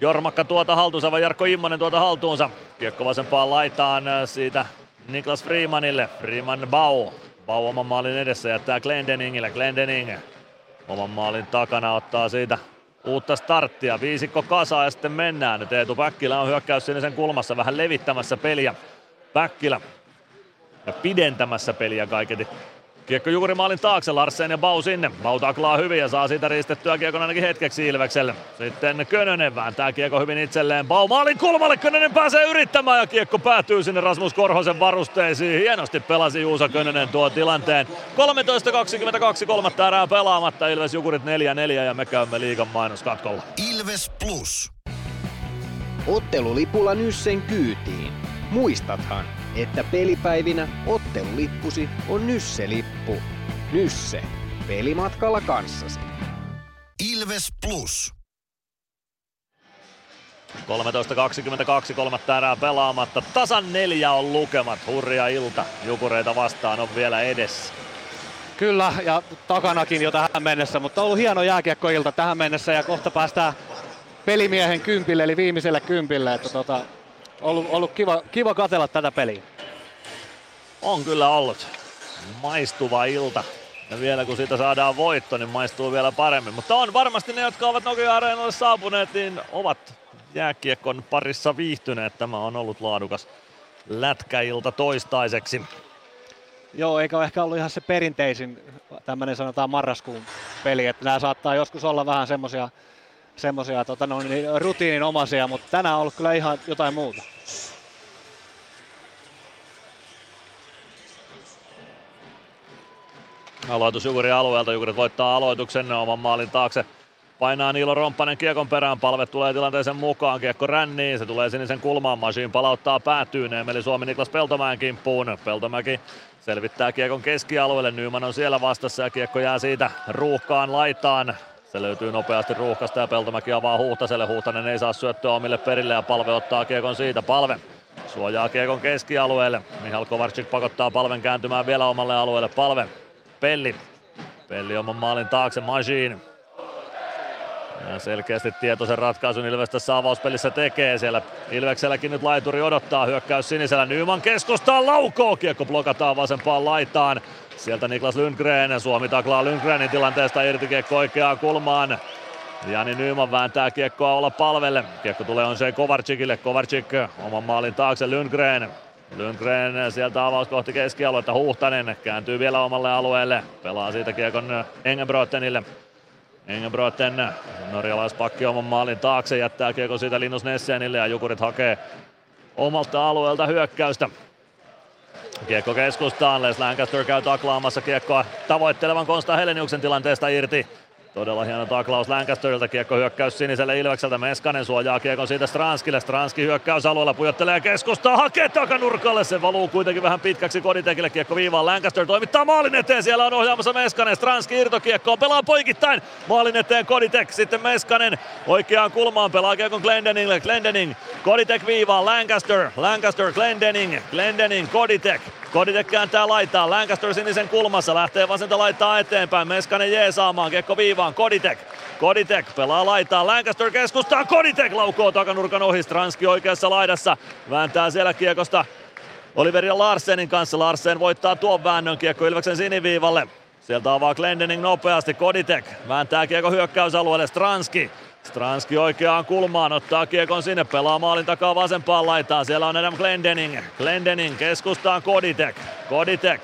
Jormakka tuota haltuunsa, vai Jarkko Immonen tuota haltuunsa. Kiekko vasempaan laitaan siitä Niklas Freemanille. Freeman Bau. Bau oman maalin edessä jättää Glendeningille. Glendening oman maalin takana ottaa siitä uutta starttia. Viisikko kasaa ja sitten mennään. Nyt Eetu Päkkilä on hyökkäys sinisen kulmassa vähän levittämässä peliä. Päkkilä ja pidentämässä peliä kaiketi. Kiekko Jukuri maalin taakse, Larsen ja Bau sinne. Bau taklaa hyvin ja saa siitä ristettyä kiekon ainakin hetkeksi Ilvekselle. Sitten Könönen vääntää kiekko hyvin itselleen. Bau maalin kulmalle, Könönen pääsee yrittämään ja kiekko päätyy sinne Rasmus Korhosen varusteisiin. Hienosti pelasi Juusa Könönen tuo tilanteen. 13.22 kolmatta erää pelaamatta, Ilves Jukurit 4-4 ja me käymme liigan mainoskatkolla. Ilves Plus. Ottelulipulla Nyssen kyytiin. Muistathan, että pelipäivinä ottelulippusi on Nysse-lippu. Nysse. Pelimatkalla kanssasi. Ilves Plus. 13.22, kolmatta erää pelaamatta. Tasan neljä on lukemat. Hurja ilta. Jukureita vastaan on vielä edessä. Kyllä, ja takanakin jo tähän mennessä, mutta on ollut hieno jääkiekkoilta tähän mennessä ja kohta päästään pelimiehen kympille, eli viimeiselle kympille. Että tota, ollut, ollut kiva, kiva katella tätä peliä. On kyllä ollut maistuva ilta. Ja vielä kun siitä saadaan voitto, niin maistuu vielä paremmin. Mutta on varmasti ne, jotka ovat Nokia Areenalle saapuneet, niin ovat jääkiekon parissa viihtyneet. Tämä on ollut laadukas lätkäilta toistaiseksi. Joo, eikä ole ehkä ollut ihan se perinteisin tämmöinen sanotaan marraskuun peli, että nämä saattaa joskus olla vähän semmoisia semmosia, tota, no, niin rutiininomaisia, mutta tänään on ollut kyllä ihan jotain muuta. Aloitus Jukurin alueelta. Jukurit voittaa aloituksen oman maalin taakse. Painaa Niilo Romppanen kiekon perään, palve tulee tilanteeseen mukaan, kiekko ränniin, se tulee sinisen kulmaan, Masiin palauttaa päätyyn, eli Suomi Niklas Peltomäen kimppuun. Peltomäki selvittää kiekon keskialueelle, Nyman on siellä vastassa ja kiekko jää siitä ruuhkaan laitaan. Se löytyy nopeasti ruuhkasta ja Peltomäki avaa Huhtaselle. Huhtanen ei saa syöttöä omille perille ja Palve ottaa kiekon siitä. Palve suojaa kiekon keskialueelle. Mihal Kovarczyk pakottaa Palven kääntymään vielä omalle alueelle. Palve, Pelli. Pelli oman maalin taakse, Machine. Ja selkeästi tietoisen ratkaisun Ilves tässä avauspelissä tekee. Siellä Ilvekselläkin nyt laituri odottaa hyökkäys sinisellä. Nyman keskustaa laukoo. Kiekko blokataan vasempaan laitaan. Sieltä Niklas Lundgren, Suomi taklaa Lundgrenin tilanteesta irti kiekko oikeaan kulmaan. Jani Nyman vääntää kiekkoa olla palvelle. Kiekko tulee on se Kovarcikille. Kovarcik oman maalin taakse Lundgren. Lundgren sieltä avaus kohti keskialuetta. Huhtanen kääntyy vielä omalle alueelle. Pelaa siitä kiekon Engebrotenille. Engebroten, norjalaispakki oman maalin taakse, jättää kiekko siitä Linus Nessenille ja Jukurit hakee omalta alueelta hyökkäystä. Kiekko keskustaan, Les Lancaster käy taklaamassa kiekkoa tavoittelevan Konsta Heleniuksen tilanteesta irti. Todella hieno taklaus Lancasterilta, kiekko hyökkäys siniselle Ilvekseltä, Meskanen suojaa kiekon siitä Stranskille, Stranski hyökkäysalueella pujottelee keskustaa, hakee takanurkalle, se valuu kuitenkin vähän pitkäksi Koditekille, kiekko viivaan, Lancaster toimittaa maalin eteen, siellä on ohjaamassa Meskanen, Stranski irtokiekkoa, pelaa poikittain, maalin eteen Koditek, sitten Meskanen oikeaan kulmaan. Pelaa kiekon Glendeningille, Glendening, Koditek viivaan, Lancaster, Lancaster, Glendening, Glendening, Koditek, Koditek kääntää laitaa, Lancaster sinisen kulmassa, lähtee vasenta laittaa eteenpäin, Meskanen jee saamaan, kiekko viivaan, Koditek, Koditek pelaa laitaa, Lancaster keskustaa, Koditek laukoo takanurkan ohi, Stranski oikeassa laidassa, vääntää siellä kiekosta Oliver ja Larsenin kanssa, Larsen voittaa tuon väännön kiekko Ilveksen siniviivalle. Sieltä avaa Glendening nopeasti, Koditek vääntää kiekko hyökkäysalueelle, Stranski Stranski oikeaan kulmaan, ottaa kiekon sinne, pelaa maalin takaa vasempaan laitaan. Siellä on Adam Glendening. Glendening keskustaan Koditek. Koditek.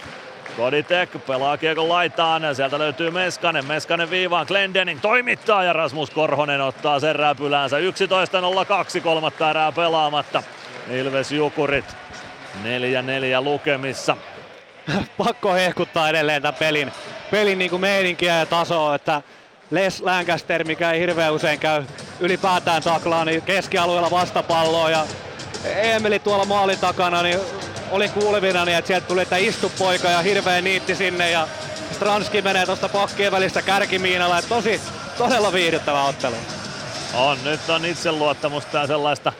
Koditek pelaa kiekon laitaan, sieltä löytyy Meskanen, Meskanen viivaan, Glendening toimittaa ja Rasmus Korhonen ottaa sen räpyläänsä. 11.02 kolmatta erää pelaamatta. Ilves Jukurit 4-4 lukemissa. Pakko hehkuttaa edelleen tämän pelin, pelin niin kuin meininkiä ja tasoa, että Les Lancaster, mikä ei hirveän usein käy ylipäätään taklaa, niin keskialueella vastapalloa ja Emeli tuolla maalin takana, niin olin kuulevina, niin että sieltä tuli, että istu poika ja hirveä niitti sinne ja Stranski menee tuosta pakkien välistä kärkimiinalla, että tosi, todella viihdyttävä ottelu. On, nyt on itseluottamusta ja sellaista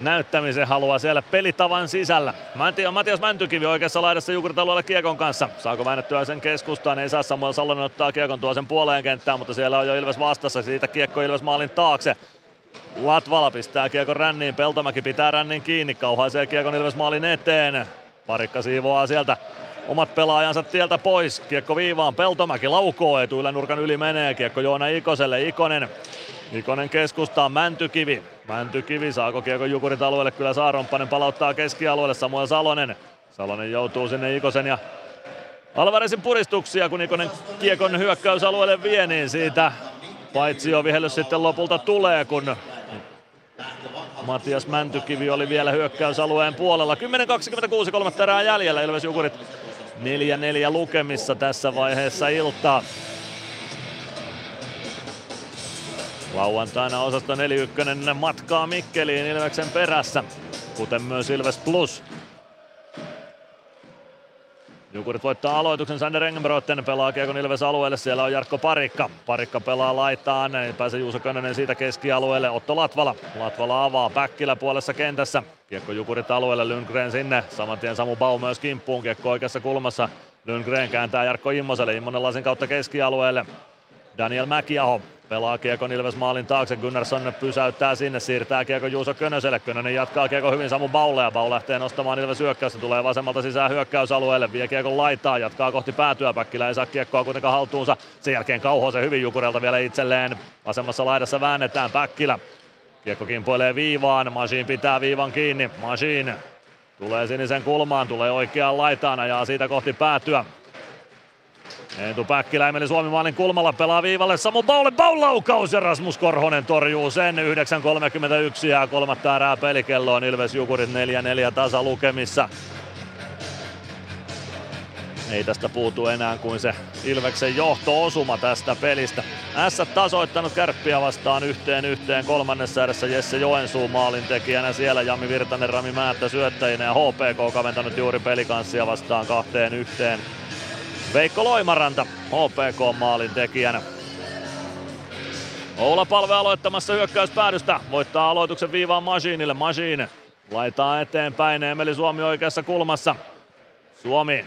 näyttämisen halua siellä pelitavan sisällä. Matias, Matias Mäntykivi oikeassa laidassa Jukurit alueella Kiekon kanssa. Saako väännettyä sen keskustaan? Ei saa Samuel Salonen ottaa Kiekon tuo sen puoleen kenttään, mutta siellä on jo Ilves vastassa. Siitä Kiekko Ilves maalin taakse. Latvala pistää Kiekon ränniin, Peltomäki pitää rännin kiinni, kauhaisee Kiekon Ilves maalin eteen. Parikka siivoaa sieltä omat pelaajansa tieltä pois. Kiekko viivaan, Peltomäki laukoo, nurkan yli menee. Kiekko Joona Ikoselle, Ikonen Ikonen keskustaa, Mäntykivi. Mäntykivi, saako kiekko Jukurit alueelle? Kyllä saa, Romppanen palauttaa keskialueelle, Samuel Salonen. Salonen joutuu sinne Ikosen ja Alvarezin puristuksia, kun Ikonen kiekon hyökkäysalueelle vie, niin siitä paitsi jo vihellys sitten lopulta tulee, kun Matias Mäntykivi oli vielä hyökkäysalueen puolella. 10.26 kolmatta erää jäljellä, Ilves Jukurit 4-4 lukemissa tässä vaiheessa iltaa. Lauantaina osasto 41 matkaa Mikkeliin Ilveksen perässä, kuten myös Ilves Plus. Jukurit voittaa aloituksen, Sander Engenbrotten pelaa Kiekon Ilves alueelle, siellä on Jarkko Parikka. Parikka pelaa laitaan, ei pääse Juuso Könönen siitä keskialueelle, Otto Latvala. Latvala avaa Päkkilä puolessa kentässä. Kiekko Jukurit alueelle, Lundgren sinne, saman tien Samu Bau myös kimppuun, kiekko oikeassa kulmassa. Lundgren kääntää Jarkko Immoselle, Immonen lasin kautta keskialueelle. Daniel Mäkiaho Pelaa Kiekon Ilves maalin taakse, Gunnarsson pysäyttää sinne, siirtää Kiekon Juuso Könöselle. Könönen jatkaa Kiekon hyvin Samu Baulle ja Bau lähtee nostamaan Ilves hyökkäystä, tulee vasemmalta sisään hyökkäysalueelle, vie Kiekon laitaa, jatkaa kohti päätyä, Päkkilä ei saa Kiekkoa kuitenkaan haltuunsa. Sen jälkeen se hyvin Jukurelta vielä itselleen, vasemmassa laidassa väännetään Päkkilä. Kiekko kimpoilee viivaan, Machine pitää viivan kiinni, Machine tulee sinisen kulmaan, tulee oikeaan laitaan, ajaa siitä kohti päätyä. Eetu Päkkilä Emeli Suomi maalin kulmalla pelaa viivalle Samu Baulle, Baul laukaus ja Rasmus Korhonen torjuu sen 9.31 ja kolmatta erää pelikelloon Ilves Jukurit 4-4 tasa lukemissa. Ei tästä puutu enää kuin se Ilveksen johto-osuma tästä pelistä. S tasoittanut kärppiä vastaan yhteen yhteen kolmannessa erässä Jesse Joensuu maalintekijänä. Siellä Jami Virtanen, Rami Määttä syöttäjinä ja HPK kaventanut juuri pelikanssia vastaan kahteen yhteen. Veikko Loimaranta HPK maalin tekijänä. Oula Palve aloittamassa hyökkäyspäädystä. Voittaa aloituksen viivaan Masiinille. Masiin laitaa eteenpäin. Emeli Suomi oikeassa kulmassa. Suomi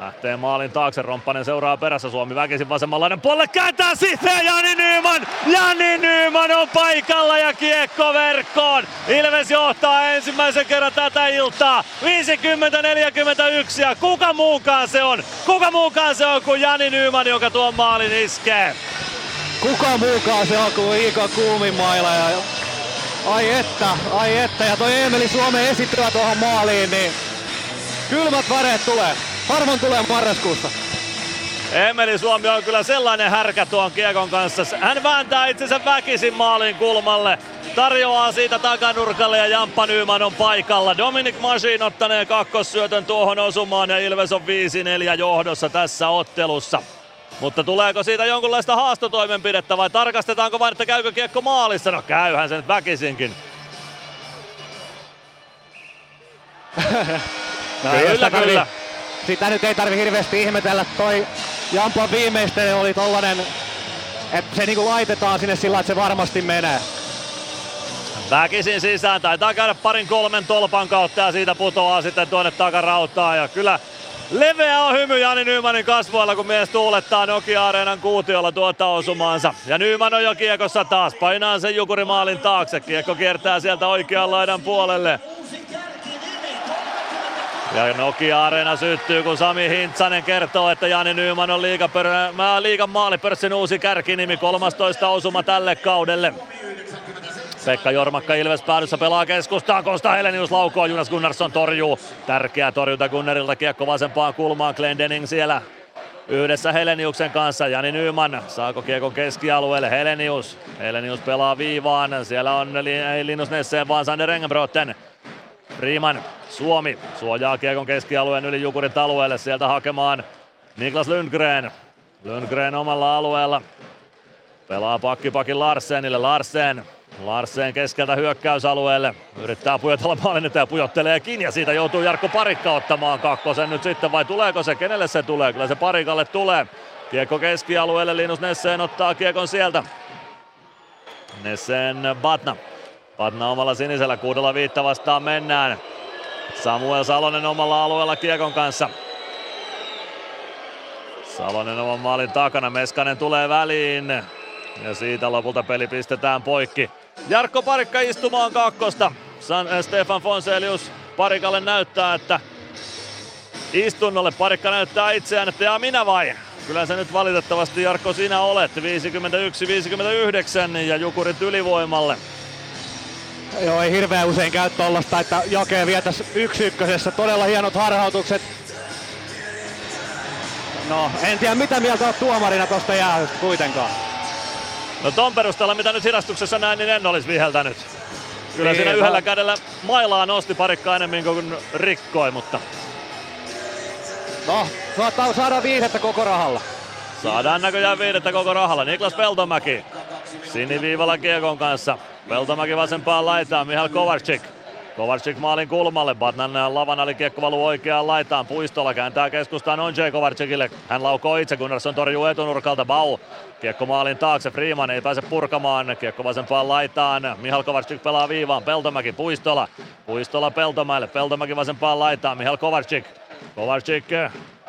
Lähtee maalin taakse, Romppanen seuraa perässä, Suomi väkisin vasemmanlainen puolelle, kääntää sisään Jani Nyman! Jani Nyman on paikalla ja kiekko verkkoon! Ilves johtaa ensimmäisen kerran tätä iltaa, 50-41 ja kuka muukaan se on? Kuka muukaan se on kuin Jani Nyman, joka tuon maalin iskee? Kuka muukaan se on kuin Iika Kuumimaila ja ai että, ai että ja toi Emeli Suomen esittelyä tuohon maaliin, niin kylmät väreet tulee. Harvoin tulee marraskuussa. Emeli Suomi on kyllä sellainen härkä tuon kiekon kanssa. Hän vääntää itsensä väkisin maalin kulmalle. Tarjoaa siitä takanurkalle ja Jamppa Nyman on paikalla. Dominic Masin ottaneen kakkossyötön tuohon osumaan ja Ilves on 5-4 johdossa tässä ottelussa. Mutta tuleeko siitä jonkunlaista haastotoimenpidettä vai tarkastetaanko vain, että käykö kiekko maalissa? No käyhän se nyt väkisinkin. No, Kyllä, kyllä. Sitä nyt ei tarvi hirveästi ihmetellä. Toi Jampan viimeisten oli tollanen, että se niinku laitetaan sinne sillä, että se varmasti menee. Väkisin sisään, taitaa käydä parin kolmen tolpan kautta ja siitä putoaa sitten tuonne takarautaan. Ja kyllä leveä on hymy Jani Nymanin kasvoilla, kun mies tuulettaa Nokia-areenan kuutiolla tuota osumaansa. Ja Nyman on jo kiekossa taas, painaa sen jukurimaalin taakse. Kiekko kiertää sieltä oikean laidan puolelle. Ja Nokia-areena syttyy, kun Sami Hintsanen kertoo, että Jani Nyman on liigan, maalipörssin uusi kärkinimi, 13 osuma tälle kaudelle. Pekka Jormakka Ilves päädyssä pelaa keskustaan. Kosta Helenius laukoo, Jonas Gunnarsson torjuu. Tärkeä torjunta Gunnarilta, kiekko vasempaan kulmaan. Glendening siellä yhdessä Heleniuksen kanssa. Jani Nyman saako kiekon keskialueelle. Helenius. Helenius pelaa viivaan. Siellä on Linus Nesseen, vaan Sander Engenbrotten. Freeman, Suomi suojaa kiekon keskialueen yli Jukurit alueelle. Sieltä hakemaan Niklas Lundgren. Lundgren omalla alueella. Pelaa pakkipakin Larsenille. Larsen Larsen keskeltä hyökkäysalueelle. Yrittää pujotella maalin ja pujotteleekin ja siitä joutuu Jarkko Parikka ottamaan kakkosen nyt sitten vai tuleeko se? Kenelle se tulee? Kyllä se Parikalle tulee. Kiekko keskialueelle, Linus Nesseen ottaa kiekon sieltä. Nesseen Batna. Batna omalla sinisellä, kuudella viitta vastaan mennään. Samuel Salonen omalla alueella kiekon kanssa. Salonen oman maalin takana, Meskanen tulee väliin. Ja siitä lopulta peli pistetään poikki. Jarkko Parikka istumaan kakkosta. San, äh, Stefan Fonselius Parikalle näyttää, että istunnolle Parikka näyttää itseään, että ja minä vai? Kyllä se nyt valitettavasti Jarkko sinä olet. 51-59 ja Jukurit ylivoimalle. Joo, ei hirveän usein käy tollasta, että Jake vietäisi yksi ykkösessä. Todella hienot harhautukset. No, en tiedä mitä mieltä olet tuomarina tosta jäähystä kuitenkaan. No ton perusteella, mitä nyt hidastuksessa näin, niin en olisi viheltänyt. Kyllä Niin, siinä no. yhdellä kädellä mailaa nosti parikkaa enemmän kuin rikkoi, mutta No, saattaa saada viihdettä koko rahalla. saadaan näköjään viidettä koko rahalla. Niklas Peltomäki siniviivalla kiekon kanssa. Peltomäki vasempaan laitaan, Mihal Kovarczyk. Kovarczyk maalin kulmalle, Batnan lavan ali kiekko valuu oikeaan laitaan. Puistolla kääntää keskustaan on J. Kovarczykille. Hän laukoo itse, Gunnarsson torjuu etunurkalta. Bau. Kiekko maalin taakse, Freeman ei pääse purkamaan. Kiekko vasempaan laitaan. Mihal Kovarczyk pelaa viivaan. Peltomäki, Puistola. Puistola Peltomäelle. Peltomäki vasempaan laitaan. Mihal Kovarczyk. Kovarczyk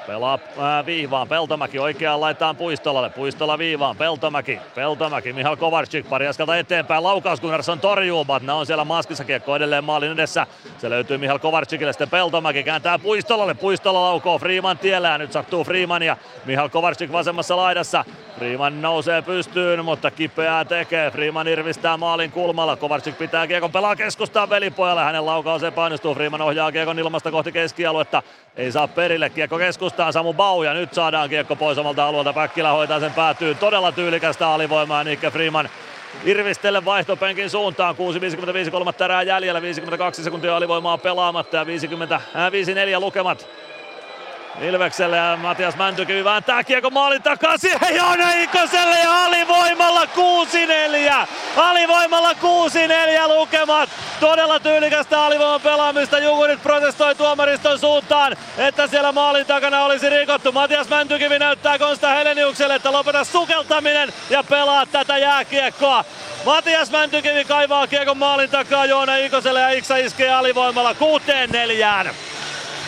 Pelaa ää, viivaan, Peltomäki oikeaan laitaan Puistolalle, Puistola viivaan, Peltomäki, Peltomäki, Mihal Kovarczyk pari askelta eteenpäin, laukaus Gunnarsson torjuu, Batna on siellä maskissa, kiekko edelleen maalin edessä, se löytyy Mihal Kovarczykille, sitten Peltomäki kääntää Puistolalle, Puistola laukoo Freeman tiellä ja nyt sattuu Freeman ja Mihal Kovarczyk vasemmassa laidassa, Freeman nousee pystyyn, mutta kipeää tekee, Freeman irvistää maalin kulmalla, Kovarczyk pitää kiekon, pelaa keskustaan velipojalle, hänen laukaus epäonnistuu, Freeman ohjaa kiekon ilmasta kohti keskialuetta, ei saa perille, kiekko keskustaan Samu Bau ja nyt saadaan kiekko pois omalta alueelta. Päkkilä hoitaa sen päätyyn. Todella tyylikästä alivoimaa Nikke Freeman Irvistelle vaihtopenkin suuntaan. 6.55 kolmatta erää jäljellä, 52 sekuntia alivoimaa pelaamatta ja 50, äh, 5-4 lukemat. Ilvekselle ja Matias Mäntykivi vääntää kiekko maalin takaisin Joona Ikoselle ja alivoimalla 6-4. Alivoimalla 6-4 lukemat. Todella tyylikästä alivoiman pelaamista. Jukurit protestoi tuomariston suuntaan, että siellä maalin takana olisi rikottu. Matias Mäntykivi näyttää Konsta Heleniukselle, että lopeta sukeltaminen ja pelaa tätä jääkiekkoa. Matias Mäntykivi kaivaa kiekon maalin takaa Joona Ikoselle ja Iksa iskee alivoimalla 6-4.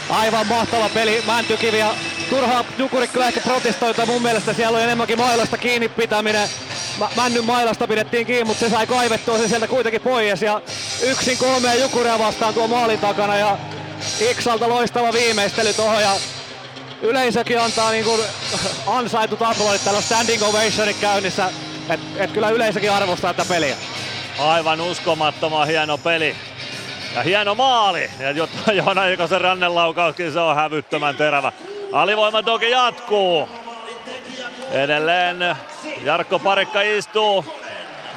Aivan mahtava peli, Mäntykivi ja turhaa Jukurit kyllä ehkä protestoi, mutta mun mielestä siellä oli enemmänkin mailasta kiinni pitäminen. Mä- Männyn mailasta pidettiin kiinni, mutta se sai kaivettua sen sieltä kuitenkin pois ja yksin kolmea Jukuria vastaan tuo maalin takana ja Iksalta loistava viimeistely tuohon ja yleisökin antaa niin kuin ansaitut aplodit, täällä on standing ovationit käynnissä, et, et kyllä yleisökin arvostaa tätä peliä. Aivan uskomattoman hieno peli. Ja hieno maali. Ja jotta Joona Ikosen rannenlaukauskin se on hävyttömän terävä. Alivoima toki jatkuu. Edelleen Jarkko Parikka istuu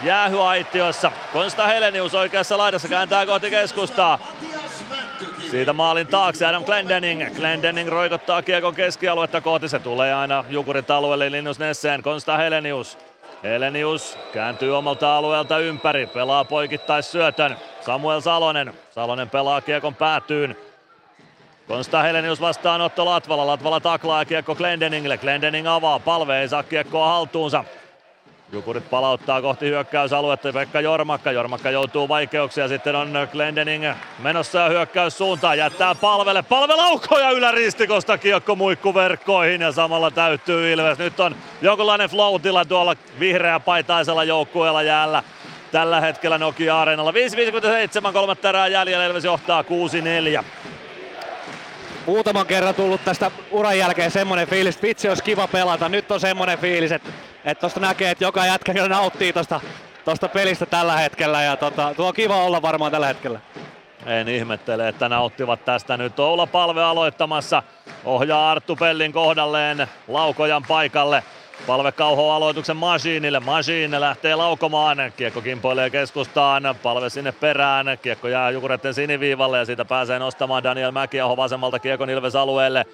jäähyaitiossa. Konsta Helenius oikeassa laidassa kääntää kohti keskustaa. Siitä maalin taakse Adam Glendening. Glendening roikottaa kiekon keskialuetta kohti. Se tulee aina Jukurit alueelle Linus Nesseen. Konsta Helenius. Helenius kääntyy omalta alueelta ympäri. Pelaa poikittais syötön. Samuel Salonen. Salonen pelaa kiekon päätyyn. Konsta Helenius vastaanotto Latvala. Latvala taklaa kiekko Glendeningille. Glendening avaa. Palve ei saa kiekkoa haltuunsa. Jukurit palauttaa kohti hyökkäysaluetta Pekka Jormakka. Jormakka joutuu vaikeuksia. Sitten on Glendening menossa ja hyökkäyssuuntaan. Jättää palvelle. Palve laukkoja yläristikosta kiekko muikkuverkkoihin ja samalla täyttyy Ilves. Nyt on jonkinlainen flow tuolla vihreä paitaisella joukkueella jäällä. Tällä hetkellä Nokia Areenalla 5.57, kolmatta erää jäljellä, Ilves johtaa 6-4 muutaman kerran tullut tästä uran jälkeen semmonen fiilis, että vitsi olisi kiva pelata. Nyt on semmonen fiilis, että, että tosta näkee, että joka jätkä kyllä nauttii tosta, tosta pelistä tällä hetkellä ja tota, tuo on kiva olla varmaan tällä hetkellä. En ihmettele, että nauttivat tästä nyt. Oula Palve aloittamassa. Ohjaa Arttu Pellin kohdalleen Laukojan paikalle. Palve kauho aloituksen Masiinille. Masiin lähtee laukomaan. Kiekko kimpoilee keskustaan. Palve sinne perään. Kiekko jää Jukuretten siniviivalle ja siitä pääsee nostamaan Daniel Mäkiaho vasemmalta Kiekon Ilves alueelle.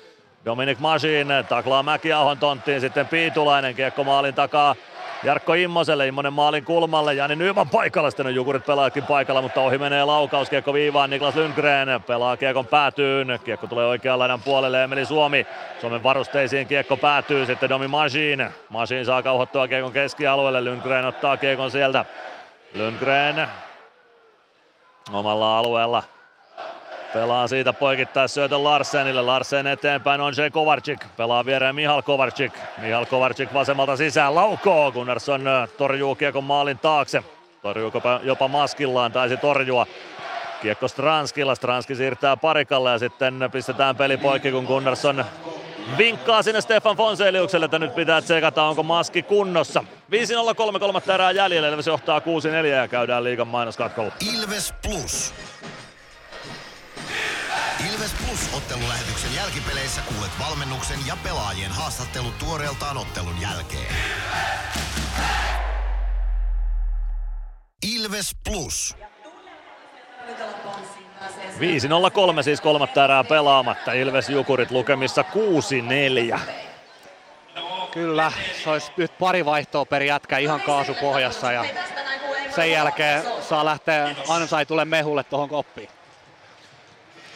Dominic Masiin taklaa Mäkiahon tonttiin. Sitten Piitulainen kiekko maalin takaa. Jarkko Immoselle, Immonen maalin kulmalle, Jani Nyman paikalla, sitten on Jukurit pelaakin paikalla, mutta ohi menee laukaus, kiekko viivaan, Niklas Lundgren pelaa kiekon päätyyn, kiekko tulee oikean laidan puolelle, Emeli Suomi, Suomen varusteisiin kiekko päätyy, sitten Domi Machine, Machine saa kauhottua kiekon keskialueelle, Lundgren ottaa kiekon sieltä, Lundgren omalla alueella Pelaa siitä poikittais syötön Larsenille. Larsen eteenpäin on Jay Kovarczyk. Pelaa viereen Mihal Kovarczyk. Mihal Kovarczyk vasemmalta sisään laukoo. Gunnarsson torjuu kiekon maalin taakse. Torjuuko jopa maskillaan, taisi torjua. Kiekko Stranskilla, Stranski siirtää parikalle ja sitten pistetään peli poikki, kun Gunnarsson vinkkaa sinne Stefan Fonseliukselle, että nyt pitää tsekata, onko maski kunnossa. 5-0-3 kolmatta erää jäljellä, Ilves johtaa 6-4 ja käydään liigan mainoskatkolla. Ilves Plus. Ilves Plus ottelulähetyksen jälkipeleissä kuulet valmennuksen ja pelaajien haastattelut tuoreeltaan ottelun jälkeen. Ilves Plus. 5-0-3 siis kolmatta erää pelaamatta. Ilves Jukurit lukemissa 6-4. Kyllä, se olisi nyt pari vaihtoa per jätkä ihan kaasupohjassa ja sen jälkeen saa lähteä ansaitulle mehulle tuohon koppiin.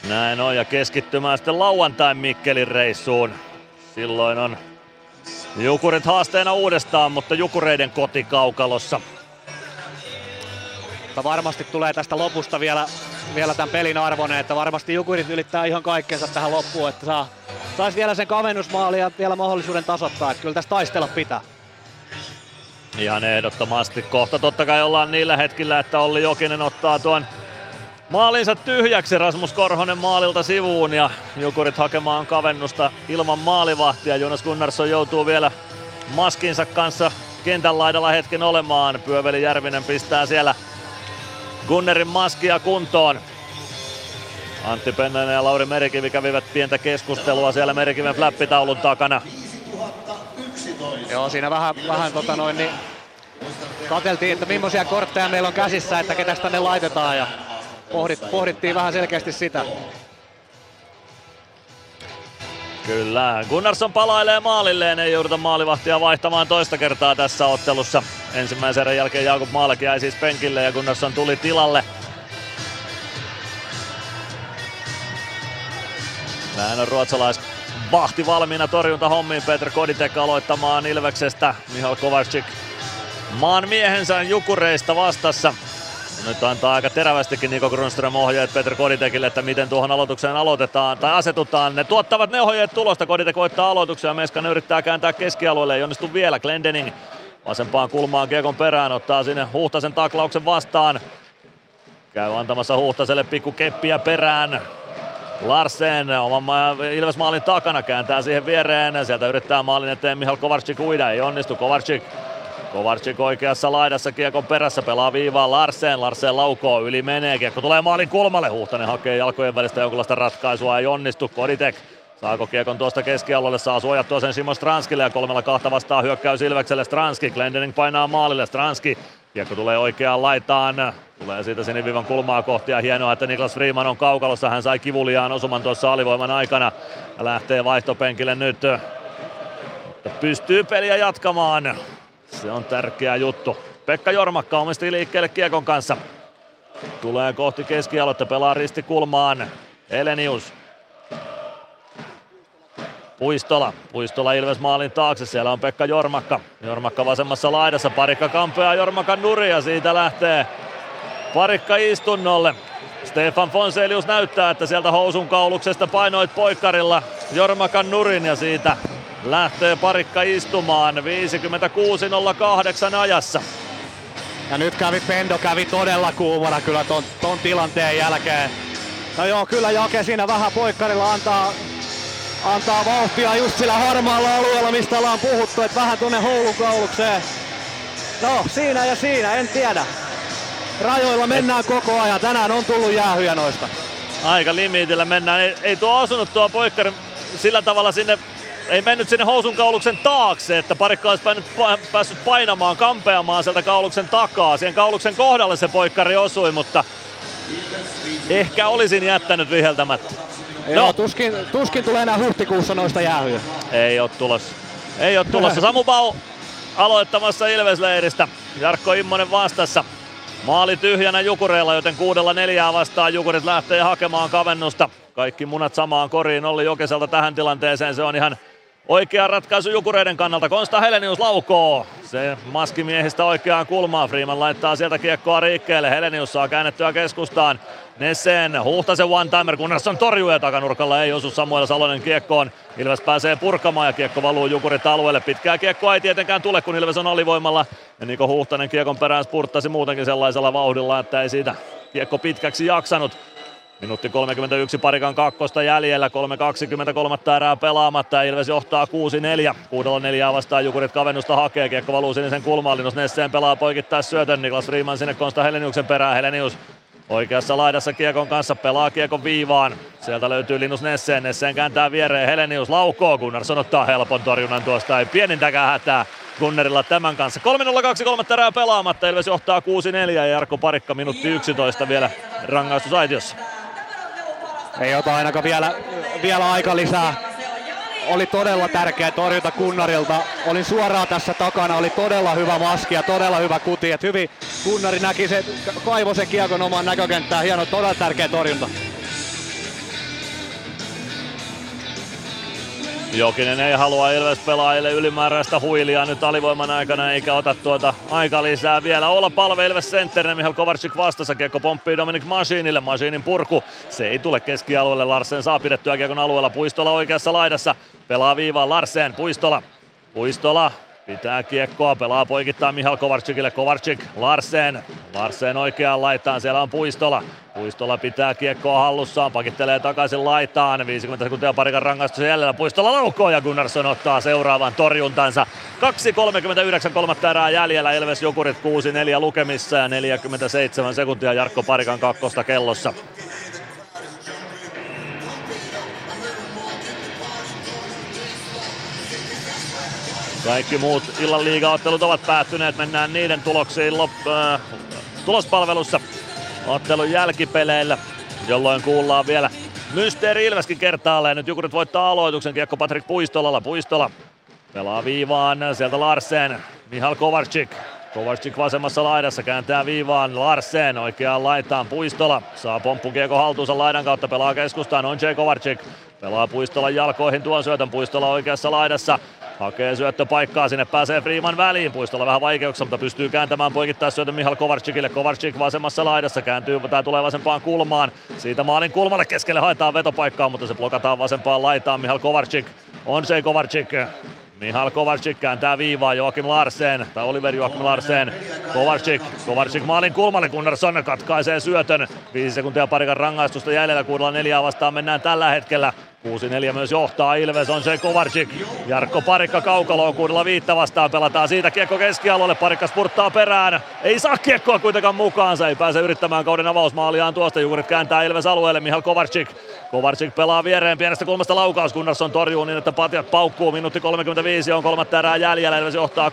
Näin on ja keskittymään sitten lauantain Mikkelin reissuun. Silloin on Jukurit haasteena uudestaan, mutta Jukureiden kotikaukalossa. Mutta varmasti tulee tästä lopusta vielä, vielä tämän pelin arvoinen, että varmasti Jukurit ylittää ihan kaikkensa tähän loppuun, että saa, saisi vielä sen kavennusmaali ja vielä mahdollisuuden tasoittaa, että kyllä tästä taistella pitää. Ihan ehdottomasti. Kohta totta kai ollaan niillä hetkillä, että Olli Jokinen ottaa tuon maalinsa tyhjäksi. Rasmus Korhonen maalilta sivuun ja Jukurit hakemaan kavennusta ilman maalivahtia. Jonas Gunnarsson joutuu vielä maskinsa kanssa kentän laidalla hetken olemaan. Pyöveli Järvinen pistää siellä Gunnerin maskia kuntoon. Antti Pennanen ja Lauri Merikivi kävivät pientä keskustelua siellä Merikiven flappitaulun takana. Joo, siinä vähän, vähän tota noin, niin katseltiin, että millaisia kortteja meillä on käsissä, että ketä tänne laitetaan ja pohdit, pohdittiin vähän selkeästi sitä. Kyllä, Gunnarsson palailee maalilleen, ei jouduta maalivahtia vaihtamaan toista kertaa tässä ottelussa. Ensimmäisen erän jälkeen Jakub Maalek jäi siis penkille ja Gunnarsson tuli tilalle. Näin on ruotsalais vahti valmiina torjunta hommiin. Petr Koditek aloittamaan Ilveksestä. Mihal Kovacic maan miehensä Jukureista vastassa. Nyt antaa aika terävästikin Niko Grunström ohjeet Petr Koditekille, että miten tuohon aloitukseen aloitetaan tai asetutaan. Ne tuottavat ne ohjeet tulosta. Koditek voittaa aloituksia Meskanen yrittää kääntää keskialueelle. Ei onnistu vielä. Glendening vasempaan kulmaan Kiekon perään. Ottaa sinne Huhtasen taklauksen vastaan. Käy antamassa Huhtaselle pikku keppiä perään. Larsen oman Ilves maalin takana kääntää siihen viereen. Sieltä yrittää maalin eteen Mihal Kovarczyk uida. Ei onnistu. Kovarczyk Kovarczyk oikeassa laidassa kiekon perässä pelaa viivaa Larsen. Larsen laukoo yli menee. Kiekko tulee maalin kulmalle. Huhtanen hakee jalkojen välistä jonkunlaista ratkaisua. Ei onnistu. Koditek Saako kiekon tuosta keskialueelle, saa suojattua sen Simon Stranskille ja kolmella kahta vastaa hyökkäys Ilvekselle Stranski. Glendening painaa maalille, Stranski. Kiekko tulee oikeaan laitaan, tulee siitä sinivivan kulmaa kohti ja hienoa, että Niklas Freeman on kaukalossa. Hän sai kivuliaan osuman tuossa alivoiman aikana lähtee vaihtopenkille nyt. Pystyy peliä jatkamaan. Se on tärkeä juttu. Pekka Jormakka omisti liikkeelle kiekon kanssa. Tulee kohti keskialoitta, pelaa ristikulmaan. Elenius Puistola. Puistola Ilves maalin taakse. Siellä on Pekka Jormakka. Jormakka vasemmassa laidassa. Parikka kampeaa Jormakan nuri ja siitä lähtee Parikka istunnolle. Stefan Fonselius näyttää, että sieltä housun kauluksesta painoit poikkarilla Jormakan nurin ja siitä lähtee Parikka istumaan 56.08 ajassa. Ja nyt kävi Pendo kävi todella kuumana kyllä ton, ton tilanteen jälkeen. No joo, kyllä Jake siinä vähän poikkarilla antaa antaa vauhtia just sillä harmaalla alueella, mistä ollaan puhuttu, että vähän tuonne houlukaulukseen. No, siinä ja siinä, en tiedä. Rajoilla mennään Et... koko ajan. Tänään on tullut jäähyjä noista. Aika limitillä mennään. Ei, ei tuo osunut tuo poikkari sillä tavalla sinne ei mennyt sinne housun kauluksen taakse, että parikka olisi päässyt painamaan, kampeamaan sieltä kauluksen takaa. Siihen kauluksen kohdalle se poikkari osui, mutta ehkä olisin jättänyt viheltämättä. Joo, no. tuskin, tuskin tulee enää huhtikuussa noista jäähyjä. Ei ole tulossa. Ei ole tulossa. Samu Bau aloittamassa Ilvesleiristä. Jarkko Immonen vastassa. Maali tyhjänä Jukureilla, joten kuudella neljää vastaan Jukurit lähtee hakemaan kavennusta. Kaikki munat samaan koriin Olli Jokeselta tähän tilanteeseen. Se on ihan Oikea ratkaisu Jukureiden kannalta. Konsta Helenius laukoo. Se maskimiehistä oikeaan kulmaan. Freeman laittaa sieltä kiekkoa riikkeelle. Helenius saa käännettyä keskustaan. Nessen Huhtasen one-timer, Gunnarsson torjuu ja takanurkalla ei osu Samuel Salonen kiekkoon. Ilves pääsee purkamaan ja kiekko valuu Jukurit alueelle. Pitkää kiekkoa ei tietenkään tule, kun Ilves on alivoimalla. Ja Niko Huhtanen kiekon perään spurttasi muutenkin sellaisella vauhdilla, että ei siitä kiekko pitkäksi jaksanut. Minuutti 31 parikan kakkosta jäljellä, 3.23 erää pelaamatta Ilves johtaa 6-4. Kuudella neljää vastaan Jukurit kavennusta hakee, kiekko valuu sinisen kulmaan, Linus Nesseen pelaa poikittaa syötön, Niklas Riemann sinne Konsta Heleniuksen perään, Helenius Oikeassa laidassa Kiekon kanssa pelaa Kiekon viivaan. Sieltä löytyy Linus Nesseen. Nesseen kääntää viereen Helenius laukoo. Gunnarsson ottaa helpon torjunnan tuosta. Ei pienintäkään hätää Gunnerilla tämän kanssa. 3-0-2 kolmatta erää pelaamatta. Ilves johtaa 6-4 ja Jarkko Parikka minuutti 11 vielä rangaistusaitiossa. Ei ota ainakaan vielä, vielä aika lisää. Oli todella tärkeä torjunta Kunnarilta. Olin suoraan tässä takana, oli todella hyvä maski ja todella hyvä kuti. Et hyvin Kunnari näki se, kaivo sen kiekon omaan näkökenttään. Hieno, todella tärkeä torjunta. Jokinen ei halua Ilves pelaajille ylimääräistä huilia nyt alivoiman aikana eikä ota tuota aika lisää vielä. Olla palve Ilves Centerinen, Mihail Kovarczyk vastassa, kiekko pomppii Dominic Masiinille, Masiinin purku, se ei tule keskialueelle, Larsen saa pidettyä kiekon alueella, Puistola oikeassa laidassa, pelaa viivaan Larsen, Puistola, Puistola Pitää kiekkoa, pelaa poikittaa Mihal Kovarcikille, Kovarcik, Larsen, Larsen oikeaan laitaan, siellä on Puistola. Puistola pitää kiekkoa hallussaan, pakittelee takaisin laitaan, 50 sekuntia parikan rangaistus jäljellä, Puistola laukoo ja Gunnarsson ottaa seuraavan torjuntansa. 2.39 kolmatta erää jäljellä, Ilves Jukurit 6-4 lukemissa ja 47 sekuntia Jarkko Parikan kakkosta kellossa. Kaikki muut illan liigaottelut ovat päättyneet. Mennään niiden tuloksiin lop- äh, tulospalvelussa ottelun jälkipeleillä, jolloin kuullaan vielä Mysteeri Ilveskin kertaalleen. Nyt Jukurit voittaa aloituksen. Kiekko Patrik Puistolalla. Puistola pelaa viivaan. Sieltä Larsen. Mihal Kovarczyk. Kovarczyk vasemmassa laidassa kääntää viivaan. Larsen oikeaan laitaan. Puistola saa pomppukiekko haltuunsa laidan kautta. Pelaa keskustaan. On. Kovarczyk. Pelaa Puistolan jalkoihin tuon syötön. Puistola oikeassa laidassa. Hakee syöttöpaikkaa, sinne pääsee Freeman väliin. Puistolla vähän vaikeuksia, mutta pystyy kääntämään poikittaa syötön Mihal Kovarcikille. Kovarcik vasemmassa laidassa kääntyy, tai tulee vasempaan kulmaan. Siitä maalin kulmalle keskelle haetaan vetopaikkaa, mutta se blokataan vasempaan laitaan. Mihal Kovarcik on se Kovarcik. Mihal Kovarcik kääntää viivaa Joakim Larsen, tai Oliver Joakim Larsen. Kovarcik, Kovarcik maalin kulmalle, Gunnarsson katkaisee syötön. Viisi sekuntia parikan rangaistusta jäljellä, kuudella neljää vastaan mennään tällä hetkellä. 6-4 myös johtaa Ilves, on se Kovarczyk. Jarkko Parikka kaukaloon kuudella viittä vastaan pelataan siitä kiekko keskialueelle. Parikka spurttaa perään. Ei saa kiekkoa kuitenkaan mukaansa. Ei pääse yrittämään kauden avausmaaliaan tuosta. Jukurit kääntää Ilves alueelle. Mihal Kovarczyk. Kovarczyk pelaa viereen pienestä kulmasta laukaus, Gunnarsson torjuu niin, että patjat paukkuu. Minuutti 35 on kolmatta erää jäljellä, Ilves johtaa 6-4.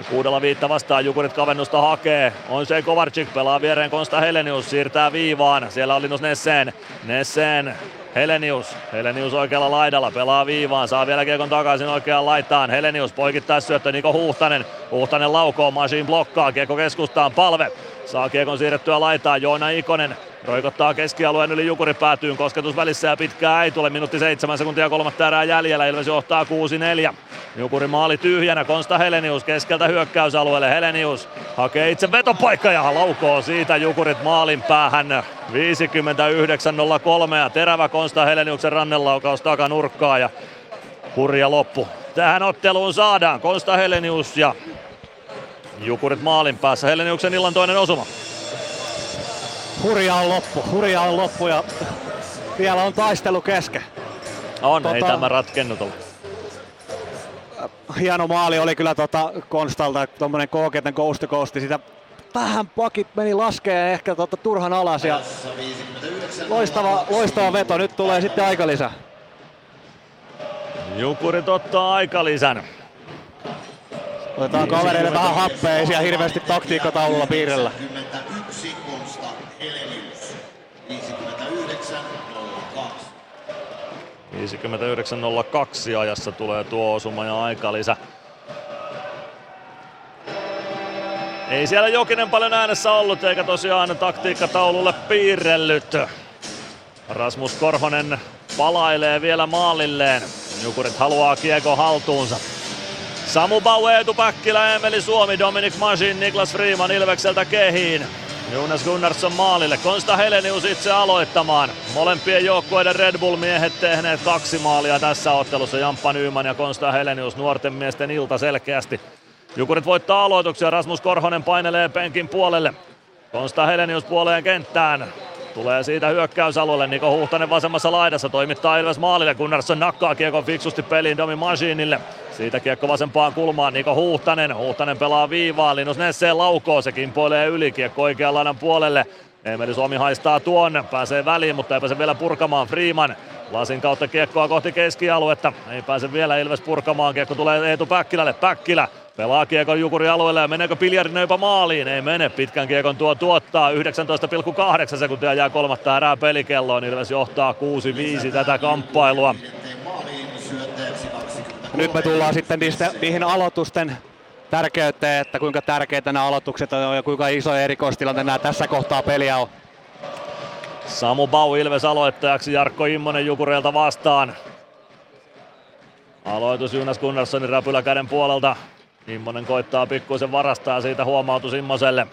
Ja kuudella viitta vastaan Jukurit kavennusta hakee. On se Kovarczyk, pelaa viereen Konsta Helenius, siirtää viivaan. Siellä on Linus Nessen. Nessen Helenius. Helenius oikealla laidalla, pelaa viivaan, saa vielä kiekon takaisin oikeaan laitaan. Helenius poikittaa syöttö Niko Huhtanen. Huhtanen laukoo, Machine blokkaa, kiekko keskustaan, palve. Saa kiekon siirrettyä laitaan, Joona Ikonen Roikottaa keskialueen yli Jukuri päätyyn, kosketus välissä ja pitkää ei tule, minuutti seitsemän sekuntia kolmatta erää jäljellä, Ilves johtaa 6-4. Jukuri maali tyhjänä, Konsta Helenius keskeltä hyökkäysalueelle, Helenius hakee itse vetopaikka ja laukoo siitä Jukurit maalin päähän. 59-03 ja terävä Konsta Heleniuksen rannelaukaus takanurkkaa ja hurja loppu. Tähän otteluun saadaan Konsta Helenius ja Jukurit maalin päässä. Heleniuksen illan toinen osuma hurja on loppu, hurja on loppu ja vielä on taistelu kesken. On, tota, ei tämä ratkennut ole. Hieno maali oli kyllä tota Konstalta, tuommoinen kooketen coast to sitä vähän pakit meni laskee ehkä tota turhan alas ja loistava, loistava veto. Nyt tulee sitten aikalisä. Jukurit ottaa aikalisän. Otetaan kavereille vähän happea, ei siellä hirveästi taktiikkataululla piirrellä. 59.02 ajassa tulee tuo osuma ja aikalisä. Ei siellä Jokinen paljon äänessä ollut eikä tosiaan taktiikkataululle piirrellyt. Rasmus Korhonen palailee vielä maalilleen. Jukurit haluaa kiekko haltuunsa. Samu Bau, Eetu Päkkilä, Emeli Suomi, Dominic Masin, Niklas Freeman Ilvekseltä kehiin. Jonas Gunnarsson maalille. Konsta Helenius itse aloittamaan. Molempien joukkueiden Red Bull-miehet tehneet kaksi maalia tässä ottelussa. Jamppa Nyman ja Konsta Helenius nuorten miesten ilta selkeästi. Jukurit voittaa aloituksia. Rasmus Korhonen painelee penkin puolelle. Konsta Helenius puoleen kenttään. Tulee siitä hyökkäysalueelle. Niko Huhtanen vasemmassa laidassa toimittaa Ilves maalille. Gunnarsson nakkaa kiekon fiksusti peliin Domi Machinille. Siitä kiekko vasempaan kulmaan Niko Huhtanen. Huhtanen pelaa viivaa. Linus Nesseen laukoo. Se kimpoilee yli kiekko oikean laidan puolelle. Emeli Suomi haistaa tuon, pääsee väliin, mutta ei pääse vielä purkamaan Freeman. Lasin kautta kiekkoa kohti keskialuetta. Ei pääse vielä Ilves purkamaan. Kiekko tulee Eetu Päkkilälle. Päkkilä pelaa kiekon Jukuri alueelle ja meneekö Piljarinen jopa maaliin? Ei mene. Pitkän kiekon tuo tuottaa. 19,8 sekuntia jää kolmatta erää pelikelloon. Ilves johtaa 6-5 tätä kamppailua. Nyt me tullaan sitten niistä, niihin aloitusten tärkeyteen, että kuinka tärkeitä nämä aloitukset on ja kuinka iso erikoistilanne nämä tässä kohtaa peliä on. Samu Bau Ilves aloittajaksi, Jarkko Immonen Jukureilta vastaan. Aloitus Jonas Gunnarssonin räpyläkäden puolelta. Immonen koittaa pikkuisen varastaa siitä huomautus Immoselle.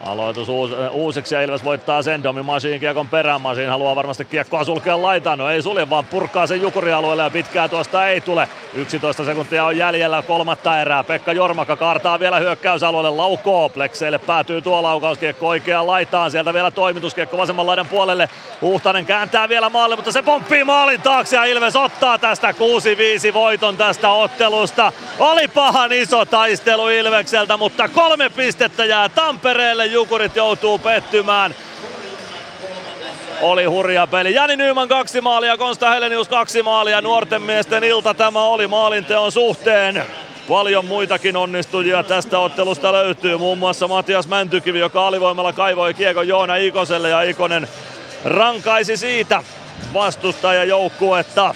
Aloitus uus, uusiksi ja Ilves voittaa sen. Domi Masiin kiekon perään. Masiin haluaa varmasti kiekkoa sulkea laitaan. No ei sulje, vaan purkaa sen jukurialueelle ja pitkää tuosta ei tule. 11 sekuntia on jäljellä kolmatta erää. Pekka Jormaka kaartaa vielä hyökkäysalueelle. Laukoo. Plekseille päätyy tuo laukauskiekko oikeaan laitaan. Sieltä vielä toimituskiekko vasemman laidan puolelle. Huhtanen kääntää vielä maalle, mutta se pomppii maalin taakse ja Ilves ottaa tästä 6-5 voiton tästä ottelusta. Oli pahan iso taistelu Ilvekseltä, mutta kolme pistettä jää Tampereelle. Jukurit joutuu pettymään. Oli hurja peli. Jani Nyyman kaksi maalia, Konsta Helenius kaksi maalia. Nuorten miesten ilta tämä oli maalinteon suhteen. Paljon muitakin onnistujia tästä ottelusta löytyy. Muun muassa Matias Mäntykivi, joka alivoimalla kaivoi kiekon Joona Ikoselle ja Ikonen rankaisi siitä vastustajajoukkuetta.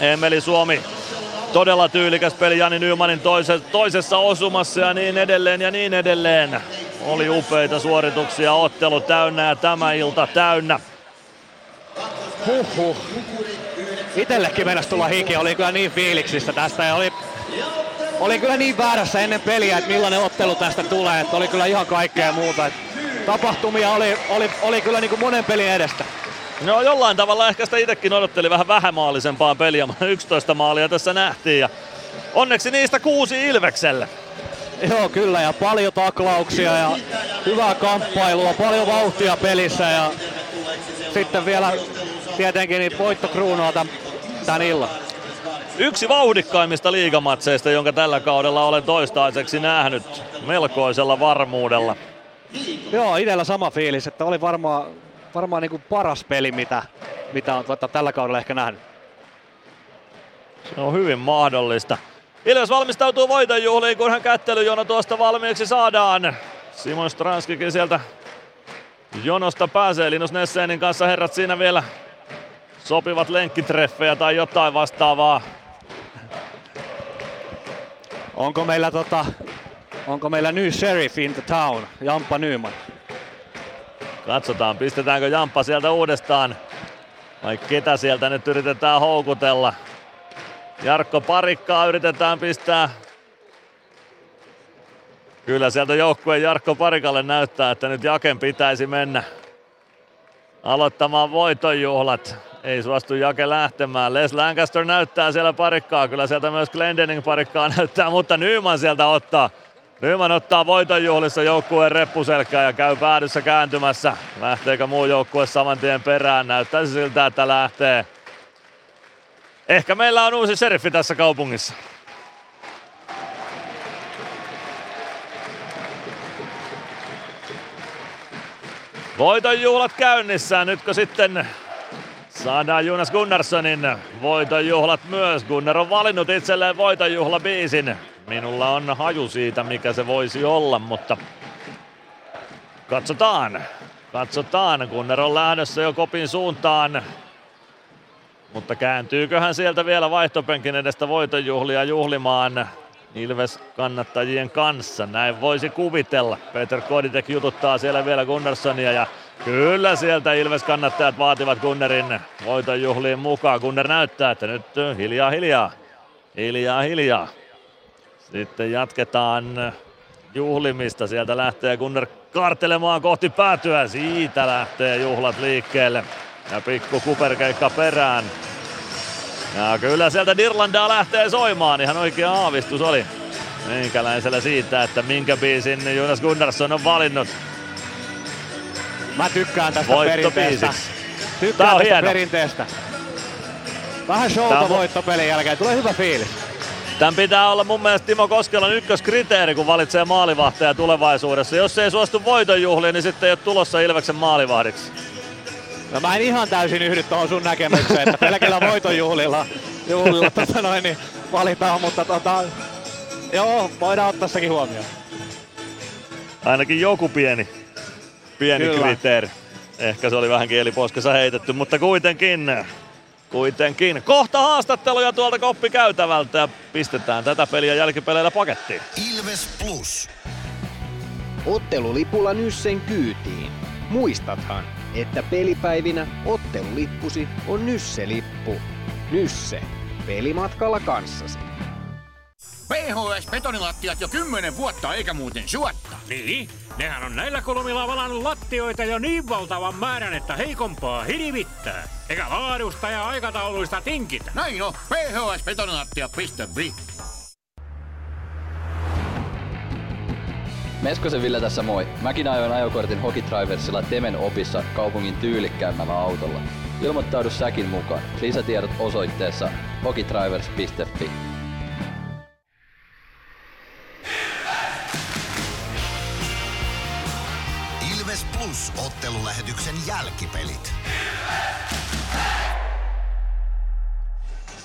Emeli Suomi todella tyylikäs peli Jani Nymanin toisessa osumassa ja niin edelleen ja niin edelleen. Oli upeita suorituksia, ottelu täynnä ja tämä ilta täynnä. Huhhuh. Itellekin mennessä tulla hiki, oli kyllä niin fiiliksissä tästä ja oli, oli kyllä niin väärässä ennen peliä, että millainen ottelu tästä tulee, että oli kyllä ihan kaikkea muuta. Tapahtumia oli, oli, oli kyllä niin kuin monen pelin edestä. No jollain tavalla ehkä sitä itsekin odotteli vähän vähämaalisempaa peliä, 11 maalia tässä nähtiin ja onneksi niistä kuusi Ilvekselle. Joo, kyllä, ja paljon taklauksia ja hyvää kamppailua, paljon vauhtia pelissä ja sitten vielä tietenkin niin voitto kruunaa tämän, tämän illan. Yksi vauhdikkaimmista liigamatseista, jonka tällä kaudella olen toistaiseksi nähnyt melkoisella varmuudella. Joo, itsellä sama fiilis, että oli varmaan varmaan niin kuin paras peli, mitä, mitä on tota, tällä kaudella ehkä nähnyt. Se on hyvin mahdollista. Ilves valmistautuu voitonjuhliin, kunhan kättelyjono tuosta valmiiksi saadaan. Simon Stranskikin sieltä jonosta pääsee. Linus Nessenin kanssa herrat siinä vielä sopivat lenkkitreffejä tai jotain vastaavaa. Onko meillä, tota, onko meillä new sheriff in the town, Jampa Nyman? Katsotaan, pistetäänkö Jamppa sieltä uudestaan vai ketä sieltä nyt yritetään houkutella. Jarkko Parikkaa yritetään pistää. Kyllä sieltä joukkueen Jarkko Parikalle näyttää, että nyt Jaken pitäisi mennä aloittamaan voitonjuhlat. Ei suostu Jake lähtemään. Les Lancaster näyttää siellä parikkaa. Kyllä sieltä myös Glendening parikkaa näyttää, mutta Nyman sieltä ottaa. Nyman ottaa voitonjuhlissa joukkueen reppuselkää ja käy päädyssä kääntymässä. Lähteekö muu joukkue saman tien perään? Näyttäisi siltä, että lähtee. Ehkä meillä on uusi seriffi tässä kaupungissa. Voitonjuhlat käynnissä. Nytkö sitten saadaan Jonas Gunnarssonin voitonjuhlat myös. Gunnar on valinnut itselleen voitonjuhlabiisin. Minulla on haju siitä, mikä se voisi olla, mutta katsotaan. Katsotaan, Gunnar on lähdössä jo kopin suuntaan. Mutta kääntyyköhän sieltä vielä vaihtopenkin edestä voitonjuhlia juhlimaan Ilves kannattajien kanssa. Näin voisi kuvitella. Peter Koditek jututtaa siellä vielä Gunnarssonia ja kyllä sieltä Ilves kannattajat vaativat Gunnerin voitonjuhliin mukaan. Gunnar näyttää, että nyt hiljaa hiljaa. Hiljaa hiljaa. Sitten jatketaan juhlimista. Sieltä lähtee Gunnar kartelemaan kohti päätyä. Siitä lähtee juhlat liikkeelle. Ja pikku kuperkeikka perään. Ja kyllä sieltä Dirlandaa lähtee soimaan. Ihan oikea aavistus oli meikäläisellä siitä, että minkä biisin Jonas Gunnarsson on valinnut. Mä tykkään tästä perinteestä. Tykkään on tästä hieno. perinteestä. Vähän Tää showta on- voittopelin jälkeen. Tulee hyvä fiilis. Tämän pitää olla mun mielestä Timo Koskelan ykköskriteeri, kun valitsee maalivahteja tulevaisuudessa. Jos ei suostu voitonjuhliin, niin sitten ei ole tulossa Ilveksen maalivahdiksi. No mä en ihan täysin yhdy tuohon sun näkemykseen, että pelkillä voitonjuhlilla juhlilla, tota noin, niin valitaan, mutta tota, joo, voidaan ottaa sekin huomioon. Ainakin joku pieni, pieni Kyllä. kriteeri. Ehkä se oli vähän kieliposkessa heitetty, mutta kuitenkin. Kuitenkin. Kohta haastatteluja tuolta koppikäytävältä ja pistetään tätä peliä jälkipeleillä pakettiin. Ilves Plus. Ottelulipulla Nyssen kyytiin. Muistathan, että pelipäivinä ottelulippusi on Nysse-lippu. Nysse. Pelimatkalla kanssasi. PHS betonilattiat jo kymmenen vuotta eikä muuten suotta. Niin, nehän on näillä kolmilla valannut lattioita jo niin valtavan määrän, että heikompaa hirvittää. Eikä laadusta ja aikatauluista tinkitä. Näin on, phsbetonilattia.fi. Meskosen Ville tässä moi. Mäkin ajoin ajokortin Hokitriversilla Temen opissa kaupungin tyylikkäämmällä autolla. Ilmoittaudu säkin mukaan. Lisätiedot osoitteessa hokitrivers.fi. Plus ottelulähetyksen jälkipelit.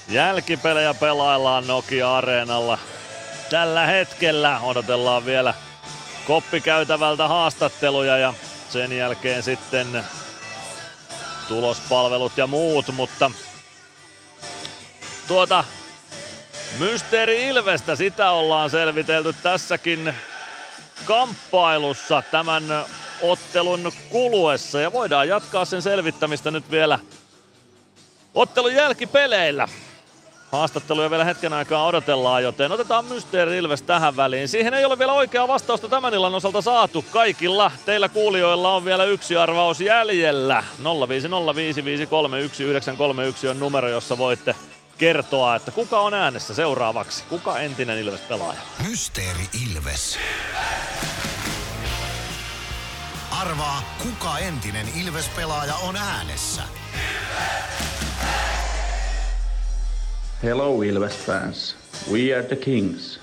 Jälkipelejä pelaillaan Nokia-areenalla. Tällä hetkellä odotellaan vielä koppikäytävältä haastatteluja ja sen jälkeen sitten tulospalvelut ja muut, mutta tuota Mysteeri Ilvestä, sitä ollaan selvitelty tässäkin kamppailussa tämän ottelun kuluessa ja voidaan jatkaa sen selvittämistä nyt vielä ottelun jälkipeleillä. Haastatteluja vielä hetken aikaa odotellaan, joten otetaan Mysteeri Ilves tähän väliin. Siihen ei ole vielä oikeaa vastausta tämän illan osalta saatu. Kaikilla teillä kuulijoilla on vielä yksi arvaus jäljellä. 0505531 on numero, jossa voitte kertoa, että kuka on äänessä seuraavaksi. Kuka entinen Ilves-pelaaja? Mysteeri Ilves. Arvaa, kuka entinen Ilves-pelaaja on äänessä. Hello Ilves fans. We are the Kings.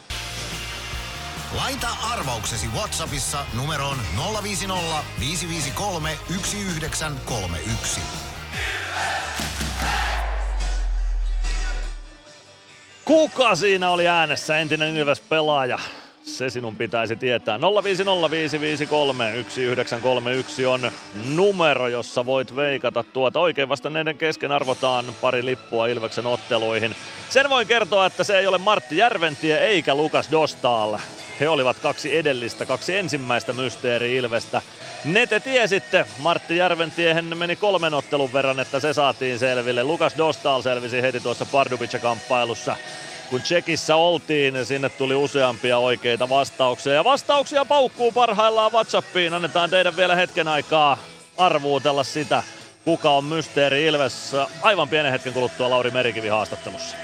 Laita arvauksesi Whatsappissa numeroon 050 553 1931. Kuka siinä oli äänessä, entinen Ilves-pelaaja? Se sinun pitäisi tietää. 0505531 on numero, jossa voit veikata tuota. Oikein vastanneiden kesken arvotaan pari lippua Ilveksen otteluihin. Sen voin kertoa, että se ei ole Martti Järventie eikä Lukas Dostal. He olivat kaksi edellistä, kaksi ensimmäistä mysteeri Ilvestä. Ne te tiesitte, Martti Järventiehen meni kolmen ottelun verran, että se saatiin selville. Lukas Dostal selvisi heti tuossa Pardubice-kamppailussa kun Tsekissä oltiin, niin sinne tuli useampia oikeita vastauksia. Ja vastauksia paukkuu parhaillaan Whatsappiin. Annetaan teidän vielä hetken aikaa arvuutella sitä, kuka on Mysteeri Ilves aivan pienen hetken kuluttua Lauri Merikivi haastattelussa.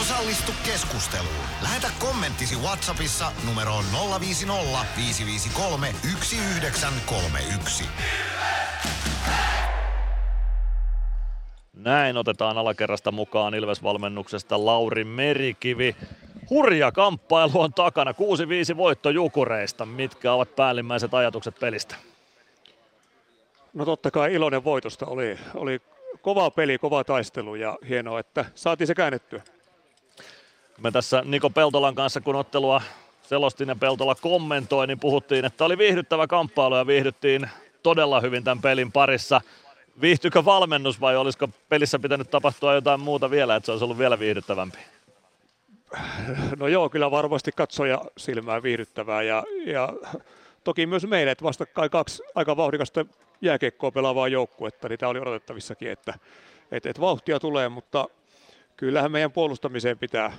Osallistu keskusteluun. Lähetä kommenttisi Whatsappissa numeroon 050 553 1931. Näin otetaan alakerrasta mukaan Ilves-valmennuksesta Lauri Merikivi. Hurja kamppailu on takana, 6-5 voitto Jukureista. Mitkä ovat päällimmäiset ajatukset pelistä? No totta kai iloinen voitosta. Oli, oli kova peli, kova taistelu ja hienoa, että saatiin se käännettyä. Me tässä Niko Peltolan kanssa, kun ottelua selostin ja Peltola kommentoi, niin puhuttiin, että oli viihdyttävä kamppailu ja viihdyttiin todella hyvin tämän pelin parissa. Viihtyykö valmennus vai olisiko pelissä pitänyt tapahtua jotain muuta vielä, että se olisi ollut vielä viihdyttävämpi? No joo, kyllä varmasti katsoja silmää viihdyttävää ja, ja toki myös meille, että vastakkain kaksi aika vauhdikasta jääkiekkoa pelaavaa joukkuetta, niin tämä oli odotettavissakin, että, että, että vauhtia tulee, mutta kyllähän meidän puolustamiseen pitää,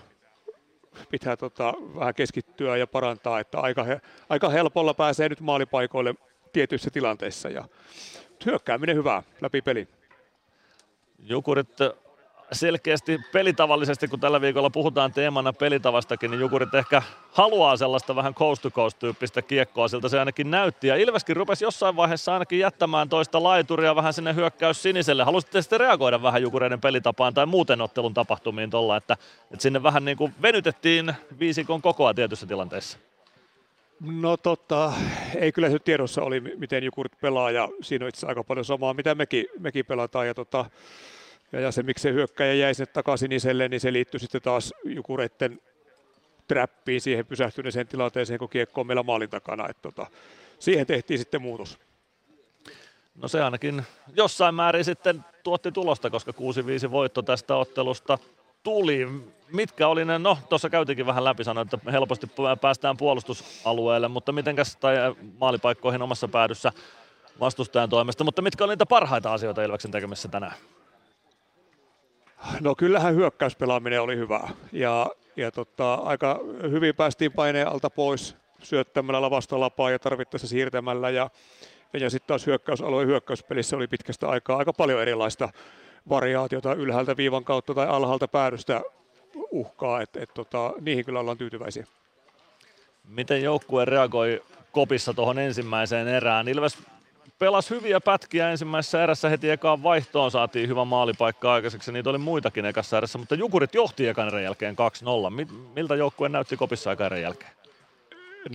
pitää tota, vähän keskittyä ja parantaa, että aika, aika helpolla pääsee nyt maalipaikoille tietyissä tilanteissa ja hyökkääminen hyvää läpi peli. Jukurit selkeästi pelitavallisesti, kun tällä viikolla puhutaan teemana pelitavastakin, niin Jukurit ehkä haluaa sellaista vähän coast to coast tyyppistä kiekkoa, siltä se ainakin näytti. Ja Ilveskin rupesi jossain vaiheessa ainakin jättämään toista laituria vähän sinne hyökkäys siniselle. Haluaisitte sitten reagoida vähän Jukureiden pelitapaan tai muuten ottelun tapahtumiin tuolla, että, että sinne vähän niin kuin venytettiin viisikon kokoa tietyissä tilanteissa? No tota, ei kyllä se tiedossa oli, miten Jukurit pelaa ja siinä on itse aika paljon samaa, mitä mekin, mekin pelataan. Ja, tota, ja, ja se, miksi se hyökkäjä jäi sinne takaisin iselle, niin se liittyy sitten taas Jukureiden trappiin, siihen pysähtyneeseen tilanteeseen, kun kiekko on meillä maalin takana. Et tota, siihen tehtiin sitten muutos. No se ainakin jossain määrin sitten tuotti tulosta, koska 6-5 voitto tästä ottelusta tuli. Mitkä oli ne, no tuossa käytiinkin vähän läpi, sanoin, että helposti päästään puolustusalueelle, mutta mitenkäs, tai maalipaikkoihin omassa päädyssä vastustajan toimesta, mutta mitkä oli niitä parhaita asioita Ilveksen tekemisessä tänään? No kyllähän hyökkäyspelaaminen oli hyvä. Ja, ja tota, aika hyvin päästiin paineen alta pois syöttämällä lavasta lapaa ja tarvittaessa siirtämällä. Ja, ja sitten taas hyökkäysalueen hyökkäyspelissä oli pitkästä aikaa aika paljon erilaista variaatiota ylhäältä viivan kautta tai alhaalta päädystä uhkaa, että et, tota, niihin kyllä ollaan tyytyväisiä. Miten joukkue reagoi kopissa tuohon ensimmäiseen erään? Ilves pelasi hyviä pätkiä ensimmäisessä erässä heti ekaan vaihtoon saatiin hyvä maalipaikka aikaiseksi. Niitä oli muitakin ekassa erässä, mutta Jukurit johti ekan erän jälkeen 2-0. Miltä joukkue näytti kopissa ekan erän jälkeen?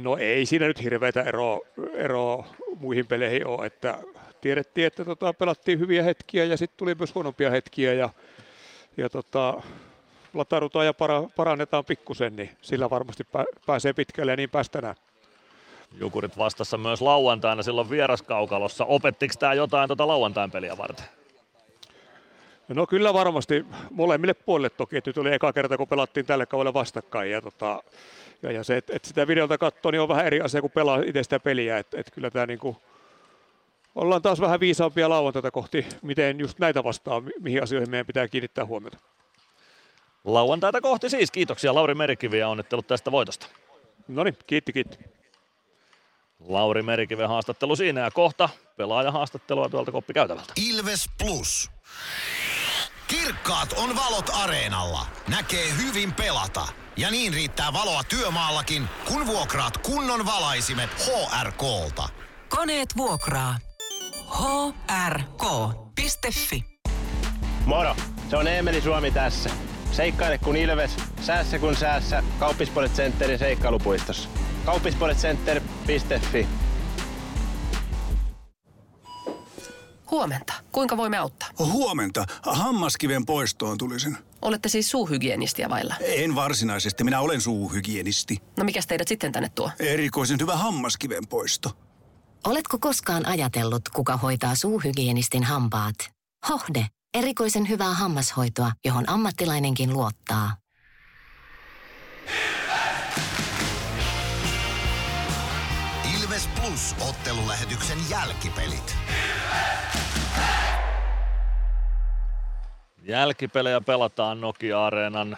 No ei siinä nyt hirveätä eroa, eroa muihin peleihin ole, että tiedettiin, että tota, pelattiin hyviä hetkiä ja sitten tuli myös huonompia hetkiä ja, ja tota, lataudutaan ja para, parannetaan pikkusen, niin sillä varmasti pä- pääsee pitkälle ja niin päästään. Jukurit vastassa myös lauantaina silloin vieraskaukalossa. Opettiko tämä jotain tuota lauantain peliä varten? No kyllä varmasti molemmille puolille toki, että nyt oli eka kerta kun pelattiin tälle kaudelle vastakkain ja, tota, ja, ja se, että et sitä videolta katsoo, niin on vähän eri asia kuin pelaa itse sitä peliä, että et kyllä tämä niinku, ollaan taas vähän viisaampia lauantaita kohti, miten just näitä vastaan, mihin asioihin meidän pitää kiinnittää huomiota. Lauantaita kohti siis. Kiitoksia Lauri Merikivi ja onnittelut tästä voitosta. No niin, kiitti, kiitti. Lauri Merikiven haastattelu siinä ja kohta pelaaja haastattelua tuolta koppikäytävältä. Ilves Plus. Kirkkaat on valot areenalla. Näkee hyvin pelata. Ja niin riittää valoa työmaallakin, kun vuokraat kunnon valaisimet HRKlta. Koneet vuokraa. hrk.fi Moro, se on Eemeli Suomi tässä. Seikkaile kun ilves, säässä kun säässä. Kauppispoilet Centerin seikkailupuistossa. Kauppisportcenter.fi. Huomenta. Kuinka voimme auttaa? Huomenta. Hammaskiven poistoon tulisin. Olette siis suuhygienistiä vailla? En varsinaisesti. Minä olen suuhygienisti. No mikä teidät sitten tänne tuo? Erikoisen hyvä hammaskiven poisto. Oletko koskaan ajatellut, kuka hoitaa suuhygienistin hampaat? Hohde. Erikoisen hyvää hammashoitoa, johon ammattilainenkin luottaa. Ilves Plus ottelulähetyksen jälkipelit. Jälkipelejä pelataan Nokia-areenan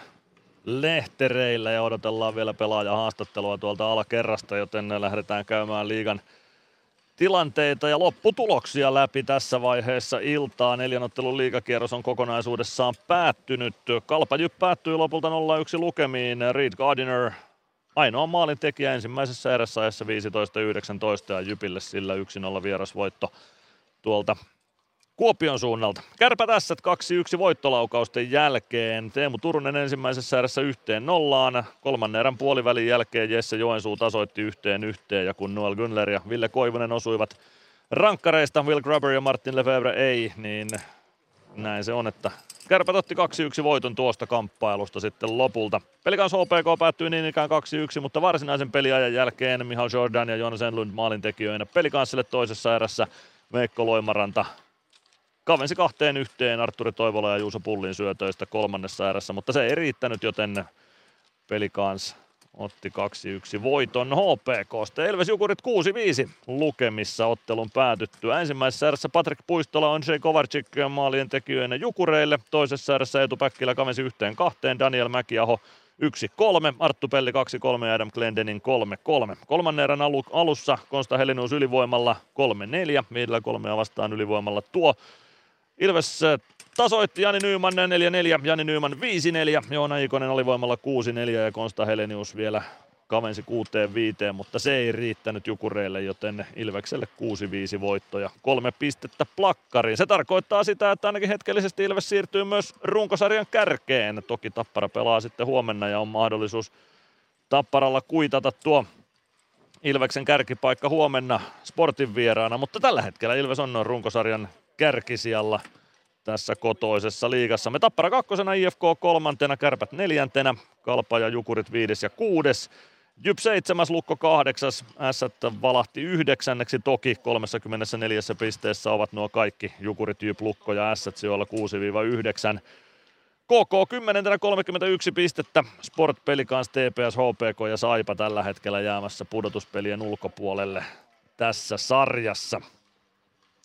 lehtereillä ja odotellaan vielä haastattelua tuolta alakerrasta, joten lähdetään käymään liigan tilanteita ja lopputuloksia läpi tässä vaiheessa iltaa. Neljänottelun liigakierros on kokonaisuudessaan päättynyt. Kalpajyp päättyi lopulta 0-1 lukemiin. Reed Gardiner ainoa maalin tekijä ensimmäisessä erässä ajassa 15-19 ja Jypille sillä 1-0 vierasvoitto tuolta Kuopion suunnalta. Kärpä tässä 2-1 voittolaukausten jälkeen. Teemu Turunen ensimmäisessä erässä yhteen nollaan. Kolmannen erän puolivälin jälkeen Jesse Joensuu tasoitti yhteen yhteen ja kun Noel Gunler ja Ville Koivunen osuivat rankkareista, Will Grubber ja Martin Lefebvre ei, niin näin se on, että Kärpät otti 2-1 voiton tuosta kamppailusta sitten lopulta. Pelikans HPK päättyi niin ikään 2-1, mutta varsinaisen peliajan jälkeen Mihal Jordan ja Jonas Enlund maalintekijöinä pelikanssille toisessa erässä Veikko Loimaranta kavensi kahteen yhteen Arturi Toivola ja Juuso Pullin syötöistä kolmannessa erässä, mutta se ei riittänyt, joten pelikans otti 2-1 voiton HPK. Elves Jukurit 6-5 lukemissa ottelun päätyttyä. Ensimmäisessä erässä Patrick Puistola on Jay Kovarczyk maalien tekijöinä Jukureille. Toisessa erässä Eetu Päkkilä kavensi yhteen kahteen. Daniel Mäkiaho 1-3, Arttu Pelli 2-3 ja Adam Glendenin 3-3. Kolmannen erän alussa Konsta Helinus ylivoimalla 3-4, viidellä kolmea vastaan ylivoimalla tuo Ilves äh, tasoitti Jani Nyyman 4-4, Jani Nyyman 5-4, Joona Ikonen oli voimalla 6-4 ja Konsta Helenius vielä kavensi 6-5, mutta se ei riittänyt Jukureille, joten Ilvekselle 6-5 voitto ja kolme pistettä plakkariin. Se tarkoittaa sitä, että ainakin hetkellisesti Ilves siirtyy myös runkosarjan kärkeen. Toki Tappara pelaa sitten huomenna ja on mahdollisuus Tapparalla kuitata tuo Ilveksen kärkipaikka huomenna sportin vieraana, mutta tällä hetkellä Ilves on runkosarjan kärkisijalla tässä kotoisessa liigassa. Me Tappara kakkosena, IFK kolmantena, Kärpät neljäntenä, Kalpa ja Jukurit viides ja kuudes. Jyp seitsemäs, Lukko kahdeksas, S valahti yhdeksänneksi toki 34 pisteessä ovat nuo kaikki Jukurit, Jyp, Lukko ja S sijoilla 6-9. KK 10 31 pistettä, Sport Pelikans, TPS, HPK ja Saipa tällä hetkellä jäämässä pudotuspelien ulkopuolelle tässä sarjassa.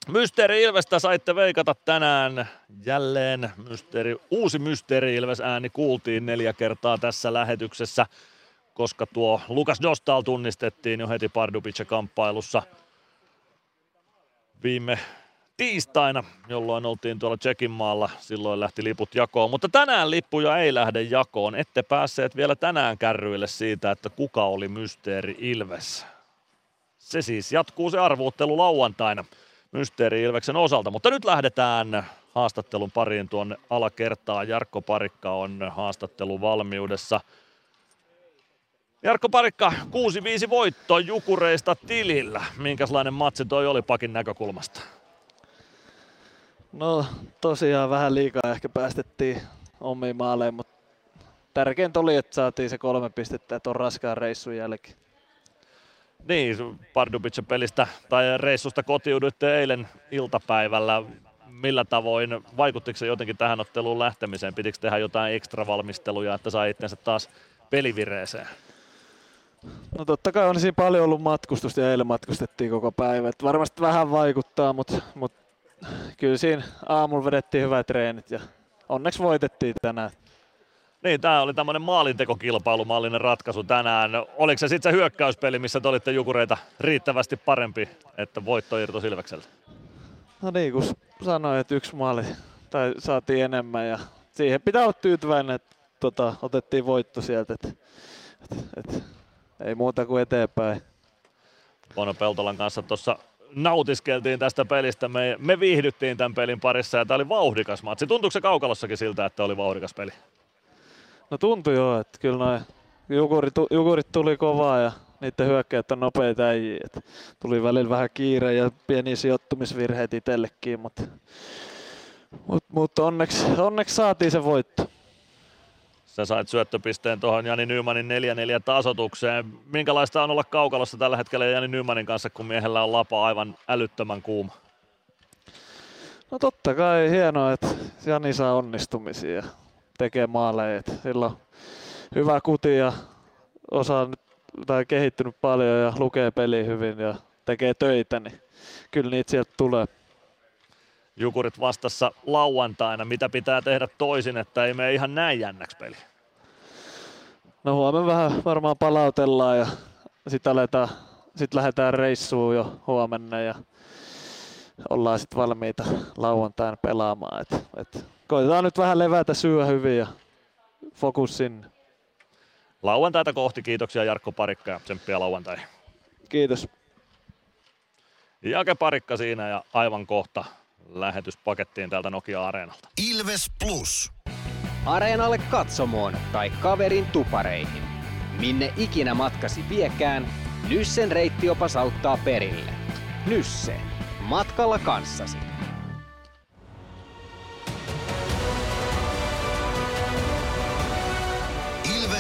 Mysteeri Ilvestä saitte veikata tänään jälleen. Mysteeri, uusi Mysteeri Ilves ääni kuultiin neljä kertaa tässä lähetyksessä, koska tuo Lukas Dostal tunnistettiin jo heti Pardubice kamppailussa viime tiistaina, jolloin oltiin tuolla Tsekin maalla. Silloin lähti liput jakoon, mutta tänään lippuja ei lähde jakoon. Ette päässeet vielä tänään kärryille siitä, että kuka oli Mysteeri Ilves. Se siis jatkuu se arvuuttelu lauantaina. Mysteeri Ilveksen osalta. Mutta nyt lähdetään haastattelun pariin tuonne alakertaan. Jarkko Parikka on haastattelu valmiudessa. Jarkko Parikka, 6-5 voitto Jukureista tilillä. Minkälainen matsi toi oli pakin näkökulmasta? No tosiaan vähän liikaa ehkä päästettiin omiin maaleen, mutta tärkeintä oli, että saatiin se kolme pistettä tuon raskaan reissun jälkeen. Niin, Pardubicin pelistä tai reissusta kotiuduitte eilen iltapäivällä. Millä tavoin, vaikuttiko se jotenkin tähän otteluun lähtemiseen? Pitikö tehdä jotain ekstra valmisteluja, että sai itsensä taas pelivireeseen? No totta kai on siinä paljon ollut matkustusta ja eilen matkustettiin koko päivä. Et varmasti vähän vaikuttaa, mutta, mutta kyllä siinä aamulla vedettiin hyvät treenit ja onneksi voitettiin tänään. Niin, tämä oli tämmöinen maalintekokilpailumallinen ratkaisu tänään. Oliko se sitten se hyökkäyspeli, missä te olitte Jukureita riittävästi parempi, että voitto irto Silvekselle? No niin, kun sanoin, että yksi maali tai saatiin enemmän ja siihen pitää olla tyytyväinen, että tota, otettiin voitto sieltä. Et, et, et, ei muuta kuin eteenpäin. Bono Peltolan kanssa tuossa nautiskeltiin tästä pelistä. Me, me viihdyttiin tämän pelin parissa ja tämä oli vauhdikas matsi. Tuntuuko se kaukalossakin siltä, että oli vauhdikas peli? No tuntui jo, että kyllä noin jukurit, jukurit tuli kovaa ja niiden hyökkäjät on nopeita äijiä. Tuli välillä vähän kiire ja pieniä sijoittumisvirheitä itsellekin, mutta mut, mut onneksi, onneksi saatiin se voitto. Sä sait syöttöpisteen tuohon Jani Nymanin 4-4 tasotukseen. Minkälaista on olla kaukalossa tällä hetkellä Jani Nymanin kanssa, kun miehellä on lapa aivan älyttömän kuuma? No totta kai hienoa, että Jani saa onnistumisia tekee maaleja. Sillä on hyvä kuti ja osaa nyt, tai kehittynyt paljon ja lukee peli hyvin ja tekee töitä, niin kyllä niitä sieltä tulee. Jukurit vastassa lauantaina. Mitä pitää tehdä toisin, että ei mene ihan näin jännäksi peli? No huomenna vähän varmaan palautellaan ja sitten aletaan, sit lähdetään reissuun jo huomenna ja ollaan sitten valmiita lauantaina pelaamaan. Et, et koitetaan nyt vähän levätä syö hyvin ja fokus sinne. Lauantaita kohti. Kiitoksia Jarkko Parikka ja tsemppiä lauantaihin. Kiitos. Jake Parikka siinä ja aivan kohta lähetys pakettiin täältä Nokia-areenalta. Ilves Plus. Areenalle katsomoon tai kaverin tupareihin. Minne ikinä matkasi viekään, Nyssen reittiopas auttaa perille. Nysse. Matkalla kanssasi.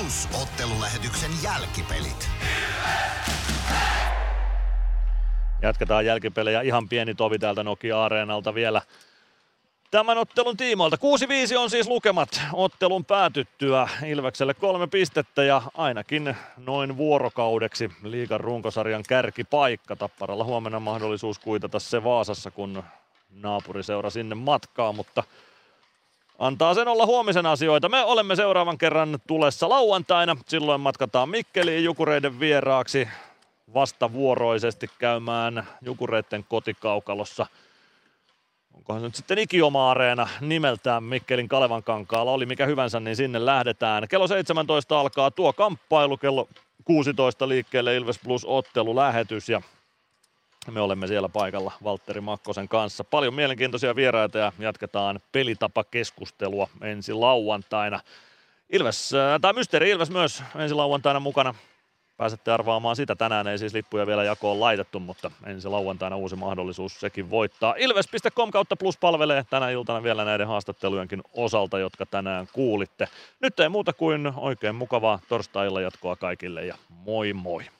Plus ottelulähetyksen jälkipelit. Jatketaan jälkipelejä. Ihan pieni tovi täältä Nokia-areenalta vielä tämän ottelun tiimoilta. 6-5 on siis lukemat ottelun päätyttyä. Ilvekselle kolme pistettä ja ainakin noin vuorokaudeksi liigan runkosarjan kärkipaikka. Tapparalla huomenna mahdollisuus kuitata se Vaasassa, kun naapuriseura sinne matkaa, mutta antaa sen olla huomisen asioita. Me olemme seuraavan kerran tulessa lauantaina. Silloin matkataan Mikkeliin Jukureiden vieraaksi vastavuoroisesti käymään Jukureiden kotikaukalossa. Onkohan se nyt sitten ikioma areena nimeltään Mikkelin Kalevan kankaalla, oli mikä hyvänsä, niin sinne lähdetään. Kello 17 alkaa tuo kamppailu, kello 16 liikkeelle Ilves Plus ottelulähetys ja me olemme siellä paikalla Valtteri Makkosen kanssa. Paljon mielenkiintoisia vieraita ja jatketaan pelitapakeskustelua ensi lauantaina. Ilves, äh, tai Mysteeri Ilves myös ensi lauantaina mukana. Pääsette arvaamaan sitä. Tänään ei siis lippuja vielä jakoon laitettu, mutta ensi lauantaina uusi mahdollisuus sekin voittaa. Ilves.com kautta plus palvelee tänä iltana vielä näiden haastattelujenkin osalta, jotka tänään kuulitte. Nyt ei muuta kuin oikein mukavaa torstai jatkoa kaikille ja moi moi!